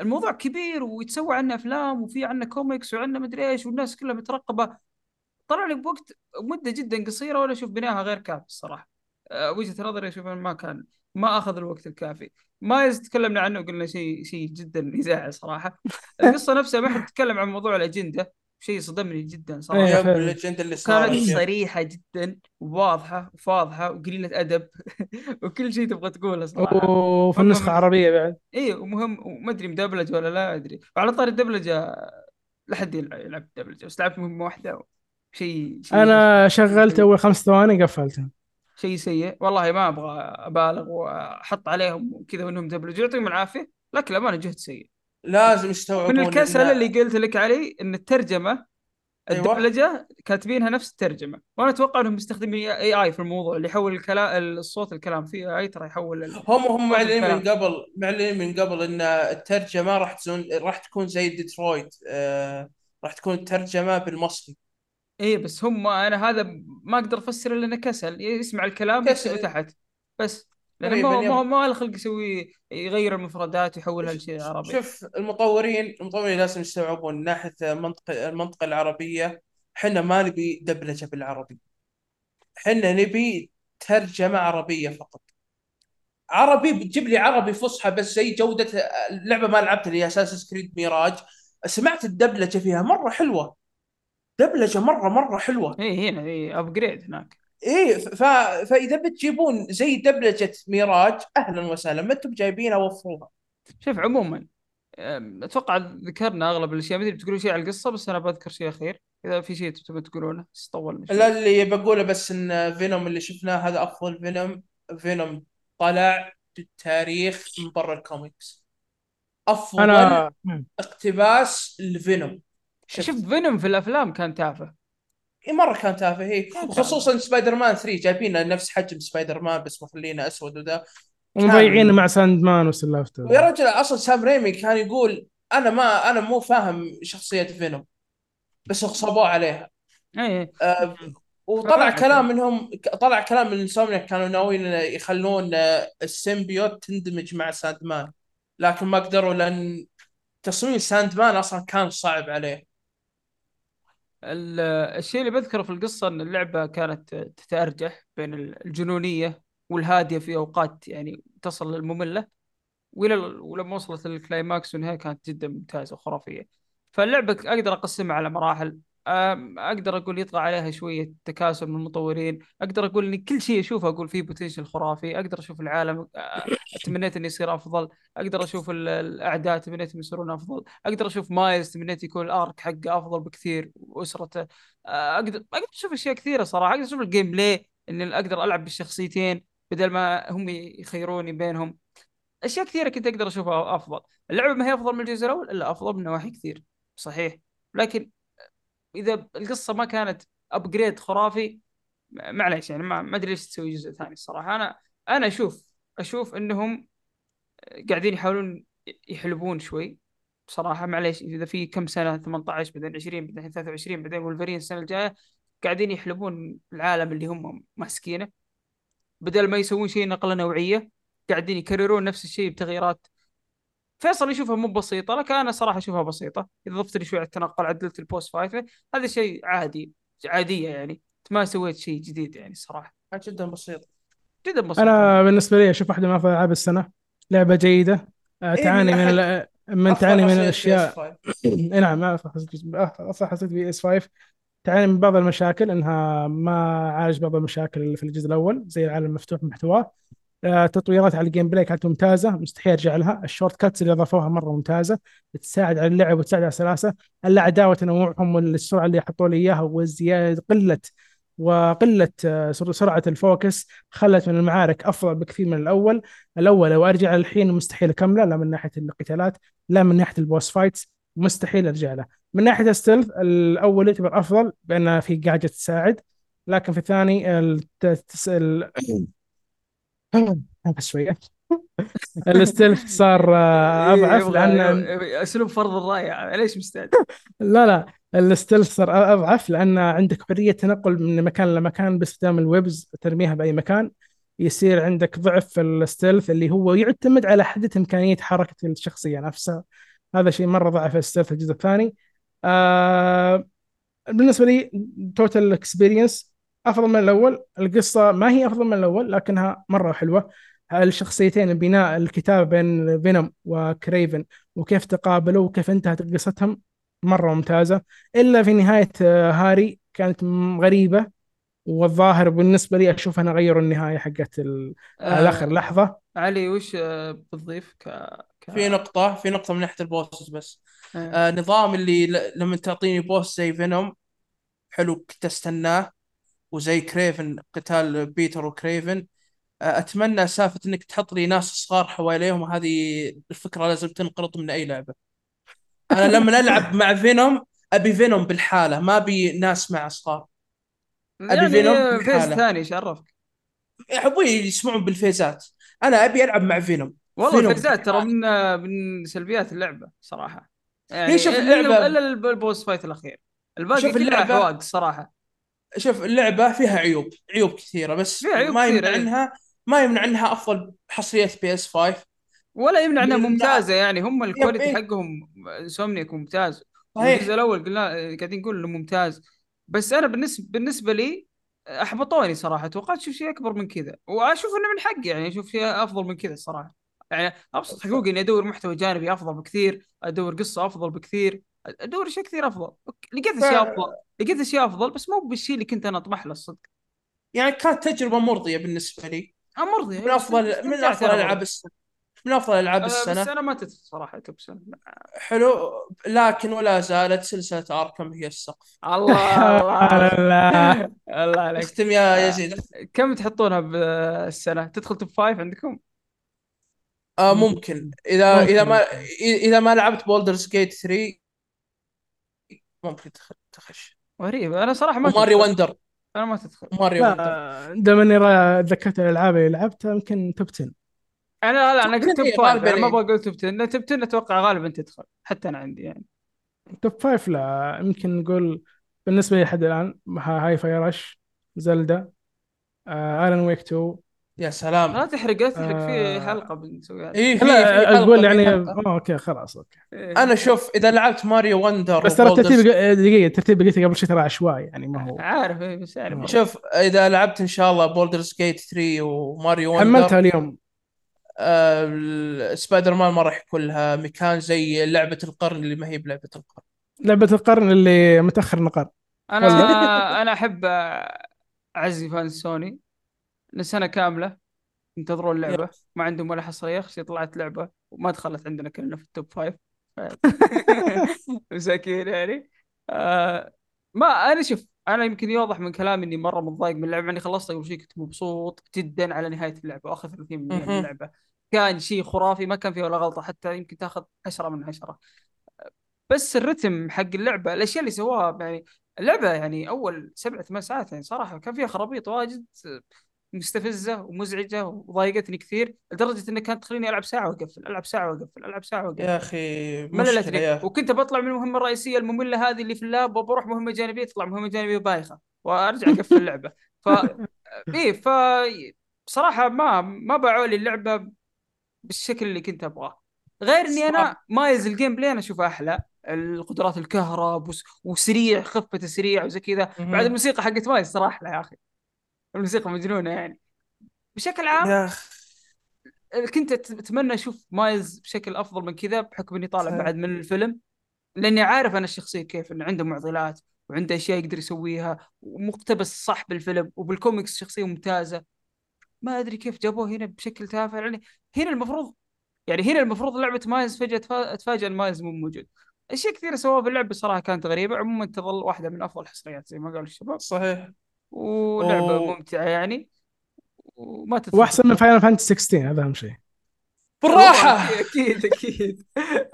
الموضوع كبير ويتسوى عنه أفلام وفي عنه كوميكس وعنه مدري إيش والناس كلها مترقبة. طلع لي بوقت مدة جدا قصيرة ولا أشوف بناءها غير كافي الصراحة. أه، وجهة نظري أشوف ما كان ما أخذ الوقت الكافي. مايلز تكلمنا عنه وقلنا شيء شيء جدا يزعل صراحة. [LAUGHS] القصة نفسها ما حد تكلم عن موضوع الأجندة. شيء صدمني جدا صراحة. إيه،. الأجندة اللي صار كانت صريحة جدا وواضحه وفاضحه وقليلة أدب [LAUGHS] وكل شيء تبغى تقوله صراحة. وفي النسخه العربيه بعد. اي ومهم وما أدري مدبلج ولا لا أدري. وعلى طاري الدبلجة لا حد يلعب دبلجة بس لعبت مهمة واحدة شيء شيء أنا شغلت أول خمس ثواني قفلتها. شيء سيء. والله ما أبغى أبالغ وأحط عليهم كذا إنهم دبلجوا يعطيهم العافية لكن الامانه جهد سيء. لازم يستوعبون من الكسل اللي قلت لك عليه إن الترجمة أيوة. الدبلجة كاتبينها نفس الترجمة وأنا أتوقع إنهم مستخدمين إي اي في الموضوع اللي يحول الكلام الصوت الكلام في إي ترى يحول ال... هم هم معلنين. من قبل معلنين من قبل إن الترجمة راح تكون راح تكون زي ديترويت آه راح تكون الترجمة بالمصري إيه بس هم أنا هذا ما أقدر أفسر إلا انه كسل يسمع الكلام كسل. تحت بس لأنه ما هو تقريباً ما هو ما له خلق يسوي يغير المفردات ويحولها لشيء عربي شوف المطورين المطورين لازم يستوعبون من ناحية المنطقة المنطقة العربية إحنا ما نبي دبلجة بالعربي. إحنا نبي ترجمة عربية فقط. عربي بتجيب لي عربي فصحى بس زي جودة اللعبة ما لعبت اللي هي Assassin's Creed Mirage سمعت الدبلجة فيها مرة حلوة. دبلجة مره مرة حلوة. اي هنا اي upgrade هناك. إيه ف... فإذا بتجيبون زي دبلجة ميراج أهلا وسهلا ما أنتم جايبينها وفروها شوف عموما أتوقع ذكرنا أغلب الأشياء ما أدري بتقولوا شيء على القصة بس أنا بذكر شيء أخير. إذا في شيء تبون تقولونه بس طولنا شوي. لا اللي بقوله بس إن فينوم اللي شفناه هذا أفضل فينوم فينوم طلع بالتاريخ من برا الكوميكس أفضل أنا اقتباس لفينوم شفت؟ فينوم في الأفلام كان تافه. إيه مرة كان تافه. هي كان. خصوصا سبايدر مان 3 جايبين نفس حجم سبايدر مان بس مخلينه أسود وذا. ومضيعين مع ساند مان وسلافته. ويا رجل أصلا سام ريمي كان يقول أنا ما أنا مو فاهم شخصية فينوم بس غصبوه عليها. اي آه، وطلع. كلام منهم طلع كلام من Insomniac كانوا ناويين يخلون آه، ال symbiote تندمج مع ساند مان لكن ما قدروا لأن تصميم ساند مان أصلا كان صعب عليه. الشيء اللي بذكره في القصة أن اللعبة كانت تتأرجح بين الجنونية والهادية في أوقات يعني تصل للمملة وإلى ولما وصلت لل climax والنهاية كانت جدا ممتازة وخرافية. فاللعبة أقدر أقسمها على مراحل. أم، أقدر أقول يطغى عليها شوية تكاسل من المطورين. أقدر أقول إن كل شيء أشوفه أقول فيه potential خرافي. أقدر أشوف العالم أه، تمنيت إنه يصير أفضل. أقدر أشوف ال- الأعداء تمنيتهم يصيرون أفضل. أقدر أشوف مايلز تمنيت يكون ال arc حقه أفضل بكثير وأسرته. آه، أقدر أقدر أشوف أشياء كثيرة صراحة. أقدر أشوف ال gameplay إني أقدر ألعب بالشخصيتين بدل ما هم يخيروني بينهم. أشياء كثيرة كنت أقدر أشوفها أفضل. اللعبة ما هي أفضل من الجزء الأول؟ الا أفضل من نواحي كثير. صحيح. لكن إذا القصة ما كانت ابجريد خرافي معليش يعني ما أدري ليش تسوي جزء ثاني الصراحة. أنا أنا أشوف أشوف إنهم قاعدين يحاولون يحلبون شوي بصراحة. معليش إذا في كم سنة 18 بعدين 20 بعدين 23 بعدين ولفرين السنة الجاية قاعدين يحلبون العالم اللي هم ماسكينه. بدل ما يسوون شيء نقلة نوعية قاعدين يكررون نفس الشيء بتغييرات فيصل يشوفها مو بسيطة لكن أنا صراحة أشوفها بسيطة. إذا ضفت لي شوية على التنقل عدلت ال boss fight هذا شيء عادي عادية يعني. ما سويت شيء جديد يعني الصراحه جدا بسيط. جدا بسيط. أنا بالنسبة لي أشوف واحدة من افضل ألعاب السنة لعبة جيدة آه، إيه، تعاني من من من تعاني من الأشياء. PS5. [CLEARS THROAT] إي نعم ما أصلا حسيت PS 5 تعاني من بعض المشاكل إنها ما عالج بعض المشاكل اللي في الجزء الأول زي العالم المفتوح محتواه. تطويرات على ال gameplay كانت ممتازة مستحيل أرجع لها. ال shortcuts اللي أضافوها مرة ممتازة تساعد على اللعب وتساعد على السلاسة. الاعداء وتنوعهم والسرعه اللي حطوا لي إياها والزيادة قلة وقلة آه، سر- سرعة ال focus خلت من المعارك أفضل بكثير من الأول. الأول لو أرجع الحين مستحيل أكمله لا من ناحية القتالات لا من ناحية ال boss fights مستحيل أرجع له. من ناحية ال stealth الأول يعتبر أفضل بان في جاجت تساعد لكن في الثاني الت- ال... [COUGHS] شوية ال stealth صار اضعف لأن اسلوب فرض الرايه ليش مستعد؟ لا لا ال stealth صار اضعف لأن عندك حرية تنقل من مكان لمكان باستخدام ال webs ترميها بأي مكان. يصير عندك ضعف في ال stealth اللي هو يعتمد على حدة إمكانية حركة الشخصية نفسها. هذا شيء مرة ضعف ال stealth الجزء الثاني. آه بالنسبة لي total experience أفضل من الأول. القصة ما هي أفضل من الأول لكنها مرة حلوة. الشخصيتين بناء الكتابه بين فينوم وكريفن وكيف تقابلوا وكيف انتهت قصتهم مرة ممتازة. إلا في نهاية آه، هاري كانت غريبة والظاهر بالنسبة لي أشوف انها غيروا النهاية حقت ال- على آخر لحظة. علي وش آه، بتضيف ك... ك... في نقطة في نقطة من ناحية ال bosses بس. آه. آه نظام اللي ل- لما تعطيني boss زي فينوم حلو كنت أستناه. وزي كريفن قتال بيتر وكريفن. أتمنى سالفة إنك تحط لي ناس صغار حواليهم وهذه الفكرة لازم تنقرض من أي لعبة. أنا لما ألعب [LAUGHS] مع فينوم أبي فينوم بلحاله ما أبي ناس مع صغار. يعني فينوم phase بلحاله. ثاني إيش عرفك؟ يحبون يسمعون بال phase ات. أنا أبي ألعب مع فينوم. والله فينوم ال phase ات ترى من من سلبيات اللعبة صراحة. يعني شوف اللعبة- إلا ال boss fight الأخير. الباقي كلها اللعبة- أحواق صراحة. شوف اللعبة فيها عيوب عيوب كثيرة بس فيها عيوب ما يمنع إيه. عنها ما يمنع إنها أفضل حصريه PS 5 ولا يمنع إنها ممتازة يعني هم ال quality إيه. حقهم Insomniac ممتاز صحيح. الجزء الأول قلنا قاعدين نقول إنه ممتاز بس أنا بالنسبة بالنسبة لي أحبطوني صراحة توقعت أشوف شيء أكبر من كذا وأشوف إنه من حقي يعني أشوف شيء أفضل من كذا الصراحه يعني أبسط حقوقي إني أدور محتوى جانبي أفضل بكثير أدور قصة أفضل بكثير ادور اشياء كثير أفضل. لقيت اشياء ف- أفضل لقيت اشياء أفضل بس مو بالشيء اللي كنت أنا أطمح له الصدق يعني كانت تجربة مرضية بالنسبة لي. مرضي من أفضل من أفضل ألعاب السنة من أفضل ألعاب بس السنة. أنا ما تدخل صراحة top. حلو. لكن ولا زالت سلسلة Arkham هي السقف. الله [LAUGHS] الله. الله. الله عليك. اختم يا يزيد كم تحطونها بالسنة؟ تدخل top five عندكم؟ آه ممكن. اذا ممكن. إذا ما إذا ما لعبت Baldur's Gate 3 ممكن تخ- تخش. غريب. أنا صراحة ما تدخل. Wonder. أنا ما تدخل. Mario Wonder. دام اني را- تذكرت الألعاب اللي لعبتها يمكن top 10 أنا لا أنا قلت top إيه، five. غالباً أنا ما إيه. أبغى أقول top 10 top 10 أتوقع غالبا تدخل. حتى أنا عندي يعني. top 5 لا. يمكن نقول بالنسبة لي لحد الآن ها- Hi-Fi Rush Zelda آه Alan Wake 2 يا لا سلام تحرق لا تحرق في آه. حلقة بنسويها. اي في لا أقول يعني حلقة. آه، أوكي خلاص أوكي. إيه. أنا شوف إذا لعبت Mario Wonder بس ترى الترتيب دقيقة الترتيب قلته قبل شوي ترى عشوائي يعني ما هو. عارف إيه، بس يعني شوف إذا لعبت إن شاء الله Baldur's Gate 3 و Mario Wonder حملتها اليوم. آه سبايدر مان ما راح يكون لها مكان زي لعبة القرن اللي ما هي بلعبة القرن. لعبة القرن اللي متأخر نقر أنا [LAUGHS] أنا أحب اعزي fan Sony. لسنة كاملة ينتظرون اللعبه ما عندهم ولا حصرية خشي طلعت لعبة. وما دخلت عندنا كلنا في ال top five مساكين يعني. آه ما أنا شوف أنا يمكن يوضح من كلامي إني مرة متضايق من اللعبة. اني خلصت قبل شوي كنت مبسوط جدا على نهاية اللعبة. واخذ 30% من. اللعبة. كان شيء خرافي ما كان فيه ولا غلطة. حتى يمكن تاخذ 10 من 10 بس الرتم حق اللعبة الأشياء اللي سواها يعني اللعبة يعني أول سبع ثمان ساعات يعني صراحة كان فيها خرابيط واجد. مستفزة ومزعجة وضايقتني كثير لدرجة انها كانت تخليني ألعب ساعة وأقفل ألعب ساعة وأقفل ألعب ساعة وأقفل. يا أخي مللتني يا. وكنت بطلع من المهمة الرئيسية المملة هذه اللي في ال lab وبروح مهمة جانبية تطلع مهمة جانبية بايخة وأرجع أقفل اللعبة. [LAUGHS] ف إيه ف بصراحة ما ما باعوا لي اللعبة بالشكل اللي كنت أبغاه. غير إني أنا Miles ال gameplay أنا أشوفه أحلى. القدرات الكهرب وس- وسريع خفة سريع وزي كذا. بعد الموسيقى حقت Miles أحلى يا أخي. الموسيقى مجنونة يعني. بشكل عام يا كنت أتمنى أشوف Miles بشكل أفضل من كذا بحكم إني طالع. بعد من الفيلم. لأني عارف أنا الشخصية كيف إنه عنده معضلات وعنده أشياء يقدر يسويها ومقتبس صح بالفيلم وبالكوميكس شخصيه ممتازة. ما أدري كيف جابوه هنا بشكل تافه يعني هنا المفروض يعني هنا المفروض لعبة Miles فجأة إن Miles مو موجود. أشياء كثيرة سووها في اللعبة صراحة كانت غريبة عموما تظل واحدة من أفضل الحصريات زي ما قالوا الشباب. صحيح. ولعبة أوه. ممتعة يعني وما تدخل وأحسن من Final Fantasy 16 هذا أهم شيء. بالراحة! أكيد أكيد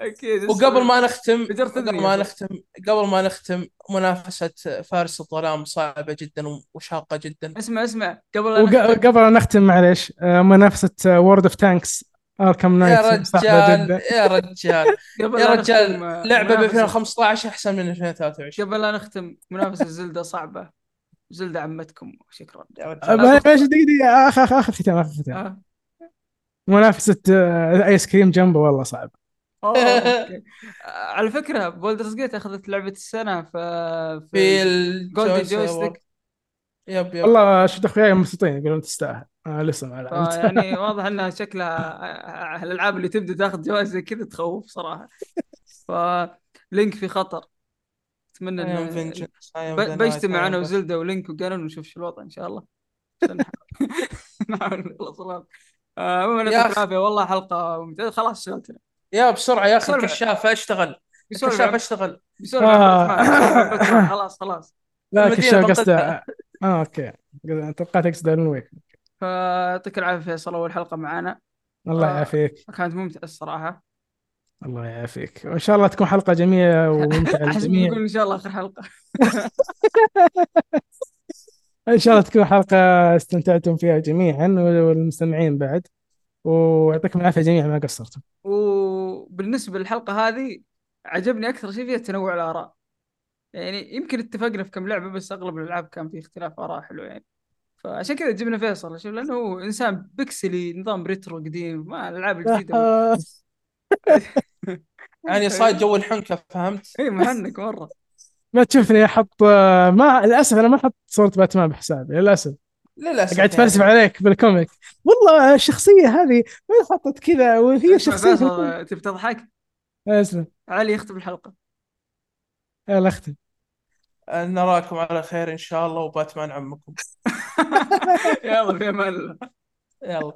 أكيد [LAUGHS] وقبل ما نختم قبل ما يا نختم قبل ما نختم منافسة فارس الظلام صعبة جدا وشاقة جدا. اسمع اسمع. قبل نختم. وقبل لا نختم معليش. آه، منافسة World of Tanks Arkham يا Knight صعبة رجال جدا. يا رجال. [LAUGHS] قبل يا لا رجال آه، لعبة ب منافسة- 2015 أحسن من 2023 قبل لا نختم منافسة زلدة صعبة. Zelda عمتكم شكرا. آه، معليش دقيقة دقيقة. اخر اخر آخر ختام آخر ختام. آه. منافسة آه، آيس كريم جنبه والله صعب. آه، [LAUGHS] على فكرة Baldur's Gate أخذت لعبة السنة في في Golden ال joys Joystick يب يب. والله شفت أخوياي مبسوطين يقولون تستاهل. أنا لسه ما لعبت. يعني واضح إنها شكلها آه، الألعاب اللي تبدأ تاخذ جوائز زي كذا تخوف صراحة. ف Link في خطر. أتمنى I am ان vengeance, I am ب- the بجتمع أنا وزلدة ولينك وقانون ونشوف شو الوضع إن شاء الله. نحاول- نخلص الوضع آه، عموما يا يعطيك والله حلقة ممتازة. خلاص شغلتنا يا بسرعة يا أخي سولف. الكشاف أشتغل. الكشاف أشتغل. آه. [LAUGHS] خلاص خلاص. لا المدينة كشاف بنقذها. قصده آه أوكي. توقعت اقصد الون ويك فيعطيك العافية فيصل اول حلقه معنا الله آه. يعافيك. كانت ممتعة الصراحة. الله يعافيك. وإن شاء الله تكون حلقة جميلة وممتعة [LAUGHS] للجميع. إن شاء الله آخر حلقة. [LAUGHS] إن شاء الله تكون حلقة استمتعتم فيها جميعا والمستمعين بعد. ويعطيكم العافية جميعا ما قصرتم. وبالنسبة للحلقة هذه عجبني أكثر شيء فيها تنوع الآراء. يعني يمكن اتفقنا في كم لعبة بس أغلب الألعاب كان في اختلاف آراء حلو يعني. فعشان كذا جبنا فيصل شوف لأنه هو إنسان بكسلي نظام ريترو قديم ما الالعاب الجديده [LAUGHS] [LAUGHS] يعني صايد جو الحنكة فهمت؟ اي محنك مرة. ما تشوفني أحط آه، ما للأسف أنا ما أحط صورة باتمان بحسابي للأسف. للأسف قاعد يعني. أتفلسف عليك بالكوميك. والله الشخصية هذه ما حطت كذا وهي شخصية فيصل تبي تضحك؟ أسلم. علي يختم الحلقة. يلا أختم. نراكم على خير إن شاء الله وباتمان عمكم. [LAUGHS] [LAUGHS] يلا في أمان الله. يلا.